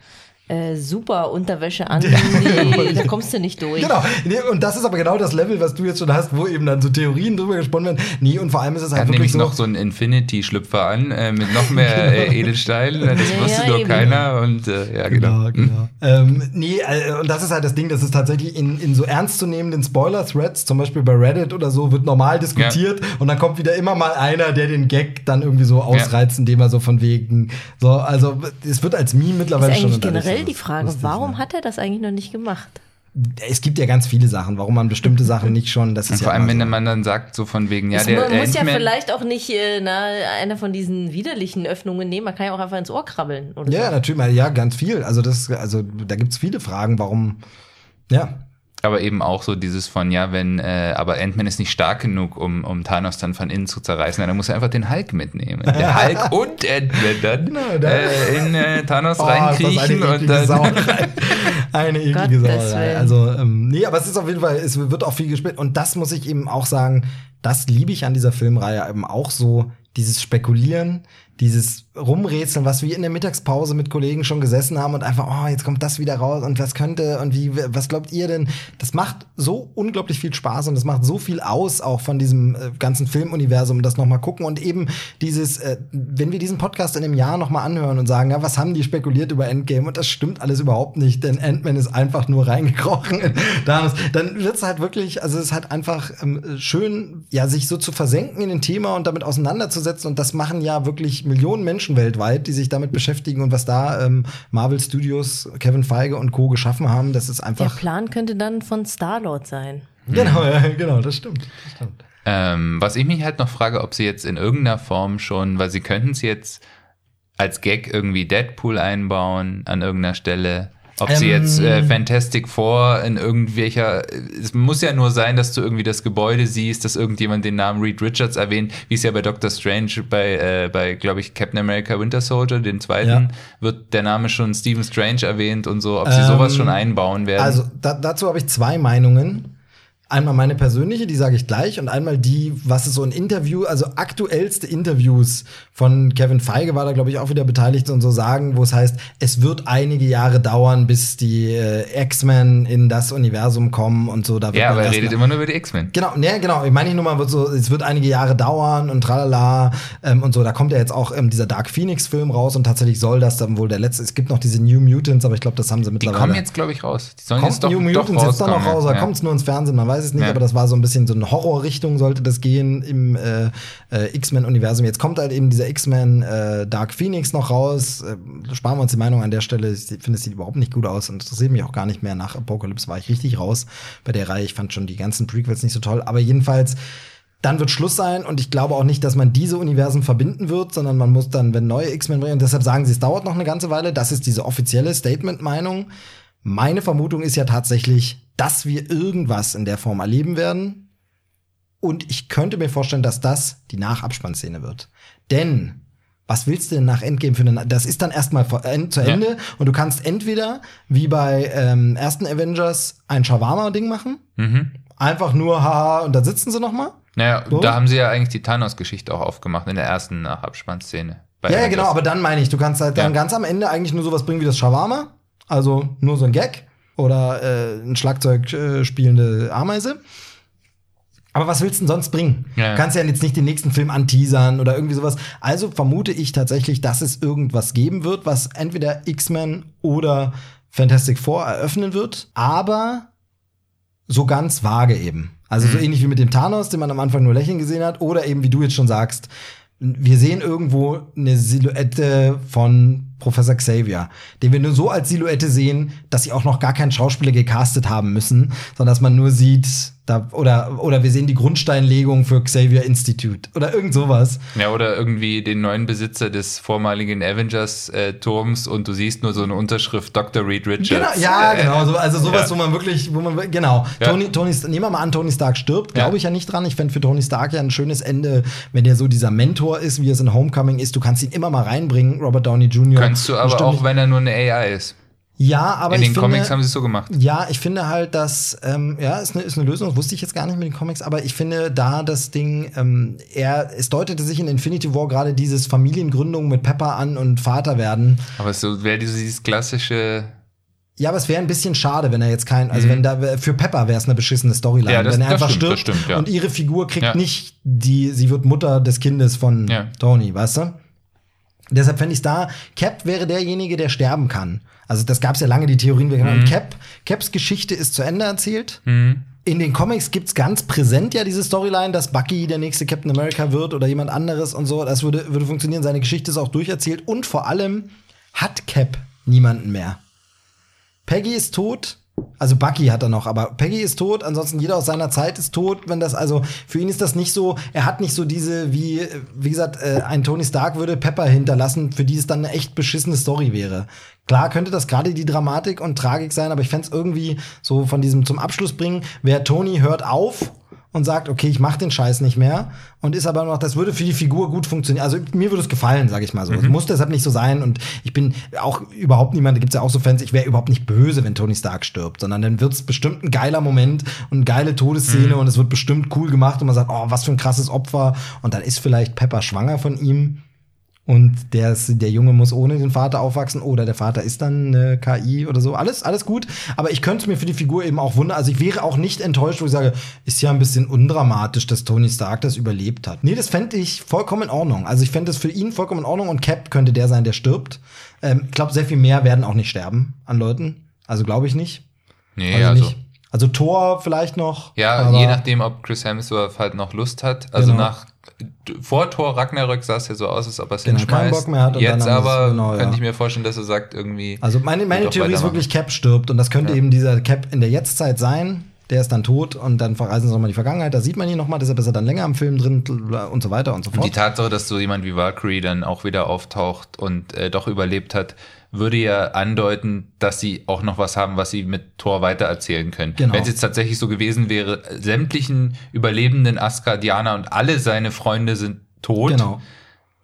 äh, super Unterwäsche an. Nee, da kommst du nicht durch. Genau, nee, und das ist aber genau das Level, was du jetzt schon hast, wo eben dann so Theorien drüber gesponnen werden. Nee, und vor allem ist es halt hat wirklich nämlich so. noch so einen Infinity-Schlüpfer an äh, mit noch mehr äh, Edelsteinen. Das Ja, wusste ja, nur eben. keiner und äh, ja, genau. Genau, genau. ähm, nee, äh, und das ist halt das Ding, das ist tatsächlich in, in so ernstzunehmenden Spoiler-Threads, zum Beispiel bei Reddit oder so, wird normal diskutiert und dann kommt wieder immer mal einer, der den Gag dann irgendwie so ausreizt, indem er so von wegen, so, also es wird als Meme Ist mittlerweile schon eigentlich unterrichtet. Generell Das die Frage, lustig, warum ja. hat er das eigentlich noch nicht gemacht? Es gibt ja ganz viele Sachen, warum man bestimmte Sachen nicht schon, das ist vor ja allem, immer wenn so. man dann sagt, so von wegen, ja, Es der mu- muss ja vielleicht auch nicht äh, na, einer von diesen widerlichen Öffnungen nehmen. Man kann ja auch einfach ins Ohr krabbeln. Oder Ja, so. natürlich, ja, ganz viel. Also das, also da gibt's viele Fragen, warum, ja. Aber eben auch so dieses von, ja, wenn, äh, aber Ant-Man ist nicht stark genug, um, um Thanos dann von innen zu zerreißen, dann muss er einfach den Hulk mitnehmen. Der Hulk und Ant-Man dann Genau, äh, in äh, Thanos Oh, reinkriechen eine und eklige dann. Sauerei. Eine eklige Gottes Sauerei. Also, ähm, nee, aber es ist auf jeden Fall, es wird auch viel gespielt. Und das muss ich eben auch sagen, das liebe ich an dieser Filmreihe eben auch so, dieses Spekulieren, dieses Rumrätseln, was wir in der Mittagspause mit Kollegen schon gesessen haben und einfach, oh, jetzt kommt das wieder raus und was könnte und wie, was glaubt ihr denn? Das macht so unglaublich viel Spaß und das macht so viel aus auch von diesem äh, ganzen Filmuniversum, das nochmal gucken und eben dieses, äh, wenn wir diesen Podcast in einem Jahr nochmal anhören und sagen, ja, was haben die spekuliert über Endgame und das stimmt alles überhaupt nicht, denn Ant-Man ist einfach nur reingekrochen. dann wird's halt wirklich, also es ist halt einfach ähm, schön, ja, sich so zu versenken in den Thema und damit auseinanderzusetzen und das machen ja wirklich Millionen Menschen weltweit, die sich damit beschäftigen und was da ähm, Marvel Studios, Kevin Feige und Co. geschaffen haben, das ist einfach. Der Plan könnte dann von Star-Lord sein. Genau, ja, genau, das stimmt. Das stimmt. Ähm, was ich mich halt noch frage, ob sie jetzt in irgendeiner Form schon, weil sie könnten es jetzt als Gag irgendwie Deadpool einbauen an irgendeiner Stelle. Ob sie jetzt äh, Ähm. Fantastic Four in irgendwelcher, es muss ja nur sein, dass du irgendwie das Gebäude siehst, dass irgendjemand den Namen Reed Richards erwähnt, wie es ja bei Doctor Strange bei, äh, bei glaube ich, Captain America Winter Soldier, den zweiten, Ja. wird der Name schon Stephen Strange erwähnt und so, ob sie sowas Ähm, schon einbauen werden. Also da, dazu habe ich zwei Meinungen. Einmal meine persönliche, die sage ich gleich, und einmal die, was ist so ein Interview, also aktuellste Interviews von Kevin Feige war da, glaube ich, auch wieder beteiligt und so sagen, wo es heißt, es wird einige Jahre dauern, bis die äh, X-Men in das Universum kommen und so. Da ja, aber er redet immer nur über die X-Men. Genau, ne, genau. Ich meine nicht nur mal, so, es wird einige Jahre dauern und tralala ähm, und so. Da kommt ja jetzt auch ähm, dieser Dark Phoenix-Film raus und tatsächlich soll das dann wohl der letzte. Es gibt noch diese New Mutants, aber ich glaube, das haben sie Die mittlerweile. kommen jetzt, glaube ich, raus. Die sollen Kommt jetzt doch, New doch Mutants jetzt doch noch raus, oder ja. kommt es nur ins Fernsehen, man weiß es nicht, Ja. aber das war so ein bisschen so eine Horrorrichtung, sollte das gehen im äh, äh, X-Men-Universum. Jetzt kommt halt eben dieser X-Men äh, Dark Phoenix noch raus. Äh, sparen wir uns die Meinung an der Stelle. Ich finde, es sieht überhaupt nicht gut aus und interessiert mich auch gar nicht mehr. Nach Apocalypse war ich richtig raus bei der Reihe. Ich fand schon die ganzen Prequels nicht so toll, aber jedenfalls dann wird Schluss sein und ich glaube auch nicht, dass man diese Universen verbinden wird, sondern man muss dann, wenn neue X-Men bringen, und deshalb sagen sie, es dauert noch eine ganze Weile, das ist diese offizielle Statement-Meinung. Meine Vermutung ist ja tatsächlich, dass wir irgendwas in der Form erleben werden. Und ich könnte mir vorstellen, dass das die Nachabspannszene wird. Denn was willst du denn nach Endgame für eine? Das ist dann erstmal en- zu Ja. Ende und du kannst entweder wie bei ähm, ersten Avengers ein Shawarma-Ding machen, Mhm. einfach nur haha und da sitzen sie noch mal. Naja, So? da haben sie ja eigentlich die Thanos-Geschichte auch aufgemacht in der ersten Nachabspannszene. Ja, ja, genau, aber dann meine ich, du kannst halt dann Ja. ganz am Ende eigentlich nur sowas bringen wie das Shawarma, also nur so ein Gag oder äh, ein Schlagzeug äh, spielende Ameise. Aber was willst du denn sonst bringen? Ja. Du kannst ja jetzt nicht den nächsten Film anteasern oder irgendwie sowas. Also vermute ich tatsächlich, dass es irgendwas geben wird, was entweder X-Men oder Fantastic Four eröffnen wird, aber so ganz vage eben. Also so ähnlich wie mit dem Thanos, den man am Anfang nur lächeln gesehen hat, oder eben wie du jetzt schon sagst, wir sehen irgendwo eine Silhouette von Professor Xavier, den wir nur so als Silhouette sehen, dass sie auch noch gar keinen Schauspieler gecastet haben müssen, sondern dass man nur sieht, da, oder, oder wir sehen die Grundsteinlegung für Xavier Institute oder irgend sowas. Ja, oder irgendwie den neuen Besitzer des vormaligen Avengers-Turms und du siehst nur so eine Unterschrift Dr. Reed Richards. Genau, ja, Äh, genau. So, also sowas, ja. wo man wirklich, wo man genau. Ja. Tony, Tony, nehmen wir mal an, Tony Stark stirbt. Glaube ich ja nicht dran. Ich fände für Tony Stark ja ein schönes Ende, wenn der so dieser Mentor ist, wie es in Homecoming ist. Du kannst ihn immer mal reinbringen, Robert Downey Jr. Kannst du aber auch, nicht- wenn er nur eine AI ist. Ja, aber In ich den finde, Comics haben sie es so gemacht. Ja, ich finde halt, dass, ähm, ja, ist eine, ist eine Lösung, das wusste ich jetzt gar nicht mit den Comics, aber ich finde da das Ding, ähm, er, es deutete sich in Infinity War gerade dieses Familiengründung mit Pepper an und Vater werden. Aber so wäre dieses klassische. Ja, aber es wäre ein bisschen schade, wenn er jetzt kein, also wenn da für Pepper wäre es eine beschissene Storyline, Mhm. Ja, das- wenn er das einfach stimmt, stirbt stimmt, ja. und ihre Figur kriegt Ja. nicht die, sie wird Mutter des Kindes von. Tony, weißt du? Deshalb fände ich da, Cap wäre derjenige, der sterben kann. Also das gab es ja lange die Theorien, wir Mhm. Cap, Caps Geschichte ist zu Ende erzählt. In den Comics gibt's ganz präsent ja diese Storyline, dass Bucky der nächste Captain America wird oder jemand anderes und so. Das würde, würde funktionieren. Seine Geschichte ist auch durcherzählt. Und vor allem hat Cap niemanden mehr. Peggy ist tot. Also Bucky hat er noch, aber Peggy ist tot, ansonsten jeder aus seiner Zeit ist tot, wenn das, also für ihn ist das nicht so, er hat nicht so diese, wie, wie gesagt, äh, ein Tony Stark würde Pepper hinterlassen, für die es dann eine echt beschissene Story wäre. Klar könnte das gerade die Dramatik und Tragik sein, aber ich fänd's irgendwie so von diesem zum Abschluss bringen, wer Tony hört auf und sagt, okay, ich mache den Scheiß nicht mehr und ist aber noch, das würde für die Figur gut funktionieren. Also mir würde es gefallen, sage ich mal so. Es muss deshalb nicht so sein und ich bin auch überhaupt niemand, da gibt's ja auch so Fans, ich wäre überhaupt nicht böse, wenn Tony Stark stirbt, sondern dann wird's bestimmt ein geiler Moment und eine geile Todesszene und es wird bestimmt cool gemacht und man sagt, oh, was für ein krasses Opfer und dann ist vielleicht Pepper schwanger von ihm und der, ist, der Junge muss ohne den Vater aufwachsen oder der Vater ist dann eine KI oder so. Alles, alles gut. Aber ich könnte mir für die Figur eben auch wundern. Also ich wäre auch nicht enttäuscht, wo ich sage, ist ja ein bisschen undramatisch, dass Tony Stark das überlebt hat. Nee, das fände ich vollkommen in Ordnung. Also ich fände es für ihn vollkommen in Ordnung und Cap könnte der sein, der stirbt. Ähm, ich glaube, sehr viel mehr werden auch nicht sterben an Leuten. Also glaube ich nicht. Nee, Also, also. nicht. also Thor vielleicht noch. Ja, je nachdem, ob Chris Hemsworth halt noch Lust hat. Also Genau. nach vor Tor Ragnarök sah es ja so aus, als ob er es Genau, keinen hinschmeißt. Bock mehr hat und Jetzt aber genau, ja. könnte ich mir vorstellen, dass er sagt irgendwie. Also meine, meine Theorie ist wirklich, Cap stirbt und das könnte eben dieser Cap in der Jetztzeit sein. Der ist dann tot und dann verreisen sie nochmal die Vergangenheit. Da sieht man ihn nochmal, deshalb ist er dann länger im Film drin und so weiter und so Und fort. die Tatsache, dass so jemand wie Valkyrie dann auch wieder auftaucht und äh, doch überlebt hat, würde ja andeuten, dass sie auch noch was haben, was sie mit Thor weitererzählen können. Genau. Wenn es jetzt tatsächlich so gewesen wäre, sämtlichen überlebenden Asgardianer und alle seine Freunde sind tot Genau.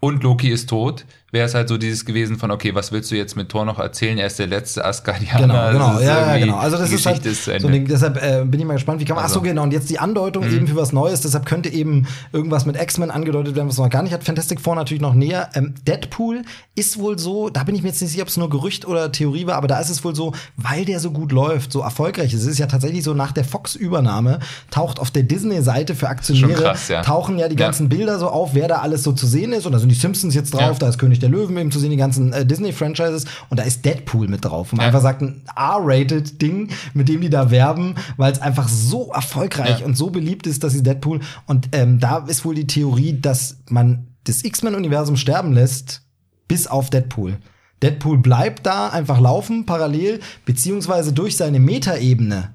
und Loki ist tot, wäre es halt so dieses gewesen von, okay, was willst du jetzt mit Thor noch erzählen? Er ist der letzte Asgardianer. Genau, Also genau, ja, ja, genau. Also das ist halt ist so Ende. ein Ding, deshalb äh, bin ich mal gespannt, wie kann man, ach so Also. genau, und jetzt die Andeutung eben für was Neues, deshalb könnte eben irgendwas mit X-Men angedeutet werden, was man noch gar nicht hat. Fantastic Four natürlich noch näher. Ähm, Deadpool ist wohl so, da bin ich mir jetzt nicht sicher, ob es nur Gerücht oder Theorie war, aber da ist es wohl so, weil der so gut läuft, so erfolgreich ist. Es ist ja tatsächlich so, nach der Fox-Übernahme taucht auf der Disney-Seite für Aktionäre, krass, ja. tauchen ja die Ja. ganzen Bilder so auf, wer da alles so zu sehen ist. Und da sind die Simpsons jetzt drauf, Ja. da ist König der Löwen eben zu sehen, die ganzen äh, Disney-Franchises. Und da ist Deadpool mit drauf. Und man Ja. einfach sagt, ein R-Rated-Ding, mit dem die da werben, weil es einfach so erfolgreich Ja. und so beliebt ist, dass sie Deadpool. Und ähm, da ist wohl die Theorie, dass man das X-Men-Universum sterben lässt, bis auf Deadpool. Deadpool bleibt da einfach laufen, parallel, beziehungsweise durch seine Metaebene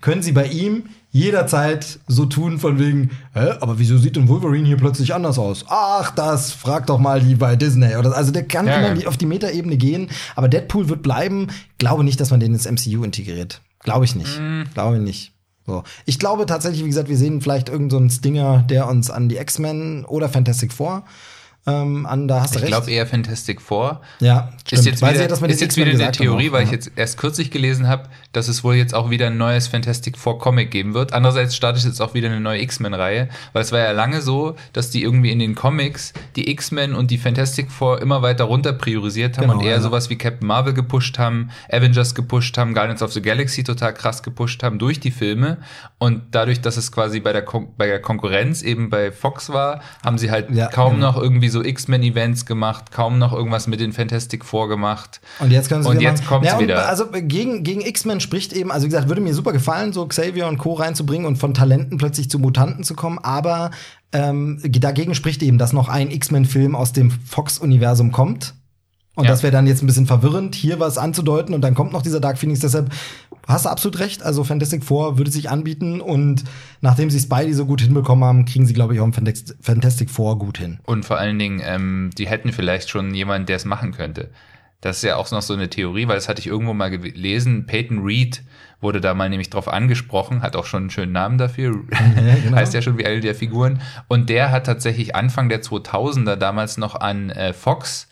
können sie bei ihm jederzeit so tun von wegen, hä, aber wieso sieht denn Wolverine hier plötzlich anders aus? Ach, das frag doch mal die bei Disney. Oder, also der kann Ja, immer ja. auf die Metaebene gehen, aber Deadpool wird bleiben. Glaube nicht, dass man den ins MCU integriert. Glaube ich nicht. Mhm. Glaube ich nicht. So. Ich glaube tatsächlich, wie gesagt, wir sehen vielleicht irgendeinen so Stinger, der uns an die X-Men oder Fantastic Four ähm, an, da hast du Ich recht. glaube eher Fantastic Four. ja, stimmt. Ist jetzt wieder, ja ist jetzt wieder eine Theorie, weil ja. ich jetzt erst kürzlich gelesen habe, dass es wohl jetzt auch wieder ein neues Fantastic Four Comic geben wird. Andererseits startet jetzt auch wieder eine neue X-Men-Reihe, weil es war ja lange so, dass die irgendwie in den Comics die X-Men und die Fantastic Four immer weiter runter priorisiert haben Genau, und eher ja. sowas wie Captain Marvel gepusht haben, Avengers gepusht haben, Guardians of the Galaxy total krass gepusht haben durch die Filme und dadurch, dass es quasi bei der, Kon bei der Konkurrenz eben bei Fox war, haben sie halt Ja, kaum genau. noch irgendwie so X-Men-Events gemacht, kaum noch irgendwas mit den Fantastic Four gemacht. Und jetzt können sie Und wieder jetzt kommt's ja, wieder. Also gegen, gegen X-Men spricht eben, also wie gesagt, würde mir super gefallen, so Xavier und Co. reinzubringen und von Talenten plötzlich zu Mutanten zu kommen, aber ähm, dagegen spricht eben, dass noch ein X-Men-Film aus dem Fox-Universum kommt. Und Ja. das wäre dann jetzt ein bisschen verwirrend, hier was anzudeuten und dann kommt noch dieser Dark Phoenix. Deshalb hast du absolut recht. Also Fantastic Four würde sich anbieten und nachdem sie Spidey so gut hinbekommen haben, kriegen sie, glaube ich, auch im Fantastic- Fantastic Four gut hin. Und vor allen Dingen, ähm, die hätten vielleicht schon jemanden, der es machen könnte. Das ist ja auch noch so eine Theorie, weil das hatte ich irgendwo mal gelesen. Peyton Reed wurde da mal nämlich drauf angesprochen, hat auch schon einen schönen Namen dafür, genau. heißt ja schon wie eine der Figuren. Und der hat tatsächlich Anfang der 2000er damals noch an äh, Fox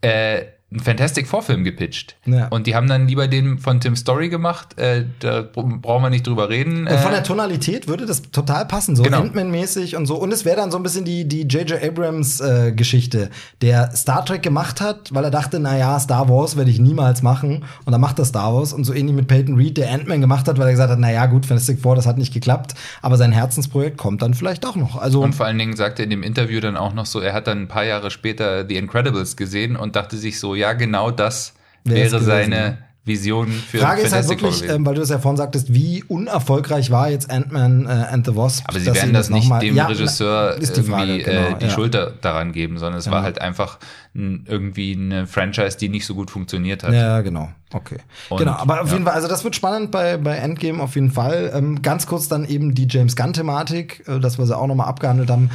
äh, einen Fantastic Four Film gepitcht. Ja. Und die haben dann lieber den von Tim Story gemacht. Äh, da br- brauchen wir nicht drüber reden. Und von Äh, der Tonalität würde das total passen, so Genau. Ant-Man-mäßig und so. Und es wäre dann so ein bisschen die die J.J. Abrams-Geschichte, der Star Trek gemacht hat, weil er dachte, na ja, Star Wars werde ich niemals machen. Und dann macht er Star Wars. Und so ähnlich mit Peyton Reed, der Ant-Man gemacht hat, weil er gesagt hat, na ja, gut, Fantastic Four, das hat nicht geklappt. Aber sein Herzensprojekt kommt dann vielleicht auch noch. Also Und vor allen Dingen sagte er in dem Interview dann auch noch so, er hat dann ein paar Jahre später The Incredibles gesehen und dachte sich so, ja, genau das Wär's wäre seine. Vision für Frage ist halt wirklich, ähm, weil du das ja vorhin sagtest, wie unerfolgfolgreich war jetzt Ant-Man äh, and the Wasp? Aber sie dass werden das nicht mal- dem Ja, Regisseur die irgendwie Frage, genau, äh, die ja. Schulter daran geben, sondern es war halt einfach ein, irgendwie eine Franchise, die nicht so gut funktioniert hat. Ja, genau. Okay. Und, genau, aber auf ja. jeden Fall, also das wird spannend bei, bei Endgame auf jeden Fall. Ähm, ganz kurz dann eben die James Gunn-Thematik, äh, das wir sie auch noch mal abgehandelt haben.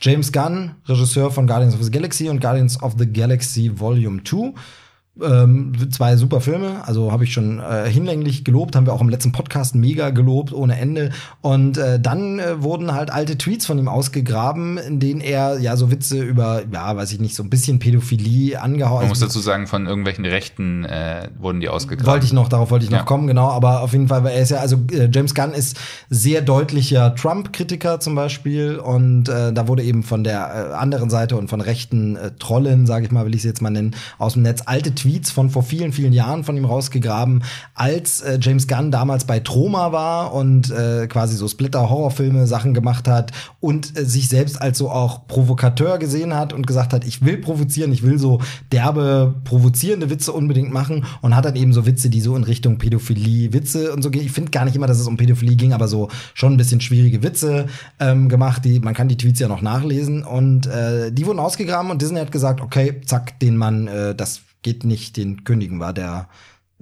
James Gunn, Regisseur von Guardians of the Galaxy und Guardians of the Galaxy Volume 2. Ähm, zwei super Filme, also habe ich schon äh, hinlänglich gelobt, haben wir auch im letzten Podcast mega gelobt, ohne Ende. Und äh, dann äh, wurden halt alte Tweets von ihm ausgegraben, in denen er ja so Witze über, ja, weiß ich nicht, so ein bisschen Pädophilie angehauen. Man muss dazu sagen, von irgendwelchen Rechten äh, wurden die ausgegraben. Wollte ich noch, darauf wollte ich noch Ja. kommen, genau. Aber auf jeden Fall, weil er ist ja, also äh, James Gunn ist sehr deutlicher Trump-Kritiker zum Beispiel. Und äh, da wurde eben von der äh, anderen Seite und von rechten äh, Trollen, sage ich mal, will ich sie jetzt mal nennen, aus dem Netz alte Tweets von vor vielen, vielen Jahren von ihm rausgegraben, als äh, James Gunn damals bei Troma war und äh, quasi so Splitter-Horrorfilme Sachen gemacht hat und äh, sich selbst als so auch Provokateur gesehen hat und gesagt hat, ich will provozieren, ich will so derbe, provozierende Witze unbedingt machen und hat dann eben so Witze, die so in Richtung Pädophilie, Witze und so gehen. Ich finde gar nicht immer, dass es um Pädophilie ging, aber so schon ein bisschen schwierige Witze ähm, gemacht. Die, man kann die Tweets ja noch nachlesen und äh, die wurden ausgegraben und Disney hat gesagt, okay, zack, den Mann, äh, das geht nicht, den kündigen war der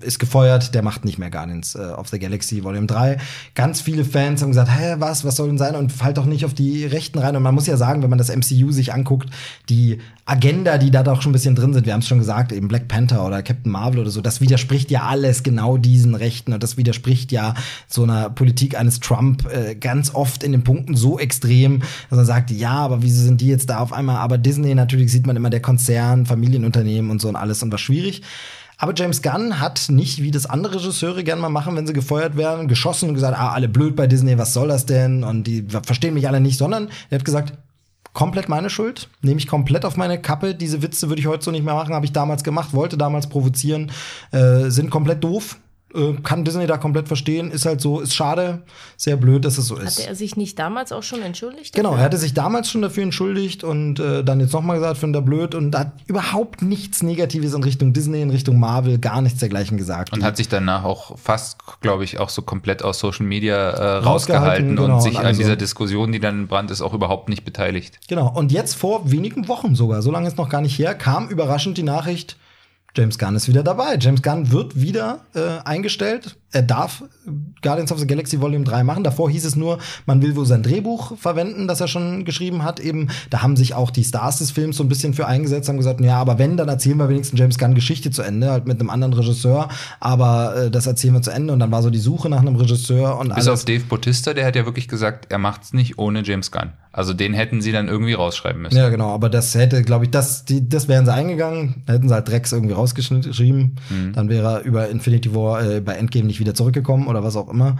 ist gefeuert, der macht nicht mehr Guardians äh, of the Galaxy Volume 3. Ganz viele Fans haben gesagt, hä, was, was soll denn sein? Und fallt doch nicht auf die Rechten rein. Und man muss ja sagen, wenn man das MCU sich anguckt, die Agenda, die da doch schon ein bisschen drin sind, wir haben es schon gesagt, eben Black Panther oder Captain Marvel oder so, das widerspricht ja alles genau diesen Rechten und das widerspricht ja so einer Politik eines Trump äh, ganz oft in den Punkten so extrem, dass man sagt, ja, aber wieso sind die jetzt da auf einmal? Aber Disney natürlich sieht man immer der Konzern, Familienunternehmen und so und alles und war schwierig. Aber James Gunn hat nicht, wie das andere Regisseure gerne mal machen, wenn sie gefeuert werden, geschossen und gesagt, ah, alle blöd bei Disney, was soll das denn? Und die verstehen mich alle nicht, sondern er hat gesagt, komplett meine Schuld, nehme ich komplett auf meine Kappe. Diese Witze würde ich heute so nicht mehr machen, habe ich damals gemacht, wollte damals provozieren, äh, sind komplett doof. Äh, kann Disney da komplett verstehen, ist halt so, ist schade, sehr blöd, dass es so ist. Hatte er sich nicht damals auch schon entschuldigt? Genau, dafür? er hatte sich damals schon dafür entschuldigt und äh, dann jetzt nochmal gesagt, finde er blöd und hat überhaupt nichts Negatives in Richtung Disney, in Richtung Marvel, gar nichts dergleichen gesagt. Und hat sich danach auch fast, glaube ich, auch so komplett aus Social Media äh, Rausgehalten, rausgehalten genau, und sich und an dieser Diskussion, die dann entbrannt ist, auch überhaupt nicht beteiligt. Genau, und jetzt vor wenigen Wochen sogar, so lange ist noch gar nicht her, kam überraschend die Nachricht, James Gunn ist wieder dabei. James Gunn wird wieder äh, eingestellt. Er darf Guardians of the Galaxy Volume 3 machen. Davor hieß es nur, man will wohl sein Drehbuch verwenden, das er schon geschrieben hat. Eben, da haben sich auch die Stars des Films so ein bisschen für eingesetzt, haben gesagt, ja, aber wenn, dann erzählen wir wenigstens James Gunn Geschichte zu Ende, halt mit einem anderen Regisseur. Aber äh, das erzählen wir zu Ende. Und dann war so die Suche nach einem Regisseur und Bis alles. auf Dave Bautista, der hat ja wirklich gesagt, er macht's nicht ohne James Gunn. Also den hätten sie dann irgendwie rausschreiben müssen. Ja, genau, aber das hätte, glaube ich, das, die, das wären sie eingegangen, hätten sie halt Drecks irgendwie rausgeschrieben, dann wäre er über Infinity War äh, bei Endgame nicht wieder zurückgekommen oder was auch immer.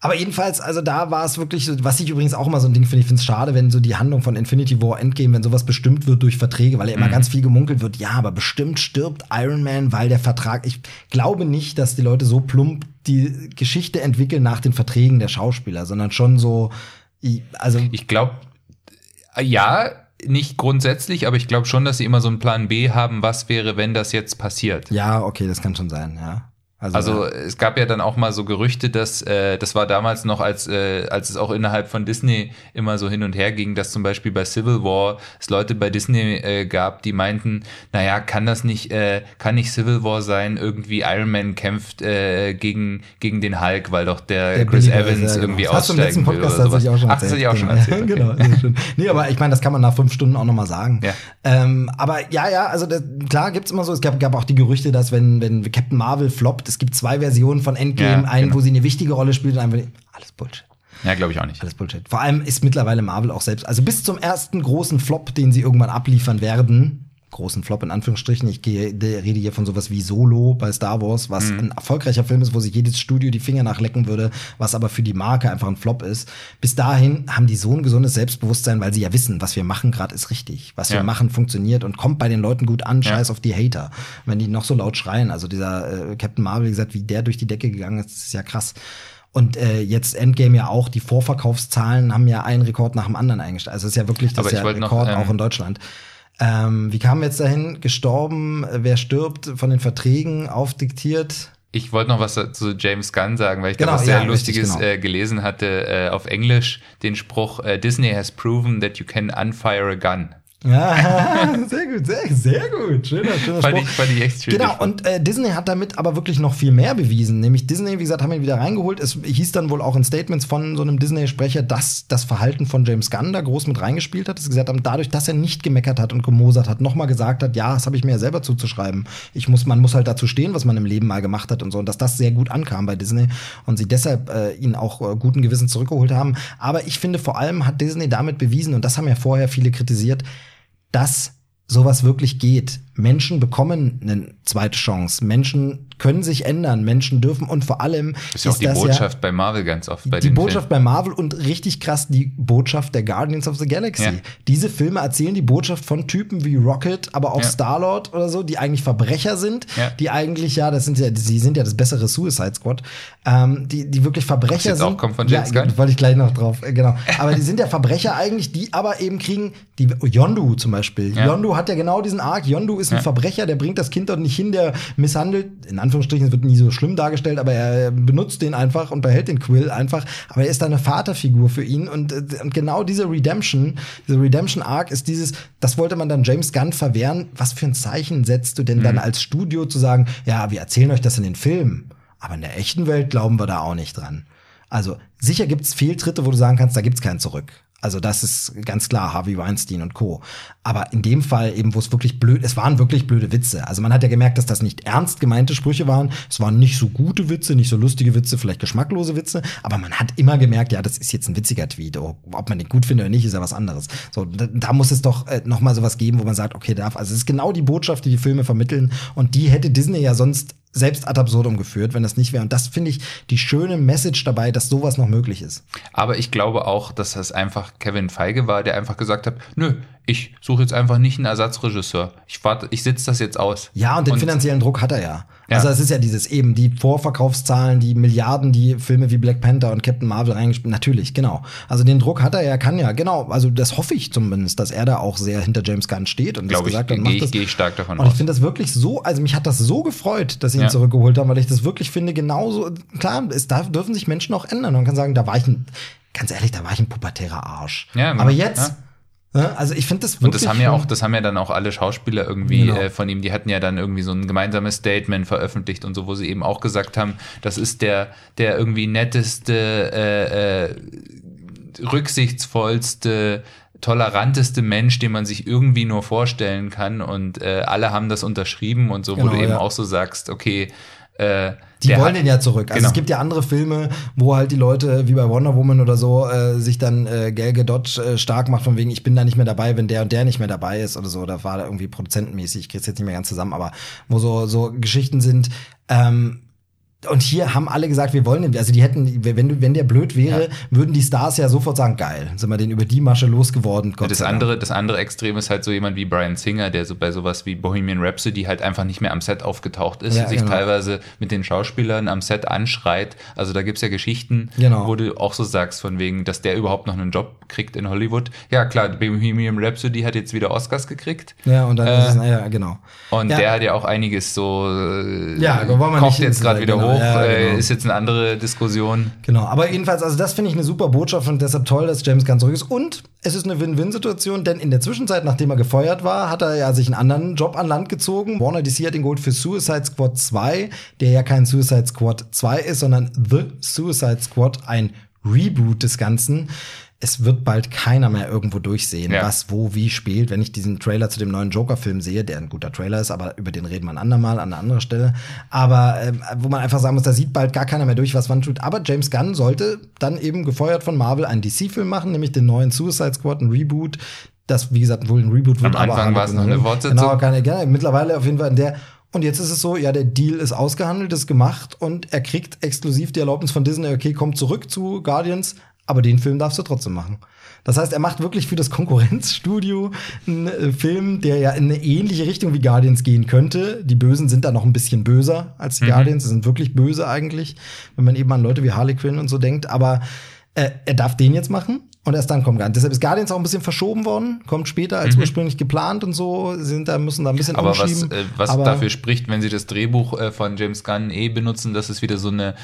Aber jedenfalls, also da war es wirklich, so, was ich übrigens auch immer so ein Ding finde, ich finde es schade, wenn so die Handlung von Infinity War Endgame, wenn sowas bestimmt wird durch Verträge, weil ja immer ganz viel gemunkelt wird, ja, aber bestimmt stirbt Iron Man, weil der Vertrag, ich glaube nicht, dass die Leute so plump die Geschichte entwickeln nach den Verträgen der Schauspieler, sondern schon so, also Ich glaube, ja, nicht grundsätzlich, aber ich glaube schon, dass sie immer so einen Plan B haben, was wäre, wenn das jetzt passiert. Ja, okay, das kann schon sein, ja. Also ja. es gab ja dann auch mal so Gerüchte, dass äh, das war damals noch, als äh, als es auch innerhalb von Disney immer so hin und her ging, dass zum Beispiel bei Civil War es Leute bei Disney äh, gab, die meinten, naja, kann das nicht, äh, kann nicht Civil War sein? Irgendwie Iron Man kämpft äh, gegen gegen den Hulk, weil doch der, Der Chris billige Evans ja, irgendwie genau. Das hast du im letzten aussteigen will Podcast oder sowas. auch schon Ach, das hatte ich auch schon erzählt. okay. genau, sehr schön. Nee, aber ich meine, das kann man nach fünf Stunden auch noch mal sagen. Ja. Ähm, aber ja, ja, also das, klar gibt's immer so, es gab, gab auch die Gerüchte, dass wenn, wenn Captain Marvel floppt, es gibt zwei Versionen von Endgame, Ja, einen, genau. wo sie eine wichtige Rolle spielt und einen, wo alles Bullshit. Ja, glaube ich auch nicht. Alles Bullshit. Vor allem ist mittlerweile Marvel auch selbst, also bis zum ersten großen Flop, den sie irgendwann abliefern werden, großen Flop in Anführungsstrichen, ich gehe, rede hier von sowas wie Solo bei Star Wars, was Mhm. ein erfolgreicher Film ist, wo sich jedes Studio die Finger nachlecken würde, was aber für die Marke einfach ein Flop ist. Bis dahin haben die so ein gesundes Selbstbewusstsein, weil sie ja wissen, was wir machen gerade ist richtig. Was wir Ja. machen funktioniert und kommt bei den Leuten gut an, Ja. scheiß auf die Hater. Wenn die noch so laut schreien, also dieser äh, Captain Marvel, wie gesagt, wie der durch die Decke gegangen ist, ist ja krass. Und äh, jetzt Endgame ja auch, die Vorverkaufszahlen haben ja einen Rekord nach dem anderen eingestellt. Also es ist ja wirklich das ist ich ja wollte noch, Rekord ähm, auch in Deutschland. Ähm, wie wir jetzt dahin? Gestorben, wer stirbt, von den Verträgen aufdiktiert. Ich wollte noch was zu James Gunn sagen, weil ich Genau, da was sehr ja, richtig, Lustiges genau. äh, gelesen hatte äh, auf Englisch, den Spruch, äh, Disney has proven that you can unfire a gun. Ja, sehr gut, sehr, sehr gut. Schöner, schöner Fand ich- fand ich echt schön, Genau, und äh, Disney hat damit aber wirklich noch viel mehr bewiesen. Nämlich Disney, wie gesagt, haben ihn wieder reingeholt. Es hieß dann wohl auch in Statements von so einem Disney-Sprecher, dass das Verhalten von James Gunn da groß mit reingespielt hat. Dass sie gesagt haben, dadurch, dass er nicht gemeckert hat und gemosert hat, nochmal gesagt hat, ja, das habe ich mir ja selber zuzuschreiben. Ich muss, man muss halt dazu stehen, was man im Leben mal gemacht hat und so. Und dass das sehr gut ankam bei Disney und sie deshalb äh, ihn auch äh, guten Gewissen zurückgeholt haben. Aber ich finde, vor allem hat Disney damit bewiesen, und das haben ja vorher viele kritisiert, dass sowas wirklich geht. Menschen bekommen eine zweite Chance. Menschen können sich ändern. Menschen dürfen und vor allem Das ist ja auch die das Botschaft bei Marvel ganz oft bei die Botschaft bei Marvel und richtig krass die Botschaft der Guardians of the Galaxy. Ja. Diese Filme erzählen die Botschaft von Typen wie Rocket, aber auch Ja. Star-Lord oder so, die eigentlich Verbrecher sind, Ja. die eigentlich ja, das sind ja, sie sind ja das bessere Suicide Squad, ähm, die, die wirklich Verbrecher jetzt sind. auch kommt von James ja, Gunn? wollte ich gleich noch drauf, äh, genau. Aber die sind ja Verbrecher eigentlich, die aber eben kriegen, die Yondu zum Beispiel. Ja. Yondu hat ja genau diesen Arc. Yondu ist ein Ja. Verbrecher, der bringt das Kind dort nicht hin, der misshandelt, in Anführungsstrichen, es wird nie so schlimm dargestellt, aber er benutzt den einfach und behält den Quill einfach. Aber er ist da eine Vaterfigur für ihn und, äh, und genau diese Redemption, diese Redemption Arc ist dieses, das wollte man dann James Gunn verwehren. Was für ein Zeichen setzt du denn dann als Studio zu sagen, ja, wir erzählen euch das in den Filmen, aber in der echten Welt glauben wir da auch nicht dran. Also sicher gibt's Fehltritte, wo du sagen kannst, da gibt's keinen zurück. Also das ist ganz klar, Harvey Weinstein und Co. Aber in dem Fall eben, wo es wirklich blöd, es waren wirklich blöde Witze. Also man hat ja gemerkt, dass das nicht ernst gemeinte Sprüche waren. Es waren nicht so gute Witze, nicht so lustige Witze, vielleicht geschmacklose Witze. Aber man hat immer gemerkt, ja, das ist jetzt ein witziger Tweet. Oh, Ob man den gut findet oder nicht, ist ja was anderes. So, da, da muss es doch äh, noch mal sowas geben, wo man sagt, okay, darf. Also es ist genau die Botschaft, die die Filme vermitteln. Und die hätte Disney ja sonst selbst ad absurdum geführt, wenn das nicht wäre. Und das finde ich die schöne Message dabei, dass sowas noch möglich ist. Aber ich glaube auch, dass das einfach Kevin Feige war, der einfach gesagt hat, nö, ich suche jetzt einfach nicht einen Ersatzregisseur. Ich warte, ich sitze das jetzt aus. Ja, und den finanziellen Druck hat er ja. Ja. Also es ist ja dieses eben die Vorverkaufszahlen, die Milliarden, die Filme wie Black Panther und Captain Marvel reingespielt. Natürlich, genau. Also den Druck hat er ja, kann ja, genau. Also das hoffe ich zumindest, dass er da auch sehr hinter James Gunn steht und das gesagt hat, gehe ich, gehe ich stark davon Und ich aus. finde das wirklich so, also mich hat das so gefreut, dass sie ihn Ja. zurückgeholt haben, weil ich das wirklich finde, genauso, klar, es darf, dürfen sich Menschen auch ändern. Man kann sagen, da war ich ein, ganz ehrlich, da war ich ein pubertärer Arsch. Ja, Aber ja. Ne, also ich finde das Und wirklich. das haben ja auch, das haben ja dann auch alle Schauspieler irgendwie Genau. äh, von ihm, die hatten ja dann irgendwie so ein gemeinsames Statement veröffentlicht und so, wo sie eben auch gesagt haben, das ist der, der irgendwie netteste, äh, äh, rücksichtsvollste, toleranteste Mensch, den man sich irgendwie nur vorstellen kann. Und äh, alle haben das unterschrieben und so, wo Genau, du eben ja. auch so sagst, okay, äh, Die wollen hat- den ja zurück. Also Genau. es gibt ja andere Filme, wo halt die Leute, wie bei Wonder Woman oder so, äh, sich dann äh, Gal Gadot äh, stark macht, von wegen, ich bin da nicht mehr dabei, wenn der und der nicht mehr dabei ist oder so. Da war da irgendwie produzentenmäßig, ich krieg's jetzt nicht mehr ganz zusammen, aber wo so, so Geschichten sind, ähm, und hier haben alle gesagt, wir wollen den. Also die hätten, wenn, wenn der blöd wäre, würden die Stars ja sofort sagen, geil, sind wir den über die Masche losgeworden. Gott das andere, das andere Extrem ist halt so jemand wie Brian Singer, der so bei sowas wie Bohemian Rhapsody halt einfach nicht mehr am Set aufgetaucht ist, Ja, sich genau. teilweise mit den Schauspielern am Set anschreit. Also da gibt's ja Geschichten, Genau. wo du auch so sagst, von wegen, dass der überhaupt noch einen Job kriegt in Hollywood. Ja, klar, Bohemian Rhapsody hat jetzt wieder Oscars gekriegt. Ja, und dann Äh, ist es, naja, genau. Und Ja. der hat ja auch einiges so äh, Ja, da wollen wir kocht nicht jetzt gerade wieder genau, hoch, ja, äh, genau. ist jetzt eine andere Diskussion. Genau, aber jedenfalls, also das finde ich eine super Botschaft und deshalb toll, dass James Gunn zurück ist. Und es ist eine Win-Win-Situation, denn in der Zwischenzeit, nachdem er gefeuert war, hat er ja sich einen anderen Job an Land gezogen. Warner DC hat ihn geholt für Suicide Squad 2, der ja kein Suicide Squad 2 ist, sondern The Suicide Squad, ein Reboot des Ganzen. Es wird bald keiner mehr irgendwo durchsehen, Ja. was wo wie spielt. Wenn ich diesen Trailer zu dem neuen Joker-Film sehe, der ein guter Trailer ist, aber über den reden wir ein andermal an einer anderen Stelle. Aber ähm, wo man einfach sagen muss, da sieht bald gar keiner mehr durch, was wann tut. Aber James Gunn sollte dann eben gefeuert von Marvel einen DC-Film machen, nämlich den neuen Suicide Squad, ein Reboot. Das, wie gesagt, wohl ein Reboot wird. Am aber Anfang war es noch eine Fortsetzung. Genau, keine, gerne. Mittlerweile auf jeden Fall in der. Und jetzt ist es so, ja, der Deal ist ausgehandelt, ist gemacht und er kriegt exklusiv die Erlaubnis von Disney, okay, kommt zurück zu Guardians, aber den Film darfst du trotzdem machen. Das heißt, er macht wirklich für das Konkurrenzstudio einen äh, Film, der ja in eine ähnliche Richtung wie Guardians gehen könnte. Die Bösen sind da noch ein bisschen böser als die Guardians. Sie sind wirklich böse eigentlich, wenn man eben an Leute wie Harley Quinn und so denkt. Aber äh, er darf den jetzt machen. Und erst dann kommt Guardians. Deshalb ist Guardians auch ein bisschen verschoben worden, kommt später als ursprünglich geplant und so. Sie sind da, müssen da ein bisschen Mhm. Aber was, äh, was Aber- dafür spricht, wenn sie das Drehbuch äh, von James Gunn eh benutzen, dass es wieder so eine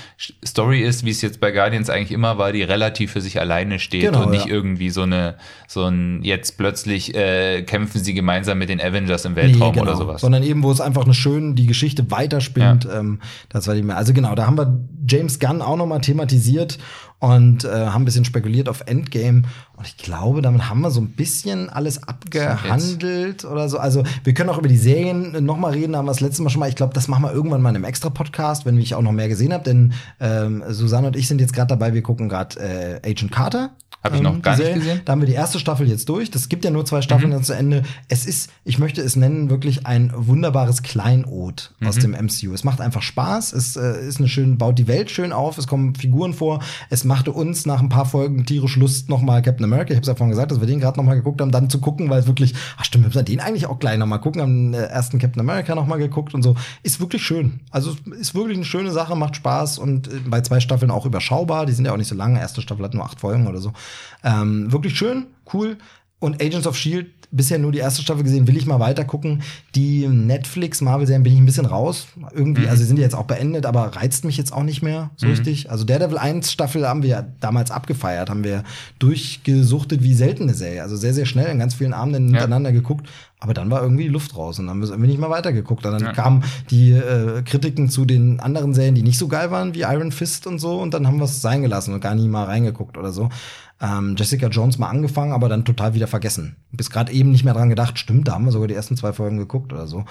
Story ist, wie es jetzt bei Guardians eigentlich immer war, die relativ für sich alleine steht Genau, und nicht ja. irgendwie so eine, so ein jetzt plötzlich äh, kämpfen sie gemeinsam mit den Avengers im Weltraum Nee, genau. oder sowas. Sondern eben, wo es einfach eine schön die Geschichte weiterspinnt. Ähm, das war die mehr. Also genau, da haben wir James Gunn auch nochmal thematisiert und äh, haben ein bisschen spekuliert auf Endgame. Und ich glaube, damit haben wir so ein bisschen alles abgehandelt oder so. Also wir können auch über die Serien nochmal reden, da haben wir das letzte Mal schon mal. Ich glaube, das machen wir irgendwann mal in einem Extra-Podcast, wenn ich auch noch mehr gesehen habe. Denn ähm, Susanne und ich sind jetzt gerade dabei, wir gucken gerade äh, Agent Carter. Hab ich noch ähm, gar nicht gesehen. Da haben wir die erste Staffel jetzt durch. Das gibt ja nur zwei Staffeln dann zu Ende. Es ist, ich möchte es nennen, wirklich ein wunderbares Kleinod aus dem MCU. Es macht einfach Spaß. Es äh, ist eine schön, baut die Welt schön auf. Es kommen Figuren vor. Es machte uns nach ein paar Folgen tierisch Lust, nochmal Captain America. Ich habe es ja vorhin gesagt, dass wir den gerade nochmal geguckt haben, dann zu gucken, weil es wirklich, ach stimmt, wir müssen den eigentlich auch gleich nochmal gucken. Haben den äh, ersten Captain America nochmal geguckt und so. Ist wirklich schön. Also ist wirklich eine schöne Sache, macht Spaß und äh, bei zwei Staffeln auch überschaubar. Die sind ja auch nicht so lang. Erste Staffel hat nur acht Folgen oder so. Ähm, wirklich schön, cool. Und Agents of Shield, bisher nur die erste Staffel gesehen, will ich mal weiter gucken. Die Netflix-Marvel-Serien bin ich ein bisschen raus. Irgendwie, also die sind jetzt auch beendet, aber reizt mich jetzt auch nicht mehr so richtig. Also Daredevil 1 Staffel haben wir ja damals abgefeiert, haben wir durchgesuchtet wie seltene Serie. Also sehr, sehr schnell in ganz vielen Abenden hintereinander geguckt. Aber dann war irgendwie die Luft raus und dann haben wir irgendwie nicht mehr weitergeguckt. Und dann Ja. kamen die äh, Kritiken zu den anderen Serien, die nicht so geil waren wie Iron Fist und so. Und dann haben wir es sein gelassen und gar nie mal reingeguckt oder so. Ähm, Jessica Jones mal angefangen, aber dann total wieder vergessen. Bis gerade eben nicht mehr dran gedacht, stimmt, da haben wir sogar die ersten zwei Folgen geguckt oder so.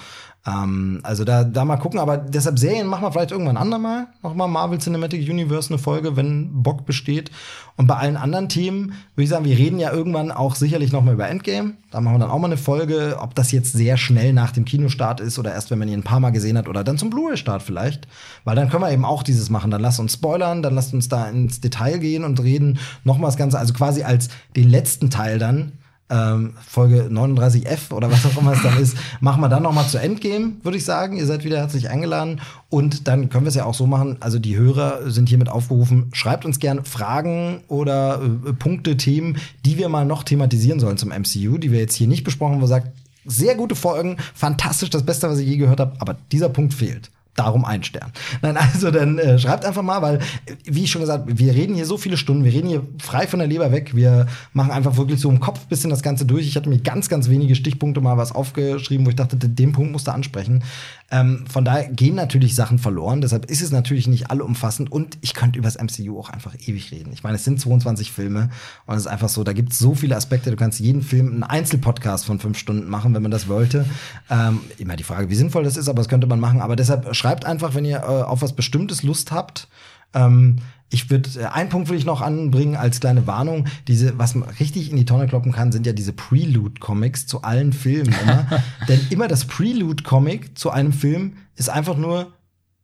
Ähm, also da, da mal gucken, aber deshalb Serien machen wir vielleicht irgendwann andermal. Nochmal Marvel Cinematic Universe eine Folge, wenn Bock besteht. Und bei allen anderen Themen würde ich sagen, wir reden ja irgendwann auch sicherlich noch mal über Endgame. Da machen wir dann auch mal eine Folge, ob das jetzt sehr schnell nach dem Kinostart ist oder erst, wenn man ihn ein paar Mal gesehen hat oder dann zum Blu-ray-Start vielleicht. Weil dann können wir eben auch dieses machen. Dann lasst uns spoilern, dann lasst uns da ins Detail gehen und reden nochmal das Ganze, also quasi als den letzten Teil dann ähm, Folge 39F oder was auch immer es dann ist, machen wir dann noch mal zu Endgame, würde ich sagen. Ihr seid wieder herzlich eingeladen und dann können wir es ja auch so machen. Also die Hörer sind hiermit aufgerufen. Schreibt uns gerne Fragen oder äh, Punkte, Themen, die wir mal noch thematisieren sollen zum MCU, die wir jetzt hier nicht besprochen haben, wo sagt, sehr gute Folgen, fantastisch, das Beste, was ich je gehört habe, aber dieser Punkt fehlt. Darum ein Stern. Nein, also dann äh, schreibt einfach mal, weil, wie ich schon gesagt, wir reden hier so viele Stunden, wir reden hier frei von der Leber weg, wir machen einfach wirklich so im Kopf ein bisschen das Ganze durch. Ich hatte mir ganz, ganz wenige Stichpunkte mal was aufgeschrieben, wo ich dachte, den Punkt musst du ansprechen. Ähm, von daher gehen natürlich Sachen verloren, deshalb ist es natürlich nicht allumfassend und ich könnte über das MCU auch einfach ewig reden. Ich meine, es sind 22 Filme und es ist einfach so, da gibt es so viele Aspekte, du kannst jeden Film einen Einzelpodcast von fünf Stunden machen, wenn man das wollte. Ähm, immer die Frage, wie sinnvoll das ist, aber das könnte man machen. Aber deshalb schreibt einfach, wenn ihr äh, auf was Bestimmtes Lust habt. Ähm, ich würde äh, einen Punkt will ich noch anbringen als kleine Warnung. Diese, was man richtig in die Tonne kloppen kann, sind ja diese Prelude-Comics zu allen Filmen immer. Denn immer das Prelude-Comic zu einem Film ist einfach nur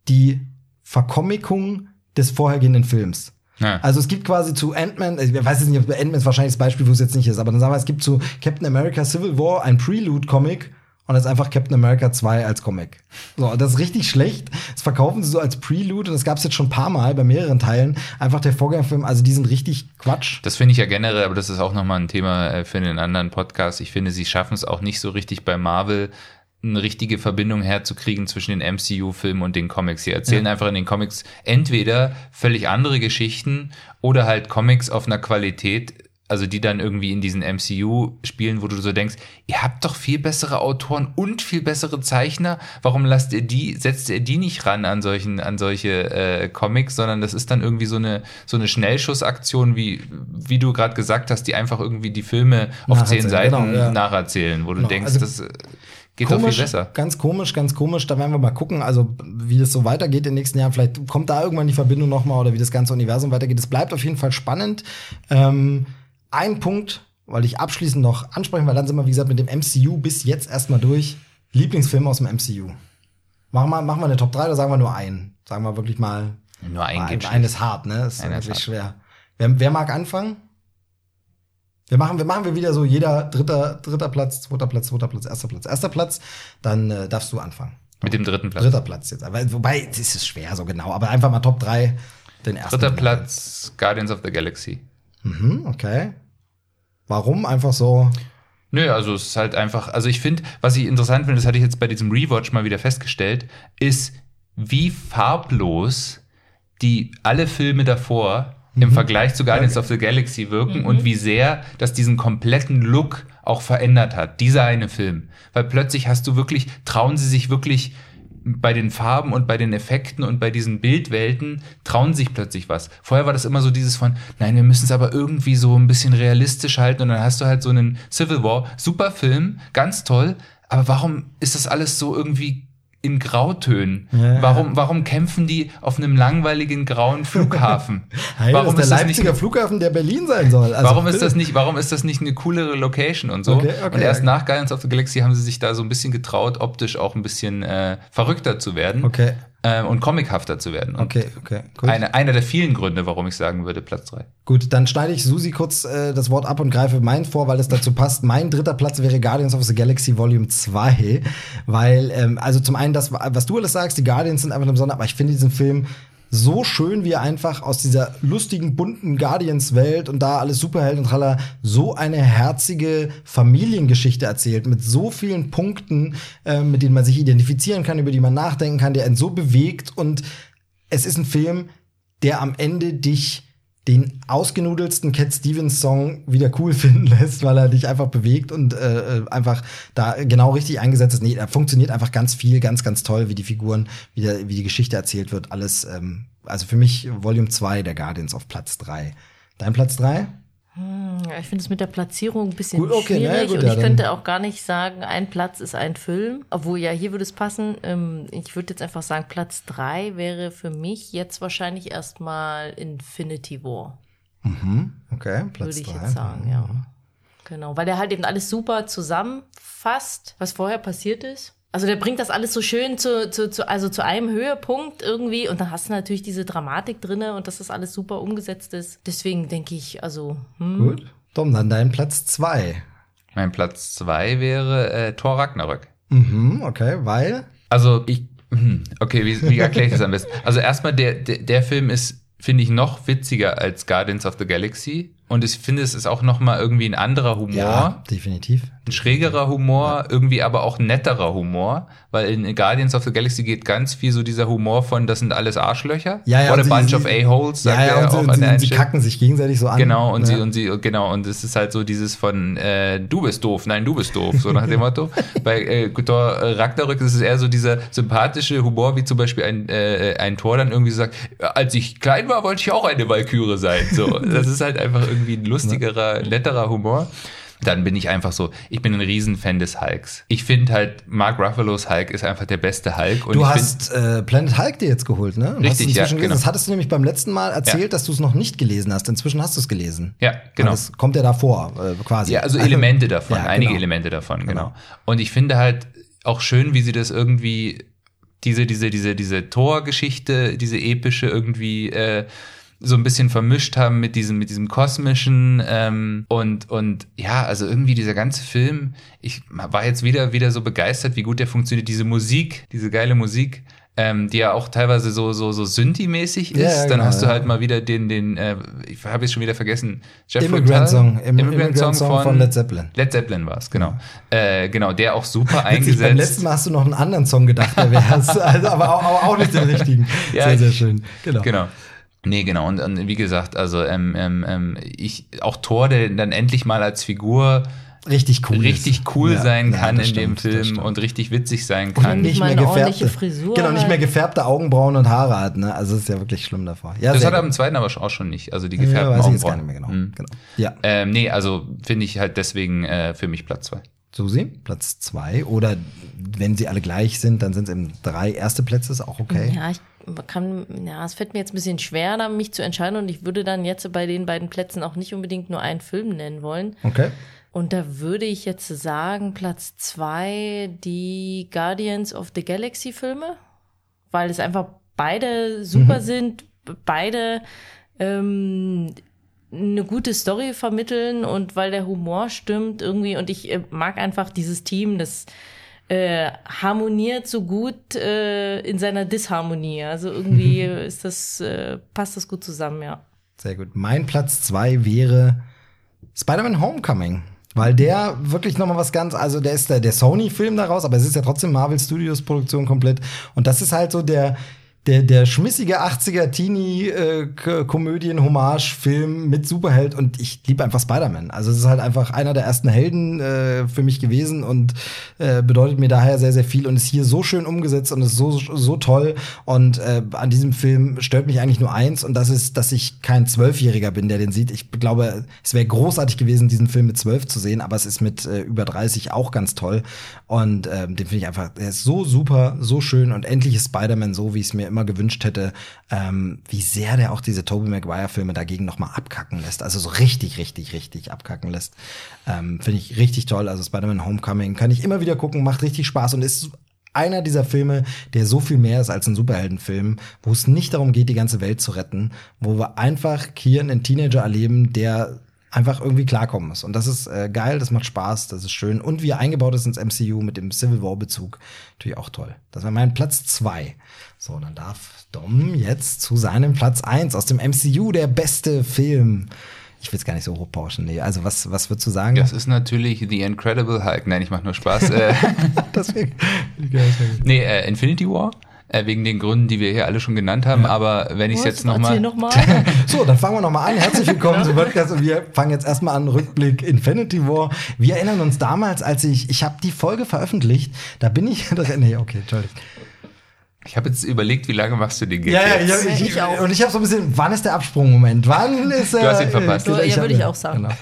die Vercomickung des vorhergehenden Films. Ja. Also es gibt quasi zu Ant-Man, ich weiß jetzt nicht, ob Ant-Man ist wahrscheinlich das Beispiel, wo es jetzt nicht ist, aber dann sagen wir, es gibt zu Captain America Civil War ein Prelude-Comic und das ist einfach Captain America 2 als Comic. So, das ist richtig schlecht. Das verkaufen sie so als Prelude und das gab es jetzt schon ein paar Mal bei mehreren Teilen. Einfach der Vorgängerfilm, also die sind richtig Quatsch. Das finde ich ja generell, aber das ist auch nochmal ein Thema äh, für einen anderen Podcast. Ich finde, sie schaffen es auch nicht so richtig bei Marvel, eine richtige Verbindung herzukriegen zwischen den MCU-Filmen und den Comics. Sie erzählen einfach in den Comics entweder völlig andere Geschichten oder halt Comics auf einer Qualität, also die dann irgendwie in diesen MCU spielen, wo du so denkst, ihr habt doch viel bessere Autoren und viel bessere Zeichner. Warum lasst ihr die, setzt ihr die nicht ran an solchen, an solche äh, Comics, sondern das ist dann irgendwie so eine so eine Schnellschussaktion, wie wie du gerade gesagt hast, die einfach irgendwie die Filme auf zehn Seiten genau, ja. nacherzählen, wo du Genau, denkst, also das äh, geht doch viel besser. Ganz komisch, ganz komisch. Da werden wir mal gucken, also wie das so weitergeht in den nächsten Jahren. Vielleicht kommt da irgendwann die Verbindung nochmal oder wie das ganze Universum weitergeht. Es bleibt auf jeden Fall spannend. Ähm, ein Punkt, weil ich abschließend noch ansprechen, weil dann sind wir, wie gesagt, mit dem MCU bis jetzt erstmal durch. Lieblingsfilm aus dem MCU. Machen wir, machen wir eine Top 3 oder sagen wir nur einen? Sagen wir wirklich mal. Nur ein geht ein ist hart, ne? Das ist Einer wirklich schwer. Wer, wer mag anfangen? Wir machen, wir machen wir wieder so jeder dritter, dritter Platz, zweiter Platz, zweiter Platz, erster Platz, erster Platz. Dann äh, darfst du anfangen. mit dem dritten Platz. Dritter Platz jetzt. Aber, wobei, das ist schwer so genau. Aber einfach mal Top 3, den ersten. Dritter Platz, Guardians of the Galaxy. Mhm, okay. Warum? Einfach so. Nö, also es ist halt einfach, also ich finde, was ich interessant finde, das hatte ich jetzt bei diesem Rewatch mal wieder festgestellt, ist, wie farblos die alle Filme davor im Vergleich zu Guardians of the Galaxy wirken und wie sehr das diesen kompletten Look auch verändert hat, dieser eine Film. Weil plötzlich hast du wirklich, trauen sie sich wirklich bei den Farben und bei den Effekten und bei diesen Bildwelten trauen sich plötzlich was. Vorher war das immer so dieses von, nein, wir müssen es aber irgendwie so ein bisschen realistisch halten und dann hast du halt so einen Civil War, super Film, ganz toll, aber warum ist das alles so irgendwie in Grautönen? Ja. Warum, warum kämpfen die auf einem langweiligen grauen Flughafen? Hey, warum das ist der das nicht Leipziger Flughafen, der Berlin sein soll. Also, warum ist das nicht, warum ist das nicht eine coolere Location und so? Okay, okay, und erst okay. nach Guardians of the Galaxy haben sie sich da so ein bisschen getraut, optisch auch ein bisschen äh, verrückter zu werden Okay, äh, und comichafter zu werden. Und okay, okay. Gut. Eine, einer der vielen Gründe, warum ich sagen würde, Platz drei. Gut, dann schneide ich Susi kurz äh, das Wort ab und greife meinen vor, weil es dazu passt. Mein dritter Platz wäre Guardians of the Galaxy Volume 2, weil, ähm, also zum einen das, was du alles sagst, die Guardians sind einfach eine Besonderheit, aber ich finde diesen Film so schön, wie er einfach aus dieser lustigen, bunten Guardians-Welt und da alles Superhelden und tralla so eine herzige Familiengeschichte erzählt, mit so vielen Punkten, äh, mit denen man sich identifizieren kann, über die man nachdenken kann, der einen so bewegt. Und es ist ein Film, der am Ende dich den ausgenudelsten Cat Stevens Song wieder cool finden lässt, weil er dich einfach bewegt und äh, äh, einfach da genau richtig eingesetzt ist. Nee, er funktioniert einfach ganz viel, ganz, ganz toll, wie die Figuren, wie, der, wie die Geschichte erzählt wird. Alles, ähm, also für mich Volume 2 der Guardians auf Platz 3. Dein Platz 3? Ja, ich finde es mit der Platzierung ein bisschen Gut, okay, ja, schwierig gut, und ja, ich dann- könnte auch gar nicht sagen, ein Platz ist ein Film. Obwohl, ja, hier würde es passen. Ähm, ich würde jetzt einfach sagen, Platz drei wäre für mich jetzt wahrscheinlich erstmal Infinity War, Okay, Platz würde ich 3. jetzt sagen, ja. Genau, weil der halt eben alles super zusammenfasst, was vorher passiert ist. Also der bringt das alles so schön zu, zu, zu, also zu einem Höhepunkt irgendwie und dann hast du natürlich diese Dramatik drinne und dass das alles super umgesetzt ist. Deswegen denke ich, also, hm, Gut. Tom, dann dein Platz 2. Mein Platz zwei wäre äh, Thor Ragnarök. Mhm, okay, weil? Also ich, hm, okay, wie, wie erkläre ich das am besten? Also erstmal, der, der, der Film ist, finde ich, noch witziger als Guardians of the Galaxy. Und ich finde, es ist auch noch mal irgendwie ein anderer Humor. definitiv. Ein schrägerer Humor, irgendwie aber auch netterer Humor, weil in Guardians of the Galaxy geht ganz viel so dieser Humor von, das sind alles Arschlöcher. Ja, ja, What a sie- bunch sie- of A-Holes, sagt Ja, ja, er und auch sie, an der sie, sie kacken sich gegenseitig so an. Genau, und ja. sie, und sie, genau, und es ist halt so dieses von, äh, du bist doof, nein, du bist doof, so nach dem Motto. Bei äh, Thor äh, Ragnarök ist es eher so dieser sympathische Humor, wie zum Beispiel ein, äh, ein Tor dann irgendwie sagt, als ich klein war, wollte ich auch eine Walküre sein. So, das ist halt einfach irgendwie ein lustigerer, netterer Humor. Dann bin ich einfach so, ich bin ein Riesenfan des Hulks. Ich finde halt, Mark Ruffalos Hulk ist einfach der beste Hulk. Und Du hast äh, Planet Hulk dir jetzt geholt, ne? Und hast Richtig, ja, genau. Das hattest du nämlich beim letzten Mal erzählt, Ja. dass du es noch nicht gelesen hast. Inzwischen hast du es gelesen. Ja, genau. Das kommt ja davor, äh, quasi. Ja, also Elemente davon, Ja, einige genau. Elemente davon, genau. Genau. Und ich finde halt auch schön, wie sie das irgendwie, diese, diese, diese, diese Tor-Geschichte, diese epische irgendwie äh, so ein bisschen vermischt haben mit diesem, mit diesem kosmischen ähm, und, und ja, also irgendwie dieser ganze Film, ich war jetzt wieder, wieder so begeistert, wie gut der funktioniert, diese Musik, diese geile Musik. Ähm, die ja auch teilweise so so so Synthi-mäßig ist, Ja, ja, dann genau, hast du ja. halt mal wieder den den äh, ich habe jetzt schon wieder vergessen Jeff Immigrant Song, Im, Immigrant, Immigrant Song, Song von, Led Zeppelin. Led Zeppelin war es, genau. Äh, genau, der auch super Witzig, beim letzten eingesetzt. Mal hast du noch einen anderen Song gedacht, der wäre also, aber, auch, aber auch nicht den richtigen. Ja, sehr, sehr schön. Genau. Genau. Nee, genau. Und, und wie gesagt, also ähm, ähm, ähm, ich auch Thor, der dann endlich mal als Figur Richtig cool. richtig cool Ja, sein ja, kann in dem stimmt, das Film und richtig witzig sein Und kann. nicht mal eine ordentliche Frisur Genau, nicht mehr halt. gefärbte Augenbrauen und Haare hat, ne? Also ist ja wirklich schlimm davor. Ja, Das hat er im zweiten aber auch schon nicht. Also die ja, gefärbten ich jetzt gar Augenbrauen. nicht mehr genau. Mhm. genau. Ja. Ähm, nee, also finde ich halt deswegen äh, für mich Platz zwei. Susi, Platz zwei. Oder wenn sie alle gleich sind, dann sind es eben drei erste Plätze, ist auch okay. Ja, ich kann, ja, es fällt mir jetzt ein bisschen schwer, da mich zu entscheiden und ich würde dann jetzt bei den beiden Plätzen auch nicht unbedingt nur einen Film nennen wollen. Okay. Und da würde ich jetzt sagen, Platz zwei, die Guardians of the Galaxy Filme, weil es einfach beide super sind, beide ähm, eine gute Story vermitteln und weil der Humor stimmt irgendwie und ich äh, mag einfach dieses Team, das äh, harmoniert so gut äh, in seiner Disharmonie. Also irgendwie ist das, äh, passt das gut zusammen, ja. Sehr gut. Mein Platz zwei wäre Spider-Man Homecoming. Weil der wirklich nochmal was ganz, also der ist der, der Sony-Film daraus, aber es ist ja trotzdem Marvel Studios Produktion komplett. Und das ist halt so der, der, der schmissige 80er Teenie-Komödien-Hommage-Film mit Superheld und ich liebe einfach Spider-Man. Also es ist halt einfach einer der ersten Helden äh, für mich gewesen und äh, bedeutet mir daher sehr, sehr viel und ist hier so schön umgesetzt und ist so, so toll. Und äh, an diesem Film stört mich eigentlich nur eins und das ist, dass ich kein Zwölfjähriger bin, der den sieht. Ich glaube, es wäre großartig gewesen, diesen Film mit zwölf zu sehen, aber es ist mit äh, über 30 auch ganz toll. Und äh, den finde ich einfach, er ist so super, so schön und endlich ist Spider-Man so, wie es mir immer gewünscht hätte, ähm, wie sehr der auch diese Tobey Maguire-Filme dagegen noch mal abkacken lässt. Also so richtig, richtig, richtig abkacken lässt. Ähm, Finde ich richtig toll. Also Spider-Man Homecoming kann ich immer wieder gucken, macht richtig Spaß und ist einer dieser Filme, der so viel mehr ist als ein Superheldenfilm, wo es nicht darum geht, die ganze Welt zu retten, wo wir einfach hier einen Teenager erleben, der einfach irgendwie klarkommen muss. Und das ist äh, geil, das macht Spaß, das ist schön. Und wie er eingebaut ist ins MCU mit dem Civil War-Bezug, natürlich auch toll. Das war mein Platz zwei. So, dann darf Dom jetzt zu seinem Platz eins aus dem MCU, der beste Film. Ich will es gar nicht so hochpauschen. Nee, also was, was würdest du sagen? Das ist natürlich The Incredible Hulk. Nein, ich mach nur Spaß. Äh, Deswegen. nee, äh, Infinity War. Äh, wegen den Gründen, die wir hier alle schon genannt haben. Aber wenn ich es jetzt nochmal. Noch mal. So, dann fangen wir nochmal an. Herzlich willkommen zum Podcast. Und wir fangen jetzt erstmal an, Rückblick Infinity War. Wir erinnern uns damals, als ich, ich habe die Folge veröffentlicht, da bin ich, nee, okay, Entschuldigung. Ich habe jetzt überlegt, wie lange machst du den Gag Ja, ja, ich, hab, ich, Ich auch. und ich habe so ein bisschen, wann ist der Absprungmoment? Wann ist er? Du hast ihn verpasst. Äh, Ja, würde ich auch sagen. Genau.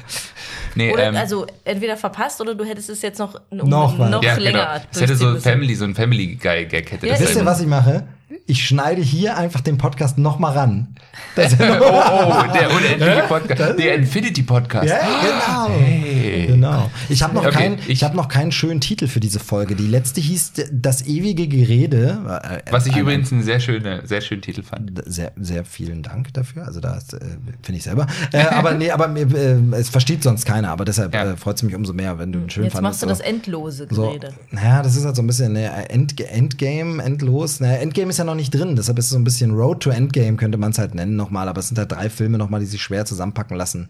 Nee, Oder, ähm, also entweder verpasst oder du hättest es jetzt noch, um, Noch noch, ja, länger genau. Es hätte so ein. Family, so ein Family Guy Gag hätte Ja, das Wisst ihr, was ich mache? Ich schneide hier einfach den Podcast noch mal ran. Das oh, oh, der unendliche Podcast. Der Infinity Podcast. Ja, genau. Hey. Genau. Ich habe noch, Okay, keinen- ich ich- hab noch keinen schönen Titel für diese Folge. Die letzte hieß Das ewige Gerede. Äh, Was ich ein- übrigens einen sehr schönen, sehr schönen Titel fand. Sehr, sehr vielen Dank dafür. Also das äh, finde ich selber. Äh, aber nee, aber äh, es versteht sonst keiner. Aber deshalb Ja. äh, freut es mich umso mehr, wenn du ihn schön Jetzt fandest. machst du das So- endlose so, Gerede. naja, das ist halt so ein bisschen ne, End, Endgame, endlos. Naja, Endgame ist ja noch nicht drin, deshalb ist es so ein bisschen Road to Endgame, könnte man es halt nennen nochmal. Aber es sind halt drei Filme nochmal, die sich schwer zusammenpacken lassen.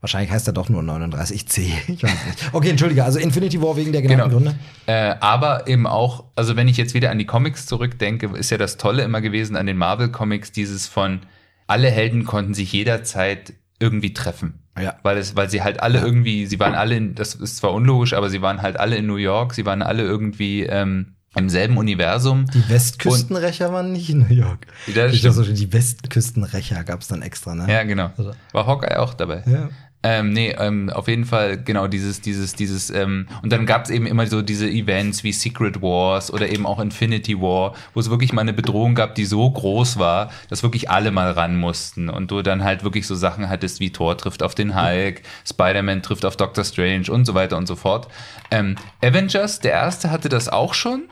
Wahrscheinlich heißt er doch nur 39C. Ich weiß nicht. Okay, entschuldige, also Infinity War wegen der genannten Genau. Gründe. Äh, aber eben auch, also wenn ich jetzt wieder an die Comics zurückdenke, ist ja das Tolle immer gewesen an den Marvel Comics, dieses von alle Helden konnten sich jederzeit irgendwie treffen. Ja. Weil es, weil sie halt alle irgendwie, sie waren alle, in, das ist zwar unlogisch, aber sie waren halt alle in New York, sie waren alle irgendwie ähm, im selben Universum. Die Westküstenrächer waren nicht in New York. Das ich so, die Westküstenrächer gab es dann extra, ne? Ja, genau. Also- War Hawkeye auch dabei. Ja. Ähm, nee, ähm, auf jeden Fall, genau, dieses, dieses, dieses, ähm, und dann gab es eben immer so diese Events wie Secret Wars oder eben auch Infinity War, wo es wirklich mal eine Bedrohung gab, die so groß war, dass wirklich alle mal ran mussten. Und du dann halt wirklich so Sachen hattest wie Thor trifft auf den Hulk, Spider-Man trifft auf Doctor Strange und so weiter und so fort. Ähm, Avengers, der erste, hatte das auch schon,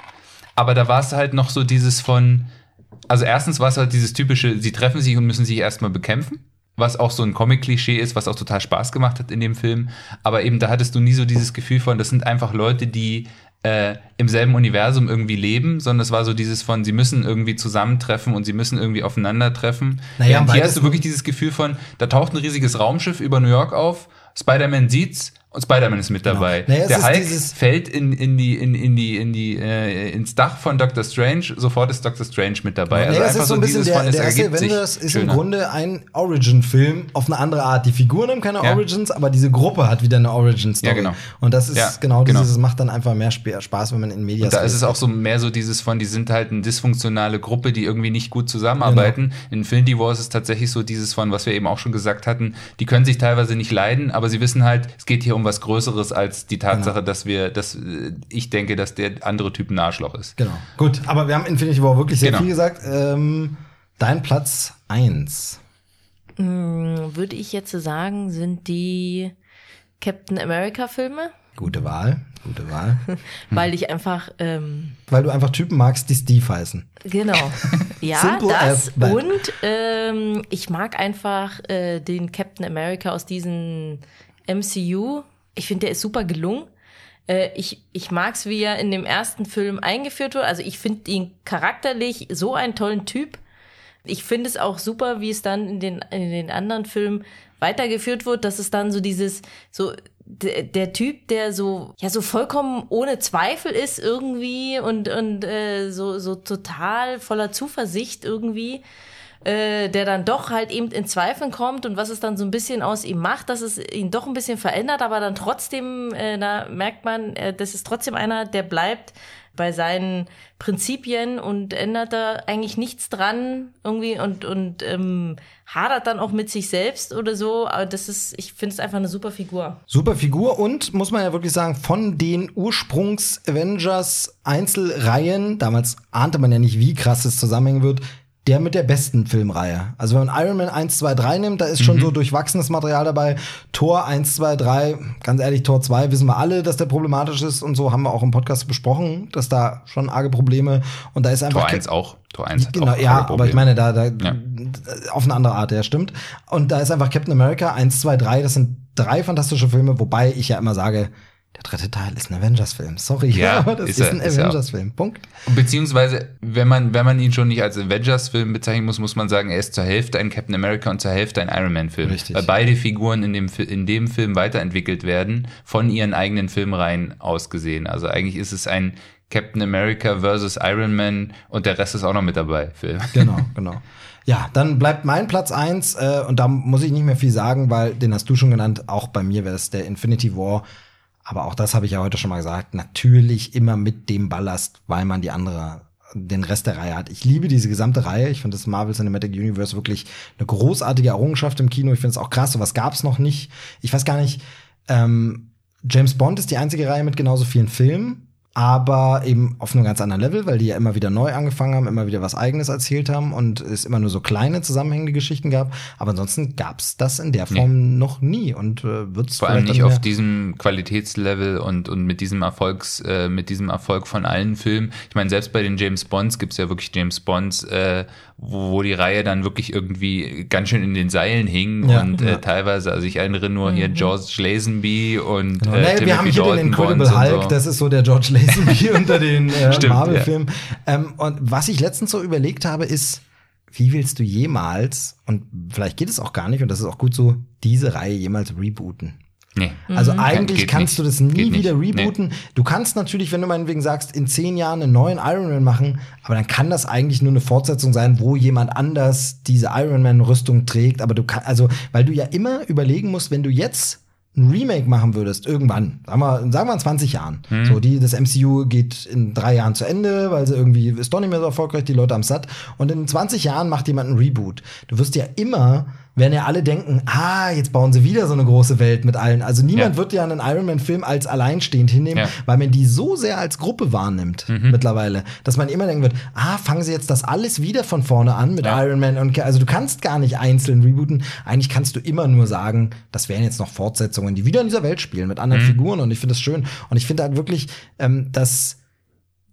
aber da war es halt noch so dieses von, also erstens war es halt dieses typische, sie treffen sich und müssen sich erstmal bekämpfen, was auch so ein Comic-Klischee ist, was auch total Spaß gemacht hat in dem Film. Aber eben da hattest du nie so dieses Gefühl von, das sind einfach Leute, die äh, im selben Universum irgendwie leben, sondern es war so dieses von, sie müssen irgendwie zusammentreffen und sie müssen irgendwie aufeinandertreffen. Naja, hier hast du wirklich dieses Gefühl von, da taucht ein riesiges Raumschiff über New York auf, Spider-Man sieht's und Spider-Man ist mit dabei. Naja, es Der Hulk fällt in, in die, in, in die, in die, äh, ins Dach von Doctor Strange, sofort ist Doctor Strange mit dabei. Nee, es ist so ein bisschen, der, von, der erste Avengers ist im schöner. Grunde ein Origin-Film auf eine andere Art. Die Figuren haben keine Ja. Origins, aber diese Gruppe hat wieder eine Origin-Story. Ja, genau. Und das ist Ja, genau genau. dieses, es macht dann einfach mehr Sp- Spaß, wenn man in Medias Und da ist es auch so mehr so dieses von, die sind halt eine dysfunktionale Gruppe, die irgendwie nicht gut zusammenarbeiten. Genau. In Infinity War ist es tatsächlich so dieses von, was wir eben auch schon gesagt hatten, die können sich teilweise nicht leiden, aber sie wissen halt, es geht hier um was Größeres als die Tatsache, Genau. dass wir, dass äh, ich denke, dass der andere Typ ein Arschloch ist. Genau. Gut, aber wir haben Infinity War wirklich sehr Genau. viel gesagt. Ähm, dein Platz eins. Würde ich jetzt sagen, sind die Captain America Filme, Gute Wahl. Gute Wahl. weil ich einfach ähm, Weil du einfach Typen magst, die Steve heißen. Genau. Ja, das. Und ähm, ich mag einfach äh, den Captain America aus diesem MCU. Ich finde, der ist super gelungen. Äh, ich ich mag es, wie er in dem ersten Film eingeführt wurde. Also ich finde ihn charakterlich so einen tollen Typ. Ich finde es auch super, wie es dann in den, in den anderen Filmen weitergeführt wird, dass es dann so dieses, so, der, der Typ, der so, ja, so vollkommen ohne Zweifel ist irgendwie und, und äh, so, so total voller Zuversicht irgendwie, äh, der dann doch halt eben in Zweifeln kommt und was es dann so ein bisschen aus ihm macht, dass es ihn doch ein bisschen verändert, aber dann trotzdem, äh, da merkt man, äh, das ist trotzdem einer, der bleibt bei seinen Prinzipien und ändert da eigentlich nichts dran irgendwie und, und ähm, hadert dann auch mit sich selbst oder so. Aber das ist, ich finde es einfach eine super Figur. Super Figur und muss man ja wirklich sagen, von den Ursprungs-Avengers-Einzelreihen, damals ahnte man ja nicht, wie krass es zusammenhängen wird, der mit der besten Filmreihe. Also wenn man Iron Man 1, 2, 3 nimmt, da ist schon Mhm. so durchwachsenes Material dabei. Tor 1, 2, 3, ganz ehrlich, Tor 2 wissen wir alle, dass der problematisch ist und so haben wir auch im Podcast besprochen, dass da schon arge Probleme und da ist einfach Tor 1 auch. Tor 1 hat Genau, auch ja, aber ich meine, da, da Ja. auf eine andere Art, ja, stimmt. Und da ist einfach Captain America 1, 2, 3, das sind drei fantastische Filme, wobei ich ja immer sage, der dritte Teil ist ein Avengers-Film. Sorry, Ja, aber das ist ist, er- ein er. Avengers-Film. Punkt. Beziehungsweise, wenn man, wenn man ihn schon nicht als Avengers-Film bezeichnen muss, muss man sagen, er ist zur Hälfte ein Captain America und zur Hälfte ein Iron Man-Film. Richtig. Weil beide Figuren in dem, in dem Film weiterentwickelt werden, von ihren eigenen Filmreihen aus gesehen. Also eigentlich ist es ein Captain America versus Iron Man und der Rest ist auch noch mit dabei, Film. Genau, genau. Ja, dann bleibt mein Platz eins äh, und da muss ich nicht mehr viel sagen, weil den hast du schon genannt. Auch bei mir wäre es der Infinity War. Aber auch das habe ich ja heute schon mal gesagt. Natürlich immer mit dem Ballast, weil man die andere, den Rest der Reihe hat. Ich liebe diese gesamte Reihe. Ich finde das Marvel Cinematic Universe wirklich eine großartige Errungenschaft im Kino. Ich finde es auch krass. Sowas gab es noch nicht. Ich weiß gar nicht. Ähm, James Bond ist die einzige Reihe mit genauso vielen Filmen aber eben auf einem ganz anderen Level, weil die ja immer wieder neu angefangen haben, immer wieder was Eigenes erzählt haben und es immer nur so kleine zusammenhängende Geschichten gab. Aber ansonsten gab's das in der Form noch nie und äh, wird es Vor allem nicht auf diesem Qualitätslevel und, und mit diesem Erfolgs, äh, mit diesem Erfolg von allen Filmen. Ich meine, selbst bei den James Bonds gibt's ja wirklich James Bonds, äh, wo, wo die Reihe dann wirklich irgendwie ganz schön in den Seilen hing Ja, und ja. äh, teilweise, also ich erinnere nur hier George Lazenby und Genau. äh, Nee, Timothy wir haben hier den Dalton Incredible Bonds und Hulk, so. das ist so der George Lazenby unter den äh, Marvel-Filmen. Ähm, und was ich letztens so überlegt habe, ist, wie willst du jemals, und vielleicht geht es auch gar nicht, und das ist auch gut so, diese Reihe jemals rebooten? Nee. Also Kann- eigentlich geht kannst nicht. du das nie Geht nicht. wieder rebooten. Du kannst natürlich, wenn du meinetwegen sagst, in zehn Jahren einen neuen Iron Man machen, aber dann kann das eigentlich nur eine Fortsetzung sein, wo jemand anders diese Iron Man-Rüstung trägt. Aber du kannst, also, weil du ja immer überlegen musst, wenn du jetzt ein Remake machen würdest, irgendwann, sagen wir, sagen wir in 20 Jahren. Mhm. So, die, das MCU geht in drei Jahren zu Ende, weil sie irgendwie ist doch nicht mehr so erfolgreich, die Leute haben satt. Und in 20 Jahren macht jemand einen Reboot. Du wirst ja immer, werden ja alle denken, ah, jetzt bauen sie wieder so eine große Welt mit allen. Also niemand Ja. wird ja einen Iron Man-Film als alleinstehend hinnehmen, Ja. weil man die so sehr als Gruppe wahrnimmt mittlerweile, dass man immer denken wird, ah, fangen sie jetzt das alles wieder von vorne an mit Ja. Iron Man und also du kannst gar nicht einzeln rebooten. Eigentlich kannst du immer nur sagen, das wären jetzt noch Fortsetzungen, die wieder in dieser Welt spielen mit anderen Figuren und ich finde das schön und ich finde halt wirklich, ähm, dass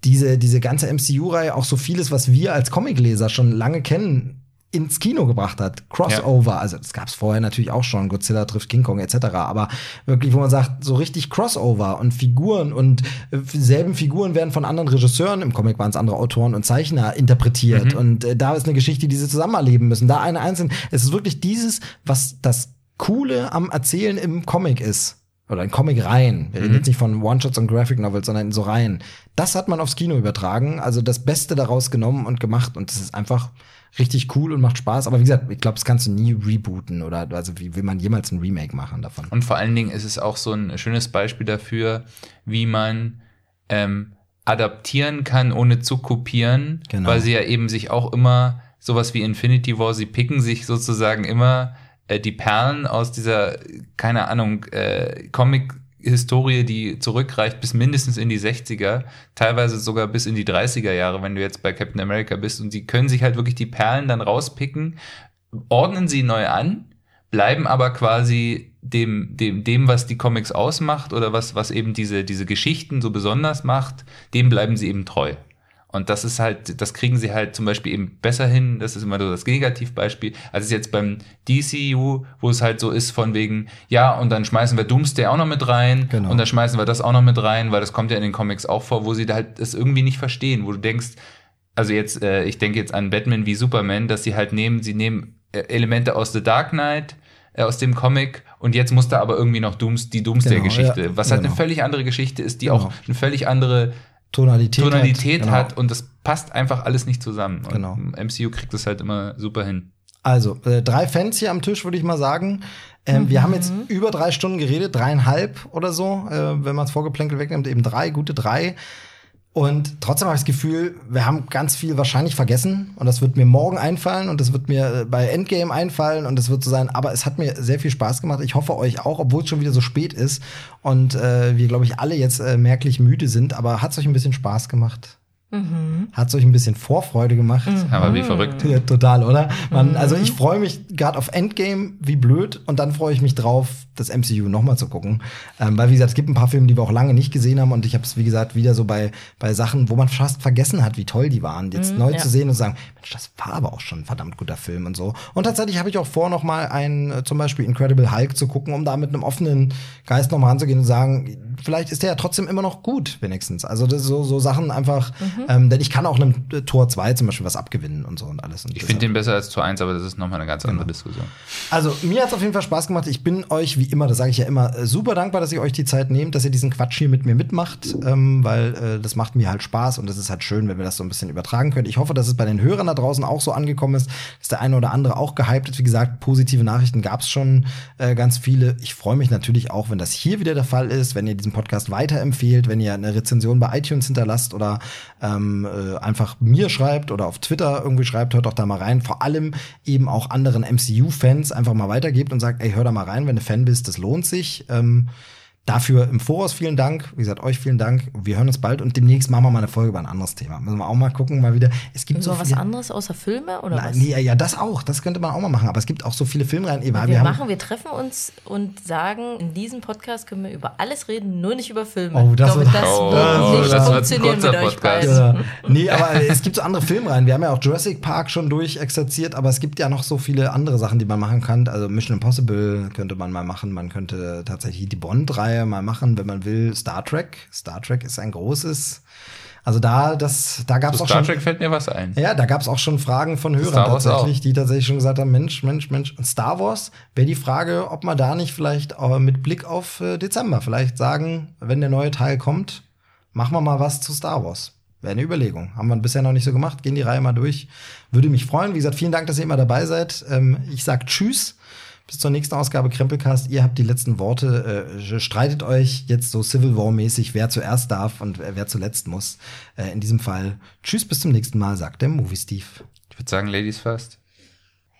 diese, diese ganze MCU-Reihe auch so vieles, was wir als Comicleser schon lange kennen, ins Kino gebracht hat. Crossover, also das gab es vorher natürlich auch schon, Godzilla trifft King Kong etc. Aber wirklich, wo man sagt, so richtig Crossover und Figuren und äh, selben Figuren werden von anderen Regisseuren, im Comic waren es andere Autoren und Zeichner interpretiert. Und äh, da ist eine Geschichte, die sie zusammen erleben müssen. Da eine einzelne. Es ist wirklich dieses, was das Coole am Erzählen im Comic ist oder in Comic-Reihen. Wir reden jetzt nicht von One-Shots und Graphic Novels, sondern in so Reihen. Das hat man aufs Kino übertragen, also das Beste daraus genommen und gemacht und das ist einfach richtig cool und macht Spaß. Aber wie gesagt, ich glaube, das kannst du nie rebooten oder also wie will man jemals ein Remake machen davon? Und vor allen Dingen ist es auch so ein schönes Beispiel dafür, wie man ähm, adaptieren kann, ohne zu kopieren, Genau. weil sie ja eben sich auch immer sowas wie Infinity War, sie picken sich sozusagen immer äh, die Perlen aus dieser, keine Ahnung, äh, Comic Historie, die zurückreicht bis mindestens in die 60er, teilweise sogar bis in die 30er Jahre, wenn du jetzt bei Captain America bist. Und sie können sich halt wirklich die Perlen dann rauspicken, ordnen sie neu an, bleiben aber quasi dem, dem, dem, was die Comics ausmacht oder was, was eben diese, diese Geschichten so besonders macht, dem bleiben sie eben treu. Und das ist halt, das kriegen sie halt zum Beispiel eben besser hin. Das ist immer so das Negativbeispiel. Also jetzt beim DCU, wo es halt so ist von wegen, ja, und dann schmeißen wir Doomsday auch noch mit rein. Genau. Und dann schmeißen wir das auch noch mit rein, weil das kommt ja in den Comics auch vor, wo sie da halt das irgendwie nicht verstehen, wo du denkst, also jetzt, äh, ich denke jetzt an Batman wie Superman, dass sie halt nehmen, sie nehmen äh, Elemente aus The Dark Knight, äh, aus dem Comic und jetzt muss da aber irgendwie noch Dooms, die Doomsday-Geschichte, Genau, ja, was halt genau. eine völlig andere Geschichte ist, die Genau. auch eine völlig andere Tonalität, Tonalität genau. hat und das passt einfach alles nicht zusammen. Und Genau. MCU kriegt das halt immer super hin. Also, äh, drei Fans hier am Tisch, würde ich mal sagen. Ähm, Wir haben jetzt über drei Stunden geredet, dreieinhalb oder so, äh, wenn man es vorgeplänkelt wegnimmt, eben drei, gute drei. Und trotzdem habe ich das Gefühl, wir haben ganz viel wahrscheinlich vergessen und das wird mir morgen einfallen und das wird mir äh, bei Endgame einfallen und das wird so sein. Aber es hat mir sehr viel Spaß gemacht. Ich hoffe euch auch, obwohl es schon wieder so spät ist und äh, wir, glaube ich, alle jetzt äh, merklich müde sind. Aber hat es euch ein bisschen Spaß gemacht? Hat es euch ein bisschen Vorfreude gemacht? Aber wie verrückt. Ja, total, oder? Man, Also ich freue mich gerade auf Endgame, wie blöd, und dann freue ich mich drauf, das MCU nochmal zu gucken. Ähm, weil, wie gesagt, es gibt ein paar Filme, die wir auch lange nicht gesehen haben, und ich habe es, wie gesagt, wieder so bei, bei Sachen, wo man fast vergessen hat, wie toll die waren, jetzt neu ja. zu sehen und zu sagen, Mensch, das war aber auch schon ein verdammt guter Film und so. Und tatsächlich habe ich auch vor, noch mal einen, äh, zum Beispiel Incredible Hulk zu gucken, um da mit einem offenen Geist nochmal ranzugehen und sagen, vielleicht ist der ja trotzdem immer noch gut, wenigstens. Also das ist so, so Sachen einfach, ähm, denn ich kann auch einem äh, Tor 2 zum Beispiel was abgewinnen und so und alles. Und Ich finde den besser als Tor 1, aber das ist nochmal eine ganz Genau. andere Diskussion. also mir hat es auf jeden Fall Spaß gemacht. Ich bin euch wie immer, das sage ich ja immer, äh, super dankbar, dass ihr euch die Zeit nehmt, dass ihr diesen Quatsch hier mit mir mitmacht, ähm, weil äh, das macht mir halt Spaß und es ist halt schön, wenn wir das so ein bisschen übertragen können. Ich hoffe, dass es bei den Hörern da draußen auch so angekommen ist, dass der eine oder andere auch gehypt ist. Wie gesagt, positive Nachrichten gab es schon äh, ganz viele. Ich freue mich natürlich auch, wenn das hier wieder der Fall ist, wenn ihr diesen Podcast weiterempfehlt, wenn ihr eine Rezension bei iTunes hinterlasst oder ähm, äh, einfach mir schreibt oder auf Twitter irgendwie schreibt, hört doch da mal rein. Vor allem eben auch anderen MCU-Fans einfach mal weitergebt und sagt, ey, hör da mal rein, wenn du Fan bist, das lohnt sich. Ähm, dafür im Voraus vielen Dank. Wie gesagt, euch vielen Dank. Wir hören uns bald und demnächst machen wir mal eine Folge über ein anderes Thema. Müssen wir auch mal gucken, mal wieder. Es gibt So so was viele. anderes außer Filme oder Nein, was? nee, ja, das auch. Das könnte man auch mal machen. Aber es gibt auch so viele Filmreihen. Eva, wir, haben, machen, wir treffen uns und sagen, in diesem Podcast können wir über alles reden, nur nicht über Filme. Oh, das ich glaube, das Oh, wird nicht das funktionieren mit euch beiden. Ja. nee, aber es gibt so andere Filmreihen. Wir haben ja auch Jurassic Park schon durchexerziert, aber es gibt ja noch so viele andere Sachen, die man machen kann. Also Mission Impossible könnte man mal machen. Man könnte tatsächlich die Bond-Reihe mal machen, wenn man will. Star Trek. Star Trek ist ein großes. Also da, das, da gab es auch Star schon. Trek fällt mir was ein. Ja, da gab es auch schon Fragen von Hörern Star tatsächlich, auch. die tatsächlich schon gesagt haben, Mensch, Mensch, Mensch. Und Star Wars wäre die Frage, ob man da nicht vielleicht äh, mit Blick auf äh, Dezember vielleicht sagen, wenn der neue Teil kommt, machen wir mal was zu Star Wars. Wäre eine Überlegung. Haben wir bisher noch nicht so gemacht. Gehen die Reihe mal durch. Würde mich freuen. Wie gesagt, vielen Dank, dass ihr immer dabei seid. Ähm, ich sag Tschüss. Bis zur nächsten Ausgabe Krempelcast. Ihr habt die letzten Worte. Äh, streitet euch jetzt so Civil War-mäßig, wer zuerst darf und wer zuletzt muss. Äh, in diesem Fall Tschüss, bis zum nächsten Mal, sagt der Movie Steve. Ich würde sagen, Ladies first.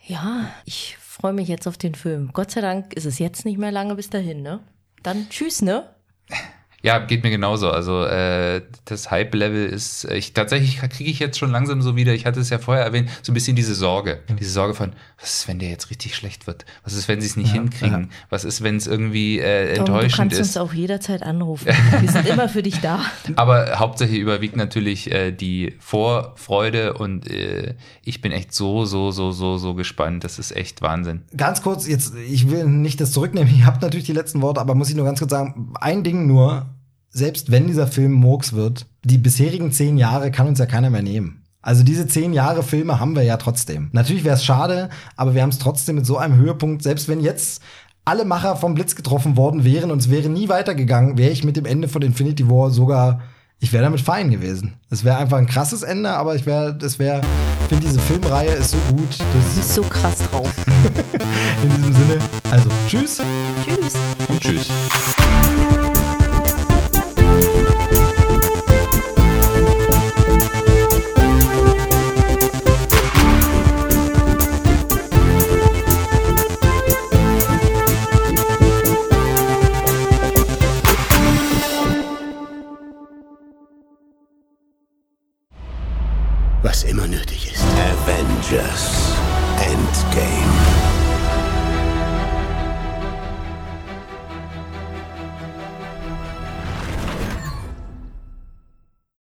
Ja, ich freue mich jetzt auf den Film. Gott sei Dank ist es jetzt nicht mehr lange bis dahin, ne? Dann tschüss, ne? Ja, geht mir genauso. Also äh, das Hype-Level ist, äh, ich tatsächlich kriege ich jetzt schon langsam so wieder, ich hatte es ja vorher erwähnt, so ein bisschen diese Sorge. Diese Sorge von, was ist, wenn der jetzt richtig schlecht wird? Was ist, wenn sie es nicht hinkriegen? Was ist, wenn es irgendwie äh, Tom, du enttäuschend kannst uns ist? auch jederzeit anrufen. Wir sind immer für dich da. Aber hauptsächlich überwiegt natürlich äh, die Vorfreude und äh, ich bin echt so, so, so, so, so gespannt. Das ist echt Wahnsinn. Ganz kurz, jetzt, ich will nicht das zurücknehmen, ihr habt natürlich die letzten Worte, aber muss ich nur ganz kurz sagen, ein Ding nur, selbst wenn dieser Film Murks wird, die bisherigen zehn Jahre kann uns ja keiner mehr nehmen. Also diese zehn Jahre Filme haben wir ja trotzdem. Natürlich wäre es schade, aber wir haben es trotzdem mit so einem Höhepunkt, selbst wenn jetzt alle Macher vom Blitz getroffen worden wären und es wäre nie weitergegangen, wäre ich mit dem Ende von Infinity War sogar, ich wäre damit fein gewesen. Es wäre einfach ein krasses Ende, aber ich wäre, das wäre, ich finde diese Filmreihe ist so gut. Das Du bist so krass drauf. in diesem Sinne, also tschüss. Tschüss. Und tschüss.